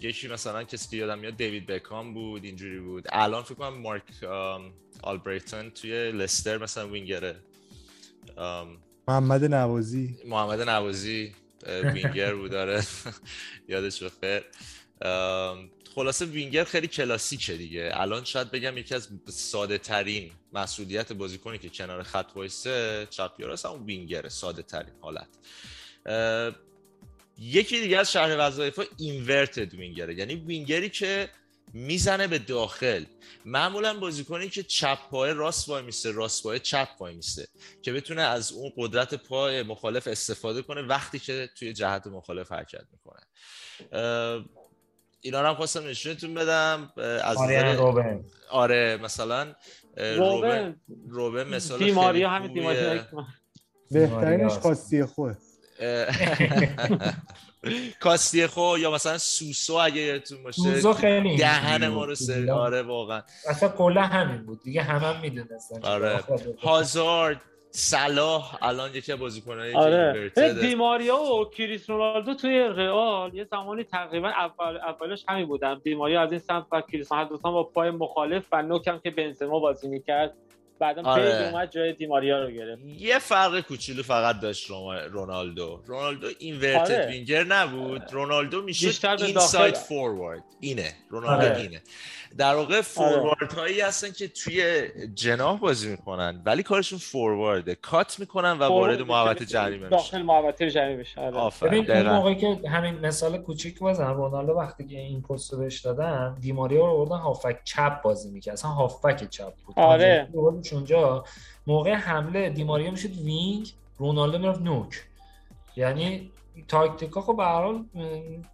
یکی مثلا کسی که یادم میاد دیوید بکام بود اینجوری بود. الان فکر کنم مارک آم، آلبریتون توی لستر مثلا وینگره. محمد نوازی. محمد نوازی وینگر بود داره یادش بخیر خلاصه وینگر خیلی کلاسیکه دیگه. الان شاید بگم یکی از ساده ترین مسئولیت بازیکنی که کنار خط وایسه چپ یا راست همون وینگره ساده ترین حالت یکی دیگه از شرح وظایف inverted winger ه یعنی وینگری که می‌زنه به داخل. معمولا بازیکنی که چپ پای راست وای میسته راست پای چپ وای میسته. که بتونه از اون قدرت پای مخالف استفاده کنه وقتی که توی جهت مخالف حرکت می‌کنه. اینا رو هم خواستم نشونتون بدم. از نظر- روبن. آره مثلا روبن. روبن روبن مثال دیماریا خیلی همین. دیماریا بهترینش. خاصی خوه کاستی خو یا مثلا سوسو اگه یادتون باشه. دهن ما. رو سر آره واقعا. اصلا کلا همین بود. دیگه همه هم می‌دونستن آره. هازارد صلاح الان یکی از بازیکنایی که آره. دیماریا و کریس رونالدو توی رئال یه زمانی تقریبا اول اولش همین بودن. دیماریا از این سمت و کریس هر دوتا با پای مخالف و نوکم که بنزما بازی می‌کرد. بعدا آره. اومد جای دیماریا رو گرفت یه فرق کوچولو فقط داشت رونالدو رونالدو inverted آره. وینگر نبود رونالدو می‌شد بیشتر به inside. forward اینه رونالدو آره. اینه در واقع فوروارد هایی هستن که توی جناح بازی می‌کنن ولی کارشون فوروارده کات می‌کنن و وارد محوطه جریمه میشن. داخل محوطه جریمه میشه آره. آفرین. ببین اون دقیقاً. موقعی که همین مثال کوچیک بزنم رونالدو وقتی که این پست رو بهش دادن دیماریا رو آوردن هافک چپ بازی می‌کرد. اصلا هافک چپ بود. آره. اونجا موقع حمله دیماریا می‌شد وینگ رونالدو می‌رفت نوک. یعنی تاکتیکا خب به هر حال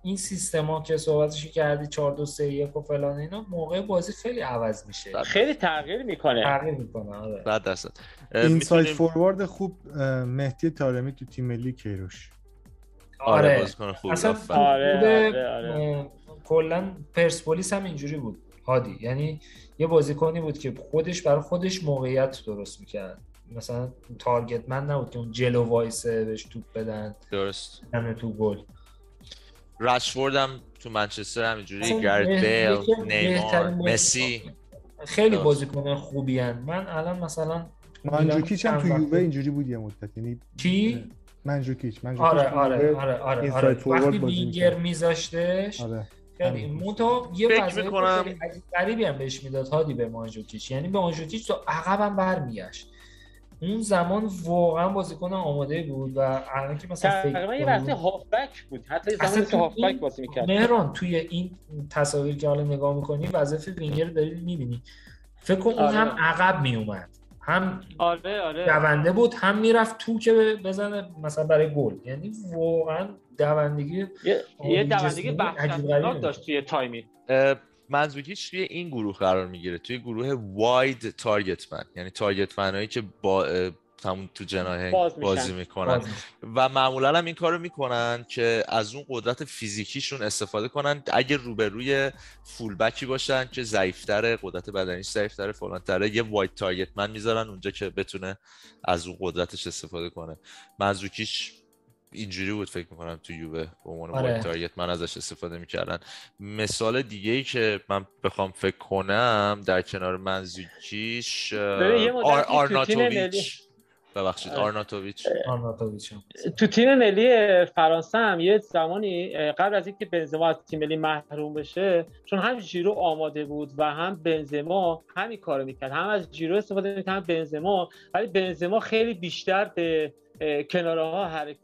این سیستما که صحبتش کردی 4 2 3 1 و فلان اینا موقع بازی خیلی عوض میشه. خیلی تغییر می‌کنه. تغییر می‌کنه آره. بعد درصد این سایت فوروارد خوب مهدی تارمی تو تیم ملی کیروش. آره آره. بازیکن خوبی اصلا. آره، آره، آره. اه، کلا پرسپولیس هم اینجوری بود هادی. یعنی یه بازیکنی بود که خودش برای خودش موقعیت درست می‌کرد. مثلا تارگت من نبود که اون جلو وایسه بهش توپ بدن درست تو گل رشفورد هم تو منچستر همینجوری بهترین بیل نیمار. مسی خیلی. بازیکن خوبی هن. من الان مثلا منجوکیچ هم تو یووه اینجوری بود یه مدت یعنی کی منجوکیچ منجوکیچ آره تو آره آره آره آره فوروارد وقتی وینگر. میذاشتش آره خیلی. منتها یه می‌کنم- خیلی عجیب غریبی هم بهش می‌داد هادی به مانجوکیچ یعنی به مانجوکیچ تو عقبم برمیگشت اون زمان واقعا بازیکن آماده بود و الان که مثلا فکر یه وقتی هافبک بود. حتی زمانی که تو هافبک بازی می‌کرد مهران توی این تصاویر که حالا نگاه می‌کنی وظایف وینگر رو داری می‌بینی. فکر کن اون آره. هم عقب میومد هم آره آره. دونده بود هم می‌رفت تو که بزنه مثلا برای گل. یعنی واقعا دوندگی یه یه دوندگی وحشتناک داشت توی time ی مانژوکیچ توی این گروه قرار می‌گیره توی گروه wide target man یعنی target man ایی که با همون تو جناح باز. بازی می‌کنن باز. و معمولا هم این کارو می‌کنن که از اون قدرت فیزیکیشون استفاده کنن اگه روبروی فولبکی باشن که ضعیفتره قدرت بدنیش ضعیفتره فلانتره یه واید تارگت من می‌ذارن اونجا که بتونه از اون قدرتش استفاده کنه منزوکیش اینجوری بود فکر می‌کنم تو یووه به عنوان آره. تارگت من ازش استفاده می‌کردن مثال دیگه ای که من بخوام فکر کنم در کنار منزوکیش آر- تو تیم ملی- آرناتوویچ ببخشید آره. آرناتوویچ آرناتوویچ. تو تیم ملی فرانسه هم یه زمانی قبل از اینکه بنزما از تیم ملی محروم بشه چون هم ژیرو آماده بود و هم بنزما همین کارو می‌کرد هم از ژیرو استفاده می‌کرد هم بنزما ولی بنزما خیلی بیشتر به کناره ها حرکت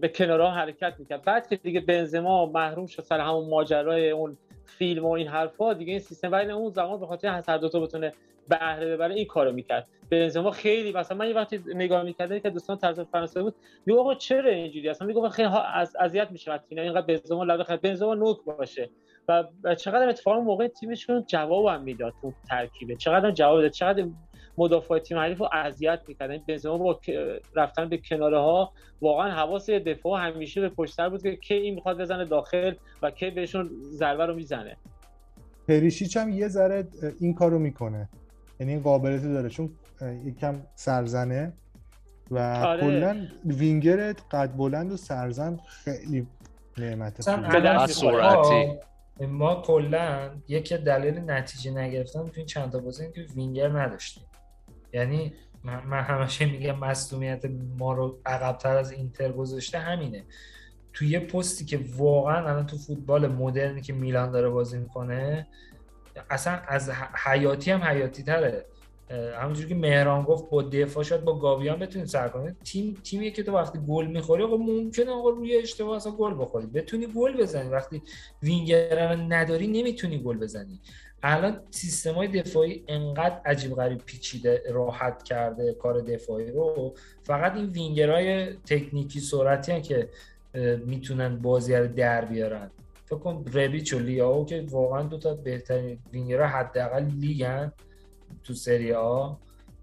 به کناره ها حرکت می‌کرد. بعد که دیگه بنزما محروم شد سر همون ماجرای اون فیلم و این حرفا دیگه این سیستم ولی اون زمان به خاطر هر دو تا بتونه بهره ببره این کارو می‌کرد. بنزما خیلی مثلا من یه وقتی نگاه می‌کردم که دوستان طرف فرانسه بود میگم آقا چرا اینجوری؟ اصلا میگم خیلی از اذیت میشه وقتی اینا اینقدر بنزما لبه خرید. بنزما نوک باشه. و و چقدر اتفاقا موقع تیمشون جوابم می‌داد تو ترکیبه. چقدر جواب داد؟ چقدر مدافع تیم حریف رو اذیت می‌کرد این بنزما با رفتن به کناره ها واقعا حواس دفاع همیشه به پشت سر بود که کی این می‌خواد بزنه داخل و کی بهشون ضربه رو می‌زنه. پریشیچ هم یه ذره این کارو می‌کنه. یعنی این قابلیت داره. چون یکم سرزنه و آره. کلا وینگرت قد بلند و سرزن خیلی نعمت سرعتی. ما کلا یکی دلیل نتیجه نگرفتن تو این چند تا بازی که وینگر نداشتیم. یعنی من, من همیشه میگم مصونیت ما رو عقبتر از اینتر گذاشته همینه. تو یه پستی که واقعا الان تو فوتبال مدرنی که میلان داره بازی می‌کنه اصلا از حیاتی هم حیاتی تره همونجوری که مهران گفت با دفاع شاید با گاویان بتونید سر کنید. تیم تیمی که تو وقتی گل می‌خوری آقا ممکنه آقا روی اشتباه اصلا گل بخوری. بتونی گل بزنی. وقتی وینگر نداری نمی‌تونی گل بزنی. الان سیستم های دفاعی انقدر عجیب غریب پیچیده راحت کرده کار دفاعی رو. فقط این وینگرهای تکنیکی سرعتی که می‌تونن بازی رو در بیارن. فکر کن ربیچ و لیاو که واقعا دو تا بهترین وینگرها حداقل لیگن تو سری آ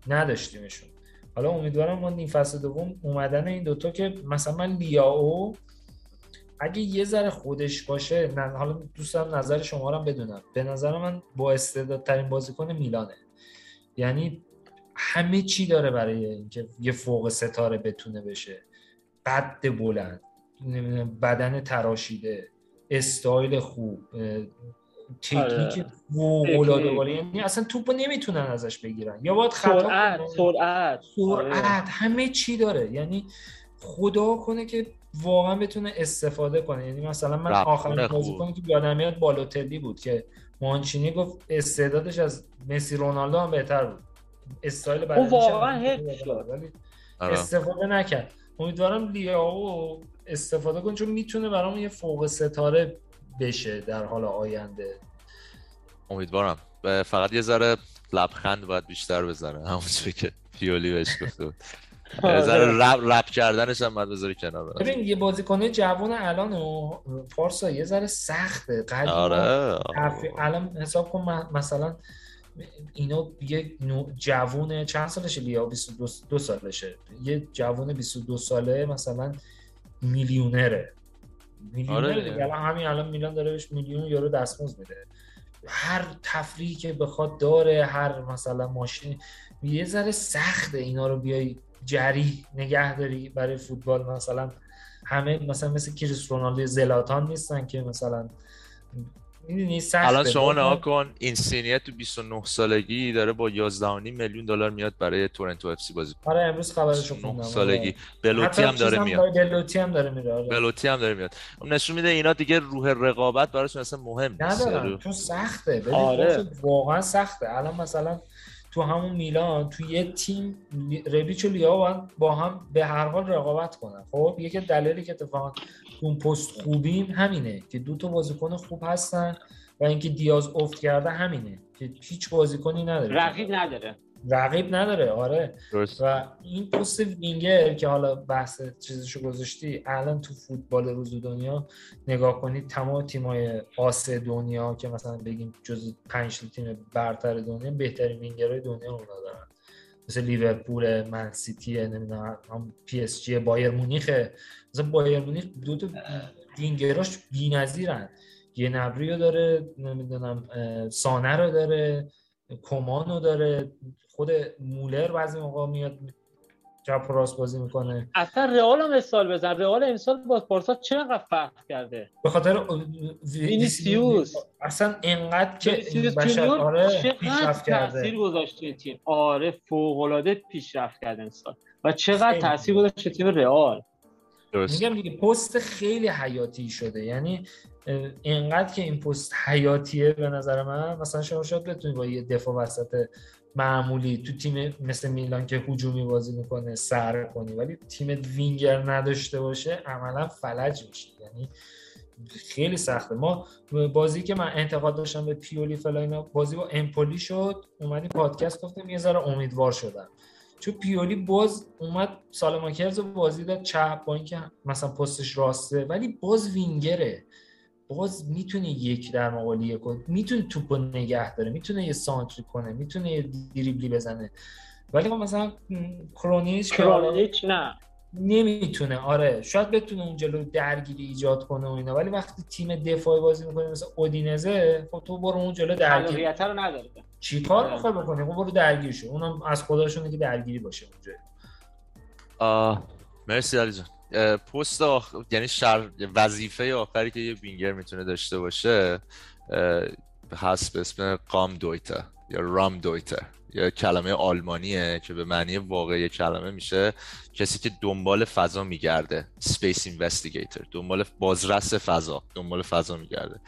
نداشتیمشون. حالا امیدوارم ما نیم فصل دوم اومدن این دوتا که مثلا من لیاو اگه یه ذره خودش باشه نه حالا دوست دارم نظر شما رو بدونم. به نظر من با استعدادترین بازیکن میلانه. یعنی همه چی داره برای اینکه یه فوق ستاره بتونه بشه. قد بلند بدن تراشیده استایل خوب تکنیک آره. فوق‌العاده یعنی اصلا توپو نمی‌تونن ازش بگیرن. یا باید خطا سرعت. سرعت. آره. سرعت همه چی داره. یعنی خدا کنه که واقعا بتونه استفاده کنه. یعنی مثلا من آخرین. بازیکنی که یادم میاد بالوتلی بود که مانچینی گفت استعدادش از مسی رونالدو هم بهتر بود. استایل بدنش واقعا ولی آره. استفاده نکرد. امیدوارم لیاو استفاده کنه چون می‌تونه برام یه فوق ستاره بشه در حال آینده. امیدوارم. فقط یه ذره لبخند باید بیشتر بزنه همونجوری که پیولی بهش گفته بود. ذره رپ, رپ کردنش هم باید بذاری کنار. ببین یه بازیکن جوان الان و پارسا یه ذره سخته قدیم آره. الان حساب کن مثلا اینا یه جوون چند سالشه؟ لیا 22 دو سالشه. یه جوون 22 ساله مثلا میلیونره. میلیونره آره همین الان میلان داره بهش میلیون یورو دستمزد میده. هر تفریحی که بخواد داره هر مثلا ماشین یه ذره سخته اینا رو بیای جری نگه داری برای فوتبال. مثلا همه مثلا مثل کریس رونالدو زلاتان نیستن که مثلا می‌دونی سخته. الان شما نها کن اینسینیه تو 29 سالگی داره با 11.5 میلیون دلار میاد برای تورنتو FC بازی کنه. آره امروز خبرشو 29 خوندم. سالگی. بلوتی هم داره میاد. بلوتی هم داره میره آره. بلوتی هم داره میاد. اون نشون میده اینا دیگه روح رقابت براشون اصلا مهم نیست. ندارم چون سخته. ببین آره. آره. واقعا سخته. الان مثلا تو همون میلان تو یه تیم ربیچ و لیا باید با هم به هر حال رقابت کنن. خب یکی دلیلی که اتفاقا اون پست خوبیم همینه که دو تا بازیکن خوب هستن و اینکه دیاز افت کرده همینه که هیچ بازیکنی نداره. رقیب نداره. رقیب نداره آره. درست. و این پست وینگر که حالا بحث چیزشو گذاشتی الان تو فوتبال روز دنیا نگاه کنید تمام تیمای آس دنیا که مثلا بگیم جز پنج تیم برتر دنیا بهترین وینگرهای دنیا اونا دارن. مثل لیورپول من‌سیتی نمی‌دونم پی اس جی بایرن مونیخه مثلا بایرن مونیخ دو تا وینگراش بی‌نظیرن. یه گنبری رو داره نمی‌دونم سانه رو داره کومان رو داره. خود مولر بعضی موقع میاد چپ راست بازی می‌کنه. اصلا رئال هم مثال بزن. رئال امسال با بارسا چقدر فرق کرده؟ به خاطر وینیسیوس. اصلا انقدر که بشر آره پیشرفت کرده. تاثیر گذاشته تیم. آره فوق العاده پیشرفت کرده امسال. و چقدر خیلی. تاثیر گذاشته تیم رئال. درست. میگم دیگه پست خیلی حیاتی شده. یعنی اه، اینقدر که این پست حیاتیه به نظر من مثلا شما شاید بتونی با یه دفاع وسط معمولی تو تیم مثل میلان که هجومی بازی می‌کنه سر کنی. ولی تیم وینگر نداشته باشه عملا فلج میشی یعنی خیلی سخته. ما بازی که من انتقاد داشتم به پیولی فلا اینا بازی با امپولی شد اومدی پادکست گفتم یه ذره امیدوار شدم. چون پیولی باز اومد سالماکرز بازی داد چپ با اینکه مثلا پستش راسته ولی باز وینگره. باز می‌تونه یک در مقابل یک کنه می‌تونه توپ رو نگه داره می‌تونه یه سانتری کنه می‌تونه یه دریبلی بزنه. ولی خب مثلا کرونیچ کرونیچ نه. نمی‌تونه. آره شاید بتونه اون جلو درگیری ایجاد کنه و اینا. ولی وقتی تیم دفاعی بازی می‌کنه مثل اودینزه خب تو برو اون جلو درگیری. رو نداره. چی کار آره. می‌خوای بکنی؟ خب برو درگیر شو. اونم از خداشونه که درگیری باشه اونجا. آه، مرسی علی جان پست آخ... یعنی شر... وظیفه آخری که یه وینگر می‌تونه داشته باشه هست به اسم قام دویتا یا رام دویتا یا کلمه آلمانیه که به معنی واقعی کلمه میشه. کسی که دنبال فضا میگرده. Space Investigator. دنبال بازرس فضا. دنبال فضا میگرده.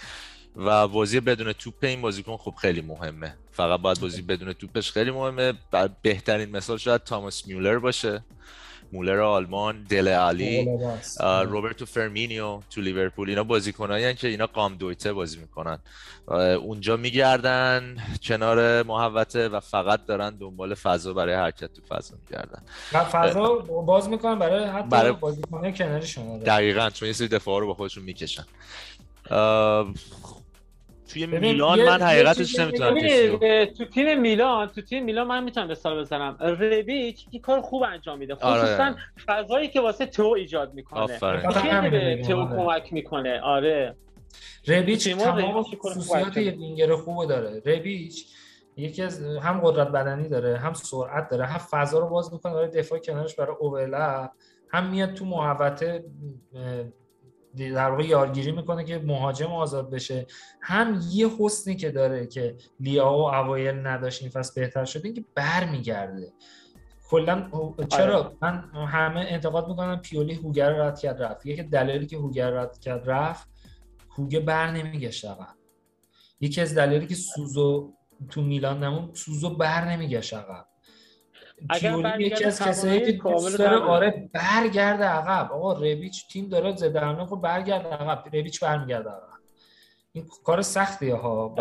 و بازی بدون توپ این بازیکن خب خیلی مهمه. فقط باید بازی بدون توپش خیلی مهمه. بهترین مثال شاید تاماس میولر باشه. مولر آلمان دل علی روبرتو فرمینیو تو لیورپول. اینا بازیکنایی که اینا قام دویته بازی می‌کنن. اونجا میگردن کنار محوطه و فقط دارن دنبال فضا برای حرکت تو فضا میگردن. و فضا باز می‌کنن برای حتی برای- بازیکنه کنارشون. آره. دقیقا چون یه سری دفاع رو با خودشون می‌کشن. توی میلان من حقیقتش نمی‌تونم تو تیم میلان تو تیم میلان من می‌تونم مثال بزنم. ربیچ یه کار خوب انجام میده. آره. خصوصا فضایی که واسه تو ایجاد می‌کنه. خیلی به تو آره. کمک می‌کنه؟ آره. ربیچ تمام خصوصیات یه. وینگر خوبو داره. ربیچ یکی از هم قدرت بدنی داره هم سرعت داره هم فضا رو باز می‌کنه. برای دفاع کنارش برای اوورلپ. هم میاد تو محوطه در واقع یارگیری می‌کنه که مهاجم آزاد بشه. هم یه حسنی که داره که لیاو اوایل نداشت این فصل بهتر شده اینکه برمیگرده. کلا چرا؟ من همه انتقاد می‌کنم پیولی هوگر رد کرد رفت. یکی دلیلی که هوگر رد کرد رفت. هوگه بر نمیگشت عقب. یکی از دلایلی که سوزو تو میلان نمون سوزو بر نمیگشت عقب. اگر یکی از کسایی که کامل دوست داره. آره برگرده عقب. آقا ربیچ تیم داره حمله خب برگرده عقب. ربیچ برمیگرده عقب. این کار سختیه ها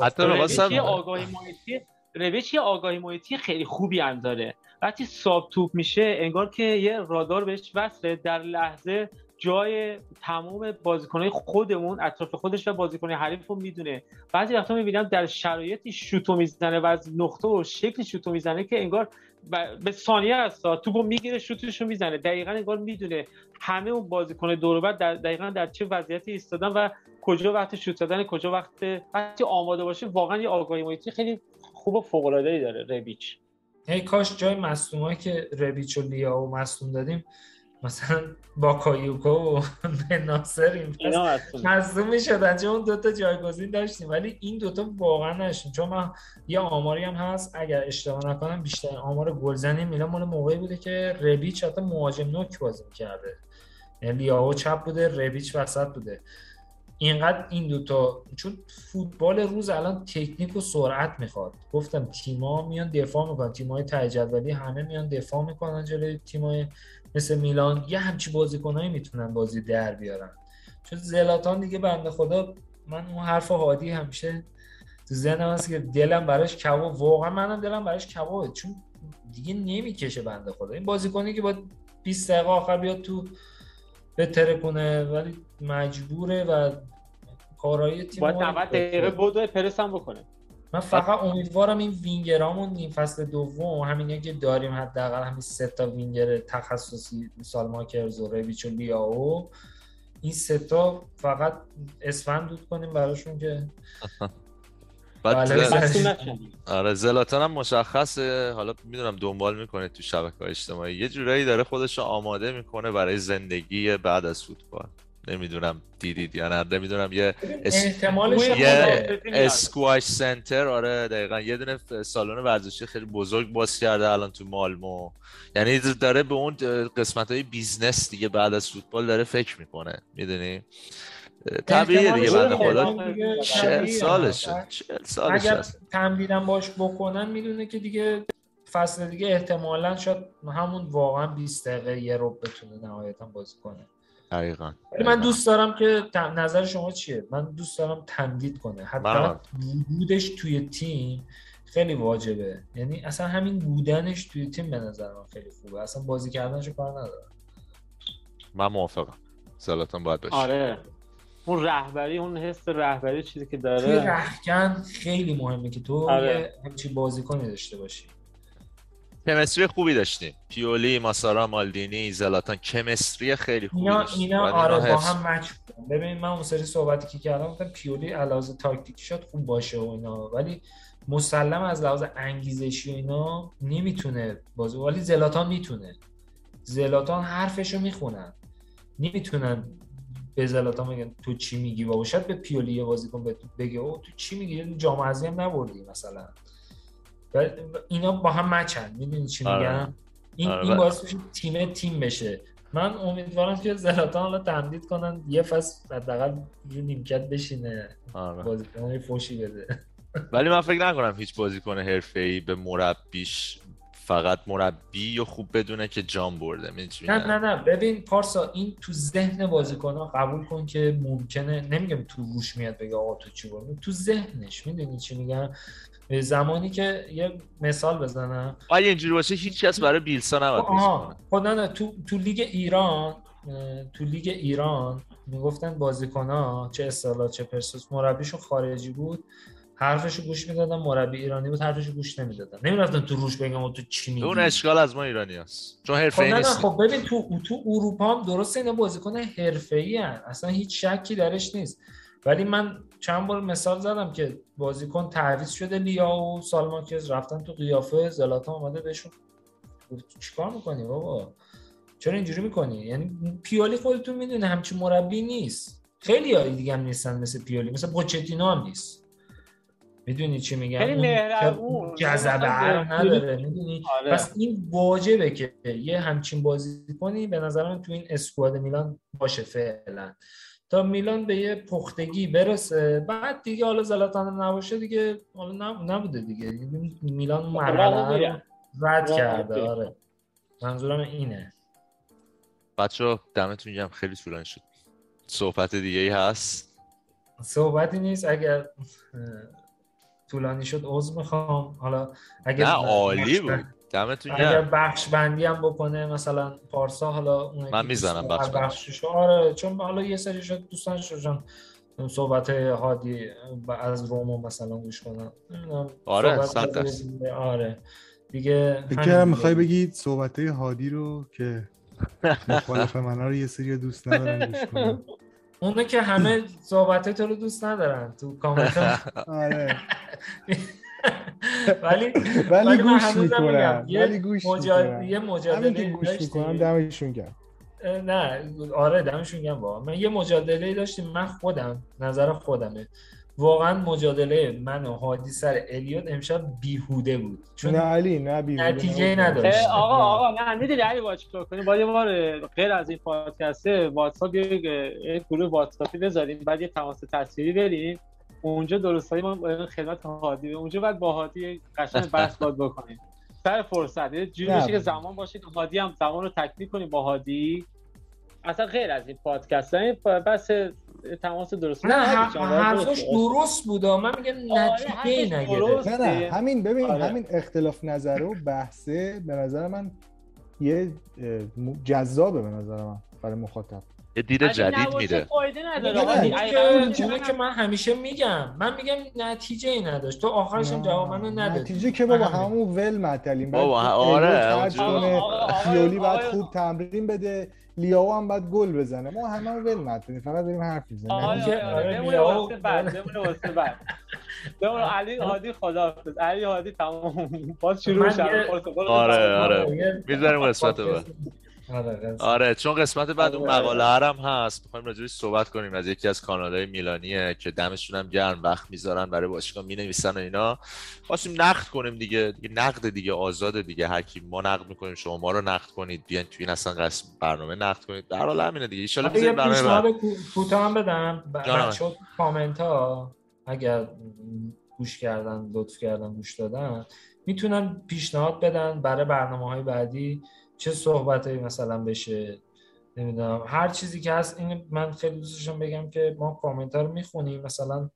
حتی ربیچ یه آگاهی محیطی رویچ یه آگاهی محیطی خیلی خوبی هم داره. وقتی ساب توپ میشه انگار که یه رادار بهش وصله. در لحظه جای تمام بازیکنهای خودمون اطراف خودش و بازیکن حریف رو می‌دونه. بعضی وقتا می‌بینم در شرایطی شوتو می‌زنه و از نقطه و شکل شوتو می‌زنه که انگار به ثانیه است توپو می‌گیره شوتش رو می‌زنه. دقیقا انگار می‌دونه همه اون بازیکن دور بعد در دقیقا در چه وضعیتی ایستادن و کجا وقت شوت زدن کجا وقت وقتی آماده باشه واقعا یه آگاهی محیطی خیلی خوب و فوق العاده داره ربیچ. هی کاش جای مصدومایی که ربیچ و لیا و مصدوم دادیم مثلا با کایوکو و ناصر این مصدوم می‌شدن چون اون دوتا جایگزین داشتیم. ولی این دوتا واقعا نشون. چون من یه آماری هم هست. اگر اشتباه نکنم بیشتر آمار گلزنی میلان مال موقعی بوده که ربیچ حتی مهاجم نوک بازی کرده. یعنی لیاو چپ بوده ربیچ وسط بوده. اینقدر این دوتا چون فوتبال روز الان تکنیک و سرعت می‌خواد. گفتم تیما میان دفاع می‌کنن. تیمای جدولی همه میان دفاع می‌کنن جلوی تیمای مثل میلان یه همچی بازیکنایی می‌تونن بازی در بیارن. چون زلاتان دیگه بنده خدا من اون حرف هادی همیشه تو ذهنم هست که دلم براش کباب. واقعا منم دلم براش کبابه چون دیگه نمی‌کشه بنده خدا. این بازیکنی که با 20 دقیقه آخر بیاد تو بهتره کنه ولی مجبوره و کارهای تیم باید 90 دقیقه بود پرس هم بکنه. من فقط امیدوارم این وینگرامون نیم فصل دوم همین که داریم حداقل همین سه تا وینگر تخصصی سالماکرز و رویچ و لیاو این سه تا فقط اسفند دود کنیم براشون که بعد آره زلاتان هم مشخصه. حالا می‌دونم دنبال می‌کنه تو شبکه اجتماعی. یه جورایی داره خودش رو آماده می‌کنه برای زندگی بعد از فوتبال. نمی‌دونم دیدید یا نه نمی‌دونم یه احتمالش یه اسکواش سنتر آره دقیقا. یه دونه سالن ورزشی خیلی بزرگ باز کرده الان تو مالمو. یعنی داره به اون قسمت های بیزنس دیگه بعد از فوتبال داره فکر می‌کنه. می‌دونی؟ طبیعیه دیگه بنده خدا. چهل سالشه. چهل سالشه اگر تمرینم باش بکنن می‌دونه که دیگه فصل دیگه احتمالا شاید همون واقعا 20 دقیقه یه رو بتونه نهایتا بازی کنه. دقیقا. من دوست دارم که نظر شما چیه؟ من دوست دارم تمدید کنه. حتی وجودش توی تیم خیلی واجبه. یعنی اصلا همین بودنش توی تیم به نظر من خیلی خوبه. اصلا بازی کردنشو کار نداره من موافقم. زلاتان باید باشه. آره. اون رهبری اون حس رهبری چیزی که داره. توی رخکن خیلی مهمه که تو آره. همچی بازیکنی داشته باشی. کمستری خوبی داشتیم. پیولی ماسارا مالدینی زلاتان. کمستری خیلی خوبی اینا داشتیم. اینا آره با هم مچ ببین من اون سری صحبتی که کردم گفتم پیولی علاوه تاکتیکی شد خوب باشه و اینا. ولی مسلم از لحاظ انگیزشی و اینا نمی‌تونه بازی ولی زلاتان می‌تونه. زلاتان حرفشو می‌خونن. نمی‌تونن به زلاتان میگن تو چی میگی؟ بابا شاید به پیولی یه بازیکن بگه او تو چی میگی؟ جام ازی هم نبردی مثلا. اینا با هم مچن می‌دونی چی میگم آره. این آره. این باعث میشه تیم تیم بشه من امیدوارم که زلاتان حالا تمدید کنن یه فصل حداقل رو نیمکت بشینه آره. بازیکن فوشی بده ولی من فکر نکنم هیچ بازیکن حرفه‌ای به مربیش فقط مربی و خوب بدونه که جام برده نه نه نه ببین پارسا این تو ذهن بازیکن ها قبول کن که ممکنه نمیگم تو روش میاد بگه آقا تو چی برده تو ذهنش می‌دونی چی میگم زمانی که یه مثال بزنم. اگه اینجوری باشه هیچ کس برای بیلسا نباید کنه. خب نه تو تو لیگ ایران تو لیگ ایران می‌گفتن بازیکن چه اصطلاح چه پرسوس مربیشون خارجی بود. حرفشو گوش می‌دادن مربی ایرانی بود حرفشو گوش نمی‌دادن. نمی‌رفتن تو روش بگم تو چی میگی اون اشکال از ما ایرانی هست. چون حرفه‌ای خب نیست. خب ببین تو تو اروپا هم درسته اینا بازیکن حرفه‌ای اصلا هیچ شکی درش نیست. ولی من چند بار مثال زدم که بازیکن تعویض شده لیا و سالماکز رفتن تو قیافه زلاتان اومده بهشون. چیکار می‌کنی بابا؟ چرا اینجوری می‌کنی؟ یعنی پیولی خودتون می‌دونه همچین مربی نیست. خیلی هایی دیگه هم نیستن مثل پیولی مثل پوچتینو هم نیست. می‌دونی چی میگم؟ خیلی مهربون. جذبه نداره می‌دونی؟ آره. پس این واجبه که یه همچین بازی کنی به نظر من تو این اسکواد میلان باشه فعلا. تا میلان به یه پختگی برسه. بعد دیگه حالا زلاتان نباشه دیگه حالا نبوده دیگه. میلان مرحله رو رد کرده آره. منظورم اینه. بچه دمتون گرم. خیلی طولانی شد. صحبت دیگه ای هست؟ صحبتی نیست. اگر طولانی شد عذر می‌خوام. حالا اگر نه عالی بود. دمتون اگر گرم بخش بندی هم بکنه مثلا پارسا حالا اون من می‌زنم بخش. بخشش آره چون حالا یه سری شد دوستان شدن صحبت هادی از رومو مثلا گوش کنن نمی‌دونم، آره، صحبت صد. آره دیگه فکر. می‌خوای بگید صحبت هادی رو که مخالف من رو یه سری دوست ندارن گوش کنن اونه که همه صحبت تو رو دوست ندارن تو کامنت. آره ولی ولی گوش یه ولی گوش می‌کنن یه مجادله گوش داشتیم. می‌کنن دمشون گرم. نه آره دمشون گم با. من یه مجادله داشتیم من خودم نظر خودمه. واقعا مجادله من و هادی سر الیوت امشب بیهوده بود. نه چون علی نه بیهوده نتیجه. نداشت. آقا آقا نه می‌دونی علی باید چیکار کنیم؟ باید یه بار غیر از این پادکسته واتساپ یک گروه واتساپی بذاریم بعد یه تماس تصویری بریم. اونجا درستایی ما باید خدمت هادی اونجا بعد با هادی قشنگ بحث باید بکنیم. سر فرصت. یه جوری. بشه که زمان باشه که هادی هم زمان رو تکمیل کنیم با هادی. اصلا غیر از این پادکست. این بس تماس درست نه باید حرفش درست- بود من میگم آره، نتیجه نگرفت. درست. نه نه. همین ببین آره. همین اختلاف نظر و بحثه. به نظر من یه جذابه به نظر من. برای مخاطب. یه دید جدید میده. فایده نداره. که, من همیشه میگم. من میگم نتیجه ای نداشت. تو آخرش هم جواب منو ندادی نتیجه که بابا. همون ول معطلیم. بابا، بعد آره، کنه پیولی بعد خوب تمرین بده لیاو هم بعد گل بزنه. ما همه هم ول معطلیم. فقط داریم حرف می‌زنیم. آره که- آره آره بمونه لیاو- واسه بعد بمونه واسه بعد. بمونه علی هادی خداحافظ. علی هادی تمام. باز شروع شد. آره،. آره. می‌ذاریم قسمت پادکست- آره. آره چون قسمت بعد اون آره. مقاله هرم هست می‌خوایم راجعش صحبت کنیم از یکی از کانالهای میلانیه که دمشون هم گرم وقت می‌ذارن برای باشگاه می‌نویسن و اینا. خواستیم نقد کنیم دیگه دیگه نقد دیگه آزاده دیگه. هر کی ما نقد می‌کنیم شما ما رو نقد کنید. بیاین تو این اصلا قسم برنامه نقد کنید. در حال همینه دیگه. ان یه بذاریم برنامه کوتاه هم بدم. ب- جانم. بچه کامنت ها اگر گوش کردن لطف کردن گوش دادن می‌تونن پیشنهاد بدن برای برنامه های بعدی. چه صحبت مثلا بشه نمی‌دونم. هر چیزی که هست این من خیلی دوستشم بگم که ما کامنت ها رو می‌خونیم. مثلا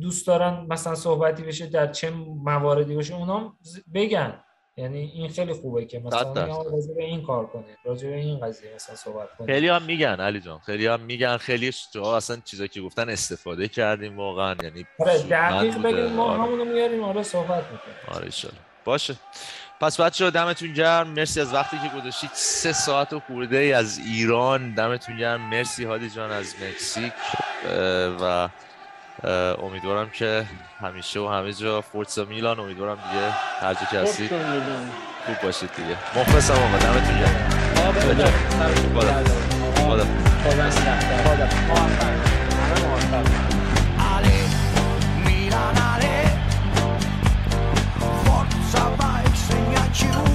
دوست دارن مثلا صحبتی بشه در چه مواردی باشه اونا بگن. یعنی این خیلی خوبه که مثلا راجع به این کار کنید راجع به این قضیه مثلا صحبت کنید خیلی هم میگن علی جان. خیلی هم میگن. خیلی جا اصلا چیزایی که گفتن استفاده کردیم واقعا. یعنی آره دقیق. بگیم ما آره. همونو میاریم آره صحبت می‌کنیم. آره ایشالا باشه. پس بچه دمتون گرم مرسی از وقتی که گذاشتید سه ساعت و خورده ای از ایران دمتون گرم مرسی هادی جان از مکزیک و امیدوارم که همیشه و همه جا فورتزا میلان امیدوارم دیگه هر جا که هستید خب،. خوب باشید دیگه مخلصم آقا دمتون گرم. خدا. خدا خدا you.